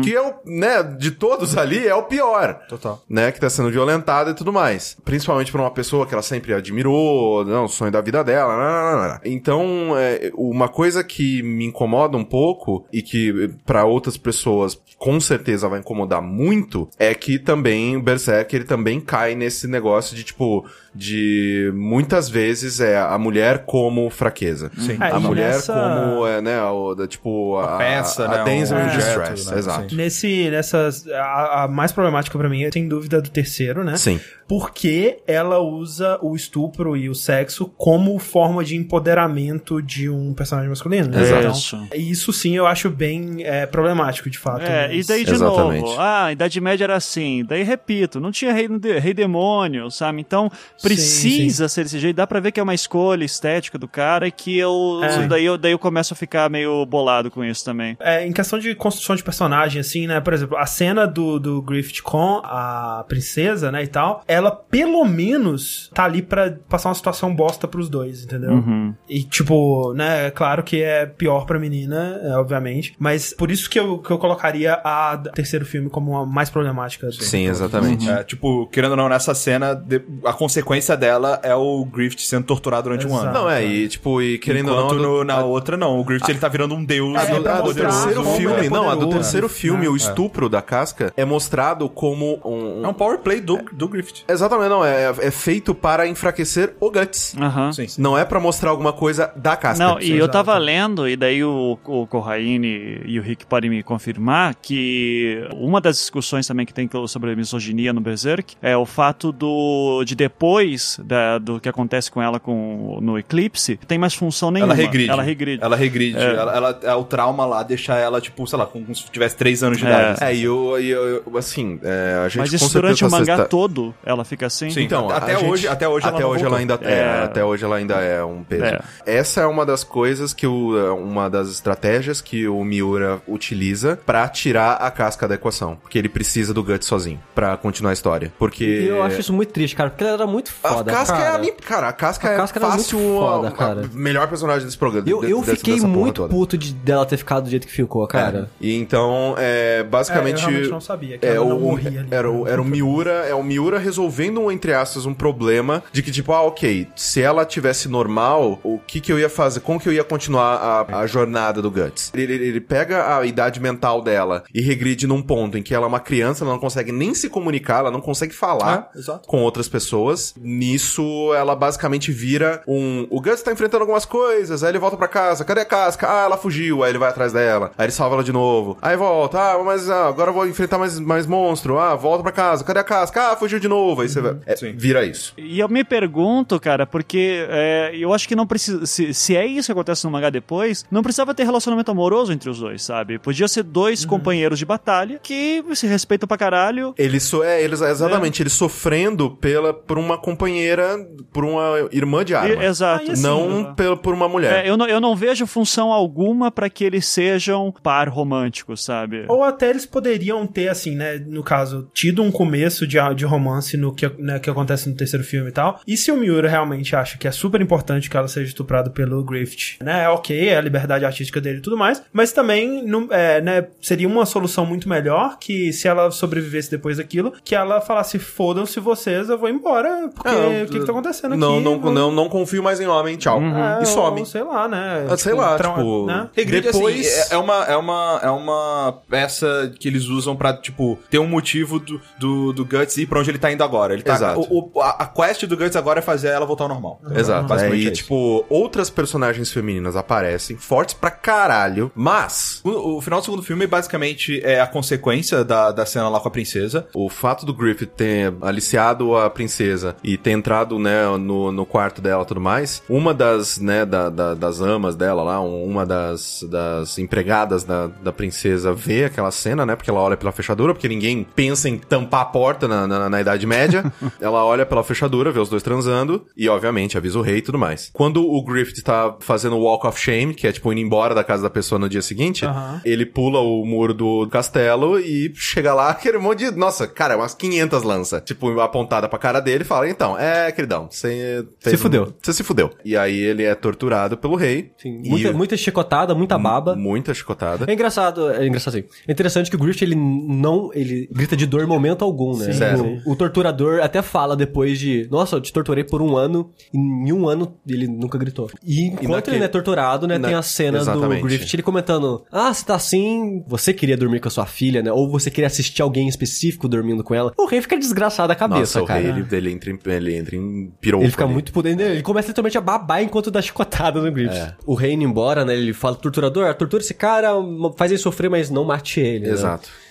[SPEAKER 3] Que é o, né, de todos ali, é o pior.
[SPEAKER 1] Total.
[SPEAKER 3] Né, que tá sendo violentada e tudo mais. Principalmente pra uma pessoa que ela sempre admirou, não, o sonho da vida dela. né, né, né, né. Então, é, uma coisa que me incomoda um pouco e que pra outras pessoas com certeza vai incomodar muito é que também o Berserk ele também cai nesse negócio de tipo de muitas vezes é a mulher como fraqueza.
[SPEAKER 1] Sim.
[SPEAKER 3] A
[SPEAKER 4] É, e
[SPEAKER 3] mulher
[SPEAKER 4] nessa-
[SPEAKER 3] como é, né, o, da, tipo a,
[SPEAKER 1] peça,
[SPEAKER 3] a
[SPEAKER 1] né,
[SPEAKER 3] damsel
[SPEAKER 1] um
[SPEAKER 3] in
[SPEAKER 1] objeto,
[SPEAKER 3] distress,
[SPEAKER 1] né,
[SPEAKER 3] exato.
[SPEAKER 1] sim.
[SPEAKER 4] Nesse, nessas, a, a mais problemática pra mim é, sem dúvida, do terceiro, né?
[SPEAKER 3] Sim.
[SPEAKER 4] Porque ela usa o estupro e o sexo como forma de empoderamento de um personagem masculino. né?
[SPEAKER 3] Exato.
[SPEAKER 4] Então,
[SPEAKER 5] Isso.
[SPEAKER 4] sim eu acho bem é, problemático, de fato.
[SPEAKER 5] É, e
[SPEAKER 4] mas-
[SPEAKER 5] daí de
[SPEAKER 3] Exatamente.
[SPEAKER 5] novo, ah, a Idade Média era assim. Daí, repito, não tinha rei, rei demônio, sabe? Então, precisa ser desse jeito. Dá pra ver que é uma escolha estética do cara e que eu.
[SPEAKER 4] É.
[SPEAKER 5] Daí, eu daí eu começo a ficar meio bolado com isso também.
[SPEAKER 4] É, em questão de construção de personagem, assim, né? Por exemplo, a cena do, do Griffith com a princesa, né, e tal, ela pelo menos tá ali pra passar uma situação bosta pros dois, entendeu?
[SPEAKER 5] Uhum.
[SPEAKER 4] E, tipo, né, é claro que é pior pra menina, é, obviamente, mas por isso que eu, que eu colocaria a terceiro filme como uma mais problemática. assim.
[SPEAKER 3] Sim, exatamente.
[SPEAKER 1] É, tipo, querendo ou não, nessa cena, a consequência dela é o Griffith sendo torturado durante um
[SPEAKER 4] Exato.
[SPEAKER 1] ano.
[SPEAKER 3] Não, é, e tipo, e querendo ou não,
[SPEAKER 1] Enquanto
[SPEAKER 3] a
[SPEAKER 1] no- na outra, não. O Griffith, ele tá virando um deus.
[SPEAKER 4] É,
[SPEAKER 3] A do, a do terceiro filme,
[SPEAKER 4] é
[SPEAKER 3] não, a do terceiro filme,
[SPEAKER 4] né?
[SPEAKER 3] o
[SPEAKER 4] É.
[SPEAKER 3] estupro da casca é mostrado como um.
[SPEAKER 1] É um power play do, do Griffith.
[SPEAKER 3] Exatamente, não, é, é feito para enfraquecer o Guts.
[SPEAKER 5] Aham.
[SPEAKER 1] Sim, sim.
[SPEAKER 3] Não é pra mostrar alguma coisa da casca.
[SPEAKER 5] Não, e eu tava lendo, e daí o, o Corraine e o Rick podem me confirmar, que uma das discussões também que tem sobre a misoginia no Berserk é o fato do de depois da- do que acontece com ela com, no Eclipse, tem mais função nenhuma.
[SPEAKER 1] Ela regride.
[SPEAKER 5] Ela regride.
[SPEAKER 1] Ela regride. Ela, ela- é o trauma lá deixa ela, tipo, sei lá, como se tivesse 3 anos de
[SPEAKER 5] É.
[SPEAKER 1] idade.
[SPEAKER 3] É, e eu, eu- eu- assim, é, a gente
[SPEAKER 5] Mas isso durante o mangá
[SPEAKER 3] tá-
[SPEAKER 5] todo, ela fica assim?
[SPEAKER 1] Sim.
[SPEAKER 3] Então,
[SPEAKER 1] Até
[SPEAKER 3] gente-
[SPEAKER 1] hoje- até hoje ela
[SPEAKER 3] até
[SPEAKER 1] não
[SPEAKER 3] hoje ela ainda é,
[SPEAKER 5] É.
[SPEAKER 3] até hoje ela ainda é um peso.
[SPEAKER 5] É.
[SPEAKER 3] Essa é uma das coisas que o, é uma das estratégias que o Miura utiliza pra tirar a casca da equação, porque ele precisa do Guts sozinho pra continuar a história, porque
[SPEAKER 2] E eu acho isso muito triste, cara, porque ela era muito
[SPEAKER 3] a
[SPEAKER 2] foda,
[SPEAKER 3] casca é
[SPEAKER 2] cara.
[SPEAKER 3] anim... cara, a casca
[SPEAKER 2] A
[SPEAKER 3] é
[SPEAKER 2] casca era
[SPEAKER 3] fácil
[SPEAKER 2] muito foda,
[SPEAKER 3] a- a
[SPEAKER 2] cara.
[SPEAKER 3] melhor personagem desse programa.
[SPEAKER 2] Eu, eu
[SPEAKER 3] dessa-
[SPEAKER 2] fiquei
[SPEAKER 3] dessa
[SPEAKER 2] muito puto de dela ter ficado do jeito que ficou, cara.
[SPEAKER 3] É. E então, é, basicamente.
[SPEAKER 4] É, eu realmente não sabia que
[SPEAKER 3] é,
[SPEAKER 4] ela não
[SPEAKER 3] o,
[SPEAKER 4] morria ali.
[SPEAKER 3] Era, o, era o Miura, é o Miura resolvendo, um, entre aspas, um problema de que, tipo, ah, ok, se ela tivesse normal, o que que eu ia fazer? Como que eu ia continuar a, a jornada do Guts? Ele, ele- ele pega a idade mental dela e regride num ponto em que ela é uma criança, ela não consegue nem se comunicar, ela não consegue falar
[SPEAKER 1] É, exato.
[SPEAKER 3] com outras pessoas. Nisso, ela basicamente vira um. O Guts tá enfrentando algumas coisas, aí ele volta pra casa. Cadê a casca? Ah, ela fugiu. Aí ele vai atrás dela. Aí ele salva ela de novo. Aí volta. Ah, mas ah, agora eu vou enfrentar mais, mais monstro. Ah, volta pra casa. Cadê a casca? Ah, fugiu de novo. Aí você vai. é, vira isso.
[SPEAKER 5] E eu me pergunto, cara, porque é, eu acho que não precisa. Se, se é isso que acontece no mangá depois, não precisava ter relacionamento amoroso entre os dois, sabe? Podia ser dois companheiros de batalha que se respeitam pra caralho.
[SPEAKER 3] Ele so, é, eles, exatamente, ele sofrendo pela, por uma companheira, por uma irmã de arma.
[SPEAKER 5] E- exato.
[SPEAKER 4] Ah, e assim,
[SPEAKER 3] não pela, por uma mulher.
[SPEAKER 5] É, eu, não, eu não vejo função alguma pra que eles sejam par romântico, sabe?
[SPEAKER 4] Ou até eles poderiam ter, assim, né, no caso, tido um começo de, de romance no que, né, que acontece no terceiro filme e tal. E se o Miura realmente acha que é super importante que ela seja estuprada pelo Griffith, né, é ok, é a liberdade artística dele e tudo mais, mas também, não, é, né, seria uma solução muito melhor que se ela sobrevivesse depois daquilo, que ela falasse, fodam-se vocês, eu vou embora, porque
[SPEAKER 3] Não,
[SPEAKER 4] o que que tá acontecendo aqui?
[SPEAKER 3] não, não,
[SPEAKER 4] Vou-
[SPEAKER 3] não, não confio mais em homem, tchau.
[SPEAKER 4] É,
[SPEAKER 3] E some.
[SPEAKER 4] ou sei lá, né?
[SPEAKER 3] Ah, sei lá, tipo,
[SPEAKER 4] né?
[SPEAKER 1] Regride,
[SPEAKER 3] Depois-
[SPEAKER 1] assim, é, é uma, é, uma, é uma peça que eles usam pra, tipo, ter um motivo do, do, do Guts ir pra onde ele tá indo agora. Ele tá,
[SPEAKER 3] Exato.
[SPEAKER 1] O, o- a, a quest do Guts agora é fazer ela voltar ao normal.
[SPEAKER 3] Exato.
[SPEAKER 1] Basicamente
[SPEAKER 3] é,
[SPEAKER 1] é
[SPEAKER 3] e, tipo, outras personagens femininas aparecem, fortes pra caralho, mas
[SPEAKER 1] O, o final do segundo filme, basicamente, é a consequência da, da cena lá com a princesa.
[SPEAKER 3] o fato do Griffith ter aliciado a princesa e ter entrado, né, no, no quarto dela e tudo mais, uma das, né, da, da- das amas dela lá, um- uma das, das empregadas da, da princesa vê aquela cena, né, porque ela olha pela fechadura, porque ninguém pensa em tampar a porta na, na, na Idade Média. ela olha pela fechadura, vê os dois transando e, obviamente, avisa o rei e tudo mais. Quando o Griffith tá fazendo o Walk of Shame, que é, tipo, indo embora da casa da pessoa no dia seguinte,
[SPEAKER 4] Aham.
[SPEAKER 3] ele pula o muro do castelo e chega lá, aquele monte de. Nossa, cara, umas 500 lanças. tipo, apontada pra cara dele e fala, então, é, queridão, você...
[SPEAKER 2] Se fudeu.
[SPEAKER 3] Você se fudeu. E aí ele é torturado pelo rei.
[SPEAKER 2] Sim,
[SPEAKER 3] e
[SPEAKER 2] muita, muita chicotada, muita baba.
[SPEAKER 3] Muita chicotada.
[SPEAKER 2] É engraçado, é engraçado assim. É interessante que o Griffith, ele não, ele grita de dor em momento algum, né?
[SPEAKER 4] Sim.
[SPEAKER 2] O, o torturador até fala depois de, nossa, eu te torturei por um ano, e em um ano ele nunca gritou. E enquanto
[SPEAKER 3] naquele-
[SPEAKER 2] ele é torturado, né,
[SPEAKER 3] na-
[SPEAKER 2] tem a cena
[SPEAKER 3] Exatamente.
[SPEAKER 2] do Griffith, ele comentando, ah, você tá assim, você queria dormir com a sua filha, né? Ou você queria assistir alguém específico dormindo com ela. O rei fica desgraçado da cabeça,
[SPEAKER 3] Nossa, o
[SPEAKER 2] cara.
[SPEAKER 3] rei, ele, ele entra em, ele entra em piroco.
[SPEAKER 2] Ele fica
[SPEAKER 3] ali.
[SPEAKER 2] muito pudendo. Ele começa literalmente a babar enquanto dá chicotada no Griffith.
[SPEAKER 3] É.
[SPEAKER 2] O rei indo embora, né? Ele fala, torturador, tortura esse cara, faz ele sofrer, mas não mate ele. né?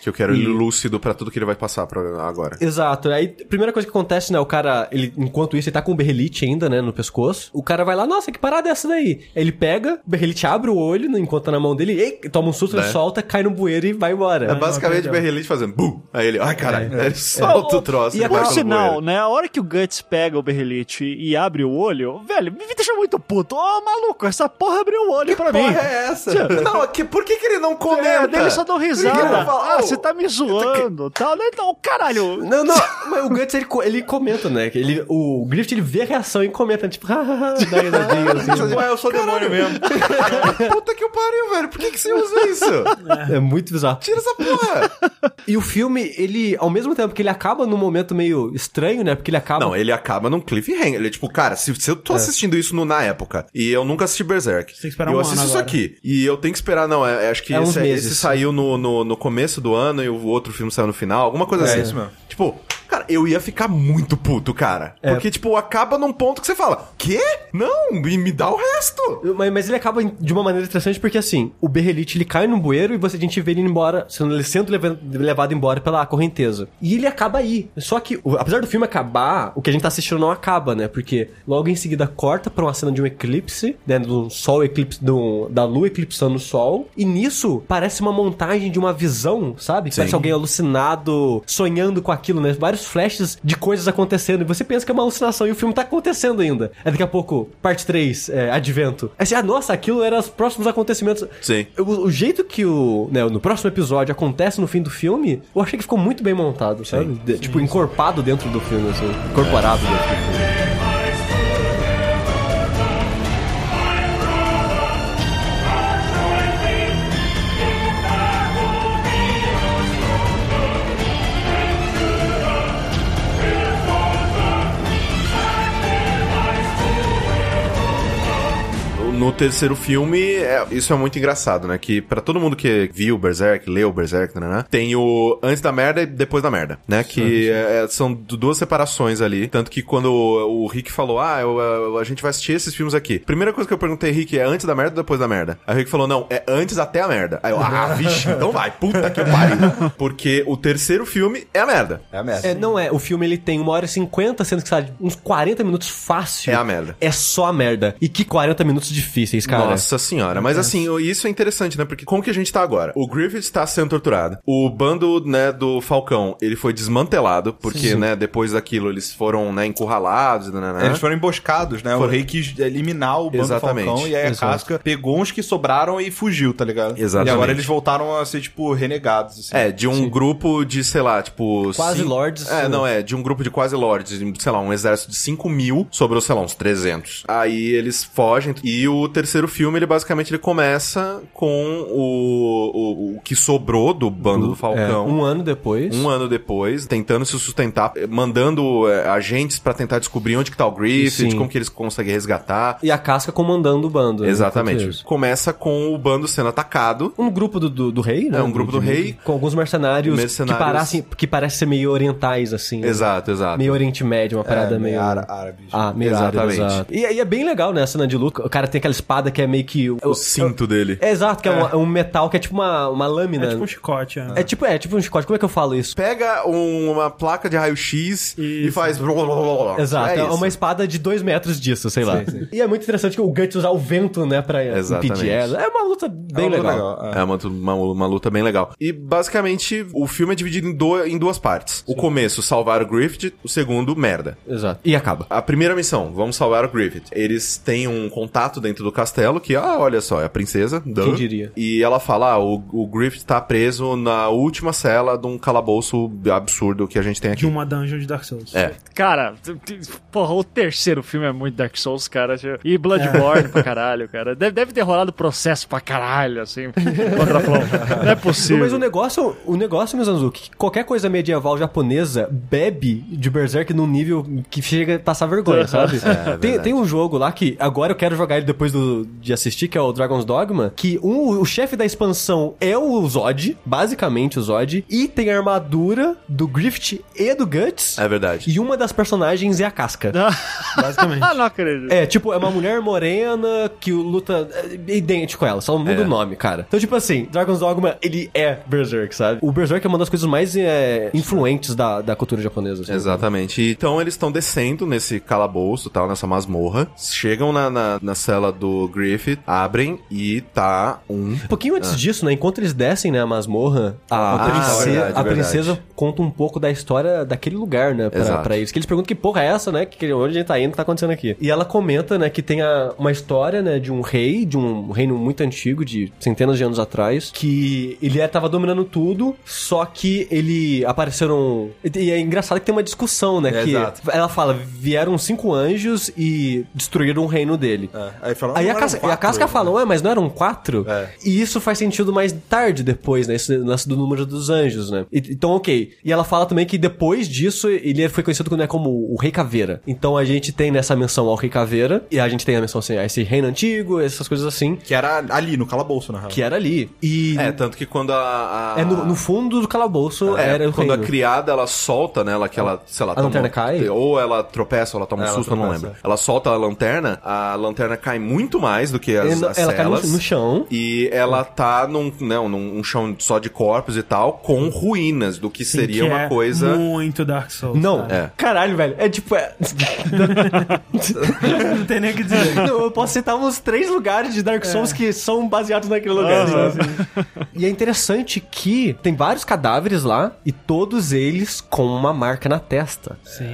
[SPEAKER 3] Que eu quero ele lúcido pra tudo que ele vai passar pra agora.
[SPEAKER 2] Exato. Aí, a primeira coisa que acontece, né? O cara, ele, enquanto isso, ele tá com o berrelite ainda, né? No pescoço. O cara vai lá, nossa, que parada é essa daí? Aí Ele pega, o berrelite abre o olho, né, enquanto tá na mão dele, ei, toma um susto, ele
[SPEAKER 3] Né?
[SPEAKER 2] solta, cai no bueiro e vai embora.
[SPEAKER 3] É basicamente
[SPEAKER 4] não,
[SPEAKER 3] o Berrelite fazendo bum. Aí ele, ai caralho, aí ele solta o troço
[SPEAKER 2] E
[SPEAKER 3] e
[SPEAKER 2] a
[SPEAKER 3] vai
[SPEAKER 5] Por sinal, né? A hora que o Guts pega o Berrelite e abre o olho, velho, me deixa muito puto. Ô, maluco, essa porra abriu o olho pra mim.
[SPEAKER 3] Porra é essa? Não, que, por que, que ele não
[SPEAKER 5] É,
[SPEAKER 3] comenta?
[SPEAKER 5] dele só dão
[SPEAKER 3] Ele
[SPEAKER 5] risada.
[SPEAKER 3] fala,
[SPEAKER 5] Ah,
[SPEAKER 3] "Oh,
[SPEAKER 5] você tá me zoando, tal. né? Não, caralho.
[SPEAKER 2] Não, não, mas o Guts, ele, ele comenta, né? que Ele, o Griffith, ele vê a reação e comenta, tipo, hahaha, dá risadinha, assim.
[SPEAKER 1] Ué, eu sou demônio mesmo.
[SPEAKER 3] Puta que eu pariu, velho. Por que, que você usa isso?
[SPEAKER 2] É muito bizarro.
[SPEAKER 3] Tira essa porra.
[SPEAKER 2] E o filme, ele, ao mesmo tempo que ele acaba num momento meio estranho, né? Porque ele acaba.
[SPEAKER 3] Não, ele acaba num cliffhanger. Ele é tipo, cara, se, se eu tô assistindo isso no- na época e eu nunca assisti Berserk,
[SPEAKER 4] tem que esperar
[SPEAKER 3] eu
[SPEAKER 4] um
[SPEAKER 3] assisto
[SPEAKER 4] ano
[SPEAKER 3] isso
[SPEAKER 4] agora.
[SPEAKER 3] aqui e eu tenho que esperar, não, é, é- acho que
[SPEAKER 2] É uns
[SPEAKER 3] esse,
[SPEAKER 2] meses.
[SPEAKER 3] esse saiu no, no, no começo do ano e o outro filme saiu no final, alguma coisa assim.
[SPEAKER 1] isso mesmo.
[SPEAKER 3] Tipo, cara, eu ia ficar muito puto, cara.
[SPEAKER 2] É.
[SPEAKER 3] Porque, tipo, acaba num ponto que você fala, quê? Não, me, me dá o resto.
[SPEAKER 2] Mas, mas ele acaba de uma maneira interessante porque, assim, o Berrelite, ele cai no bueiro e você, a gente vê ele embora, sendo, ele sendo leva- levado embora pela correnteza. E ele acaba aí. Só que, apesar do filme acabar, o que a gente tá assistindo não acaba, né? Porque logo em seguida corta pra uma cena de um eclipse, né? Do sol eclipse, do, da lua eclipsando o sol. E nisso, parece uma montagem de uma visão, sabe? Parece alguém alucinado, sonhando com aquilo, né? Vários flashes de coisas acontecendo. E você pensa que é uma alucinação e o filme tá acontecendo ainda. Aí daqui a pouco, parte 3, é, advento. Aí você, ah, nossa, aquilo eram os próximos acontecimentos.
[SPEAKER 3] Sim.
[SPEAKER 2] O, o jeito que o, né, no próximo episódio acontece no fim do filme, eu achei que ficou muito bem montado, sabe? De- tipo, encorpado dentro do filme, assim. Incorporado dentro do filme.
[SPEAKER 3] No terceiro filme, é- isso é muito engraçado, né? Que pra todo mundo que viu Berserk, leu Berserk, né, né, tem o antes da merda e depois da merda, né? Que é- são du- duas separações ali. Tanto que quando o, o Rick falou, ah, eu- eu- a gente vai assistir esses filmes aqui. Primeira coisa que eu perguntei, Rick, é antes da merda ou depois da merda? Aí o Rick falou, não, é antes até a merda. Aí eu, ah, vixe, então vai, puta que pariu. Porque o terceiro filme é a merda.
[SPEAKER 1] É a merda.
[SPEAKER 2] É, não é. O filme ele tem uma hora e cinquenta, sendo que sabe, uns 40 minutos fácil.
[SPEAKER 3] É a merda.
[SPEAKER 2] É só a merda. E que 40 minutos difíceis, cara.
[SPEAKER 3] Nossa senhora. Mas assim, o- isso é interessante, né? Porque como que a gente tá agora? O Griffith está sendo torturado. O bando, né, do Falcão, ele foi desmantelado, porque, né, depois daquilo eles foram, né, encurralados, né, né,
[SPEAKER 1] Eles foram emboscados, né? O
[SPEAKER 3] Foram.
[SPEAKER 1] rei quis eliminar o bando
[SPEAKER 3] Exatamente.
[SPEAKER 1] Falcão e aí a
[SPEAKER 2] Exato.
[SPEAKER 1] casca pegou uns que sobraram e fugiu, tá ligado?
[SPEAKER 3] Exatamente.
[SPEAKER 1] E agora eles voltaram a ser, tipo, renegados, assim.
[SPEAKER 3] É, de um grupo de, sei lá, tipo...
[SPEAKER 2] Quase
[SPEAKER 3] cinco-
[SPEAKER 2] lords,
[SPEAKER 3] É,
[SPEAKER 2] né?
[SPEAKER 3] não, é, de um grupo de quase lords, sei lá, um exército de 5 mil, sobrou, sei lá, uns 300. Aí eles fogem, e o terceiro filme, ele basicamente ele começa com o, o, o que sobrou do bando do,
[SPEAKER 2] É,
[SPEAKER 3] Falcão.
[SPEAKER 2] um ano depois.
[SPEAKER 3] Um ano depois, tentando se sustentar, mandando eh, agentes pra tentar descobrir onde que tá o Griffith,
[SPEAKER 2] Sim.
[SPEAKER 3] como que eles conseguem resgatar.
[SPEAKER 2] E a casca comandando o bando. né,
[SPEAKER 3] Exatamente.
[SPEAKER 2] isso.
[SPEAKER 3] Começa com o bando sendo atacado.
[SPEAKER 2] Um grupo do, do, do rei, né?
[SPEAKER 3] É, um grupo do rei.
[SPEAKER 2] Com alguns mercenários,
[SPEAKER 3] Mercenários.
[SPEAKER 2] Que, parecem, que parecem ser meio orientais, assim. né?
[SPEAKER 3] Exato, exato.
[SPEAKER 2] Meio Oriente Médio, uma parada
[SPEAKER 1] É,
[SPEAKER 2] meio...
[SPEAKER 1] ára- árabes.
[SPEAKER 2] Ah, meio árabe,
[SPEAKER 3] Exatamente.
[SPEAKER 2] exato. E, e é bem legal, né, a cena de luta. O cara tem aquela espada que é meio que...
[SPEAKER 3] O cinto dele.
[SPEAKER 2] É exato, que é, um- é um metal que é tipo uma, uma lâmina.
[SPEAKER 4] É tipo um chicote, é.
[SPEAKER 2] É tipo, é tipo um chicote. Como é que eu falo isso?
[SPEAKER 3] Pega um- uma placa de raio-x e faz.
[SPEAKER 2] Exato, é,
[SPEAKER 3] isso.
[SPEAKER 2] uma espada de dois metros disso, sei lá. E é muito interessante que o Guts usar o vento, né, pra
[SPEAKER 3] Exatamente.
[SPEAKER 2] impedir ela. É uma luta bem
[SPEAKER 1] É uma luta
[SPEAKER 2] legal.
[SPEAKER 1] é.
[SPEAKER 3] É uma, uma, uma luta bem legal. E basicamente o filme é dividido em, do- em duas partes. O começo, salvar o Griffith. O segundo, merda.
[SPEAKER 2] Exato. E acaba.
[SPEAKER 3] A primeira missão, vamos salvar o Griffith. Eles têm um contato dentro do castelo, que, ah, olha só, é a princesa. duh.
[SPEAKER 2] Quem diria?
[SPEAKER 3] E ela fala, ah, o, o Griffith tá preso na última cela de um calabouço absurdo que a gente tem aqui.
[SPEAKER 4] De uma dungeon de Dark Souls.
[SPEAKER 3] É.
[SPEAKER 5] Cara, porra, o terceiro filme é muito Dark Souls, cara. E Bloodborne pra caralho, cara. Deve, deve ter rolado processo pra caralho, assim. Contra. Não é possível.
[SPEAKER 2] Mas o negócio, o negócio, Mizanzuki, que qualquer coisa medieval japonesa bebe de Berserk num nível que chega a passar vergonha, sabe? tem,
[SPEAKER 3] verdade.
[SPEAKER 2] tem um jogo lá que agora eu quero jogar ele depois do, de assistir, que é o Dragon's Dogma, que um, o chefe da expansão é o Zod, basicamente o Zod, e tem a armadura do Griffith e do Guts,
[SPEAKER 3] É verdade.
[SPEAKER 2] e uma das personagens é a casca.
[SPEAKER 4] Basicamente.
[SPEAKER 5] Ah, não acredito.
[SPEAKER 2] É, tipo, é uma mulher morena que luta é, idêntico a ela, só muda
[SPEAKER 3] É.
[SPEAKER 2] o nome, cara. Então, tipo assim, Dragon's Dogma, ele é Berserk, sabe? O Berserk é uma das coisas mais é, influentes da, da cultura japonesa. assim.
[SPEAKER 3] Exatamente. E, Então eles estão descendo nesse calabouço, tal, nessa masmorra. Chegam na, na, na cela do Griffith, abrem e tá um.
[SPEAKER 2] Um pouquinho antes disso, né? Enquanto eles descem, né, a masmorra, a,
[SPEAKER 3] Ah,
[SPEAKER 2] princesa,
[SPEAKER 3] verdade,
[SPEAKER 2] a
[SPEAKER 3] verdade.
[SPEAKER 2] princesa conta um pouco da história daquele lugar, né? Pra,
[SPEAKER 3] Exato.
[SPEAKER 2] pra eles. Que eles perguntam que porra é essa, né? Que, onde a gente tá indo, o que tá acontecendo aqui. E ela comenta, né, que tem a- uma história, né, de um rei, de um reino muito antigo, de centenas de anos atrás, que ele é- tava dominando tudo, só que ele apareceram... E é engraçado que tem uma discussão, né?
[SPEAKER 1] É,
[SPEAKER 2] que
[SPEAKER 1] exato.
[SPEAKER 2] ela fala, vieram cinco anjos e destruíram o reino dele.
[SPEAKER 1] É, Aí, fala,
[SPEAKER 2] Aí
[SPEAKER 1] "Não
[SPEAKER 2] a,
[SPEAKER 1] eram
[SPEAKER 2] casca,
[SPEAKER 1] quatro,
[SPEAKER 2] a casca
[SPEAKER 1] né?"
[SPEAKER 2] fala, ué, mas não eram quatro?
[SPEAKER 1] É.
[SPEAKER 2] E isso faz sentido mais tarde, depois, né? Esse lance do número dos anjos, né? E- então, ok. E ela fala também que depois disso, ele foi conhecido né, como o Rei Caveira. Então a gente tem nessa menção ao Rei Caveira, e a gente tem a menção assim, a esse reino antigo, essas coisas assim,
[SPEAKER 1] Que era ali, no calabouço, na real.
[SPEAKER 2] que era ali. E
[SPEAKER 3] É, tanto que quando a. a-
[SPEAKER 2] é no, no fundo do calabouço
[SPEAKER 3] É,
[SPEAKER 2] era o
[SPEAKER 3] quando
[SPEAKER 2] reino.
[SPEAKER 3] a criada ela solta, né? Ela que ela, sei lá,
[SPEAKER 2] A lanterna cai?
[SPEAKER 3] Ou ela tropeça, ou ela toma um
[SPEAKER 1] É, ela
[SPEAKER 3] susto, eu não lembro. Ela solta a lanterna, a lanterna cai muito mais do que as,
[SPEAKER 2] Ela-
[SPEAKER 3] as
[SPEAKER 2] ela cai no-
[SPEAKER 3] celas.
[SPEAKER 2] no chão.
[SPEAKER 3] E ela tá num, não, num um chão só de corpos e tal, com ruínas do que
[SPEAKER 4] Sim,
[SPEAKER 3] seria
[SPEAKER 4] que
[SPEAKER 3] uma
[SPEAKER 4] é
[SPEAKER 3] coisa.
[SPEAKER 4] Muito Dark Souls.
[SPEAKER 2] Não,
[SPEAKER 4] cara.
[SPEAKER 3] É.
[SPEAKER 2] caralho, velho. É tipo. É...
[SPEAKER 4] Não tem nem o que dizer.
[SPEAKER 2] Não, eu posso citar uns três lugares de Dark Souls que são baseados naquele lugar. sabe? E é interessante que tem vários cadáveres lá e todos eles com uma marca na testa.
[SPEAKER 4] Sim.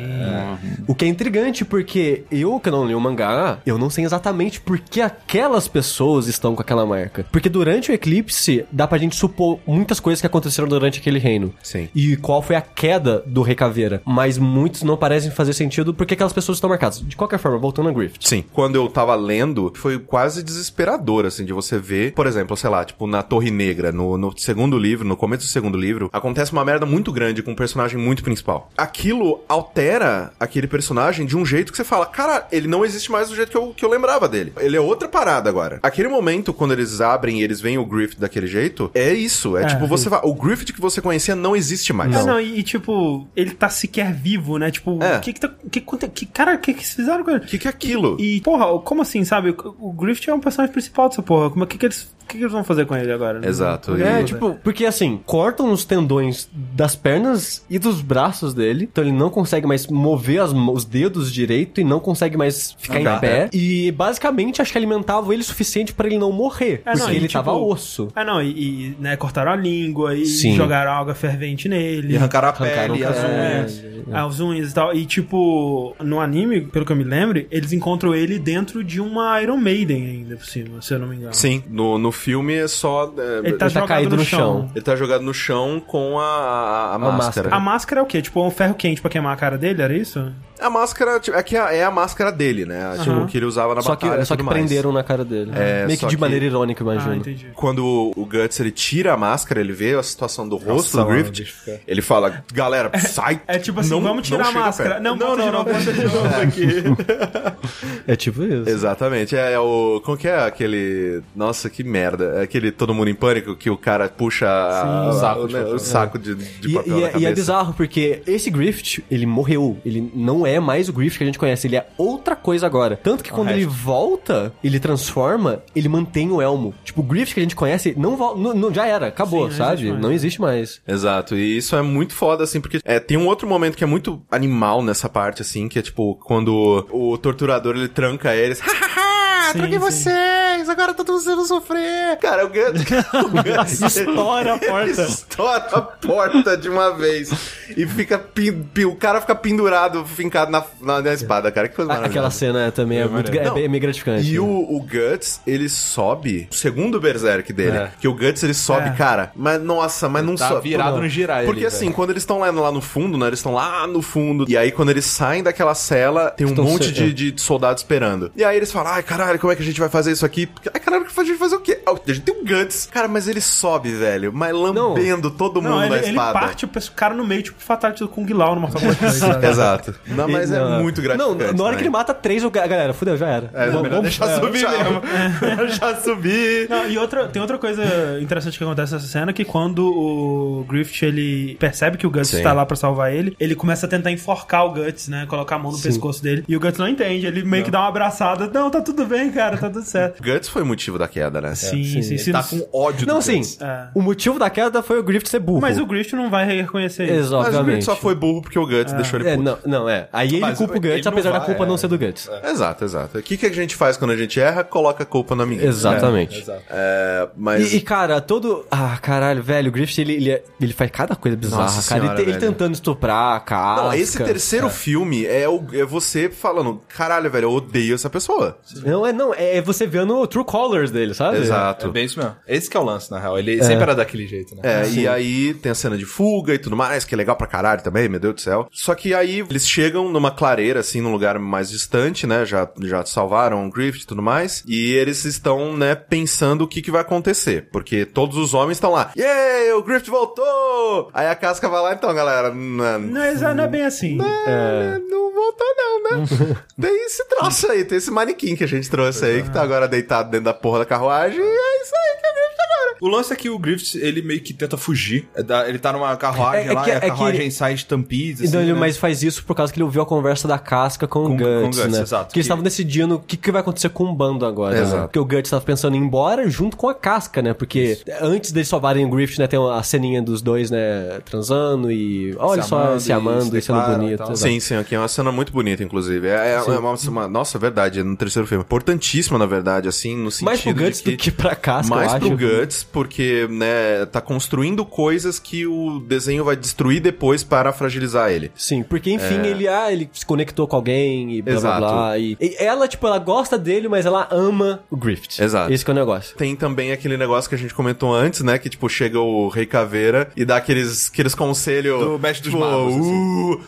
[SPEAKER 2] O que é intrigante, porque eu que não li o mangá, eu não sei exatamente por que aquelas pessoas estão com aquela marca. Porque durante o eclipse, dá pra gente supor muitas coisas que aconteceram durante aquele reino.
[SPEAKER 3] Sim.
[SPEAKER 2] E qual foi a queda do Rei Caveira. Mas muitos não parecem fazer sentido porque aquelas pessoas estão marcadas. De qualquer forma, voltando a Griffith.
[SPEAKER 3] Sim. Quando eu tava lendo, foi quase desesperador, assim, de você ver, por exemplo, sei lá, tipo, na Torre Negra, no, no segundo livro, no começo do segundo livro, acontece uma merda muito grande com um personagem muito principal. Aquilo altera aquele personagem de um jeito que você fala, cara, ele não existe mais do jeito que eu, que eu lembrava dele. Ele é outra parada agora. Aquele momento, quando eles abrem e eles veem o Griffith daquele jeito, é isso. É,
[SPEAKER 4] É,
[SPEAKER 3] tipo, você vai. O Griffith que você conhecia não existe mais.
[SPEAKER 4] É, não, e, e, tipo, ele tá sequer vivo, né? Tipo, o
[SPEAKER 3] É.
[SPEAKER 4] que que tá. Que, que, que, cara, o que que eles fizeram com ele?
[SPEAKER 3] O que, que é aquilo?
[SPEAKER 4] E, porra, como assim, sabe? O, o Griffith é um personagem principal dessa porra. Como é que, que eles. O que, que eles vão fazer com ele agora?
[SPEAKER 3] Exato.
[SPEAKER 4] Não-
[SPEAKER 3] E-
[SPEAKER 2] É, tipo, porque assim, cortam os tendões das pernas e dos braços dele, então ele não consegue mais mover as os dedos direito e não consegue mais ficar
[SPEAKER 3] Andar,
[SPEAKER 2] em pé. E basicamente acho que alimentava ele o suficiente pra ele não morrer,
[SPEAKER 4] É,
[SPEAKER 2] porque
[SPEAKER 4] não, e,
[SPEAKER 2] ele
[SPEAKER 4] tipo,
[SPEAKER 2] tava osso.
[SPEAKER 4] Ah, não, e, e, né, cortaram a língua e
[SPEAKER 2] Sim.
[SPEAKER 4] jogaram água fervente nele.
[SPEAKER 1] E arrancaram a
[SPEAKER 2] Arrancaram
[SPEAKER 1] pele e
[SPEAKER 2] o
[SPEAKER 1] as unhas.
[SPEAKER 4] É, as unhas e tal. E, tipo, no anime, pelo que eu me lembro, eles encontram ele dentro de uma Iron Maiden ainda por cima, se eu não me engano.
[SPEAKER 3] Sim, no, no filme é só. é,
[SPEAKER 4] Ele tá,
[SPEAKER 2] tá
[SPEAKER 4] jogado
[SPEAKER 2] caído
[SPEAKER 4] no,
[SPEAKER 2] no
[SPEAKER 4] chão.
[SPEAKER 2] chão.
[SPEAKER 3] Ele tá jogado no chão com a, a, a máscara.
[SPEAKER 2] máscara.
[SPEAKER 4] A máscara é o quê? Tipo, um ferro quente pra queimar a cara dele, era isso?
[SPEAKER 3] A máscara tipo, é, que é, é a máscara dele, né? Tipo, que ele usava na
[SPEAKER 2] Só que,
[SPEAKER 3] batalha. e
[SPEAKER 2] só que
[SPEAKER 3] mais.
[SPEAKER 2] prenderam na cara dele.
[SPEAKER 3] É,
[SPEAKER 2] Meio que de
[SPEAKER 3] que-
[SPEAKER 2] maneira irônica,
[SPEAKER 4] Ah,
[SPEAKER 2] imagino.
[SPEAKER 4] entendi.
[SPEAKER 3] Quando o Guts ele tira a máscara, ele vê a situação do rosto
[SPEAKER 1] Nossa,
[SPEAKER 3] do Griffith. Ele fala, galera, sai.
[SPEAKER 4] É tipo assim,
[SPEAKER 3] não-
[SPEAKER 4] vamos tirar
[SPEAKER 3] não
[SPEAKER 4] a máscara.
[SPEAKER 3] perto."
[SPEAKER 4] Não,
[SPEAKER 1] Não, não, não, bota
[SPEAKER 4] de novo aqui.
[SPEAKER 2] É tipo isso.
[SPEAKER 3] Exatamente, é, é o. Como que é aquele. Nossa, que merda. É aquele Todo Mundo em Pânico que o cara puxa a-
[SPEAKER 1] o saco de
[SPEAKER 3] né,
[SPEAKER 1] papel.
[SPEAKER 3] o saco de, de
[SPEAKER 2] E,
[SPEAKER 3] papel
[SPEAKER 2] e
[SPEAKER 3] na
[SPEAKER 2] é- e é bizarro, porque esse Griffith, ele morreu. Ele não é mais o Griffith que a gente conhece, ele é outra coisa agora. Tanto que quando ele volta, ele transforma, ele mantém o elmo. Tipo, o Griffith que a gente conhece, não, vol- não, não- já era, acabou,
[SPEAKER 4] Sim, não
[SPEAKER 2] sabe?
[SPEAKER 4] existe
[SPEAKER 2] não existe mais.
[SPEAKER 3] Exato, e isso é muito foda, assim, porque é, tem um outro momento que é muito animal nessa parte, assim, que é tipo, quando o torturador ele tranca eles. Hahaha,
[SPEAKER 4] Sim,
[SPEAKER 3] tranquei
[SPEAKER 4] sim.
[SPEAKER 3] Agora tá todos vendo sofrer. Cara, o Guts... o Guts
[SPEAKER 2] Estoura a porta.
[SPEAKER 3] estoura a porta de uma vez. E fica... pin- pin- o cara fica pendurado, fincado na, na, na espada, cara. Que coisa
[SPEAKER 2] A-
[SPEAKER 3] maravilhosa.
[SPEAKER 2] Aquela cena também é, muito é
[SPEAKER 3] Não.
[SPEAKER 2] bem, é meio gratificante.
[SPEAKER 3] E o, o Guts, ele sobe, o segundo Berserk dele,
[SPEAKER 1] É.
[SPEAKER 3] que o Guts ele sobe,
[SPEAKER 4] É.
[SPEAKER 3] cara, mas nossa, mas não
[SPEAKER 1] Tá
[SPEAKER 3] sobe.
[SPEAKER 1] virado
[SPEAKER 3] não.
[SPEAKER 1] no girar
[SPEAKER 3] Porque
[SPEAKER 1] ali,
[SPEAKER 3] assim,
[SPEAKER 1] velho.
[SPEAKER 3] quando eles estão lá, lá no fundo, né, eles estão lá no fundo, e aí quando eles saem daquela cela, tem um
[SPEAKER 2] Estão
[SPEAKER 3] monte
[SPEAKER 2] se-
[SPEAKER 3] de,
[SPEAKER 2] é.
[SPEAKER 3] de soldados esperando. E aí eles falam, ai caralho, como é que a gente vai fazer isso aqui? Ai caralho, a gente fazer o quê? Ah, A gente tem um Guts. Cara, mas ele sobe, velho, mas lambendo todo mundo
[SPEAKER 4] Não, ele,
[SPEAKER 3] na
[SPEAKER 4] ele
[SPEAKER 3] espada.
[SPEAKER 4] parte o cara no meio, tipo Fatality do Kung Lao no Mortal Kombat 2. sabe?
[SPEAKER 3] Exato. Não, mas é
[SPEAKER 2] não.
[SPEAKER 3] muito gratificante.
[SPEAKER 2] Não, na hora que ele
[SPEAKER 3] né?
[SPEAKER 2] mata três, o ga- galera, fudeu, já era.
[SPEAKER 3] É,
[SPEAKER 2] Vamos- vamos-
[SPEAKER 3] deixar
[SPEAKER 2] é,
[SPEAKER 3] subir
[SPEAKER 2] tchau.
[SPEAKER 3] mesmo. já subir.
[SPEAKER 4] Não, e outra, tem outra coisa interessante que acontece nessa cena, que quando o Griffith, ele percebe que o Guts
[SPEAKER 3] Sim.
[SPEAKER 4] está lá pra salvar ele, ele começa a tentar enforcar o Guts, né? Colocar a mão no pescoço dele. E o Guts não entende, ele meio que dá uma abraçada. Não, tá tudo bem, cara, tá tudo certo.
[SPEAKER 3] Guts foi o motivo da queda, né?
[SPEAKER 4] Sim,
[SPEAKER 2] sim,
[SPEAKER 4] sim,
[SPEAKER 1] Ele
[SPEAKER 4] sim.
[SPEAKER 1] tá com ódio
[SPEAKER 2] Não,
[SPEAKER 1] do Guts.
[SPEAKER 4] É.
[SPEAKER 2] o motivo da queda foi o Griffith ser burro.
[SPEAKER 4] Mas o Griffith não vai reconhecer isso.
[SPEAKER 2] Exato,
[SPEAKER 3] Mas o. Guts só foi burro porque o Guts deixou ele
[SPEAKER 2] É,
[SPEAKER 3] puto.
[SPEAKER 2] não, não, é. Aí ele
[SPEAKER 1] Mas
[SPEAKER 2] culpa o
[SPEAKER 1] ele
[SPEAKER 2] Guts,
[SPEAKER 1] não
[SPEAKER 2] apesar da
[SPEAKER 1] vai,
[SPEAKER 2] culpa
[SPEAKER 1] é.
[SPEAKER 2] não ser do Guts.
[SPEAKER 3] Exato, exato. O que, que a gente faz quando a gente erra? Coloca a culpa no amiguinho.
[SPEAKER 2] Exatamente.
[SPEAKER 1] Exato.
[SPEAKER 3] É, mas.
[SPEAKER 2] E, e, cara, todo. Ah, caralho, velho, o Griffith, ele, ele, ele faz cada coisa bizarra,
[SPEAKER 3] Nossa
[SPEAKER 2] cara.
[SPEAKER 3] senhora,
[SPEAKER 2] ele, ele tentando estuprar a casca.
[SPEAKER 3] Não, esse terceiro filme é, o, é você falando, caralho, velho, eu odeio essa pessoa.
[SPEAKER 2] Não, é, não, é você vendo o true colors dele, sabe?
[SPEAKER 1] É
[SPEAKER 3] Exato.
[SPEAKER 1] bem isso mesmo. Esse que é o lance, na real. Ele sempre era daquele jeito, né?
[SPEAKER 3] É, e aí tem a cena de fuga e tudo mais, que é legal pra caralho também, meu Deus do céu. Só que aí eles chegam numa clareira, assim, num lugar mais distante, né? Já, já salvaram o Griffith e tudo mais. E eles estão, né, pensando o que, que vai acontecer. Porque todos os homens estão lá. Yeah, o Griffith voltou! Aí a casca vai lá, então, galera. Não,
[SPEAKER 4] Não é, não é bem assim.
[SPEAKER 3] é, não voltou, não, né? tem esse troço aí, tem esse manequim que a gente trouxe aí, que tá agora deitado dentro da porra da carruagem. E é isso aí que é o
[SPEAKER 1] lance é que o Griffith, ele meio que tenta fugir. É da- Ele tá numa carruagem
[SPEAKER 2] É- é
[SPEAKER 1] lá,
[SPEAKER 2] que-
[SPEAKER 1] e a
[SPEAKER 2] é que
[SPEAKER 1] carruagem
[SPEAKER 2] ele-
[SPEAKER 1] sai estampides,
[SPEAKER 2] Então
[SPEAKER 1] assim,
[SPEAKER 2] ele
[SPEAKER 1] né?
[SPEAKER 2] mais faz isso por causa que ele ouviu a conversa da casca com,
[SPEAKER 1] Com-
[SPEAKER 2] o
[SPEAKER 1] com
[SPEAKER 2] Guts,
[SPEAKER 1] o Guts,
[SPEAKER 2] né?
[SPEAKER 1] exato.
[SPEAKER 2] Que eles
[SPEAKER 1] Que-
[SPEAKER 2] estavam decidindo o que, que vai acontecer com o bando agora. né?
[SPEAKER 3] Exato.
[SPEAKER 2] Porque o Guts tava pensando em ir embora junto com a casca, né? Porque antes deles salvarem o Griffith, né? Tem a ceninha dos dois, né? Transando e... Olha
[SPEAKER 1] Se
[SPEAKER 2] só,
[SPEAKER 1] amando
[SPEAKER 2] se
[SPEAKER 1] e
[SPEAKER 2] amando
[SPEAKER 1] se
[SPEAKER 2] e sendo
[SPEAKER 1] e
[SPEAKER 2] bonito.
[SPEAKER 3] Sim, sim, aqui é uma cena muito bonita, inclusive. É, é uma, uma- Nossa, verdade, é no terceiro filme. Importantíssima, na verdade, assim, no sentido.
[SPEAKER 2] Mais pro Guts
[SPEAKER 3] de que...
[SPEAKER 2] do que pra casca,
[SPEAKER 3] Mais
[SPEAKER 2] eu
[SPEAKER 3] pro
[SPEAKER 2] acho.
[SPEAKER 3] Guts, porque, né, tá construindo coisas que o desenho vai destruir depois para fragilizar ele.
[SPEAKER 2] Sim, porque enfim, ele, ah, ele se conectou com alguém e blá
[SPEAKER 3] É. Exato.
[SPEAKER 2] blá blá. E, e ela, tipo, ela gosta dele, mas ela ama o Griffith.
[SPEAKER 3] Exato.
[SPEAKER 2] Esse que é o negócio.
[SPEAKER 3] Tem também aquele negócio que a gente comentou antes, né? Que, tipo, chega o Rei Caveira e dá aqueles, aqueles conselhos...
[SPEAKER 1] Do mestre dos
[SPEAKER 3] tipo,
[SPEAKER 1] magos, assim.
[SPEAKER 3] uh,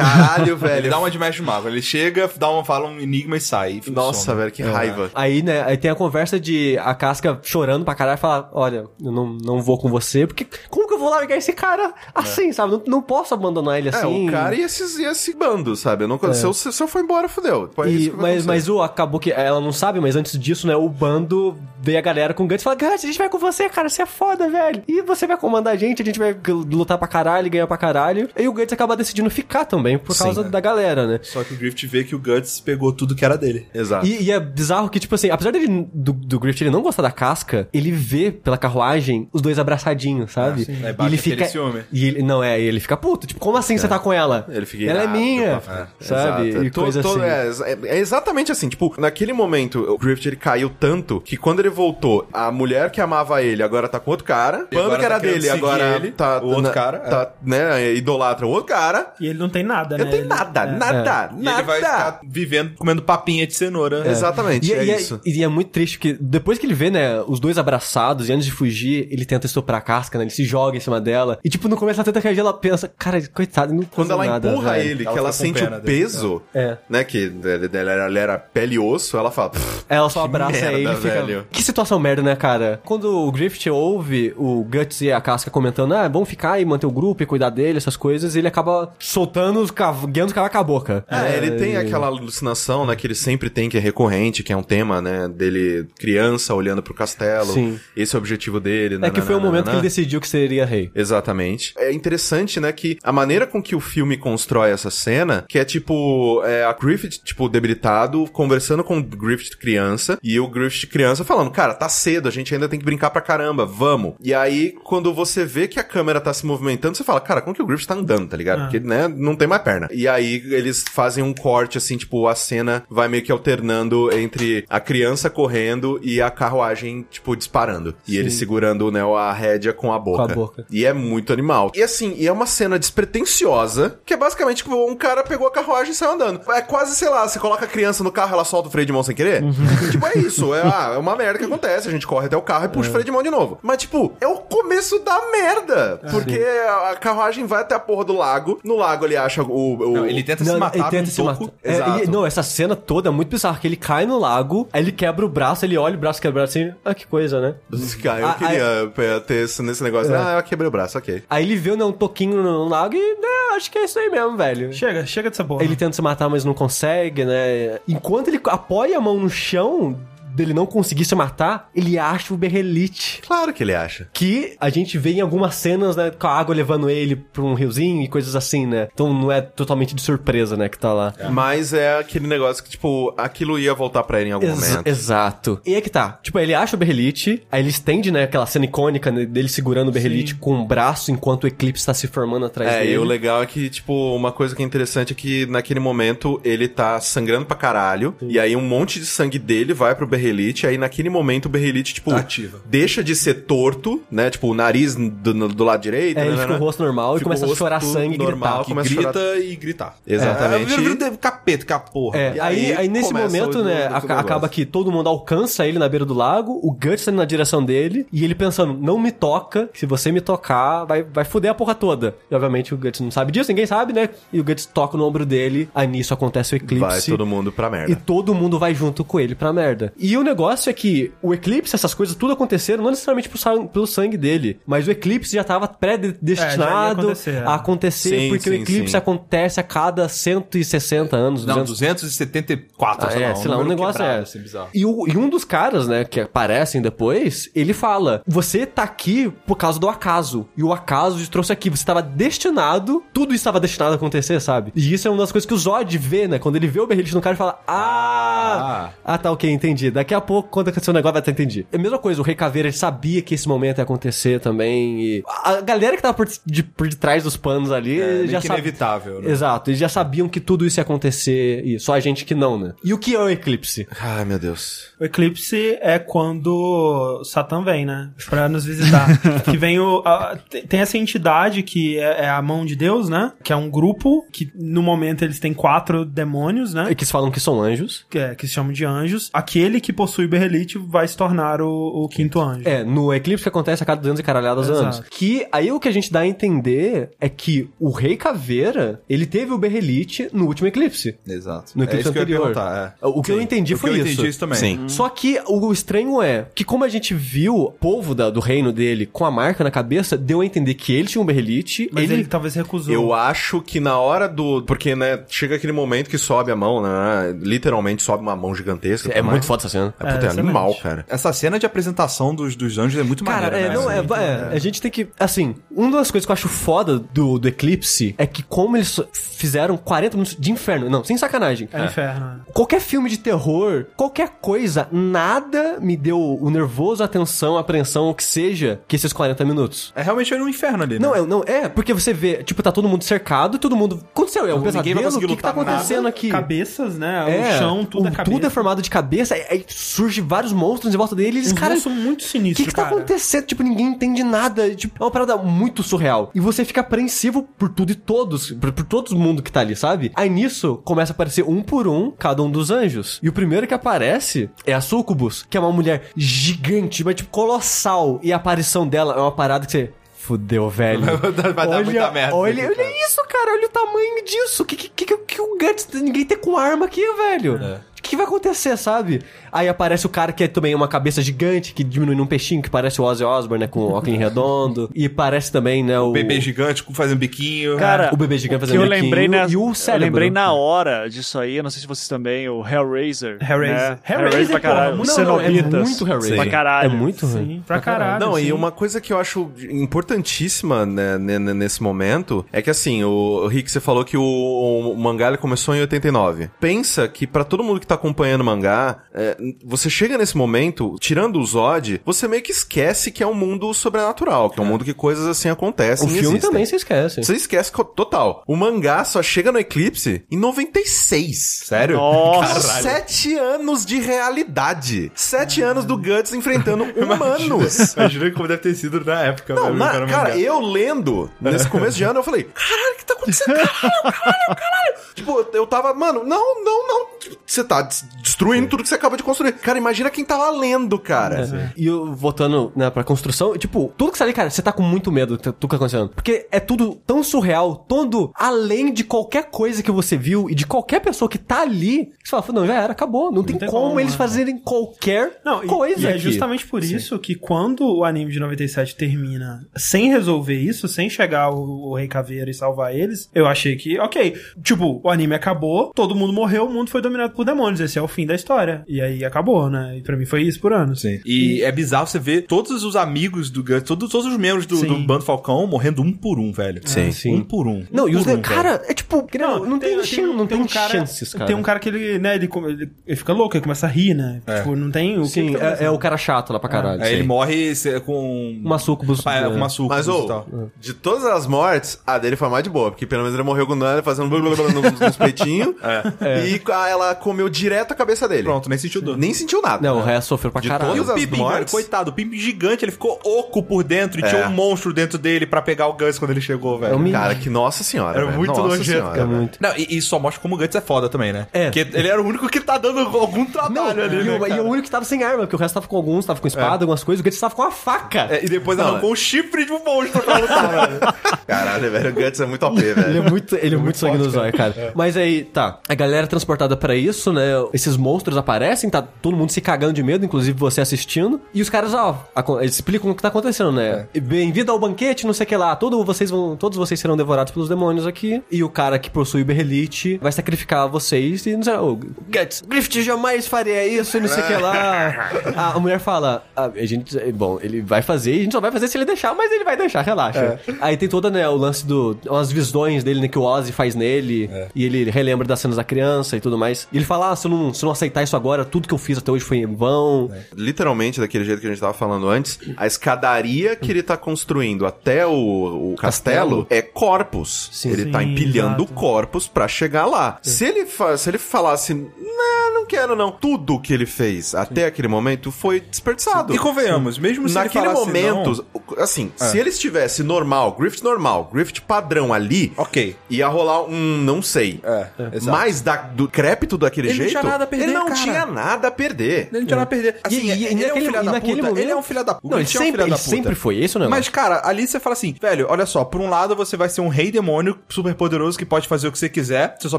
[SPEAKER 3] Caralho, velho.
[SPEAKER 1] Ele dá uma de mestre mago. Ele chega, dá uma, fala um enigma e sai. e
[SPEAKER 3] Nossa, velho, que raiva.
[SPEAKER 2] Aí, né, aí tem a conversa de a casca chorando pra caralho e falar: Olha, eu não, não vou com você, porque como que eu vou largar esse cara assim, sabe? Não, não posso abandonar ele
[SPEAKER 3] É,
[SPEAKER 2] assim.
[SPEAKER 3] o cara e esses, e esse bando, sabe? Eu não, se, eu, se eu for embora, fudeu. É
[SPEAKER 2] E- mas, mas o acabou que ela não sabe, mas antes disso, né, o bando veio a galera com o Guts e fala: Guts, a gente vai com você, cara, você é foda, velho. E você vai comandar a gente, a gente vai lutar pra caralho ganhar pra caralho. E o Guts acaba decidindo ficar também por
[SPEAKER 3] Sim.
[SPEAKER 2] causa da galera, né?
[SPEAKER 1] Só que o Griffith vê que o Guts pegou tudo que era dele.
[SPEAKER 3] Exato.
[SPEAKER 2] E, e é bizarro que, tipo assim, apesar dele, do, do Griffith ele não gostar da casca, ele vê pela carruagem os dois abraçadinhos, sabe?
[SPEAKER 1] sim. Aí
[SPEAKER 2] e ele fica.
[SPEAKER 1] ciúme.
[SPEAKER 2] E ele, não, é, ele fica puto. Tipo, como assim você tá com ela?
[SPEAKER 3] Ele fica
[SPEAKER 2] Ela é minha,
[SPEAKER 3] é,
[SPEAKER 2] sabe?
[SPEAKER 3] exato.
[SPEAKER 2] E
[SPEAKER 3] To-
[SPEAKER 2] coisa
[SPEAKER 3] to-
[SPEAKER 2] assim.
[SPEAKER 3] É, é exatamente assim. Tipo, naquele momento, o Griffith ele caiu tanto que quando ele voltou, a mulher que amava ele agora tá com outro cara. O bando
[SPEAKER 1] agora
[SPEAKER 3] que era
[SPEAKER 1] tá
[SPEAKER 3] dele agora
[SPEAKER 1] ele,
[SPEAKER 3] tá.
[SPEAKER 1] o outro
[SPEAKER 3] na-
[SPEAKER 1] cara,
[SPEAKER 3] Tá, né, idolatra o outro cara.
[SPEAKER 4] E ele não tem nada, né?
[SPEAKER 3] Não tem
[SPEAKER 4] Ele-
[SPEAKER 3] nada,
[SPEAKER 4] é.
[SPEAKER 3] nada,
[SPEAKER 1] E
[SPEAKER 3] nada.
[SPEAKER 1] ele vai ficar vivendo, comendo papinha de cenoura.
[SPEAKER 3] Exatamente,
[SPEAKER 2] E,
[SPEAKER 3] é,
[SPEAKER 2] e
[SPEAKER 3] isso.
[SPEAKER 2] e é muito triste que depois que ele vê, né, os dois abraçados e antes de fugir, ele tenta estuprar a casca, né? Ele se joga em cima dela. E tipo, no começo ela tenta reagir, ela pensa, cara, coitado, não
[SPEAKER 3] Quando ela
[SPEAKER 2] nada,
[SPEAKER 3] empurra
[SPEAKER 2] velho."
[SPEAKER 3] ele,
[SPEAKER 1] Ela
[SPEAKER 3] que ela
[SPEAKER 1] com
[SPEAKER 3] sente o
[SPEAKER 1] dele.
[SPEAKER 3] peso,
[SPEAKER 2] É.
[SPEAKER 3] né? Que ele, ele era, ele era pele e osso, ela fala. "Pff,
[SPEAKER 2] Ela só abraça
[SPEAKER 3] merda,
[SPEAKER 2] ele e fica.
[SPEAKER 3] velho.
[SPEAKER 2] Que situação merda, né, cara? Quando o Griffith ouve o Guts e a Casca comentando, ah, é bom ficar e manter o grupo e cuidar dele, essas coisas, ele acaba soltando os cav... guiando os cavalos com a boca.
[SPEAKER 3] É, ele tem aquela alucinação, né, que ele sempre tem, que é recorrente, que é um tema, né, dele criança olhando pro castelo.
[SPEAKER 2] Sim.
[SPEAKER 3] Esse é o objetivo dele, né?
[SPEAKER 2] É que foi o momento que ele decidiu que seria Rei.
[SPEAKER 3] Exatamente. É interessante, né, que a maneira com que o filme constrói essa cena, que é tipo, é a Griffith, tipo, debilitado, conversando com o Griffith criança, e o Griffith criança falando, cara, tá cedo, a gente ainda tem que brincar pra caramba, vamos. E aí, quando você vê que a câmera tá se movimentando, você fala, cara, como que o Griffith tá andando, tá ligado?
[SPEAKER 4] Ah.
[SPEAKER 3] Porque, né, não tem mais perna. E aí, eles fazem um corte, assim, tipo, a cena vai meio que alternando entre a criança correndo e a carruagem, tipo, disparando. E ele segurando, né, a rédea com a boca.
[SPEAKER 2] Com a boca.
[SPEAKER 3] E é muito animal. E assim, e é uma cena despretensiosa, que é basicamente tipo, um cara pegou a carruagem e saiu andando. É quase, sei lá, você coloca a criança no carro, ela solta o freio de mão sem querer. tipo, é isso. É, ah, é uma merda que acontece. A gente corre até o carro e puxa o freio de mão de novo. Mas, tipo, é o começo da merda. porque a, a carruagem vai até a porra do lago. No lago ele acha o. o-
[SPEAKER 1] Não, ele tenta se matar
[SPEAKER 2] ele tenta se matar. É, não, essa cena toda é muito bizarra, que ele cai no lago, aí ele quebra o braço, ele olha o braço quebrado assim, ah, que coisa, né?
[SPEAKER 3] Cara, eu
[SPEAKER 2] Ah,
[SPEAKER 3] queria é, ter esse, nesse negócio.
[SPEAKER 2] É.
[SPEAKER 3] Ah, eu quebrei o braço, ok.
[SPEAKER 2] Aí ele vê né, um toquinho no lago e, né, acho que é isso aí mesmo, velho.
[SPEAKER 4] Chega, chega dessa porra.
[SPEAKER 2] Ele tenta se matar, mas não consegue, né? Enquanto ele apoia a mão no chão, dele não conseguir se matar, ele acha o Berrelite.
[SPEAKER 3] Claro que ele acha.
[SPEAKER 2] Que a gente vê em algumas cenas, né, com a água levando ele pra um riozinho e coisas assim, né? Então não é totalmente de surpresa, né, que tá lá.
[SPEAKER 3] Mas é aquele negócio que, tipo, aquilo ia voltar pra ele em algum
[SPEAKER 2] Ex-
[SPEAKER 3] momento.
[SPEAKER 2] Exato. E é que tá. Tipo, ele acha o Berrelite, aí ele estende, né, aquela cena icônica dele segurando o Berrelite com o braço enquanto o eclipse tá se formando atrás
[SPEAKER 3] É,
[SPEAKER 2] dele.
[SPEAKER 3] e o legal é que, tipo, uma coisa que é interessante é que naquele momento ele tá sangrando pra caralho, e aí um monte de sangue dele vai pro Berrelite, aí naquele momento o Berrelite, tipo,
[SPEAKER 1] Tá ativa.
[SPEAKER 3] deixa de ser torto, né? Tipo, o nariz do, do lado direito,
[SPEAKER 2] É, ele
[SPEAKER 3] né,
[SPEAKER 2] fica
[SPEAKER 3] né,
[SPEAKER 2] o rosto normal e
[SPEAKER 3] Fica
[SPEAKER 2] começa
[SPEAKER 3] o
[SPEAKER 2] a chorar sangue e
[SPEAKER 3] normal,
[SPEAKER 2] gritar.
[SPEAKER 1] Que
[SPEAKER 3] começa a chorar.
[SPEAKER 1] grita e gritar.
[SPEAKER 3] Exatamente.
[SPEAKER 1] É, vira capeta, que a porra.
[SPEAKER 2] É,
[SPEAKER 3] E
[SPEAKER 2] aí,
[SPEAKER 3] aí
[SPEAKER 2] aí nesse
[SPEAKER 3] começa
[SPEAKER 2] momento, né,
[SPEAKER 3] negócio.
[SPEAKER 2] acaba que todo mundo alcança ele na beira do lago, o Guts tá indo na direção dele, e ele pensando, não me toca, se você me tocar, vai, vai foder a porra toda. E obviamente o Guts não sabe disso, ninguém sabe, né? E o Guts toca no ombro dele, aí nisso acontece o eclipse.
[SPEAKER 3] Vai todo mundo pra merda.
[SPEAKER 2] E todo mundo vai junto com ele pra merda. E o negócio é que o eclipse, essas coisas, tudo aconteceram, não necessariamente pro pelo sangue dele, mas o eclipse já tava
[SPEAKER 4] É, ia
[SPEAKER 2] predestinado
[SPEAKER 4] acontecer, é.
[SPEAKER 2] a acontecer,
[SPEAKER 3] Sim,
[SPEAKER 2] porque o
[SPEAKER 3] sim,
[SPEAKER 2] eclipse
[SPEAKER 3] sim.
[SPEAKER 2] acontece a cada 160 anos.
[SPEAKER 1] Não,
[SPEAKER 2] 200
[SPEAKER 1] 274,
[SPEAKER 2] Ah,
[SPEAKER 1] sei
[SPEAKER 2] é,
[SPEAKER 1] lá.
[SPEAKER 2] sei lá, um negócio
[SPEAKER 1] quebrado,
[SPEAKER 2] é.
[SPEAKER 1] assim, bizarro.
[SPEAKER 2] E, o- e um dos caras, né, que aparecem depois, ele fala: Você tá aqui por causa do acaso. E o acaso te trouxe aqui. Você estava destinado, tudo isso estava destinado a acontecer, sabe? E isso é uma das coisas que o Zod vê, né? Quando ele vê o Berrelite no cara, ele fala: Ah! Ah, tá, ok, entendi. Daqui a pouco, quando acontecer o negócio, vai ter entendi. É a mesma coisa, o Rei Caveira ele sabia que esse momento ia acontecer também. E a galera que tava por, de, por detrás dos panos ali
[SPEAKER 1] É,
[SPEAKER 2] já sabe.
[SPEAKER 1] inevitável, né?
[SPEAKER 2] Exato, eles já sabiam que tudo isso ia acontecer, e só a gente que não, né? E o que é o eclipse?
[SPEAKER 3] Ai, meu Deus.
[SPEAKER 4] O eclipse é quando Satã vem, né? Pra nos visitar. que vem o. a- tem- essa entidade que é, é a mão de Deus, né? Que é um grupo que no momento eles têm quatro demônios, né?
[SPEAKER 2] É que eles falam que são anjos.
[SPEAKER 4] Que, é, que se chamam de anjos. Aquele que possui Berrelite vai se tornar o, o quinto anjo.
[SPEAKER 2] É, no eclipse que acontece a cada 200 e caralhadas
[SPEAKER 4] Exato.
[SPEAKER 2] anos. Que aí o que a gente dá a entender é que o Rei Caveira, ele teve o Berrelite no último eclipse.
[SPEAKER 1] Exato.
[SPEAKER 2] No
[SPEAKER 1] é
[SPEAKER 2] eclipse
[SPEAKER 1] que eu ia
[SPEAKER 2] anterior.
[SPEAKER 1] perguntar, é.
[SPEAKER 2] O que eu entendi
[SPEAKER 1] O que
[SPEAKER 2] foi
[SPEAKER 1] eu
[SPEAKER 2] isso.
[SPEAKER 1] entendi isso também.
[SPEAKER 3] Sim.
[SPEAKER 2] Só que o estranho é que como a gente viu o povo da- do reino dele com a marca na cabeça, deu a entender que ele tinha um Berrelite,
[SPEAKER 4] Mas ele,
[SPEAKER 2] ele...
[SPEAKER 4] talvez recusou.
[SPEAKER 3] Eu acho que na hora do. Porque, né, chega aquele momento que sobe a mão, né? Literalmente sobe uma mão gigantesca.
[SPEAKER 2] É muito foda essa cena.
[SPEAKER 3] É, puta, é,
[SPEAKER 4] É,
[SPEAKER 3] animal, cara.
[SPEAKER 1] Essa cena de apresentação dos, dos anjos é muito
[SPEAKER 2] Cara,
[SPEAKER 1] maneira,
[SPEAKER 2] é,
[SPEAKER 1] né?
[SPEAKER 2] não, é, é, a gente tem que. Assim, uma das coisas que eu acho foda do, do Eclipse é que, como eles fizeram 40 minutos de inferno, não, sem sacanagem.
[SPEAKER 4] É, inferno. né?
[SPEAKER 2] Qualquer filme de terror, qualquer coisa, nada me deu o nervoso, a atenção, a apreensão, o que seja, que esses 40 minutos.
[SPEAKER 1] É realmente no inferno ali, né?
[SPEAKER 2] Não, é, não, é, porque você vê, tipo, tá todo mundo cercado, todo mundo. Aconteceu, é um pesadelo, o que, que tá
[SPEAKER 1] lutar nada.
[SPEAKER 2] acontecendo aqui?
[SPEAKER 4] Cabeças, né?
[SPEAKER 2] É,
[SPEAKER 4] o chão, tudo
[SPEAKER 2] o-
[SPEAKER 4] é cabeça.
[SPEAKER 2] Tudo é formado de cabeça, aí, aí surge vários monstros em volta dele e eles,
[SPEAKER 4] Os
[SPEAKER 2] cara,
[SPEAKER 4] monstros são muito
[SPEAKER 2] o
[SPEAKER 4] sinistros,
[SPEAKER 2] que que tá
[SPEAKER 4] cara.
[SPEAKER 2] acontecendo? Tipo, ninguém entende nada. Tipo, é uma parada muito surreal. E você fica apreensivo por tudo e todos, por, por todo mundo que tá ali, sabe? Aí nisso, começa a aparecer um por um cada um dos anjos. E o primeiro que aparece é a Sucubus, que é uma mulher gigante, mas tipo, colossal. E a aparição dela é uma parada que você... Fudeu, velho.
[SPEAKER 1] Vai dar muita merda
[SPEAKER 2] Olha, olha isso, cara. Olha o tamanho disso. Que, que, que, que o Guts... Ninguém tem com arma aqui, velho.
[SPEAKER 1] É.
[SPEAKER 2] O que vai acontecer, sabe? Aí aparece o cara que é também uma cabeça gigante, que diminui num peixinho, que parece o Ozzy Osbourne, né? Com o óculos redondo. E parece também, né? O,
[SPEAKER 1] O bebê gigante fazendo biquinho.
[SPEAKER 5] Cara,
[SPEAKER 2] o bebê gigante
[SPEAKER 5] que
[SPEAKER 2] fazendo
[SPEAKER 5] eu
[SPEAKER 2] biquinho
[SPEAKER 5] lembrei na,
[SPEAKER 2] e o
[SPEAKER 5] Eu
[SPEAKER 2] cérebro.
[SPEAKER 5] lembrei na hora disso aí, eu não sei se vocês também, o Hellraiser.
[SPEAKER 4] Hellraiser.
[SPEAKER 5] Né?
[SPEAKER 4] Hellraiser,
[SPEAKER 5] pra caralho.
[SPEAKER 4] não, não,
[SPEAKER 2] é muito Hellraiser.
[SPEAKER 5] Pra caralho.
[SPEAKER 2] É muito
[SPEAKER 4] Sim, pra caralho.
[SPEAKER 3] Não,
[SPEAKER 4] sim.
[SPEAKER 3] e uma coisa que eu acho importantíssima né, né, né, nesse momento é que assim, o Rick, você falou que o, o mangá ele começou em 89. Pensa que pra todo mundo que tá acompanhando o mangá, é, você chega nesse momento, tirando o Zod, você meio que esquece que é um mundo sobrenatural, que é um mundo que coisas assim acontecem.
[SPEAKER 2] O filme
[SPEAKER 3] existem.
[SPEAKER 2] também se esquece.
[SPEAKER 3] Você esquece total. O mangá só chega no Eclipse em 96.
[SPEAKER 1] Sério?
[SPEAKER 5] Nossa.
[SPEAKER 3] Sete anos de realidade. Sete anos do Guts enfrentando humanos.
[SPEAKER 1] Imagina como deve ter sido na época.
[SPEAKER 3] Não, na-
[SPEAKER 1] cara,
[SPEAKER 3] cara,
[SPEAKER 1] mangá.
[SPEAKER 3] eu lendo nesse começo de ano, eu falei, caralho, o que tá acontecendo? Caralho, caralho, caralho. Tipo, eu tava, mano, não, não, não. Você tá des- destruindo tudo que você acaba de construir. Cara, imagina quem tava lendo, cara.
[SPEAKER 2] E eu, voltando né, pra construção, tipo, tudo que você tá ali, cara, você tá com muito medo do que tá acontecendo. Porque é tudo tão surreal, todo além de qualquer coisa que você viu e de qualquer pessoa que tá ali. Você fala, não, já era, acabou. Não, tem,
[SPEAKER 4] tem
[SPEAKER 2] como,
[SPEAKER 4] como,
[SPEAKER 2] eles
[SPEAKER 4] né?
[SPEAKER 2] fazerem qualquer
[SPEAKER 4] Não, e-
[SPEAKER 2] coisa.
[SPEAKER 4] e, é
[SPEAKER 2] aqui.
[SPEAKER 4] justamente por isso que quando o anime de 97 termina sem resolver isso, sem chegar o, o Rei Caveira e salvar eles, eu achei que, ok, tipo, o anime acabou, todo mundo morreu, o mundo foi dominado por demônios, esse é o fim da história. E aí acabou, né? E pra mim foi isso por anos.
[SPEAKER 1] Sim. E é bizarro você ver todos os amigos do Guts, todos, todos os membros do,
[SPEAKER 4] Sim.
[SPEAKER 1] do Bando Falcão morrendo um por um, velho.
[SPEAKER 3] Sim.
[SPEAKER 2] Sim.
[SPEAKER 1] Um por um.
[SPEAKER 2] Não,
[SPEAKER 1] um
[SPEAKER 2] e os.
[SPEAKER 1] um,
[SPEAKER 2] cara, é tipo. Não, não tem, chan- não tem,
[SPEAKER 4] um cara,
[SPEAKER 2] chances, cara.
[SPEAKER 4] Tem um cara que ele, né, ele, ele, ele fica louco, ele começa a rir, né? Tipo, não tem o que
[SPEAKER 2] Sim,
[SPEAKER 4] que tá
[SPEAKER 2] é, é o cara chato lá pra caralho.
[SPEAKER 1] Aí
[SPEAKER 2] sim.
[SPEAKER 1] ele morre com...
[SPEAKER 2] Uma sucubus.
[SPEAKER 1] Ah, é, com uma suco
[SPEAKER 3] Mas,
[SPEAKER 1] e
[SPEAKER 3] ô,
[SPEAKER 1] tal.
[SPEAKER 3] de todas as mortes, a dele foi mais de boa, porque pelo menos ele morreu com nada, fazendo blá blá blá nos, nos peitinhos, e a- ela comeu direto a cabeça dele.
[SPEAKER 1] Pronto, nem sentiu dor.
[SPEAKER 3] Nem sentiu nada.
[SPEAKER 2] Não, o resto sofreu pra
[SPEAKER 3] De
[SPEAKER 2] caralho.
[SPEAKER 3] todas
[SPEAKER 1] O Pimpin, velho, coitado, o Pimpin gigante, ele ficou oco por dentro e tinha
[SPEAKER 3] É.
[SPEAKER 1] um monstro dentro dele pra pegar o Gus quando ele chegou, velho.
[SPEAKER 2] É um
[SPEAKER 3] Cara, que nossa senhora.
[SPEAKER 1] Era
[SPEAKER 3] velho.
[SPEAKER 1] muito
[SPEAKER 3] nossa
[SPEAKER 1] nojento,
[SPEAKER 3] senhora,
[SPEAKER 1] cara.
[SPEAKER 3] velho.
[SPEAKER 1] Não, e, e só mostra como o Guts é foda também, né?
[SPEAKER 2] É.
[SPEAKER 1] Porque ele era o único que tá dando algum
[SPEAKER 2] Não,
[SPEAKER 1] trabalho ali,
[SPEAKER 2] e,
[SPEAKER 1] né,
[SPEAKER 2] o, e o único que tava sem arma, porque o resto tava com alguns, tava com espada, algumas coisas, o Guts tava com uma faca.
[SPEAKER 1] É, e depois
[SPEAKER 3] Não,
[SPEAKER 1] arrancou um chifre de um monstro pra lutar, velho.
[SPEAKER 3] Caralho, velho, o Guts é muito OP,
[SPEAKER 2] Ele é
[SPEAKER 3] velho.
[SPEAKER 2] muito, ele é muito sangue no zóio, cara. Mas aí, tá. A galera é transportada pra isso, né? Esses monstros aparecem, tá todo mundo se cagando de medo, inclusive você assistindo. E os caras, ó, eles explicam o que tá acontecendo, né? Bem-vindo ao banquete, não sei o que lá. Todo, vocês vão, todos vocês serão devorados pelos demônios aqui. E o cara que possui o Berrelite vai sacrificar vocês e não sei, oh, Guts, Griffith jamais faria isso e não sei o que lá. A, a mulher fala, "Ah, a gente, bom, ele vai fazer, e a gente só vai fazer se ele deixar, mas ele vai deixar, relaxa. Aí tem toda, né, o lance do, umas visões dele, né, que o Ozzy faz nele, e ele relembra das cenas da criança e tudo mais. E ele fala, ah, se eu não, se eu não aceitar isso agora, tudo que eu fiz até hoje foi em vão.
[SPEAKER 3] Literalmente, daquele jeito que a gente tava falando antes, a escadaria que ele tá construindo até o, o castelo,
[SPEAKER 2] Castelo.
[SPEAKER 3] é corpos.
[SPEAKER 2] Sim.
[SPEAKER 3] ele tá
[SPEAKER 4] Sim,
[SPEAKER 3] empilhando
[SPEAKER 4] exato.
[SPEAKER 3] corpos pra chegar lá. Se ele, fa- se ele falasse, não, não quero não, tudo que ele fez até aquele momento foi desperdiçado.
[SPEAKER 1] E convenhamos, mesmo se
[SPEAKER 3] Naquele
[SPEAKER 1] ele falasse
[SPEAKER 3] momento, assim, se ele estivesse normal, Griffith normal, Griffith padrão ali,
[SPEAKER 1] não, ok.
[SPEAKER 3] ia rolar um não sei.
[SPEAKER 1] É, exato.
[SPEAKER 3] Mas da, do crépito daquele
[SPEAKER 1] Ele não
[SPEAKER 3] jeito,
[SPEAKER 1] tinha nada a perder,
[SPEAKER 3] ele não
[SPEAKER 1] cara.
[SPEAKER 3] tinha nada a perder.
[SPEAKER 1] Ele não tinha nada a perder. Assim,
[SPEAKER 2] E- e- e
[SPEAKER 1] ele é um filho da puta.
[SPEAKER 2] momento-
[SPEAKER 1] Ele é um filho da puta.
[SPEAKER 2] Não, ele
[SPEAKER 1] um
[SPEAKER 2] sempre,
[SPEAKER 1] filho da
[SPEAKER 2] ele
[SPEAKER 1] puta.
[SPEAKER 2] sempre foi, esse o negócio.
[SPEAKER 1] Mas, cara, ali você fala assim, velho, olha só, por um lado você vai ser um rei demônio super poderoso que pode fazer o que você quiser, você só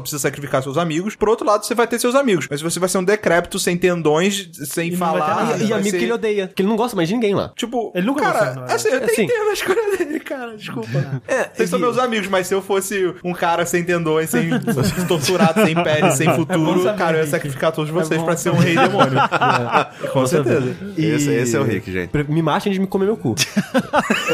[SPEAKER 1] precisa sacrificar seus amigos. Por outro lado, você vai ter seus amigos. Mas você vai ser um decrépito sem tendões, sem
[SPEAKER 4] E não
[SPEAKER 1] falar.
[SPEAKER 4] nada.
[SPEAKER 2] E, e amigo
[SPEAKER 1] ser-
[SPEAKER 2] que ele odeia, que ele não gosta mais de ninguém lá.
[SPEAKER 1] Tipo,
[SPEAKER 4] Ele nunca
[SPEAKER 1] cara,
[SPEAKER 4] não é?
[SPEAKER 1] assim, eu até
[SPEAKER 2] Assim.
[SPEAKER 1] entendo a escolha dele, cara, desculpa.
[SPEAKER 2] É,
[SPEAKER 1] Vocês são meus amigos, mas se eu fosse um cara sem tendões, sem torturado, sem pele, sem futuro,
[SPEAKER 4] saber,
[SPEAKER 1] cara, eu ia sacrificar todos
[SPEAKER 4] É
[SPEAKER 1] vocês
[SPEAKER 4] bom
[SPEAKER 1] pra ser um rei demônio. Com certeza.
[SPEAKER 3] Esse- esse é o Rick, gente.
[SPEAKER 2] Me matem de me comer meu cu.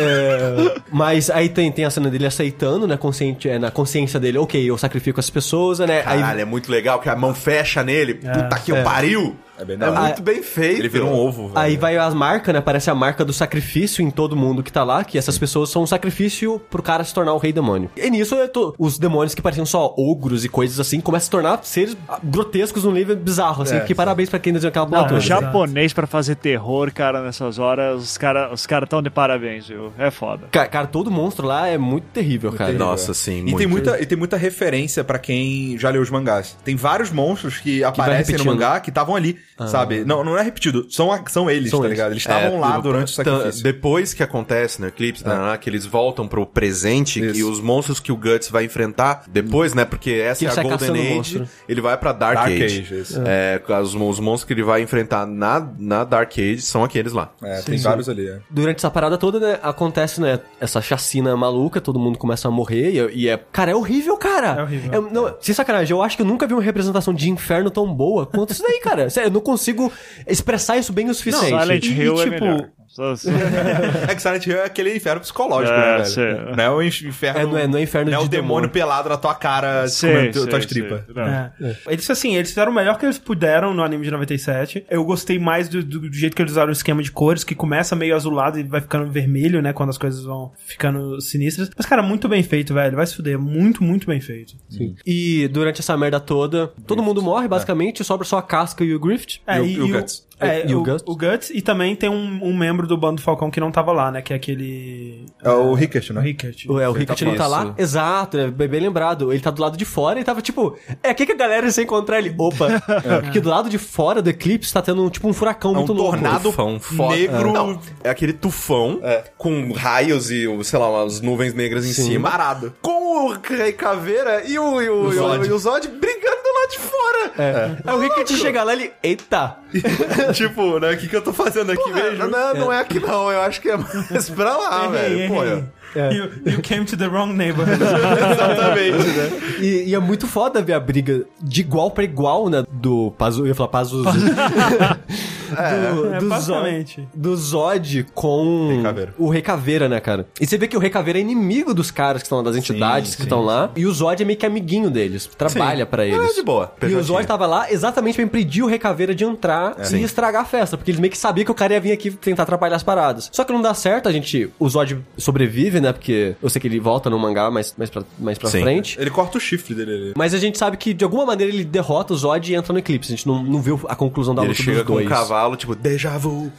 [SPEAKER 2] É, mas aí tem, tem a cena dele aceitando, né? Consciente, é, na consciência dele, ok, eu sacrifico as pessoas, né? Aí
[SPEAKER 3] Caralho, é muito legal que a mão fecha nele. Puta que o pariu.
[SPEAKER 1] É bem
[SPEAKER 3] É muito bem feito.
[SPEAKER 1] Ele vira um ovo, velho.
[SPEAKER 2] Aí vai as marcas, né? Aparece a marca do sacrifício em todo mundo que tá lá, que essas pessoas são um sacrifício pro cara se tornar o rei demônio. E nisso, é to- os demônios que pareciam só ogros e coisas assim, começam a se tornar seres grotescos num nível bizarro, assim.
[SPEAKER 1] É,
[SPEAKER 2] que parabéns pra quem desenhou aquela
[SPEAKER 5] Não,
[SPEAKER 2] bola
[SPEAKER 5] o
[SPEAKER 2] toda.
[SPEAKER 5] japonês pra fazer terror, cara, nessas horas, os caras os cara tão de parabéns, viu? É foda.
[SPEAKER 2] Ca- Cara, todo monstro lá é muito terrível, cara.
[SPEAKER 1] terrível.
[SPEAKER 3] Nossa, sim,
[SPEAKER 1] E
[SPEAKER 3] muito.
[SPEAKER 1] tem, muita, e tem muita referência pra quem já leu os mangás. Tem vários monstros que
[SPEAKER 2] vai
[SPEAKER 1] aparecem no mangá que estavam ali, sabe? Não, não é repetido, são, são eles,
[SPEAKER 2] São
[SPEAKER 1] tá
[SPEAKER 2] eles.
[SPEAKER 1] ligado? Eles estavam lá
[SPEAKER 3] tipo,
[SPEAKER 1] durante o sacrifício.
[SPEAKER 3] Depois que acontece no eclipse, né, que eles voltam pro presente
[SPEAKER 1] Isso.
[SPEAKER 3] e os monstros que o Guts vai enfrentar depois, né? Porque essa
[SPEAKER 2] Que
[SPEAKER 3] é a Golden Age,
[SPEAKER 2] monstro.
[SPEAKER 3] ele vai pra Dark,
[SPEAKER 1] Dark
[SPEAKER 3] Age.
[SPEAKER 1] Age.
[SPEAKER 3] É, os, os monstros que ele vai enfrentar na, na Dark Age são aqueles lá.
[SPEAKER 1] É, tem vários ali, é.
[SPEAKER 2] Durante essa parada toda, né, acontece, né, essa chacina maluca, todo mundo começa a morrer e, é- e é... Cara, é horrível, cara!
[SPEAKER 4] É horrível.
[SPEAKER 2] não, sem sacanagem, eu acho que eu nunca vi uma representação de inferno tão boa quanto isso daí, cara. Sério, eu não consigo expressar isso bem o suficiente.
[SPEAKER 5] Silent
[SPEAKER 4] E- e,
[SPEAKER 5] Hill é
[SPEAKER 4] tipo,
[SPEAKER 5] melhor.
[SPEAKER 1] É que Silent Hill é aquele inferno psicológico,
[SPEAKER 5] É,
[SPEAKER 1] né, velho?
[SPEAKER 5] sim.
[SPEAKER 1] Não é o inferno...
[SPEAKER 2] É, não é- não é inferno
[SPEAKER 1] Não é
[SPEAKER 2] de
[SPEAKER 1] o demônio,
[SPEAKER 2] demônio.
[SPEAKER 1] pelado na tua cara,
[SPEAKER 5] Sim,
[SPEAKER 1] comendo tu-
[SPEAKER 5] sim,
[SPEAKER 1] tuas
[SPEAKER 5] sim.
[SPEAKER 1] tripas.
[SPEAKER 5] Não.
[SPEAKER 4] É. Eles, assim, eles fizeram o melhor que eles puderam no anime de 97. Eu gostei mais do, do- do jeito que eles usaram o esquema de cores, que começa meio azulado e vai ficando vermelho, né? Quando as coisas vão ficando sinistras. Mas, cara, muito bem feito, velho. Vai se fuder. Muito, muito bem feito.
[SPEAKER 2] E durante essa merda toda, todo mundo morre, basicamente, sobra só a casca e o Grift.
[SPEAKER 4] É,
[SPEAKER 1] E o-
[SPEAKER 4] e,
[SPEAKER 1] e o Guts.
[SPEAKER 4] É,
[SPEAKER 2] E o
[SPEAKER 4] o,
[SPEAKER 2] Guts?
[SPEAKER 4] o Guts. E também tem um, um membro do bando do Falcão que não tava lá, né? Que é aquele.
[SPEAKER 1] É o Rickert,
[SPEAKER 4] O
[SPEAKER 1] né?
[SPEAKER 4] Rickert.
[SPEAKER 2] O, é, o
[SPEAKER 1] Ele
[SPEAKER 2] Rickert
[SPEAKER 1] tá
[SPEAKER 2] não tá lá?
[SPEAKER 3] isso.
[SPEAKER 2] Exato, é bem, bem lembrado. Ele tá do lado de fora e tava tipo, é aqui que a galera se encontrar ele. Opa! Porque do lado de fora do eclipse tá tendo tipo um furacão
[SPEAKER 1] É um
[SPEAKER 2] muito louco.
[SPEAKER 1] tornado
[SPEAKER 3] Tufão foda.
[SPEAKER 1] negro
[SPEAKER 3] Não, é aquele tufão com raios e, sei lá, umas nuvens negras em cima.
[SPEAKER 1] parado.
[SPEAKER 3] Com o Rei Caveira e o, e o, e o,
[SPEAKER 1] Zod.
[SPEAKER 3] e o Zod brigando do lado de fora.
[SPEAKER 2] É. Aí o Rickert chega lá e ele, eita!
[SPEAKER 1] tipo, né? O que, que eu tô fazendo aqui mesmo?
[SPEAKER 3] Não, não é aqui não, eu acho que é mais pra lá,
[SPEAKER 4] Hey,
[SPEAKER 3] velho. Pô,
[SPEAKER 4] hey. You, you came to the wrong neighborhood.
[SPEAKER 1] Exatamente, né?
[SPEAKER 2] E, e é muito foda ver a briga de igual pra igual, né? Do Pazu, eu ia falar Pazuzu. do,
[SPEAKER 4] É,
[SPEAKER 2] do. Zod, do Zod com o Rei Caveira, né, cara? E você vê que o Rei Caveira é inimigo dos caras que estão lá, das entidades que estão lá. E o Zod é meio que amiguinho deles, trabalha pra
[SPEAKER 3] É
[SPEAKER 2] eles.
[SPEAKER 3] de boa.
[SPEAKER 2] E o Zod tava lá exatamente pra impedir o Rei Caveira de entrar e estragar a festa, porque eles meio que sabiam que o cara ia vir aqui tentar atrapalhar as paradas. Só que não dá certo, a gente. O Zod sobrevive, né? Porque eu sei que ele volta no mangá mais, mais pra, mais pra
[SPEAKER 3] Sim.
[SPEAKER 2] frente.
[SPEAKER 1] Ele corta o chifre dele ali.
[SPEAKER 2] Mas a gente sabe que de alguma maneira ele derrota o Zod e entra no eclipse. A gente não, não viu a conclusão da
[SPEAKER 3] Ele
[SPEAKER 2] luta
[SPEAKER 3] chega
[SPEAKER 2] dos
[SPEAKER 3] com um cavalo, tipo, déjà vu.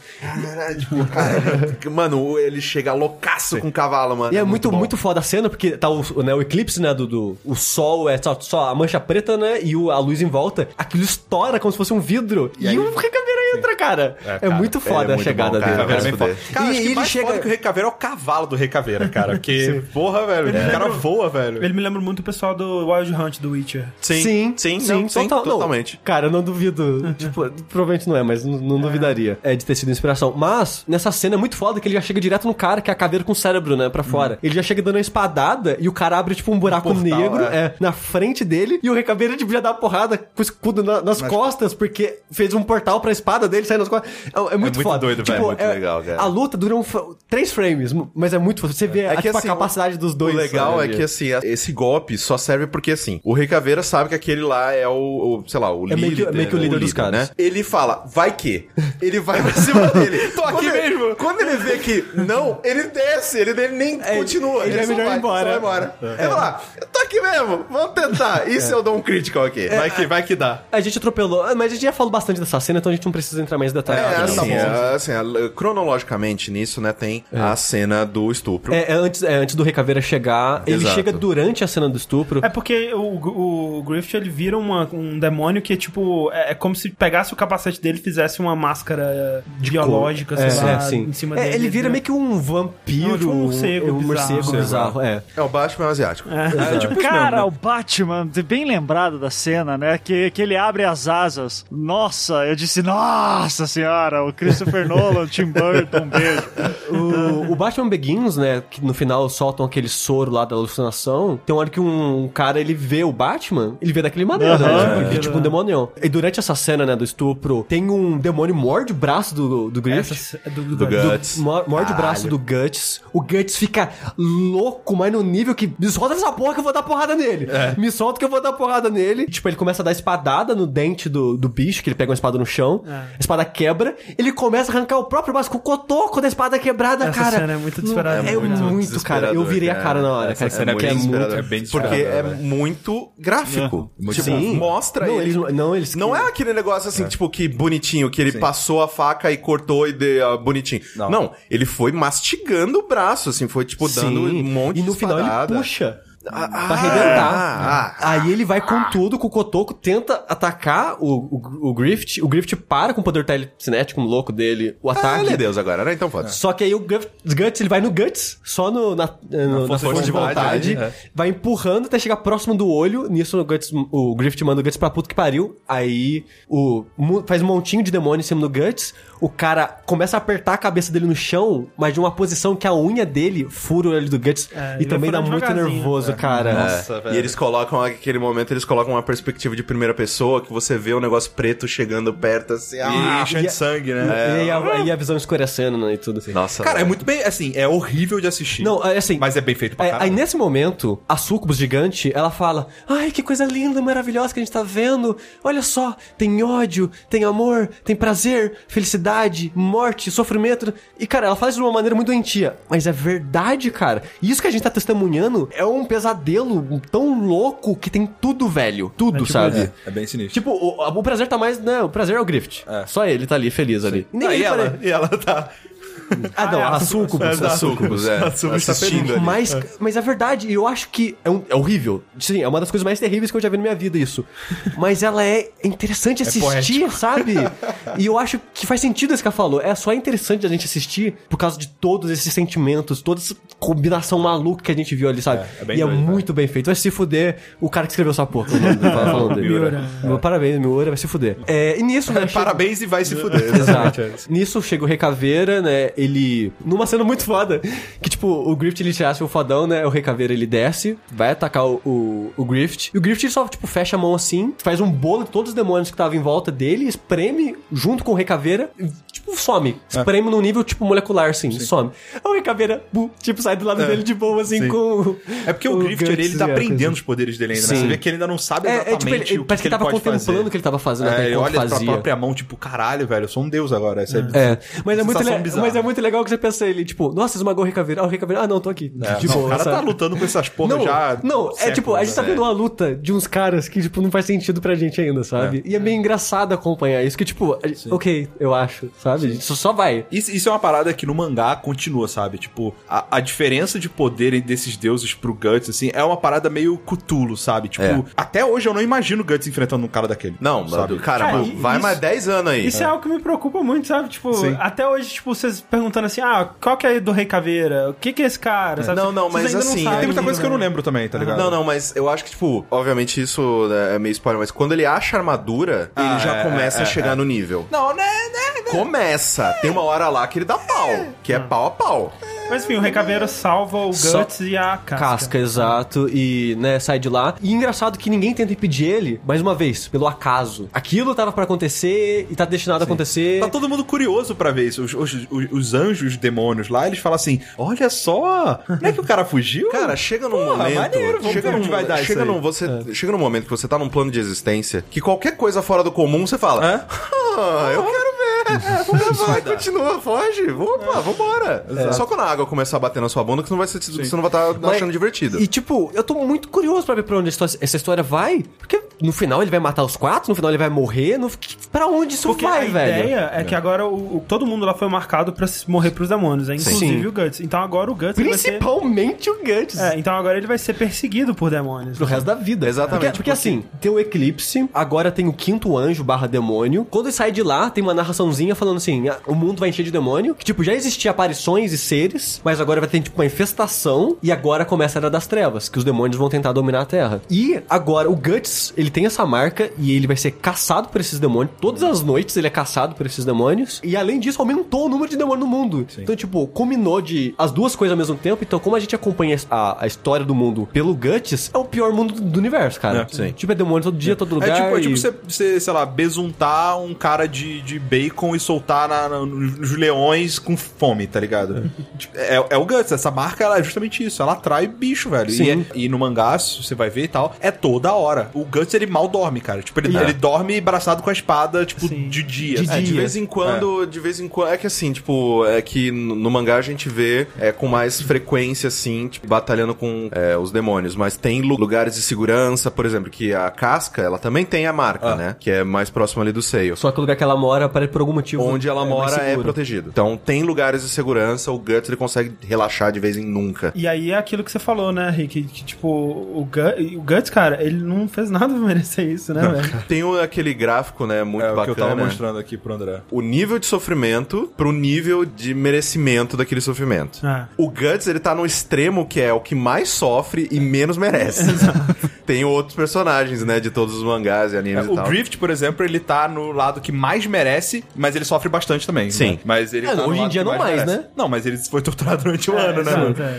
[SPEAKER 3] tipo, cara, mano, ele chega loucaço com o cavalo, mano.
[SPEAKER 2] E é muito,
[SPEAKER 3] bom.
[SPEAKER 2] muito foda a cena, porque tá o, né, o eclipse, né, do, do- O sol é só, só a mancha preta, né, e o- a luz em volta. Aquilo estoura como se fosse um vidro. E,
[SPEAKER 1] aí-
[SPEAKER 2] o Recaveira entra, cara. É,
[SPEAKER 1] cara,
[SPEAKER 2] muito foda
[SPEAKER 3] é
[SPEAKER 2] a
[SPEAKER 3] muito
[SPEAKER 2] chegada
[SPEAKER 3] bom, cara.
[SPEAKER 2] dele.
[SPEAKER 1] Caveira é bem
[SPEAKER 3] fuder.
[SPEAKER 1] foda. Cara,
[SPEAKER 2] E
[SPEAKER 1] acho que
[SPEAKER 2] ele
[SPEAKER 1] mais
[SPEAKER 2] chega-
[SPEAKER 1] foda que o Rei Caveira é o cavalo do Rei Caveira, cara. Porque, porra, velho, o cara voa, velho.
[SPEAKER 4] Ele me lembra muito o pessoal do Wild Hunt do Witcher.
[SPEAKER 3] Sim,
[SPEAKER 2] Sim,
[SPEAKER 3] sim,
[SPEAKER 2] sim,
[SPEAKER 3] não, sim,
[SPEAKER 2] total- não,
[SPEAKER 3] totalmente.
[SPEAKER 2] cara, eu não duvido. tipo, provavelmente não é, mas não, não duvidaria. É de ter sido inspiração. Mas, nessa cena é muito foda que ele já chega direto no cara, que é a caveira com o cérebro, né, pra fora. Ele já chega dando uma espadada e o cara abre, tipo, um buraco
[SPEAKER 1] portal,
[SPEAKER 2] negro
[SPEAKER 1] é.
[SPEAKER 2] é, na frente dele. E o Rei Caveira, tipo, já dá uma porrada com o escudo na- nas costas, porque fez um portal pra espada dele sair nas costas. É, é muito
[SPEAKER 1] muito
[SPEAKER 2] foda.
[SPEAKER 1] doido,
[SPEAKER 2] tipo,
[SPEAKER 1] velho,
[SPEAKER 3] muito legal, cara.
[SPEAKER 2] A luta dura um, três frames, mas é muito foda. Você vê a,
[SPEAKER 3] que,
[SPEAKER 2] tipo,
[SPEAKER 3] assim,
[SPEAKER 2] a capacidade dos dois.
[SPEAKER 3] O legal
[SPEAKER 2] sabe?
[SPEAKER 3] é que, assim, esse golpe só serve porque, assim, o Rei Caveira sabe que aquele lá é o, o, sei lá, o
[SPEAKER 2] É meio que-
[SPEAKER 3] líder.
[SPEAKER 2] meio que o
[SPEAKER 3] né?
[SPEAKER 2] líder dos caras.
[SPEAKER 3] né? Ele fala, vai que? Ele vai pra cima dele. Tô
[SPEAKER 1] aqui mesmo.
[SPEAKER 3] Quando ele vê que não, ele desce, ele, ele nem continua.
[SPEAKER 2] ele é
[SPEAKER 3] só
[SPEAKER 2] melhor
[SPEAKER 3] vai,
[SPEAKER 2] ir embora.
[SPEAKER 3] vai embora. Ele fala, eu tô aqui mesmo, vamos tentar. Isso eu dou um critical aqui.
[SPEAKER 1] Vai que, vai que dá.
[SPEAKER 2] A gente atropelou, ah, mas a gente já falou bastante dessa cena, então a gente não precisa entrar mais em detalhes.
[SPEAKER 3] É,
[SPEAKER 1] tá
[SPEAKER 3] assim,
[SPEAKER 1] bom.
[SPEAKER 3] é, assim, é, cronologicamente nisso, né, tem a cena do estupro.
[SPEAKER 2] É, é antes, é antes do Rei Caveira chegar. Ele
[SPEAKER 3] Exato.
[SPEAKER 2] chega durante a cena do estupro.
[SPEAKER 4] É porque o, o Griffith ele vira uma- um demônio que é tipo. É, é como se pegasse o capacete dele e fizesse uma máscara biológica, sei
[SPEAKER 2] É,
[SPEAKER 4] lá,
[SPEAKER 2] é, sim.
[SPEAKER 4] em cima
[SPEAKER 2] É,
[SPEAKER 4] dele.
[SPEAKER 2] ele vira meio que um vampiro.
[SPEAKER 4] Não, tipo um morcego
[SPEAKER 2] um
[SPEAKER 4] bizarro.
[SPEAKER 2] morcego bizarro. É.
[SPEAKER 3] É o Batman asiático.
[SPEAKER 1] É, tipo
[SPEAKER 5] Cara,
[SPEAKER 1] mesmo,
[SPEAKER 5] o Batman, bem lembrado da cena, né? Que, que ele abre as asas. Nossa, eu disse, nossa senhora, o Christopher Nolan, Tim Burton, um beijo.
[SPEAKER 2] O, o Batman Begins, né, que no final soltam aquele soro lá da alucinação, tem uma hora que um cara, ele vê o Batman, ele vê daquele maneira,
[SPEAKER 5] Aham.
[SPEAKER 2] né, tipo, tipo um demônio. E durante essa cena, né, do estupro, tem um demônio morde o braço do, do Griffith.
[SPEAKER 4] Essa, é do, do,
[SPEAKER 3] Do
[SPEAKER 4] do-
[SPEAKER 3] Guts.
[SPEAKER 2] Mo- Morde o braço do Guts. O Guts fica louco, mas no nível que. Me solta essa porra que eu vou dar porrada nele. Me solta que eu vou dar porrada nele. Tipo, ele começa a dar espadada no dente do, do bicho, que ele pega uma espada no chão.
[SPEAKER 4] É.
[SPEAKER 2] A espada quebra. Ele começa a arrancar o próprio braço com o cotoco da espada quebrada,
[SPEAKER 4] Essa
[SPEAKER 2] cara.
[SPEAKER 4] cena é muito desesperadora.
[SPEAKER 2] É,
[SPEAKER 3] É muito
[SPEAKER 2] muito, cara. Eu virei a
[SPEAKER 3] cara.
[SPEAKER 2] na hora,
[SPEAKER 3] Essa
[SPEAKER 2] cara.
[SPEAKER 3] cena é
[SPEAKER 2] porque
[SPEAKER 3] muito desesperador.
[SPEAKER 1] é bem
[SPEAKER 3] Porque
[SPEAKER 1] desesperador,
[SPEAKER 3] é muito gráfico. tipo,
[SPEAKER 2] Sim.
[SPEAKER 3] mostra
[SPEAKER 2] Não,
[SPEAKER 3] ele.
[SPEAKER 2] eles, não, eles.
[SPEAKER 3] Não é aquele negócio assim, tipo, que bonitinho, que ele passou a faca e cortou e deu ah, bonitinho. Não.
[SPEAKER 1] Não.
[SPEAKER 3] ele foi mastigando o braço, assim, foi, tipo, dando
[SPEAKER 2] Sim.
[SPEAKER 3] um monte
[SPEAKER 2] E no
[SPEAKER 3] de
[SPEAKER 2] final ele
[SPEAKER 3] espadada.
[SPEAKER 2] Puxa. pra arrebentar.
[SPEAKER 3] ah,
[SPEAKER 2] Aí ele vai com tudo, com o Kotoko, tenta atacar o, o, o Grift. O Grift para com o poder telecinético louco dele, o
[SPEAKER 3] Ah,
[SPEAKER 2] ataque.
[SPEAKER 3] ele é Deus agora, né? Então foda
[SPEAKER 2] Só que aí o Guts, ele vai no Guts, só no, na, no- na força, de vontade,
[SPEAKER 1] é.
[SPEAKER 2] vai empurrando até chegar próximo do olho. Nisso o, Guts, o Grift manda o Guts pra puta que pariu. Aí o faz um montinho de demônio em cima do Guts. O cara começa a apertar a cabeça dele no chão, mas de uma posição que a unha dele fura o olho do Guts.
[SPEAKER 4] É,
[SPEAKER 2] e também dá muito
[SPEAKER 4] devagarzinho.
[SPEAKER 2] Cara.
[SPEAKER 1] Nossa,
[SPEAKER 3] É.
[SPEAKER 1] velho.
[SPEAKER 3] E eles colocam, naquele momento, eles colocam uma perspectiva de primeira pessoa, que você vê o negócio preto chegando perto, assim,
[SPEAKER 1] E
[SPEAKER 3] ah,
[SPEAKER 1] enchendo
[SPEAKER 2] e-
[SPEAKER 1] de sangue, né?
[SPEAKER 2] E, aí a, e a visão escurecendo né, e tudo.
[SPEAKER 3] Nossa.
[SPEAKER 1] Cara, é
[SPEAKER 3] velho.
[SPEAKER 1] muito bem, assim, é horrível de assistir.
[SPEAKER 2] Não, é assim.
[SPEAKER 1] Mas é bem feito pra
[SPEAKER 2] É,
[SPEAKER 1] caralho.
[SPEAKER 2] aí nesse momento, a Sucubus gigante, ela fala: Ai, que coisa linda, maravilhosa que a gente tá vendo. Olha só, tem ódio, tem amor, tem prazer, felicidade, morte, sofrimento. E, cara, ela faz de uma maneira muito doentia. Mas é verdade, cara. E isso que a gente tá testemunhando é um pesadelo tão louco que tem tudo, velho. Tudo,
[SPEAKER 4] É tipo-
[SPEAKER 2] sabe?
[SPEAKER 1] É, é bem sinistro.
[SPEAKER 2] Tipo, o, o prazer tá mais. Né, o prazer é o Grift.
[SPEAKER 1] É.
[SPEAKER 2] Só ele tá ali, feliz ali. E nem
[SPEAKER 1] Ah, e, ela,
[SPEAKER 2] pare-
[SPEAKER 1] e ela tá...
[SPEAKER 2] Ah, não,
[SPEAKER 4] é,
[SPEAKER 2] a
[SPEAKER 4] a
[SPEAKER 2] Sucubus.
[SPEAKER 3] É, a Sucubus, é.
[SPEAKER 1] A Sucubus tá
[SPEAKER 3] assistindo
[SPEAKER 1] feliz.
[SPEAKER 3] ali.
[SPEAKER 2] Mas, mas é verdade, e eu acho que é, um- é horrível. Sim, é uma das coisas mais terríveis que eu já vi na minha vida, isso. Mas ela é interessante assistir, sabe? E eu acho que faz sentido isso que ela falou. É só interessante a gente assistir por causa de todos esses sentimentos, toda essa combinação maluca que a gente viu ali, sabe?
[SPEAKER 1] É, é
[SPEAKER 2] e é
[SPEAKER 1] doido,
[SPEAKER 2] muito bem feito. Vai se fuder o cara que escreveu essa porra. falando dele.
[SPEAKER 4] Miura.
[SPEAKER 2] Meu, Parabéns, Miura, vai se fuder. É, e nisso, né? chega-
[SPEAKER 1] Parabéns e vai se fuder.
[SPEAKER 2] Exato.
[SPEAKER 1] É.
[SPEAKER 2] Nisso chega o Recaveira, né? Ele. Numa cena muito foda. Que, tipo, o Grift ele acha o fodão, né? O Recaveira ele desce, vai atacar o, o, o Grift. E o Grift ele só, tipo, fecha a mão assim, faz um bolo de todos os demônios que estavam em volta dele, espreme junto com o Recaveira, e, tipo, some. Espreme num nível, tipo, molecular, assim, some. Aí O Recaveira, bu, tipo, sai do lado dele de boa, assim,
[SPEAKER 1] Sim.
[SPEAKER 2] com.
[SPEAKER 1] É porque o, Grift, ele, ele tá aprendendo os poderes dele ainda, né?
[SPEAKER 2] Sim.
[SPEAKER 1] Você vê que ele ainda não sabe
[SPEAKER 2] É,
[SPEAKER 1] exatamente
[SPEAKER 2] é, tipo, ele,
[SPEAKER 1] o que,
[SPEAKER 2] parece que ele tava contemplando
[SPEAKER 1] fazer.
[SPEAKER 2] o que ele tava fazendo,
[SPEAKER 1] É,
[SPEAKER 2] até
[SPEAKER 1] ele olha pra
[SPEAKER 2] fazia.
[SPEAKER 1] própria mão, tipo, caralho, velho, eu sou um deus agora. Essa
[SPEAKER 2] É, mas é, muito
[SPEAKER 1] sensação
[SPEAKER 2] le-
[SPEAKER 1] bizarra.
[SPEAKER 2] mas é muito legal que você pensa ele, tipo, nossa, esmagou o Recaveira. Ah, o Recaveira, ah, não, tô aqui.
[SPEAKER 1] É,
[SPEAKER 2] de
[SPEAKER 1] não,
[SPEAKER 2] boa,
[SPEAKER 1] o cara tá
[SPEAKER 2] sabe?
[SPEAKER 1] lutando com essas porra
[SPEAKER 2] Não,
[SPEAKER 1] já.
[SPEAKER 2] não, é tipo, a gente tá
[SPEAKER 1] séculos,
[SPEAKER 2] vendo uma luta de uns caras que, tipo, não faz sentido pra gente ainda, sabe? E é meio engraçado acompanhar isso, que, tipo, ok, eu acho, sabe? Isso só vai.
[SPEAKER 1] Isso, isso é uma parada que no mangá continua, sabe? Tipo, a, a diferença de poder desses deuses pro Guts, assim, é uma parada meio cutulo, sabe? Tipo,
[SPEAKER 3] É.
[SPEAKER 1] até hoje eu não imagino o Guts enfrentando um cara daquele.
[SPEAKER 3] Não,
[SPEAKER 1] sabe?
[SPEAKER 3] cara,
[SPEAKER 4] Cara,
[SPEAKER 3] vai
[SPEAKER 4] isso-
[SPEAKER 3] mais 10 anos aí.
[SPEAKER 4] Isso é algo que me preocupa muito, sabe? Tipo,
[SPEAKER 1] Sim.
[SPEAKER 4] até hoje, tipo, vocês perguntando assim, ah, qual que é do Rei Caveira? O que que é esse cara? Sabe?
[SPEAKER 3] Não, não,
[SPEAKER 4] Vocês
[SPEAKER 3] mas
[SPEAKER 4] não
[SPEAKER 3] assim,
[SPEAKER 4] sabem
[SPEAKER 1] Tem muita coisa que eu não lembro também, tá ligado?
[SPEAKER 3] Não, não, mas eu acho que, tipo, obviamente isso né, é meio spoiler, mas quando ele acha a armadura,
[SPEAKER 1] Ah,
[SPEAKER 3] ele já
[SPEAKER 1] é,
[SPEAKER 3] começa
[SPEAKER 1] é,
[SPEAKER 3] a chegar
[SPEAKER 1] é.
[SPEAKER 3] no nível.
[SPEAKER 1] Não, né, né.
[SPEAKER 3] Começa. Tem uma hora lá que ele dá pau, que é pau a pau.
[SPEAKER 4] Mas enfim, o Rei Caveira salva o
[SPEAKER 2] Só-
[SPEAKER 4] Guts e a casca.
[SPEAKER 2] Casca, exato, e, né, sai de lá. E engraçado que ninguém tenta impedir ele, mais uma vez, pelo acaso. Aquilo tava pra acontecer e tá destinado a acontecer.
[SPEAKER 1] Tá todo mundo curioso pra ver isso. Os, os, os, os anjos, os demônios lá, eles falam assim: olha só, não é que o cara fugiu?
[SPEAKER 3] Cara, chega num
[SPEAKER 1] Porra,
[SPEAKER 3] momento.
[SPEAKER 1] maneiro, vamos
[SPEAKER 3] chega
[SPEAKER 1] ver onde
[SPEAKER 3] num,
[SPEAKER 1] vai dar
[SPEAKER 3] chega num, você, Chega num momento que você tá num plano de existência que qualquer coisa fora do comum você fala.
[SPEAKER 1] Hã?
[SPEAKER 3] Ah, eu quero ver. vamos vai, continua, foge. Opa, vambora. Só quando a água começar a bater na sua bunda que você não vai, ser, você não vai estar
[SPEAKER 2] Mas-
[SPEAKER 3] achando divertido.
[SPEAKER 2] E tipo, eu tô muito curioso pra ver pra onde essa história- vai. Porque no final ele vai matar os quatro, no final ele vai morrer. No... Pra onde isso
[SPEAKER 4] Porque
[SPEAKER 2] vai,
[SPEAKER 4] a
[SPEAKER 2] velho?
[SPEAKER 4] ideia é que agora o, o- todo mundo lá foi marcado pra morrer pros demônios, é inclusive
[SPEAKER 2] Sim.
[SPEAKER 4] o Guts. Então agora o Guts vai ser...
[SPEAKER 2] Principalmente o Guts.
[SPEAKER 4] É, então agora ele vai ser perseguido por demônios.
[SPEAKER 2] Pro resto da vida.
[SPEAKER 3] Exatamente,
[SPEAKER 2] Porque, porque assim, tem o Eclipse, agora tem o quinto anjo barra demônio. Quando ele sai de lá, tem uma narraçãozinha falando assim: ah, o mundo vai encher de demônio. Que, tipo, já existia aparições e seres, mas agora vai ter, tipo, uma infestação. E agora começa a Era das Trevas, que os demônios vão tentar dominar a Terra. E agora, o Guts, ele tem essa marca e ele vai ser caçado por esses demônios. Todas as noites ele é caçado por esses demônios. E além disso, aumentou o número de demônios no mundo. Então, tipo, combinou de as duas coisas ao mesmo tempo. Então, como a gente acompanha a, a história do mundo pelo Guts, é o pior mundo do, do universo, cara.
[SPEAKER 1] É. Sim.
[SPEAKER 2] Tipo, é demônio todo dia, todo lugar.
[SPEAKER 1] É tipo, é
[SPEAKER 2] e-
[SPEAKER 1] tipo você, você, sei lá, besuntar um cara de, de bacon e soltar na- na- nos leões com fome, tá ligado? É, é o Guts, essa marca ela é justamente isso, ela atrai bicho, velho. E,
[SPEAKER 2] Sim.
[SPEAKER 1] é- e no mangá, você vai ver e tal, é toda hora. O Guts, ele mal dorme, cara. Tipo, ele,
[SPEAKER 2] É.
[SPEAKER 1] ele dorme braçado com a espada tipo,
[SPEAKER 4] Sim.
[SPEAKER 1] de dia.
[SPEAKER 2] De.
[SPEAKER 3] É, de vez em quando, de vez em quando. É que assim, tipo, é que no mangá a gente vê é, com mais frequência, assim, tipo, batalhando com é, os demônios. Mas tem lu- lugares de segurança, por exemplo, que a casca, ela também tem a marca,
[SPEAKER 1] Ah.
[SPEAKER 3] né? Que é mais próximo ali do seio.
[SPEAKER 2] Só que o lugar que ela mora, para por algum motivo.
[SPEAKER 3] Onde ela
[SPEAKER 2] é
[SPEAKER 3] mora é protegido. Então tem lugares de segurança, o Guts ele consegue relaxar de vez em nunca.
[SPEAKER 4] E aí é aquilo que você falou, né, Rick? Que, tipo, o, Gu- o Guts, cara, ele não fez nada pra merecer isso, né, velho?
[SPEAKER 3] Tem o- aquele gráfico, né, muito
[SPEAKER 1] É o que eu tava
[SPEAKER 3] bacana.
[SPEAKER 1] mostrando aqui pro André.
[SPEAKER 3] o nível de sofrimento pro nível de merecimento daquele sofrimento.
[SPEAKER 4] Ah.
[SPEAKER 3] O Guts, ele tá no extremo que é o que mais sofre e menos merece. Tem outros personagens, né, de todos os mangás e animes
[SPEAKER 1] É,
[SPEAKER 3] e
[SPEAKER 1] o
[SPEAKER 3] tal.
[SPEAKER 1] Grift, por exemplo, ele tá no lado que mais merece, mas ele sofre bastante também.
[SPEAKER 3] Sim.
[SPEAKER 1] né? Mas ele
[SPEAKER 2] É,
[SPEAKER 1] tá
[SPEAKER 2] hoje em dia não mais,
[SPEAKER 1] merece.
[SPEAKER 2] né?
[SPEAKER 1] Não, mas ele foi torturado durante o ano, né?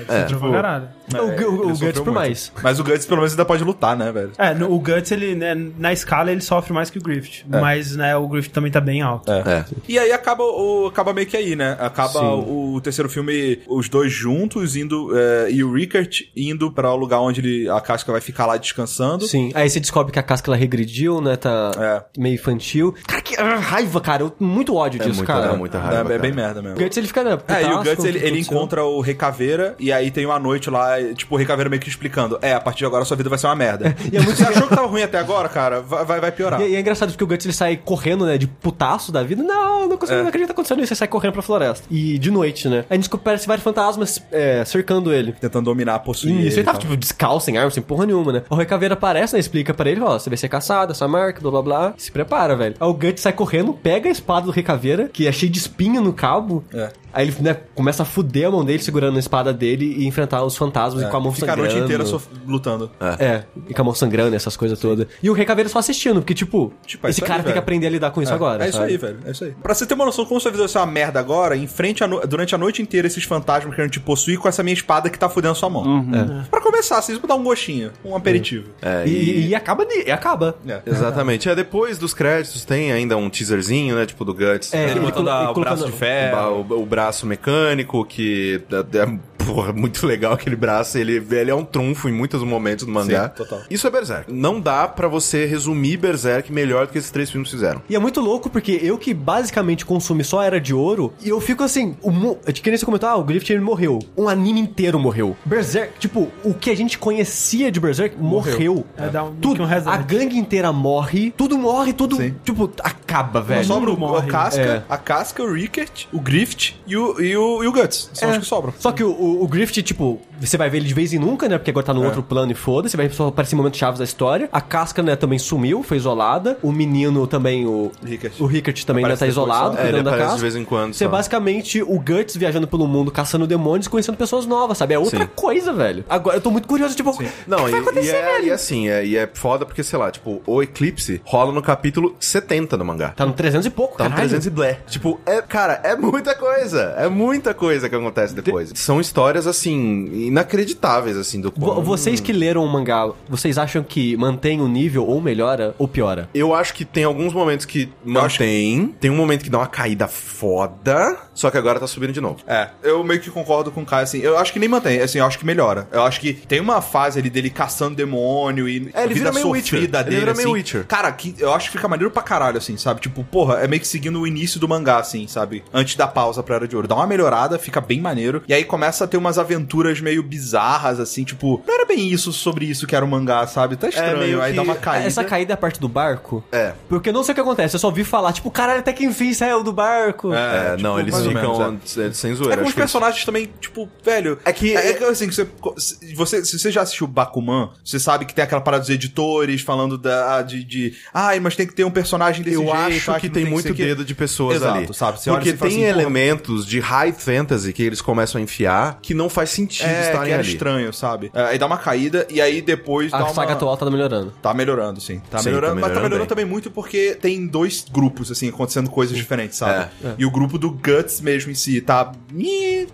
[SPEAKER 4] É,
[SPEAKER 3] É,
[SPEAKER 1] tipo,
[SPEAKER 4] caralho.
[SPEAKER 2] O,
[SPEAKER 1] É,
[SPEAKER 2] o, o
[SPEAKER 1] sofreu
[SPEAKER 2] Guts por mais.
[SPEAKER 1] Mas o Guts, pelo menos, ainda pode lutar, né, velho?
[SPEAKER 4] É, no- o Guts, ele, né, na escala, ele sofre mais que o Grift. Mas, né, o Grift também tá bem alto.
[SPEAKER 3] É.
[SPEAKER 1] E aí acaba, o, acaba meio que aí, né? Acaba
[SPEAKER 2] Sim.
[SPEAKER 1] o, terceiro filme, os dois juntos, indo. é, e o Rickert indo pra o lugar onde ele, a casca vai ficar lá descansando.
[SPEAKER 2] Sim. Aí você descobre que a casca ela regrediu, né? Tá
[SPEAKER 1] É.
[SPEAKER 2] meio infantil. Cara, que raiva, cara. Eu- muito ódio
[SPEAKER 3] É
[SPEAKER 2] disso,
[SPEAKER 3] muita-
[SPEAKER 2] cara.
[SPEAKER 3] é muita
[SPEAKER 1] É,
[SPEAKER 3] raiva,
[SPEAKER 1] é bem
[SPEAKER 3] cara.
[SPEAKER 1] merda mesmo.
[SPEAKER 2] O Guts ele fica. Né,
[SPEAKER 1] É, e o
[SPEAKER 2] putaço
[SPEAKER 1] Guts, ele, ele encontra o Rei Caveira, e aí tem uma noite lá, tipo, o Rei Caveira meio que explicando, é, a partir de agora sua vida vai ser uma merda.
[SPEAKER 2] E é muito
[SPEAKER 1] Você achou que tava ruim até agora, cara? Vai, vai, vai piorar.
[SPEAKER 2] E, e é engraçado porque o Guts ele sai correndo, né, de putaço da vida. Não, não consigo,
[SPEAKER 1] É.
[SPEAKER 2] não acredito que tá acontecendo isso. Ele sai correndo pra floresta. E de noite, né? Aí descobre parece vários fantasmas é, cercando ele.
[SPEAKER 1] Tentando dominar, possuir.
[SPEAKER 2] E
[SPEAKER 1] ele
[SPEAKER 2] isso ele
[SPEAKER 1] e
[SPEAKER 2] tava,
[SPEAKER 1] tal.
[SPEAKER 2] tipo, descalço, sem arma, sem porra nenhuma, né? O Rei Caveira aparece, né? Explica pra ele, ó, você vai ser caçado, essa marca, blá blá blá. Se prepara, velho. Aí o Guts sai correndo, pega a espada do Rei Caveira, que é cheio de espinho no cabo.
[SPEAKER 1] É.
[SPEAKER 2] Aí ele, né, começa a fuder a mão dele, segurando a espada dele e enfrentar os fantasmas e com a mão
[SPEAKER 1] Fica a
[SPEAKER 2] sangrando.
[SPEAKER 1] noite inteira sof- lutando.
[SPEAKER 2] É, e com a mão sangrando, essas coisas todas. E o Rei Caveira só assistindo, porque, tipo,
[SPEAKER 1] Tipo, é
[SPEAKER 2] esse cara
[SPEAKER 1] aí,
[SPEAKER 2] tem que
[SPEAKER 1] velho.
[SPEAKER 2] aprender a lidar com isso agora.
[SPEAKER 1] É isso
[SPEAKER 2] sabe?
[SPEAKER 1] aí, velho. É isso aí. Pra você ter uma noção como sua vida vai ser uma merda agora, enfrente a no- durante a noite inteira esses fantasmas querendo te possuir com essa minha espada que tá fudendo sua mão.
[SPEAKER 2] Uhum.
[SPEAKER 1] É. Pra começar, assim, pra dar um gostinho, um aperitivo.
[SPEAKER 3] É,
[SPEAKER 2] E, e acaba, de- e acaba.
[SPEAKER 1] É.
[SPEAKER 3] Exatamente. É, depois dos créditos tem ainda um teaserzinho, né? Tipo do Guts.
[SPEAKER 2] É,
[SPEAKER 1] Ele botando o braço de ferro.
[SPEAKER 3] O, o braço mecânico, que é, é, porra, muito legal aquele braço. Ele, ele é um trunfo em muitos momentos do mangá.
[SPEAKER 1] Sim, total.
[SPEAKER 3] Isso é Berserk. Não dá pra você resumir Berserk melhor do que esses três filmes fizeram.
[SPEAKER 2] E é muito louco porque eu que basicamente consumi só Era de Ouro, e eu fico assim, o mo- é que nem você comentou, ah, o Griffith ele morreu. Um anime inteiro morreu. Berserk, tipo, o que a gente conhecia de Berserk morreu.
[SPEAKER 4] É, dá um-
[SPEAKER 2] tudo,
[SPEAKER 4] um
[SPEAKER 2] a gangue inteira morre, tudo morre, tudo,
[SPEAKER 1] Sim.
[SPEAKER 2] tipo, acaba, velho.
[SPEAKER 1] Sobra o, a casca,
[SPEAKER 2] É.
[SPEAKER 1] a casca, o Rickert, o Grift e o, e o, e o Guts. São
[SPEAKER 2] É.
[SPEAKER 1] os que sobram.
[SPEAKER 2] Só que o, o, o Griffith, tipo, você vai ver ele de vez em nunca, né? Porque agora tá no
[SPEAKER 1] É.
[SPEAKER 2] outro plano e foda-se, vai só aparecer momentos chaves da história. A Casca, né, também sumiu, foi isolada. O menino também, o
[SPEAKER 1] Rickert.
[SPEAKER 2] o Rickert também ainda
[SPEAKER 1] Aparece
[SPEAKER 2] tá isolado,
[SPEAKER 1] só.
[SPEAKER 3] É, ele
[SPEAKER 2] cuidando da casa.
[SPEAKER 3] de vez em quando
[SPEAKER 2] Você é basicamente o Guts viajando pelo mundo, caçando demônios, conhecendo pessoas novas, sabe? É outra
[SPEAKER 3] Sim.
[SPEAKER 2] coisa, velho. Agora, eu tô muito curioso, tipo,
[SPEAKER 3] Não,
[SPEAKER 2] o que vai
[SPEAKER 3] e, e é, e assim, é, e é foda porque, sei lá, tipo, o Eclipse rola no capítulo 70 do mangá.
[SPEAKER 2] Tá no 300 e pouco,
[SPEAKER 3] Tá
[SPEAKER 2] caralho.
[SPEAKER 3] 300 e blé. Tipo, é, cara, é muita coisa. É muita coisa que acontece depois. São histórias, assim, inacreditáveis, assim, do quão...
[SPEAKER 2] Vocês que leram o mangá, vocês acham que mantém o nível ou melhora ou piora?
[SPEAKER 3] Eu acho que tem alguns momentos que mantém. Tem um momento que dá uma caída foda. Só que agora tá subindo de novo.
[SPEAKER 1] É, eu meio que concordo com o Caio, assim, eu acho que nem mantém, assim, eu acho que melhora. Eu acho que tem uma fase ali dele caçando demônio e
[SPEAKER 3] É, ele
[SPEAKER 1] vida
[SPEAKER 3] vira meio
[SPEAKER 1] sofrida
[SPEAKER 3] Witcher. Ele
[SPEAKER 1] dele,
[SPEAKER 3] vira meio
[SPEAKER 1] assim.
[SPEAKER 3] Witcher.
[SPEAKER 1] Cara, que eu acho que fica maneiro pra caralho, assim, sabe? Tipo, porra, é meio que seguindo o início do mangá, assim, sabe? Antes da pausa pra Era de Ouro. Dá uma melhorada, fica bem maneiro, e aí começa a ter umas aventuras meio bizarras, assim, tipo, não era bem isso sobre isso que era o mangá, sabe? Tá estranho,
[SPEAKER 3] meio
[SPEAKER 1] aí
[SPEAKER 3] que-
[SPEAKER 1] dá uma caída.
[SPEAKER 2] Essa caída é a parte do barco?
[SPEAKER 3] É.
[SPEAKER 2] Porque eu não sei o que acontece, eu só ouvi falar, tipo, caralho, até que enfim saiu do barco.
[SPEAKER 3] É,
[SPEAKER 1] tipo,
[SPEAKER 3] não, eles ficam
[SPEAKER 1] menos,
[SPEAKER 3] é, sem
[SPEAKER 1] É
[SPEAKER 3] zoeira.
[SPEAKER 1] com os
[SPEAKER 3] acho que eles-
[SPEAKER 1] personagens também, tipo, velho.
[SPEAKER 3] É que-
[SPEAKER 1] É, que, assim, você, se você, se você já assistiu Bakuman, você sabe que tem aquela parada dos editores falando da, de, de. Ai, mas tem que ter um personagem desse
[SPEAKER 3] Eu
[SPEAKER 1] jeito.
[SPEAKER 3] acho
[SPEAKER 1] ah,
[SPEAKER 3] que tem
[SPEAKER 1] que
[SPEAKER 3] muito
[SPEAKER 1] que-
[SPEAKER 3] dedo de pessoas
[SPEAKER 1] Exato,
[SPEAKER 3] ali.
[SPEAKER 1] sabe? Você
[SPEAKER 3] Porque tem
[SPEAKER 1] assim,
[SPEAKER 3] elementos de high fantasy que eles começam a enfiar que não faz sentido
[SPEAKER 1] É, que
[SPEAKER 3] estarem
[SPEAKER 1] era
[SPEAKER 3] ali.
[SPEAKER 1] estranho, sabe? É, aí dá uma caída e aí depois
[SPEAKER 2] A
[SPEAKER 1] dá uma...
[SPEAKER 2] saga atual tá melhorando.
[SPEAKER 1] Tá melhorando, sim. Tá
[SPEAKER 3] Sim,
[SPEAKER 1] melhorando,
[SPEAKER 3] tá
[SPEAKER 1] mas tá
[SPEAKER 3] melhorando
[SPEAKER 1] melhorando
[SPEAKER 3] bem.
[SPEAKER 1] também muito porque tem dois grupos, assim, acontecendo coisas diferentes, sabe?
[SPEAKER 3] É.
[SPEAKER 1] E o grupo do Guts mesmo em si tá.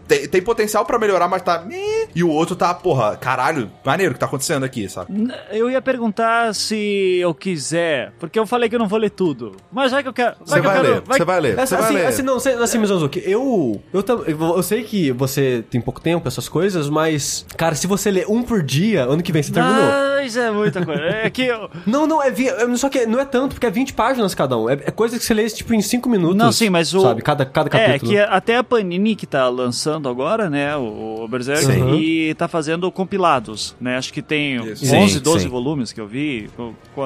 [SPEAKER 1] Tem, tem potencial pra melhorar, mas tá. E o outro tá, porra, caralho, maneiro o que tá acontecendo aqui, sabe?
[SPEAKER 5] Eu ia perguntar se eu quiser, porque eu falei que eu não vou ler tudo. Mas vai que eu quero.
[SPEAKER 3] Você
[SPEAKER 5] que eu
[SPEAKER 3] vai
[SPEAKER 5] quero-
[SPEAKER 3] ler, você vai ler, você vai
[SPEAKER 2] assim,
[SPEAKER 3] ler.
[SPEAKER 2] assim, não, cê- assim, Mizanzuki, eu, eu, tam- eu eu sei que você tem pouco tempo, essas coisas, mas, cara, se você ler um por dia, ano que vem você terminou.
[SPEAKER 5] Mas é muita coisa. É que eu...
[SPEAKER 2] Não, não, é é- só que não é tanto, porque é 20 páginas cada um. É, é coisa que você lê, tipo, em 5 minutos.
[SPEAKER 5] Não, sim, mas o-
[SPEAKER 2] Sabe, cada, cada
[SPEAKER 5] É,
[SPEAKER 2] capítulo.
[SPEAKER 5] Que até a Panini que tá lançando agora, né, o, o Berserk,
[SPEAKER 2] Sim.
[SPEAKER 5] e tá fazendo compilados, né, acho que tem
[SPEAKER 1] Isso.
[SPEAKER 5] 11,
[SPEAKER 3] Sim,
[SPEAKER 5] 12
[SPEAKER 3] sim.
[SPEAKER 5] volumes que eu vi,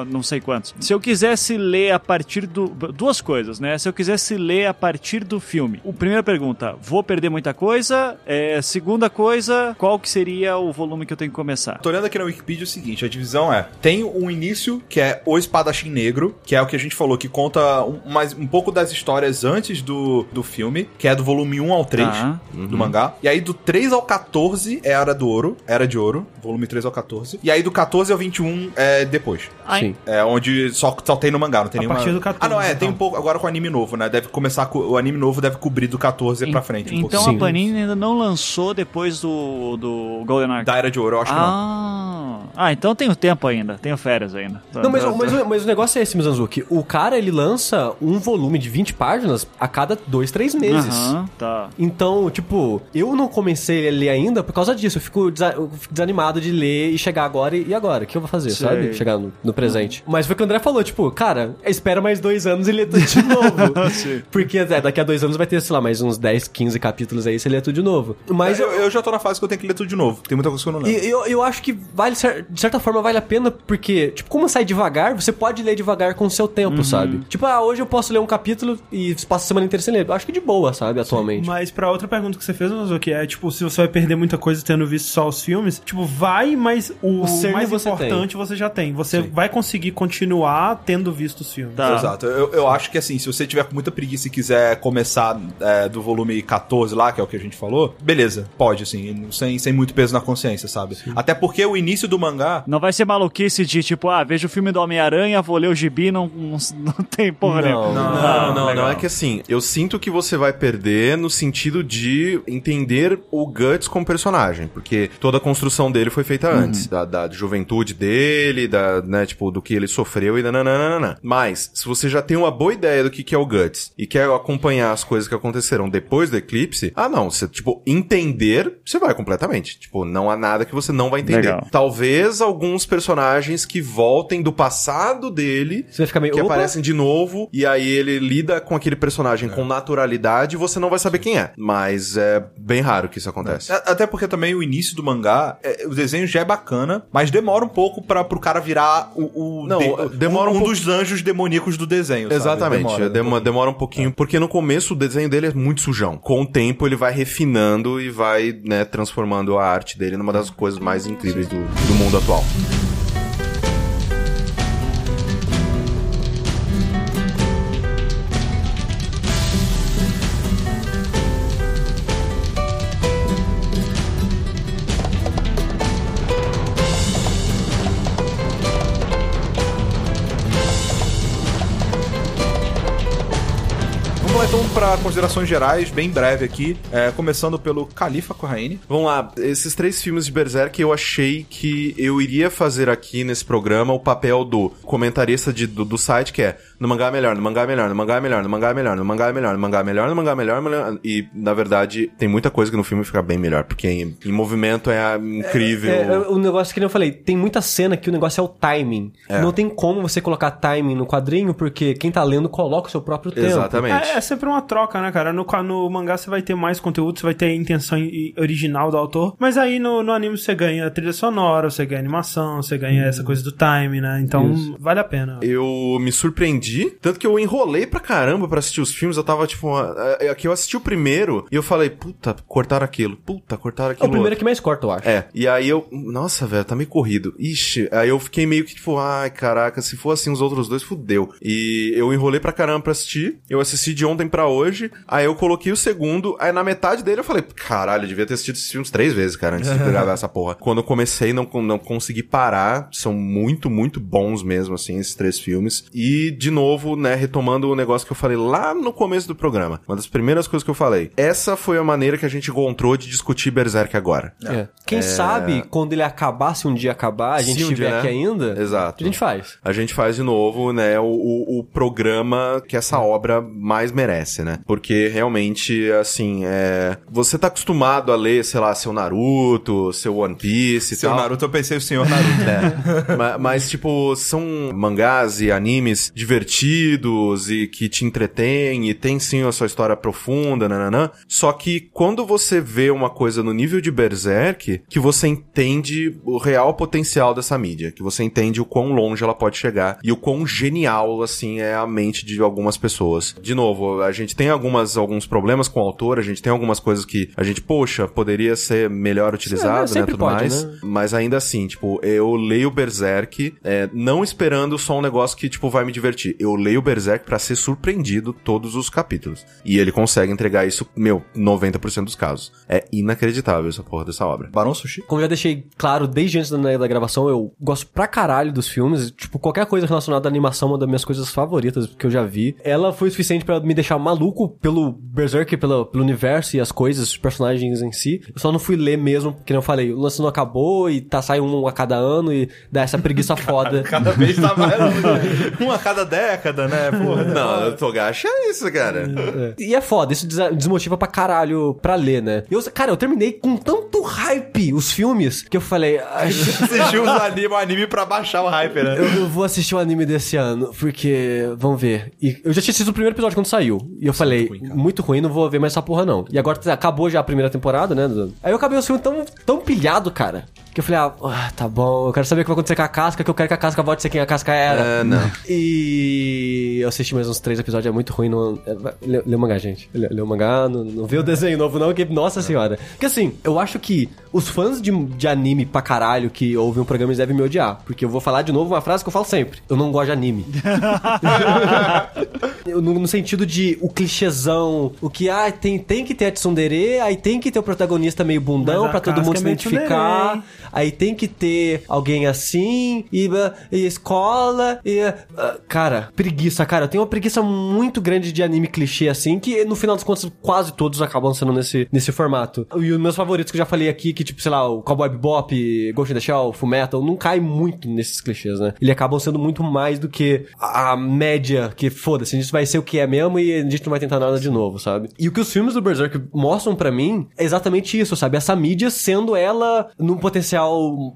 [SPEAKER 5] não sei quantos. Se eu quisesse ler a partir do... Duas coisas, né, se eu quisesse ler a partir do filme. O, primeira pergunta, vou perder muita coisa? É, segunda coisa, qual que seria o volume que eu tenho que começar?
[SPEAKER 1] Tô olhando aqui na Wikipedia o seguinte, a divisão é, tem um início, que é o Espadachim Negro, que é o que a gente falou, que conta um, mais, um pouco das histórias antes do, do filme, que é do volume 1 ao 3
[SPEAKER 5] Tá.
[SPEAKER 1] do mangá. E aí do 3 ao 14 é Era do Ouro, Era de Ouro, volume 3 ao 14. E aí do 14 ao 21 é depois.
[SPEAKER 2] Sim.
[SPEAKER 1] É onde só, só tem no mangá, não tem
[SPEAKER 4] A
[SPEAKER 1] nenhuma...
[SPEAKER 4] partir do 14,
[SPEAKER 1] Ah, não, é, tem
[SPEAKER 4] então.
[SPEAKER 1] um pouco agora com o anime novo, né? Deve começar com o anime novo deve cobrir do 14 pra frente um
[SPEAKER 5] Então
[SPEAKER 1] pouquinho.
[SPEAKER 5] a Panini ainda não lançou depois do, do Golden Ark.
[SPEAKER 1] Da Era de Ouro, eu acho que não.
[SPEAKER 5] Ah, ah, então tenho tempo ainda, tenho férias ainda.
[SPEAKER 2] Não, mas, mas, o- mas o negócio é esse, Mizanzuki. O cara, ele lança um volume de 20 páginas a cada 2, 3 meses.
[SPEAKER 5] Aham, tá.
[SPEAKER 2] Então, tipo, eu não comecei a ler ainda por causa disso. Eu fico, desa- eu fico desanimado de ler e chegar agora e e agora? O que eu vou fazer,
[SPEAKER 5] Sei.
[SPEAKER 2] sabe? Chegar no, no presente. Mas foi o que o Andrê falou, tipo, cara, espera mais dois anos e lê tudo de novo. Porque é, daqui a dois anos vai ter, sei lá, mais uns 10, 15 capítulos aí, você lê tudo de novo. Mas
[SPEAKER 1] eu, eu já tô na fase que eu tenho que ler tudo de novo. Tem muita coisa que eu não lembro.
[SPEAKER 2] E eu, eu acho que vale, de certa forma, vale a pena, porque, tipo, como sai devagar, você pode ler devagar com o seu tempo, sabe? Tipo, ah, hoje eu posso ler um capítulo e passa a semana inteira sem ler. Eu acho que de boa, sabe, atualmente.
[SPEAKER 4] Mas pra outra pergunta que você fez, Mazuki, é tipo, se você vai perder muita coisa tendo visto só os filmes, tipo, vai, mas o,
[SPEAKER 2] O
[SPEAKER 4] mais
[SPEAKER 2] você
[SPEAKER 4] importante você já tem. Você vai conseguir continuar tendo visto os filmes.
[SPEAKER 5] Tá.
[SPEAKER 1] Exato. Eu, eu acho que assim, se você tiver com muita preguiça e quiser começar é, do volume 14 lá, que é o que a gente falou, beleza, pode, assim, sem, sem muito peso na consciência, sabe? Até porque o início do mangá.
[SPEAKER 5] Não vai ser maluquice de tipo, ah, vejo o filme do Homem-Aranha, vou ler o gibi, não, não, não tem porra
[SPEAKER 2] Não,
[SPEAKER 5] nenhuma.
[SPEAKER 2] não,
[SPEAKER 3] Não, não,
[SPEAKER 5] legal.
[SPEAKER 3] não é que assim, eu sinto que você vai perder no sentido de entender o Guts como personagem, porque toda a construção dele foi feita antes, da, da juventude dele, da, né, tipo, do que ele sofreu e nananana. Mas, se você já tem uma boa ideia do que, que é o Guts e quer acompanhar as coisas que aconteceram depois do eclipse, ah não, você, tipo, entender, você vai completamente. Tipo, não há nada que você não vai entender.
[SPEAKER 5] Legal.
[SPEAKER 3] Talvez alguns personagens que voltem do passado dele
[SPEAKER 2] Você vai ficar meio.
[SPEAKER 3] que
[SPEAKER 2] "Opa!"
[SPEAKER 3] aparecem de novo e aí ele lida com aquele personagem com naturalidade e você não vai saber quem é. Mas é bem raro que isso acontece.
[SPEAKER 1] a- Até porque também o início do mangá, é, o desenho já é bacana, mas demora um pouco para pro cara virar o. o
[SPEAKER 3] Não,
[SPEAKER 1] de-
[SPEAKER 3] demora
[SPEAKER 1] um,
[SPEAKER 3] um
[SPEAKER 1] um dos anjos demoníacos do desenho.
[SPEAKER 3] Exatamente,
[SPEAKER 1] Demora,
[SPEAKER 3] demora,
[SPEAKER 1] né?
[SPEAKER 3] demora, um pouquinho, porque no começo o desenho dele é muito sujão. Com o tempo ele vai refinando e vai, né, transformando a arte dele numa das coisas mais incríveis do, do mundo atual.
[SPEAKER 1] Considerações gerais, bem breve aqui, é, começando pelo Califa Corraine.
[SPEAKER 3] Vamos lá, esses três filmes de Berserk eu achei que eu iria fazer aqui nesse programa o papel do comentarista de- do, do site, que é no mangá é melhor, no mangá é melhor, no mangá é melhor, no mangá é melhor, no mangá é melhor, no mangá é melhor, no mangá é melhor, melhor. E, na verdade, tem muita coisa que no filme fica bem melhor, porque em, em movimento é incrível.
[SPEAKER 2] É, é, o negócio que nem eu falei, tem muita cena que o negócio é o timing.
[SPEAKER 3] É.
[SPEAKER 2] Não tem como você colocar timing no quadrinho, porque quem tá lendo coloca o seu próprio tempo.
[SPEAKER 3] Exatamente.
[SPEAKER 4] É, é sempre uma troca, né, cara? No, no mangá você vai ter mais conteúdo, você vai ter a intenção original do autor, mas aí no, no anime você ganha trilha sonora, você ganha animação, você ganha essa coisa do time, né? Então vale a pena.
[SPEAKER 3] Eu me surpreendi, tanto que eu enrolei pra caramba pra assistir os filmes. Eu tava tipo, é, é que eu assisti o primeiro e eu falei, puta, cortaram aquilo, puta, cortaram
[SPEAKER 2] É
[SPEAKER 3] aquilo.
[SPEAKER 2] o primeiro
[SPEAKER 3] outro.
[SPEAKER 2] que mais corta, eu acho.
[SPEAKER 3] É, e aí eu, nossa, velho, tá meio corrido. Ixi, aí eu fiquei meio que tipo, ai, caraca, se for assim os outros dois, fudeu. E eu enrolei pra caramba pra assistir. Eu assisti de ontem pra hoje. Aí eu coloquei o segundo. Aí na metade dele eu falei, caralho, eu devia ter assistido esses filmes três vezes, cara, antes de gravar essa porra. Quando eu comecei, não, não consegui parar. São muito, muito bons mesmo, assim, esses três filmes. E, de novo, né, retomando o negócio que eu falei lá no começo do programa. Uma das primeiras coisas que eu falei. Essa foi a maneira que a gente encontrou de discutir Berserk agora.
[SPEAKER 2] É. Quem sabe, quando ele acabar, se um dia acabar, a gente
[SPEAKER 3] Se um
[SPEAKER 2] estiver
[SPEAKER 3] dia,
[SPEAKER 2] aqui
[SPEAKER 3] né?
[SPEAKER 2] ainda,
[SPEAKER 3] Exato.
[SPEAKER 2] a gente faz.
[SPEAKER 3] a gente faz de novo, né, o, o, o programa que essa obra mais merece. né? Porque realmente, assim, é... você tá acostumado a ler, sei lá, seu Naruto, seu One Piece e
[SPEAKER 1] Seu
[SPEAKER 3] tal.
[SPEAKER 1] Naruto, eu pensei o senhor Naruto.
[SPEAKER 3] É. Ma- mas, tipo, são mangás e animes divertidos e que te entretêm e tem sim a sua história profunda, nananã. Só que quando você vê uma coisa no nível de Berserk, que você entende o real potencial dessa mídia, que você entende o quão longe ela pode chegar e o quão genial, assim, é a mente de algumas pessoas. De novo, a gente tem algumas, alguns problemas com o autor, a gente tem algumas coisas que a gente, poxa, poderia ser melhor utilizado, né,
[SPEAKER 2] sempre
[SPEAKER 3] tudo
[SPEAKER 2] pode,
[SPEAKER 3] mais.
[SPEAKER 2] né?
[SPEAKER 3] Mas ainda assim, tipo, eu leio Berserk é, não esperando só um negócio que, tipo, vai me divertir. Eu leio Berserk pra ser surpreendido todos os capítulos. E ele consegue entregar isso, meu, 90% dos casos. É inacreditável essa porra dessa obra.
[SPEAKER 1] Barão Sushi?
[SPEAKER 2] Como eu já deixei claro desde antes da, da gravação, eu gosto pra caralho dos filmes. Tipo, qualquer coisa relacionada à animação é uma das minhas coisas favoritas que eu já vi. Ela foi o suficiente pra me deixar maluco pelo Berserk, pelo, pelo universo e as coisas, os personagens em si. Eu só não fui ler mesmo, porque não falei, o lance não acabou e tá saindo um a cada ano e dá essa preguiça foda.
[SPEAKER 1] Cada vez tá mais. um a cada década, né? Porra.
[SPEAKER 3] Não, o Togashi é isso, cara.
[SPEAKER 2] E é foda, isso des- desmotiva pra caralho pra ler, né? Eu, cara, eu terminei com tanto hype os filmes que eu falei, "Ai,
[SPEAKER 1] Assistiu os anime, o anime pra baixar o hype, né?
[SPEAKER 2] eu não vou assistir o anime desse ano, porque, vamos ver. E eu já tinha assistido o primeiro episódio quando saiu. E eu falei, muito ruim, não vou ver mais essa porra não. E agora acabou já a primeira temporada, né? Aí eu acabei o filme tão, tão pilhado, cara. Que eu falei, ah, ah, tá bom, eu quero saber o que vai acontecer com a casca, que eu quero que a casca volte a ser quem a casca era.
[SPEAKER 3] É, não.
[SPEAKER 2] E eu assisti mais uns três episódios, é muito ruim. Não... é, Lê, lê o mangá, gente. Lê, lê o mangá, não, não vê o desenho novo, não, que, nossa senhora. Porque assim, eu acho que os fãs de, de anime pra caralho que ouvem o programa eles devem me odiar. Porque eu vou falar de novo uma frase que eu falo sempre: eu não gosto de anime. No, no sentido de o clichêzão, o que ah, tem, tem que ter a tsundere, aí tem que ter o protagonista meio bundão
[SPEAKER 4] Mas a
[SPEAKER 2] pra todo mundo
[SPEAKER 4] é
[SPEAKER 2] se
[SPEAKER 4] meio
[SPEAKER 2] identificar.
[SPEAKER 4] tsundere.
[SPEAKER 2] Aí tem que ter alguém assim, e, e escola, e. ah, cara, preguiça, cara. Eu tenho uma preguiça muito grande de anime clichê assim, que no final das contas quase todos acabam sendo nesse, nesse formato. E os meus favoritos que eu já falei aqui, que tipo, sei lá, o Cowboy Bebop, Ghost in the Shell, Fullmetal, não cai muito nesses clichês, né? Eles acabam sendo muito mais do que a média, que foda-se, a gente vai ser o que é mesmo e a gente não vai tentar nada de novo, sabe? E o que os filmes do Berserk mostram pra mim é exatamente isso, sabe? Essa mídia sendo ela num potencial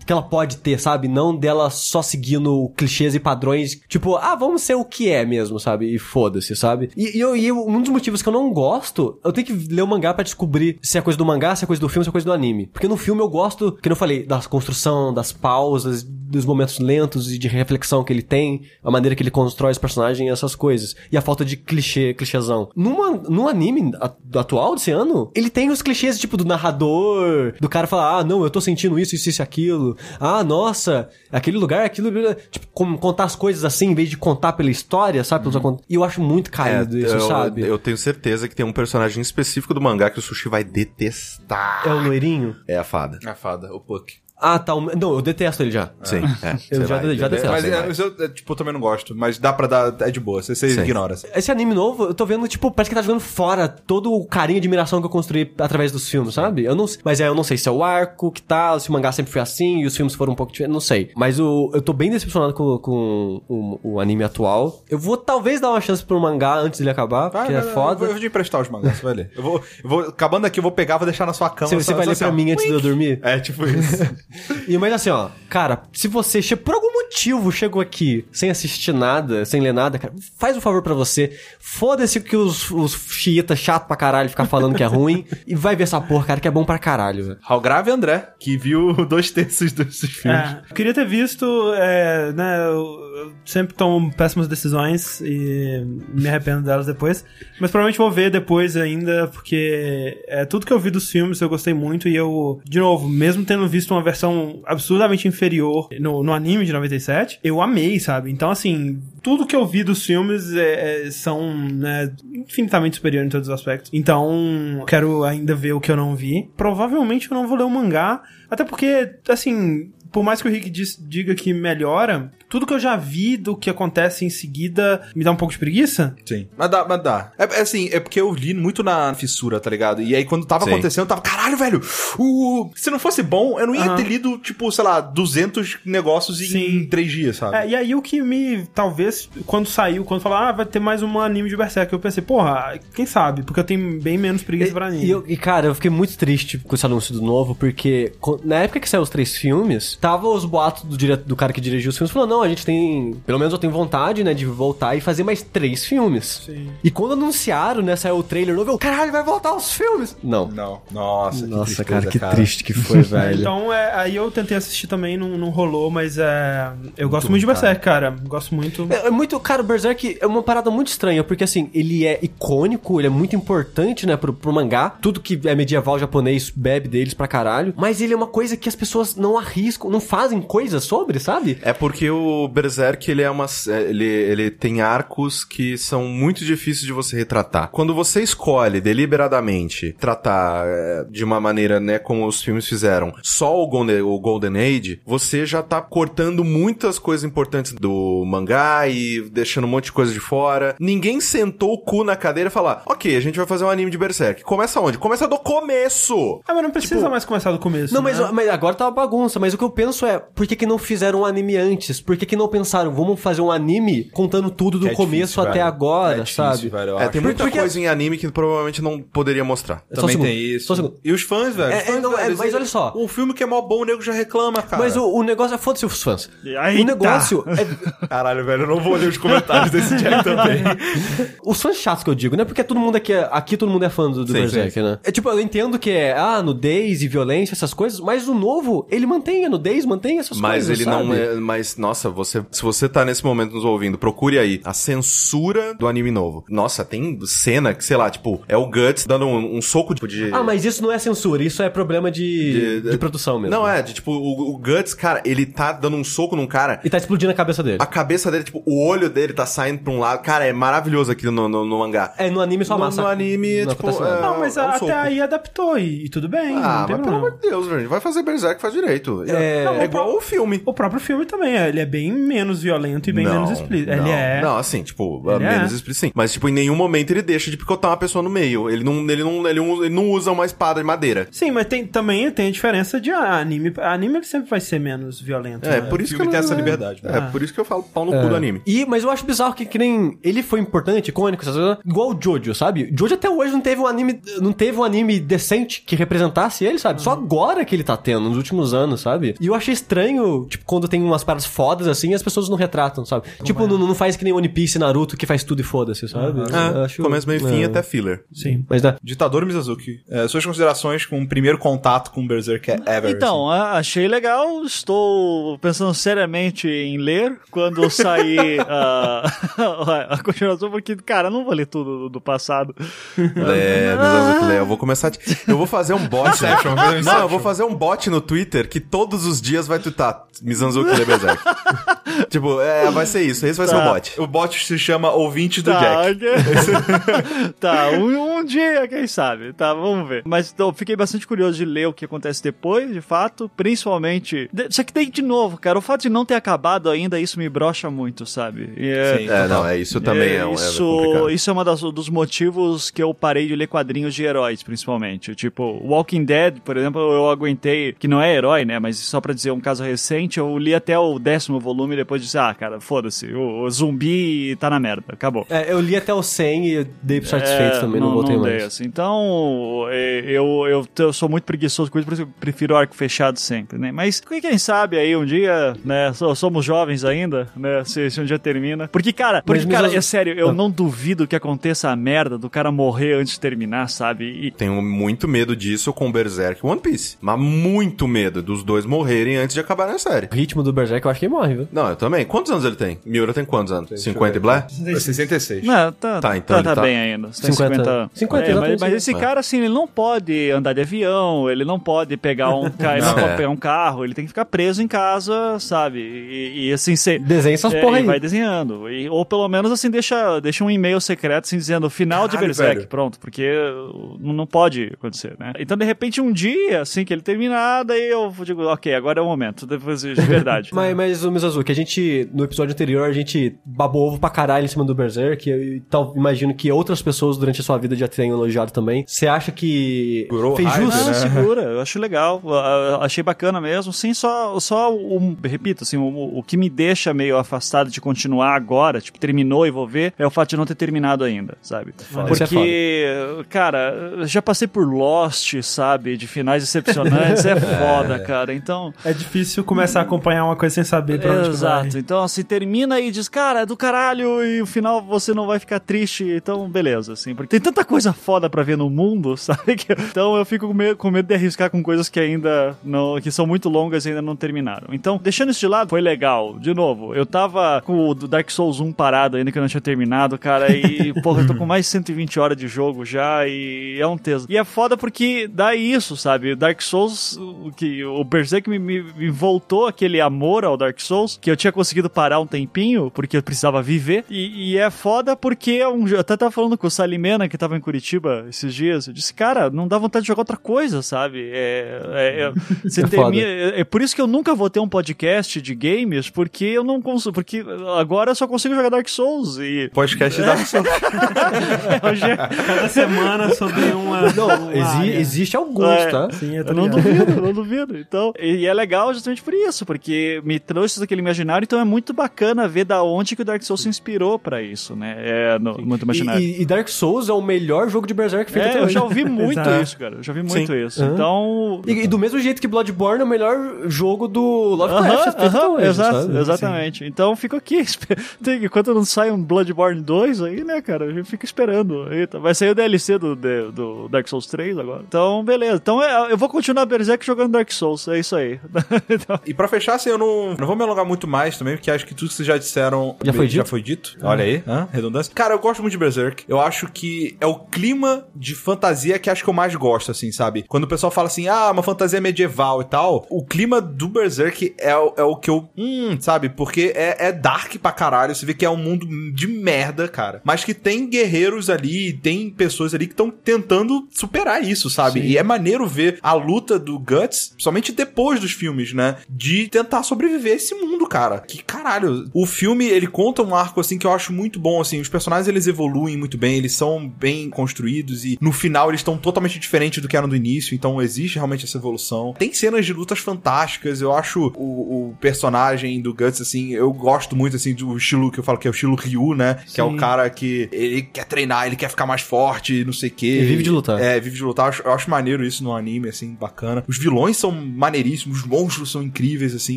[SPEAKER 2] que ela pode ter, sabe? Não dela só seguindo clichês e padrões, tipo, ah, vamos ser o que é mesmo, sabe? E foda-se, sabe? E, e eu, e um dos motivos que eu não gosto, eu tenho que ler o mangá pra descobrir se é coisa do mangá, se é coisa do filme, se é coisa do anime. Porque no filme eu gosto, que eu falei, da construção, das pausas, dos momentos lentos e de reflexão que ele tem, a maneira que ele constrói os personagens e essas coisas. E a falta de clichê, clichêzão. Numa, no anime atual desse ano, ele tem os clichês, tipo, do narrador, do cara falar, ah, não, eu tô sentindo isso, isso, isso e aquilo. Ah, nossa, aquele lugar, aquilo. Tipo, contar as coisas assim, em vez de contar pela história, sabe? Acon- E eu acho muito caído isso,
[SPEAKER 3] É, eu,
[SPEAKER 2] sabe?
[SPEAKER 3] eu tenho certeza que tem um personagem específico do mangá que o Sushi vai detestar.
[SPEAKER 2] É o loirinho?
[SPEAKER 3] É a fada.
[SPEAKER 1] A fada, o Puck.
[SPEAKER 2] Ah, tá. Não, eu detesto ele já.
[SPEAKER 3] Sim, é.
[SPEAKER 2] Eu já-
[SPEAKER 3] vai
[SPEAKER 2] já detesto.
[SPEAKER 1] Mas é, mas eu, é, tipo, eu também não gosto. Mas dá pra dar. É de boa. Você, ignora.
[SPEAKER 2] Esse anime novo, eu tô vendo, tipo, parece que tá jogando fora todo o carinho e admiração que eu construí através dos filmes, sabe? Eu não, mas é, eu não sei se é o arco que tá, se o mangá sempre foi assim e os filmes foram um pouco diferentes, não sei. Mas o, eu tô bem decepcionado com, com o, o anime atual. Eu vou talvez dar uma chance pro mangá antes dele acabar,
[SPEAKER 1] Vai,
[SPEAKER 2] porque
[SPEAKER 1] vai,
[SPEAKER 2] é foda.
[SPEAKER 1] Eu vou, te emprestar os mangás, você vai ler. Eu vou, eu vou. Acabando aqui, eu vou pegar, vou deixar na sua cama.
[SPEAKER 2] Você, você vai
[SPEAKER 1] só
[SPEAKER 2] ler
[SPEAKER 1] assim,
[SPEAKER 2] pra
[SPEAKER 1] ó.
[SPEAKER 2] mim antes de eu dormir?
[SPEAKER 1] É, tipo isso.
[SPEAKER 2] E, mas assim, ó, cara, se você che- por algum motivo chegou aqui sem assistir nada, sem ler nada, cara, faz um favor pra você. Foda-se que os, os xiitas chato pra caralho ficar falando que é ruim e vai ver essa porra, cara, que é bom pra caralho, velho.
[SPEAKER 1] Halgrave André, que viu dois terços desses filmes.
[SPEAKER 4] É, eu queria ter visto, é, né, eu, eu sempre tomo péssimas decisões e me arrependo delas depois, mas provavelmente vou ver depois ainda, porque é, tudo que eu vi dos filmes eu gostei muito e eu, de novo, mesmo tendo visto uma versão absurdamente inferior no, no anime de 97, eu amei, sabe? Então, assim, tudo que eu vi dos filmes é, é, são, né, infinitamente superior em todos os aspectos. Então, quero ainda ver o que eu não vi. Provavelmente eu não vou ler o mangá, até porque, assim, por mais que o Rick dis- diga que melhora, tudo que eu já vi do que acontece em seguida me dá um pouco de preguiça.
[SPEAKER 1] Sim. Mas dá, mas dá. É, é assim, é porque eu li muito na fissura, tá ligado? E aí quando tava
[SPEAKER 3] Sim.
[SPEAKER 1] acontecendo, eu tava, caralho, velho, o... se não fosse bom, eu não ia
[SPEAKER 4] Aham.
[SPEAKER 1] ter lido, tipo, sei lá, 200 negócios em
[SPEAKER 4] Sim.
[SPEAKER 1] três dias, sabe?
[SPEAKER 4] É, e aí o que me, talvez, quando saiu, quando falaram, ah, vai ter mais um anime de Berserk, eu pensei, porra, quem sabe? Porque eu tenho bem menos preguiça pra anime.
[SPEAKER 2] E, eu- e, cara, eu fiquei muito triste com esse anúncio do novo, porque na época que saiu os três filmes, tava os boatos do, dire... do cara que dirigiu os filmes falando, não, a gente tem. Pelo menos eu tenho vontade, né, de voltar e fazer mais três filmes.
[SPEAKER 4] Sim.
[SPEAKER 2] E quando anunciaram, né, saiu o trailer novo, eu, caralho, vai voltar os filmes! Não.
[SPEAKER 1] Não. Nossa, que
[SPEAKER 2] Nossa,
[SPEAKER 1] tristeza,
[SPEAKER 2] cara, que triste que foi, velho.
[SPEAKER 4] Então, é, aí eu tentei assistir também, não, não rolou, mas é, eu gosto
[SPEAKER 1] Muito
[SPEAKER 4] muito de Berserk, cara. Gosto muito.
[SPEAKER 2] É, é muito, cara, o Berserk é uma parada muito estranha, porque assim, ele é icônico, ele é muito importante, né, pro, pro mangá. Tudo que é medieval japonês bebe deles pra caralho. Mas ele é uma coisa que as pessoas não arriscam, não fazem coisas sobre, sabe?
[SPEAKER 3] É porque o Berserk, ele é uma. Ele, ele tem arcos que são muito difíceis de você retratar. Quando você escolhe deliberadamente tratar é, de uma maneira, né, como os filmes fizeram, só o Golden, o Golden Age, você já tá cortando muitas coisas importantes do mangá e deixando um monte de coisa de fora. Ninguém sentou o cu na cadeira e falar, ok, a gente vai fazer um anime de Berserk. Começa onde? Começa do começo!
[SPEAKER 4] Ah, mas não precisa
[SPEAKER 3] Tipo-
[SPEAKER 4] mais começar do começo.
[SPEAKER 2] Não, mas,
[SPEAKER 4] né?
[SPEAKER 2] mas agora tá uma bagunça. Mas o que eu penso é, por que, que não fizeram um anime antes? Por que, que não pensaram, vamos fazer um anime contando tudo do
[SPEAKER 1] é
[SPEAKER 2] começo
[SPEAKER 1] difícil,
[SPEAKER 2] até
[SPEAKER 1] velho.
[SPEAKER 2] agora,
[SPEAKER 1] É difícil,
[SPEAKER 2] sabe?
[SPEAKER 1] velho,
[SPEAKER 3] É, tem muita
[SPEAKER 2] Porque-
[SPEAKER 3] coisa em anime que provavelmente não poderia mostrar.
[SPEAKER 2] Só
[SPEAKER 1] Também
[SPEAKER 2] segundo,
[SPEAKER 1] tem isso.
[SPEAKER 2] um.
[SPEAKER 1] E os fãs, velho.
[SPEAKER 2] É,
[SPEAKER 1] os fãs,
[SPEAKER 2] é, não, é,
[SPEAKER 1] velho,
[SPEAKER 2] mas olha só.
[SPEAKER 1] O filme que é mó bom, o nego já reclama, cara.
[SPEAKER 2] Mas o, o negócio é foda-se os fãs.
[SPEAKER 5] Eita!
[SPEAKER 2] O negócio é,
[SPEAKER 1] Caralho, velho, eu não vou ler os comentários desse Jack também.
[SPEAKER 2] Os fãs chatos que eu digo, né? Porque todo mundo aqui, é- aqui todo mundo é fã do, do
[SPEAKER 3] Sim,
[SPEAKER 2] Berserk,
[SPEAKER 3] sim.
[SPEAKER 2] né? É tipo, eu entendo que é, ah, nudez e violência, essas coisas, mas o novo, ele mantém a nudez, mantém essas
[SPEAKER 3] Mas
[SPEAKER 2] coisas,
[SPEAKER 3] ele não
[SPEAKER 2] sabe?
[SPEAKER 3] é. Mas, nossa, você. Se você tá nesse momento nos ouvindo, procure aí a censura do anime novo. Nossa, tem cena que, sei lá, tipo, é o Guts dando um, um soco tipo, de.
[SPEAKER 2] Ah, mas isso não é censura, isso é problema de,
[SPEAKER 3] De-
[SPEAKER 2] de, produção mesmo.
[SPEAKER 3] Não, é, de tipo, o, o Guts, cara, ele tá dando um soco num cara.
[SPEAKER 2] E tá explodindo a cabeça dele.
[SPEAKER 3] A cabeça dele, tipo, o olho dele tá saindo pra um lado. Cara, é maravilhoso aqui no, no, no mangá.
[SPEAKER 2] É, no anime só
[SPEAKER 3] No-
[SPEAKER 2] massa.
[SPEAKER 3] no anime,
[SPEAKER 2] não
[SPEAKER 3] tipo, é-
[SPEAKER 4] Não, mas
[SPEAKER 3] é um
[SPEAKER 4] até
[SPEAKER 3] soco.
[SPEAKER 4] aí adaptou e, e tudo bem.
[SPEAKER 3] Ah,
[SPEAKER 4] não tem
[SPEAKER 3] mas pelo
[SPEAKER 4] problema.
[SPEAKER 3] amor de Deus, gente. Vai fazer Berserk, faz direito.
[SPEAKER 2] É-
[SPEAKER 3] É,
[SPEAKER 2] Não,
[SPEAKER 3] é igual o filme.
[SPEAKER 4] O próprio filme também, é, ele é bem menos violento e bem menos explícito.
[SPEAKER 3] Não,
[SPEAKER 4] Ele é.
[SPEAKER 3] Não, assim, tipo,
[SPEAKER 4] Ele
[SPEAKER 3] menos
[SPEAKER 4] é.
[SPEAKER 3] explícito sim. Mas, tipo, em nenhum momento ele deixa de picotar uma pessoa no meio. Ele não, ele não, ele não, ele não usa uma espada de madeira.
[SPEAKER 4] Sim, mas tem, também tem a diferença de anime. Anime ele sempre vai ser menos violento.
[SPEAKER 3] É,
[SPEAKER 4] né?
[SPEAKER 3] por isso que
[SPEAKER 1] filme
[SPEAKER 3] eu
[SPEAKER 1] tem
[SPEAKER 3] não-
[SPEAKER 1] essa liberdade,
[SPEAKER 3] É,
[SPEAKER 1] né?
[SPEAKER 3] por isso que eu falo pau no cu do anime.
[SPEAKER 2] E, mas eu acho bizarro que, que nem ele foi importante, icônico, essas coisas, igual o Jojo, sabe? Jojo até hoje não teve um anime, não teve um anime decente que representasse ele, sabe? Só agora que ele tá tendo, nos últimos anos, sabe? E eu achei estranho, tipo, quando tem umas paradas fodas assim, as pessoas não retratam, sabe? Tipo, não, não faz que nem One Piece e Naruto que faz tudo e foda-se, sabe? Eu
[SPEAKER 3] É,
[SPEAKER 2] acho-
[SPEAKER 3] começo, meio e fim
[SPEAKER 2] é.
[SPEAKER 3] até filler.
[SPEAKER 4] Sim.
[SPEAKER 2] Mas né?
[SPEAKER 1] Ditador Miyazuki, é, suas considerações com o primeiro contato com Berserk ever.
[SPEAKER 5] Então,
[SPEAKER 1] assim.
[SPEAKER 5] achei legal. Estou pensando seriamente em ler quando sair a, a continuação, porque, cara, eu não vou ler tudo do, do passado.
[SPEAKER 3] Lé, Mizanzuki Lé, eu vou começar. a Eu vou fazer um bot.
[SPEAKER 1] Um
[SPEAKER 3] Não, eu vou fazer um bot no Twitter que todos os dias vai twittar Mizanzuki Lé Berserk. tipo, é, vai ser isso. Esse vai ser o bot.
[SPEAKER 1] O bot se chama Ouvintes do
[SPEAKER 5] Tá,
[SPEAKER 1] Jack.
[SPEAKER 5] tá, um, um dia, quem sabe? Tá, vamos ver. Mas então, eu fiquei bastante curioso de ler o que acontece depois, de fato. Principalmente. de- Só que tem de novo, cara. O fato de não ter acabado ainda, isso me brocha muito, sabe? E é-
[SPEAKER 1] Sim.
[SPEAKER 3] É, não, é isso também é, um- é
[SPEAKER 5] isso,
[SPEAKER 3] complicado.
[SPEAKER 5] isso é um dos motivos que eu parei de ler quadrinhos de heróis, principalmente. Tipo, Walking Dead, por exemplo, eu aguentei, que não é herói, né? Mas só pra dizer um caso recente, eu li até o décimo volume e depois disse, ah, cara, foda-se, o, o zumbi tá na merda, acabou.
[SPEAKER 2] É, eu li até o 100 e dei por satisfeito
[SPEAKER 5] É,
[SPEAKER 2] também, não, voltei
[SPEAKER 5] dei,
[SPEAKER 2] mais.
[SPEAKER 5] assim. Então, é, eu, eu, eu sou muito preguiçoso com isso, por isso eu prefiro arco fechado sempre, né? Mas quem sabe aí um dia, né? so- Somos jovens ainda, né? Se, se um dia termina. Porque, cara, porque,
[SPEAKER 2] Mas,
[SPEAKER 5] cara,
[SPEAKER 2] mas-
[SPEAKER 5] é sério, eu
[SPEAKER 2] Ah.
[SPEAKER 5] não duvido que aconteça a merda do cara morrer antes de terminar, sabe? E,
[SPEAKER 3] Tenho muito medo disso com Berserk e One Piece. Mas muito medo dos dois morrerem antes de acabar a série.
[SPEAKER 2] O ritmo do Berserk eu acho que ele morre, viu?
[SPEAKER 3] Não, eu também. Quantos anos ele tem? Miura tem quantos anos? 50 e blé?
[SPEAKER 1] É 66.
[SPEAKER 5] não, tá,
[SPEAKER 3] Tá,
[SPEAKER 5] tá,
[SPEAKER 3] então
[SPEAKER 5] tá,
[SPEAKER 3] ele tá-
[SPEAKER 5] bem ainda. Você tem
[SPEAKER 2] 50,
[SPEAKER 5] 50,
[SPEAKER 2] 50,
[SPEAKER 5] É, mas,
[SPEAKER 2] exatamente.
[SPEAKER 5] mas esse cara, assim, ele não pode andar de avião, ele não pode pegar um, ca- não
[SPEAKER 3] Não.
[SPEAKER 5] pode
[SPEAKER 3] É.
[SPEAKER 5] pegar um carro, ele tem que ficar preso em casa, sabe? E, e, assim, cê,
[SPEAKER 2] Desenha essas
[SPEAKER 5] é,
[SPEAKER 2] porra
[SPEAKER 5] e
[SPEAKER 2] aí.
[SPEAKER 5] vai desenhando. E- ou pelo menos, assim, deixa, deixa um e-mail secreto, assim, dizendo final de
[SPEAKER 1] Caralho,
[SPEAKER 5] Berserk,
[SPEAKER 1] velho.
[SPEAKER 5] pronto, porque uh, não não pode acontecer, né? Então, de repente, um dia, assim, que ele terminar, daí eu digo, ok, agora é o momento, depois de verdade.
[SPEAKER 2] Mas, mas o Misazu, que a gente, no episódio anterior, a gente babou ovo pra caralho em cima do Berserk, e, tal, imagino que outras pessoas durante a sua vida já tenham elogiado também. Você acha que
[SPEAKER 1] Segurou
[SPEAKER 2] fez
[SPEAKER 1] o hype,
[SPEAKER 2] jus?
[SPEAKER 5] Não,
[SPEAKER 1] né?
[SPEAKER 5] segura, eu acho legal, eu- achei bacana mesmo, sim, só, só um, repito, assim, o, o que me deixa meio afastado de continuar agora, tipo, terminou e vou ver, é o fato de não ter terminado ainda, sabe?
[SPEAKER 2] foda. Isso é
[SPEAKER 5] Porque, cara, eu já passei por Lost, sabe, de finais decepcionantes, é foda, cara, então...
[SPEAKER 4] É difícil começar a acompanhar uma coisa sem saber pra onde que vai.
[SPEAKER 5] Exato. Então, assim, termina e diz, cara, é do caralho, e no final você não vai ficar triste. Então, beleza, assim. Porque tem tanta coisa foda pra ver no mundo, sabe? Que- então eu fico com medo, com medo de arriscar com coisas que ainda não. que são muito longas e ainda não terminaram. Então, deixando isso de lado, foi legal. De novo, eu tava com o Dark Souls 1 parado ainda que eu não tinha terminado, cara. E, porra, eu tô com mais de 120 horas de jogo já e é um teso. E é foda porque dá isso, sabe? O Dark Souls, o que o Berserk me, me, me voltou aquele amor ao Dark Souls, que eu tinha conseguido parar um tempinho, porque eu precisava viver. E, e é foda porque é um, eu até tava falando com o Salimena, que tava em Curitiba esses dias. Eu disse, cara, não dá vontade de jogar outra coisa, sabe? É, é, é- você
[SPEAKER 2] É
[SPEAKER 5] termina- é, é por isso que eu nunca vou ter um podcast de games, porque eu não consigo. Porque agora eu só consigo jogar Dark Souls e.
[SPEAKER 1] Podcast da
[SPEAKER 5] É, hoje é-
[SPEAKER 4] Cada semana sobre uma.
[SPEAKER 2] Não,
[SPEAKER 4] uma
[SPEAKER 2] exi-
[SPEAKER 4] área.
[SPEAKER 2] existe alguns,
[SPEAKER 5] É.
[SPEAKER 2] tá?
[SPEAKER 4] Sim, Eu
[SPEAKER 5] não
[SPEAKER 4] ligado.
[SPEAKER 5] duvido, não duvido. Então, e, e é legal justamente por isso, porque me trouxe aquele imaginário, então é muito bacana ver da onde que o Dark Souls se inspirou pra isso, né? É no, muito imaginário.
[SPEAKER 2] E, e Dark Souls é o melhor jogo de Berserk feito
[SPEAKER 5] é,
[SPEAKER 2] até
[SPEAKER 5] eu
[SPEAKER 2] hoje.
[SPEAKER 5] já ouvi muito isso, cara. Eu já ouvi muito
[SPEAKER 3] Sim.
[SPEAKER 5] isso.
[SPEAKER 2] Aham.
[SPEAKER 5] Então.
[SPEAKER 2] E, e do mesmo jeito que Bloodborne é o melhor jogo do Lovecraft
[SPEAKER 5] Aham,
[SPEAKER 2] feito até
[SPEAKER 5] aham,
[SPEAKER 2] hoje,
[SPEAKER 5] exato,
[SPEAKER 2] sabe?
[SPEAKER 5] exatamente. Então fico aqui. Enquanto não sai um Bloodborne 2 aí, né, cara? Eu fico esperando. Eita, vai sair o DLC do, do Dark Souls 3 agora. Então, beleza. Então é, eu vou continuar Berserk jogando Dark Souls. É isso aí. Então,
[SPEAKER 1] E pra fechar, assim, eu não, não vou me alongar muito mais também, porque acho que tudo que vocês já disseram
[SPEAKER 2] Já foi
[SPEAKER 1] já
[SPEAKER 2] dito?
[SPEAKER 1] foi dito. Olha aí, hã? redundância. Cara, eu gosto muito de Berserk. Eu acho que é o clima de fantasia que acho que eu mais gosto, assim, sabe? Quando o pessoal fala assim, ah, uma fantasia medieval e tal, o clima do Berserk é, o- é o que eu. Hum, sabe? Porque é, é dark pra caralho. Você vê que é um mundo de merda, cara. Mas que tem guerreiros ali, tem pessoas ali que estão tentando superar isso, sabe? E é maneiro ver a luta do Guts, somente depois dos filmes, né? De tentar sobreviver a esse mundo, cara. Que caralho. O filme, ele conta um arco, assim, que eu acho muito bom, assim. Os personagens, eles evoluem muito bem, eles são bem construídos e no final eles estão totalmente diferentes do que eram do início, então existe realmente essa evolução. Tem cenas de lutas fantásticas, eu acho o, o personagem do Guts, assim, eu gosto muito, assim, do estilo que eu falo que é o estilo Ryu, né? Que é o
[SPEAKER 4] Sim.
[SPEAKER 1] cara que ele quer treinar, ele quer ficar mais forte, não sei o quê.
[SPEAKER 2] Ele vive de lutar.
[SPEAKER 1] É, vive de lutar. Eu acho, eu acho maneiro isso no anime, assim, bacana. Os vilões são maneiríssimos, os monstros são incríveis, assim.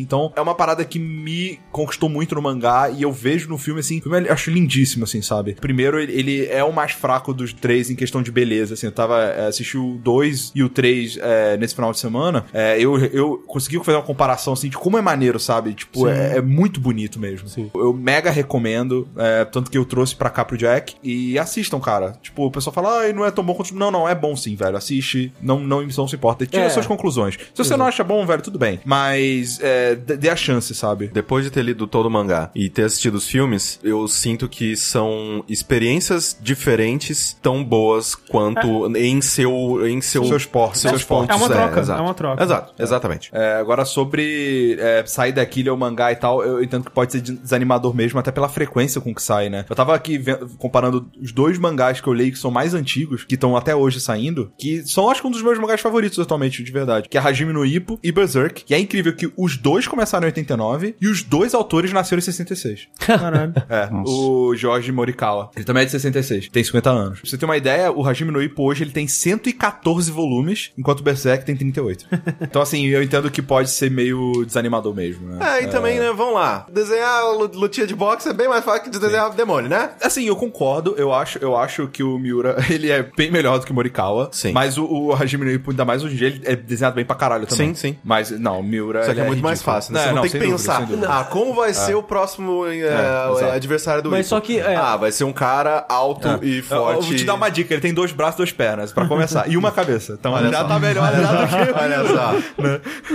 [SPEAKER 1] Então, é uma parada que me conquistou muito no mangá e eu vejo no filme, assim, o filme eu acho lindíssimo, assim, sabe? Primeiro, ele, é o mais fraco dos três em questão de beleza, assim. Eu tava, é, assisti o 2 e o 3 é, nesse final de semana. É, eu, eu consegui fazer uma comparação, assim, de como é maneiro, sabe? Tipo, é, é muito bonito mesmo.
[SPEAKER 2] Sim.
[SPEAKER 1] Eu mega recomendo, tanto que eu trouxe pra cá pro Jack. E assistam, cara. Tipo, o pessoal fala, ai, não é tão bom quanto. Não, não, é bom sim, velho. Assiste, não, não, não se importa. Tira
[SPEAKER 2] É.
[SPEAKER 1] suas conclusões. Se você não acha bom, velho, tudo bem. Mas dê dê a chance, sabe?
[SPEAKER 3] Depois de ter lido todo o mangá e ter assistido os filmes, eu sinto que são experiências diferentes tão boas quanto em seu em seu
[SPEAKER 1] Seus portos,
[SPEAKER 3] seus
[SPEAKER 1] portos.
[SPEAKER 4] É uma troca,
[SPEAKER 3] exato.
[SPEAKER 4] é uma troca.
[SPEAKER 3] Exato, exatamente.
[SPEAKER 1] É, agora, sobre é, sair daqui, ler o mangá e tal, eu entendo que pode ser desanimador mesmo, até pela frequência com que sai, né? Eu tava aqui comparando os dois mangás que eu leio que são mais antigos, que estão até hoje saindo, que são, acho que, um dos meus mangás favoritos atualmente, de verdade, que é Hajime no Ippo e Berserk. E é incrível que os dois começaram em 89 e os dois autores nasceram em 66.
[SPEAKER 4] Caralho.
[SPEAKER 1] É, o Jorge Morikawa. Ele também é de 66, tem 50 anos. Pra você ter uma ideia, o Hajime no Ippo hoje ele tem 114 volumes, enquanto o Berserk tem 38. então, assim, eu entendo que pode ser meio desanimador mesmo, né?
[SPEAKER 3] É, e também, né, vamos lá. Desenhar lu- lutinha de boxe é bem mais fácil que desenhar demônio, né?
[SPEAKER 1] Assim, eu concordo, eu acho, eu acho que o Miura, ele é bem melhor do que o Morikawa.
[SPEAKER 3] Sim.
[SPEAKER 1] Mas o, o Hajime no Ippo, ainda mais hoje em dia, ele é desenhado bem pra caralho também.
[SPEAKER 3] Sim, sim.
[SPEAKER 1] Mas, não, o Miura...
[SPEAKER 3] Só que é muito mais fácil, né?
[SPEAKER 1] É,
[SPEAKER 3] Você não, tem que
[SPEAKER 1] dúvida,
[SPEAKER 3] pensar, ah, como vai ser o próximo eh,
[SPEAKER 1] exato.
[SPEAKER 3] adversário do
[SPEAKER 2] Mas só que, é-
[SPEAKER 3] Ah, vai ser um cara alto e
[SPEAKER 1] Eu
[SPEAKER 3] forte.
[SPEAKER 1] vou te dar uma dica, ele tem dois braços e duas pernas, pra começar. E uma cabeça. Então
[SPEAKER 3] Olha
[SPEAKER 1] já
[SPEAKER 3] só.
[SPEAKER 1] tá melhor já do que...
[SPEAKER 3] Olha só.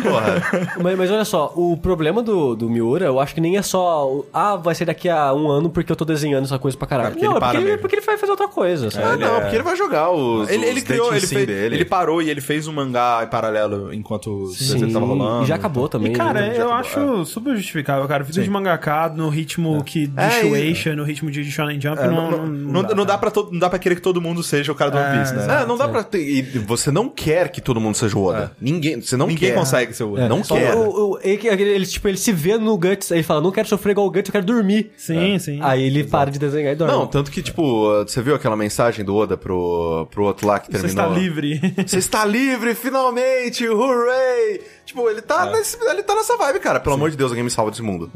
[SPEAKER 3] Porra.
[SPEAKER 2] Mas, mas olha só, o problema do, do Miura, eu acho que nem é só. o, Ah, vai ser daqui a um ano porque eu tô desenhando essa coisa pra caralho.
[SPEAKER 1] É, porque
[SPEAKER 2] não,
[SPEAKER 1] ele
[SPEAKER 2] é porque ele,
[SPEAKER 1] mesmo.
[SPEAKER 2] porque ele vai fazer outra coisa, sabe?
[SPEAKER 3] Ah, não, porque ele vai jogar os.
[SPEAKER 1] Ele, ele
[SPEAKER 3] os
[SPEAKER 1] criou,
[SPEAKER 3] dating
[SPEAKER 1] ele, fez,
[SPEAKER 3] dele.
[SPEAKER 1] ele parou e ele fez um mangá em paralelo enquanto o tava rolando.
[SPEAKER 2] E já acabou também.
[SPEAKER 4] E, cara,
[SPEAKER 2] né?
[SPEAKER 4] eu acho super justificável, cara. Vida de mangaka no ritmo que de
[SPEAKER 3] É,
[SPEAKER 4] Shueisha, no ritmo de Shonen Jump,
[SPEAKER 1] É,
[SPEAKER 4] não,
[SPEAKER 1] não, não, não dá pra todo, não dá pra querer que todo mundo seja o cara do One Piece, né?
[SPEAKER 3] É, não dá pra ter. E você não quer que todo mundo seja o Oda. Ninguém. Você não
[SPEAKER 1] Ninguém
[SPEAKER 3] quer.
[SPEAKER 1] consegue ser o Oda.
[SPEAKER 2] É.
[SPEAKER 3] Não
[SPEAKER 2] Só
[SPEAKER 3] quer.
[SPEAKER 2] O, o, ele, ele, tipo, ele se vê no Guts, aí ele fala, não quero sofrer igual o Guts, eu quero dormir.
[SPEAKER 4] Sim, sim.
[SPEAKER 2] Aí ele para de desenhar e dorme.
[SPEAKER 3] Não, tanto que, tipo, você viu aquela mensagem do Oda pro, pro outro lá que
[SPEAKER 4] Você
[SPEAKER 3] terminou?
[SPEAKER 4] está livre.
[SPEAKER 3] Você está livre, finalmente! Hooray! Tipo, ele tá, nesse- ele tá nessa vibe, cara. Pelo amor de Deus, alguém me salva desse mundo.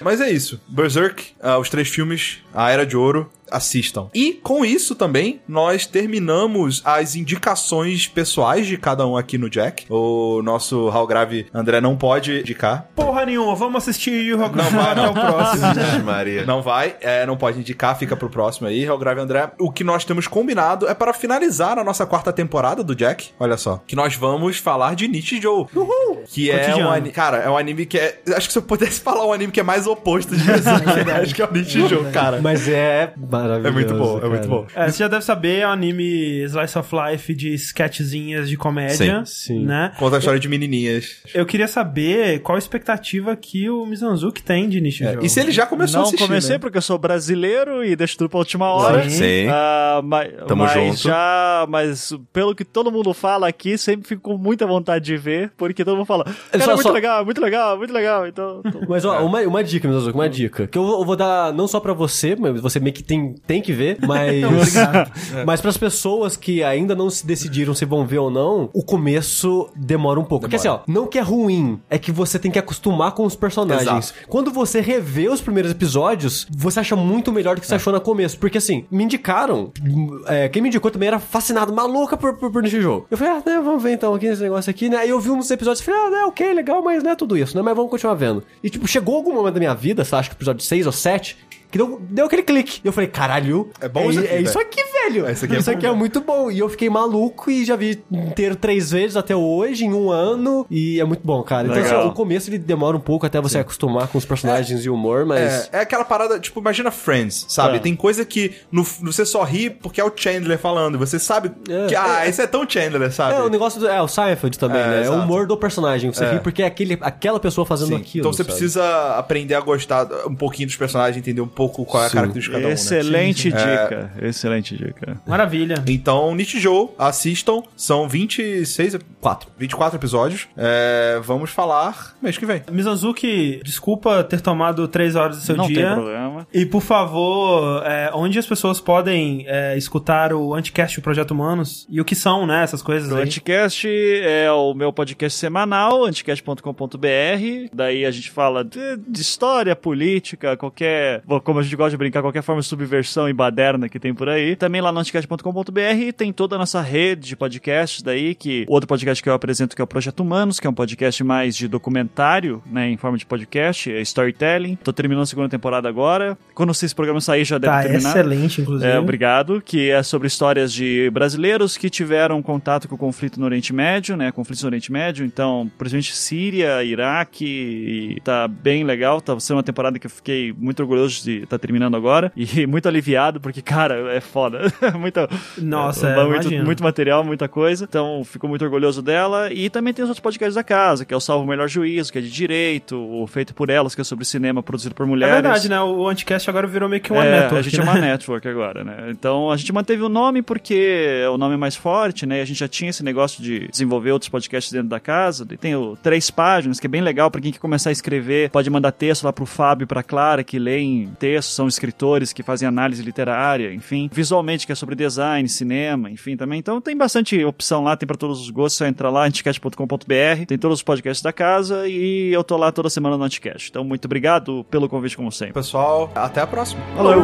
[SPEAKER 1] Mas é isso. Berserk, ah, os três filmes, A Era de Ouro, assistam. E com isso também, nós terminamos as indicações pessoais de cada um aqui no Jack. O nosso Hal Grave André não pode indicar.
[SPEAKER 4] Porra nenhuma, vamos assistir Yu Yu Hakusho
[SPEAKER 1] Não vai,
[SPEAKER 4] até
[SPEAKER 1] não.
[SPEAKER 4] o próximo.
[SPEAKER 3] Maria.
[SPEAKER 1] Não vai, é, não pode indicar, fica pro próximo aí, Hal Grave André. O que nós temos combinado é para finalizar a nossa quarta temporada do Jack, olha só, que nós vamos falar de Nietzsche Joe. Uhul! Que é um anime, cara, é um anime que é, acho que se eu pudesse falar um anime que é mais oposto de Berserk, acho que é o Nietzsche Joe, cara.
[SPEAKER 2] Mas é maravilhoso.
[SPEAKER 1] É muito bom, é
[SPEAKER 2] cara.
[SPEAKER 1] muito bom.
[SPEAKER 4] É, você já deve saber, é um anime Slice of Life de sketchzinhas de comédia,
[SPEAKER 2] Sim, sim.
[SPEAKER 4] né?
[SPEAKER 1] Conta a história de menininhas.
[SPEAKER 4] Eu queria saber qual a expectativa que o Mizanzuki tem de Nishi
[SPEAKER 1] É, e se ele já começou a
[SPEAKER 5] não
[SPEAKER 1] assistir,
[SPEAKER 5] comecei
[SPEAKER 1] né?
[SPEAKER 5] porque eu sou brasileiro e deixo tudo pra última hora.
[SPEAKER 3] Sim.
[SPEAKER 5] Ah, mas,
[SPEAKER 3] Tamo
[SPEAKER 5] mas
[SPEAKER 3] junto.
[SPEAKER 5] já, mas pelo que todo mundo fala aqui, sempre fico com muita vontade de ver, porque todo mundo fala, cara,
[SPEAKER 2] só-
[SPEAKER 5] muito
[SPEAKER 2] só-
[SPEAKER 5] legal, muito legal, muito legal, então... tô-
[SPEAKER 2] Mas ó, uma, uma dica, Zuko, uma dica. Que eu vou, eu vou dar não só pra você, mas você meio que tem, tem que ver, mas. mas pras pessoas que ainda não se decidiram se vão ver ou não, o começo demora um pouco. Porque assim, ó, não que é ruim, é que você tem que acostumar com os personagens.
[SPEAKER 1] Exato.
[SPEAKER 2] Quando você revê os primeiros episódios, você acha muito melhor do que você achou no começo. Porque assim, me indicaram, é, quem me indicou também era fascinado, maluca por, por, por nesse jogo. Eu falei, ah, né, vamos ver então aqui esse negócio aqui, né? Aí eu vi uns episódios e falei, ah, né, ok, legal, mas não é tudo isso, né? Mas vamos continuar vendo. E tipo, chegou algum momento da minha vida, lá, acho que episódio 6 ou 7, que deu, deu aquele clique. E eu falei, caralho,
[SPEAKER 1] É bom isso aqui,
[SPEAKER 2] é isso aqui, velho.
[SPEAKER 1] É, isso aqui é bom,
[SPEAKER 2] é muito bom. E eu fiquei maluco e já vi inteiro três vezes até hoje, em um ano. E é muito bom, cara. Então, assim, o começo ele demora um pouco até você acostumar com os personagens e o humor, mas.
[SPEAKER 1] É, é aquela parada, tipo, imagina Friends, sabe? Tem coisa que no, você só ri porque é o Chandler falando. Você sabe
[SPEAKER 2] É,
[SPEAKER 1] que, ah,
[SPEAKER 2] é,
[SPEAKER 1] esse é tão Chandler, sabe?
[SPEAKER 2] É, o negócio do. É, o Seinfeld também,
[SPEAKER 1] É,
[SPEAKER 2] né? É
[SPEAKER 1] exato.
[SPEAKER 2] o humor do personagem. Você ri porque é aquele, aquela pessoa fazendo
[SPEAKER 1] Sim.
[SPEAKER 2] aquilo.
[SPEAKER 1] então você
[SPEAKER 2] sabe?
[SPEAKER 1] precisa aprender a gostar um pouquinho dos personagens, entender um pouco qual é a
[SPEAKER 2] Sim.
[SPEAKER 1] característica de cada um, né?
[SPEAKER 5] Excelente dica, excelente dica.
[SPEAKER 4] Maravilha.
[SPEAKER 1] Então, Nichijou, assistam. São 26... 4. 24 episódios. É, vamos falar mês que vem.
[SPEAKER 4] Mizanzuki, desculpa ter tomado três horas do seu
[SPEAKER 5] Não tem
[SPEAKER 4] dia.
[SPEAKER 5] Problema.
[SPEAKER 4] E por favor, é, onde as pessoas podem é, escutar o Anticast, o Projeto Humanos? E o que são, né, essas coisas
[SPEAKER 5] O
[SPEAKER 4] aí?
[SPEAKER 5] Anticast é o meu podcast semanal, anticast.com.br. Daí a gente fala de, de história, política, qualquer. Como a gente gosta de brincar, qualquer forma de subversão e baderna que tem por aí. Também lá no anticast.com.br tem toda a nossa rede de podcasts daí, que o outro podcast que eu apresento que é o Projeto Humanos, que é um podcast mais de documentário, né, em forma de podcast, é storytelling. Tô terminando a segunda temporada agora. Quando esse programa sair já deve
[SPEAKER 4] Tá,
[SPEAKER 5] terminar.
[SPEAKER 4] excelente, inclusive.
[SPEAKER 5] É, obrigado. Que é sobre histórias de brasileiros que tiveram contato com o conflito no Oriente Médio, né? Conflitos no Oriente Médio. Então, principalmente Síria, Iraque. E tá bem legal. Tá sendo uma temporada que eu fiquei muito orgulhoso de estar terminando agora. E muito aliviado, porque, cara, é foda. Muita,
[SPEAKER 4] Nossa,
[SPEAKER 5] é,
[SPEAKER 4] é,
[SPEAKER 5] muito, muito material, muita coisa. Então, fico muito orgulhoso dela. E também tem os outros podcasts da casa, que é o Salvo o Melhor Juízo, que é de direito, o Feito por Elas, que é sobre cinema produzido por
[SPEAKER 4] É
[SPEAKER 5] mulheres.
[SPEAKER 4] verdade, né? O Anticast agora virou meio que uma
[SPEAKER 5] É,
[SPEAKER 4] network,
[SPEAKER 5] a gente
[SPEAKER 4] né?
[SPEAKER 5] é uma network agora, né? Então a gente manteve o nome porque é o nome mais forte, né? A gente já tinha esse negócio de desenvolver outros podcasts dentro da casa. E Tem o Três Páginas, que é bem legal pra quem quer começar a escrever. Pode mandar texto lá pro Fábio e pra Clara, que leem textos, são escritores que fazem análise literária, enfim. Visualmente, que é sobre design, cinema, enfim, também. Então tem bastante opção lá, tem pra todos os gostos. Só entra lá, anticast.com.br, tem todos os podcasts da casa e eu tô lá toda semana no Anticast. Então, muito obrigado pelo convite, como sempre.
[SPEAKER 1] Pessoal, até a próxima.
[SPEAKER 5] Valeu!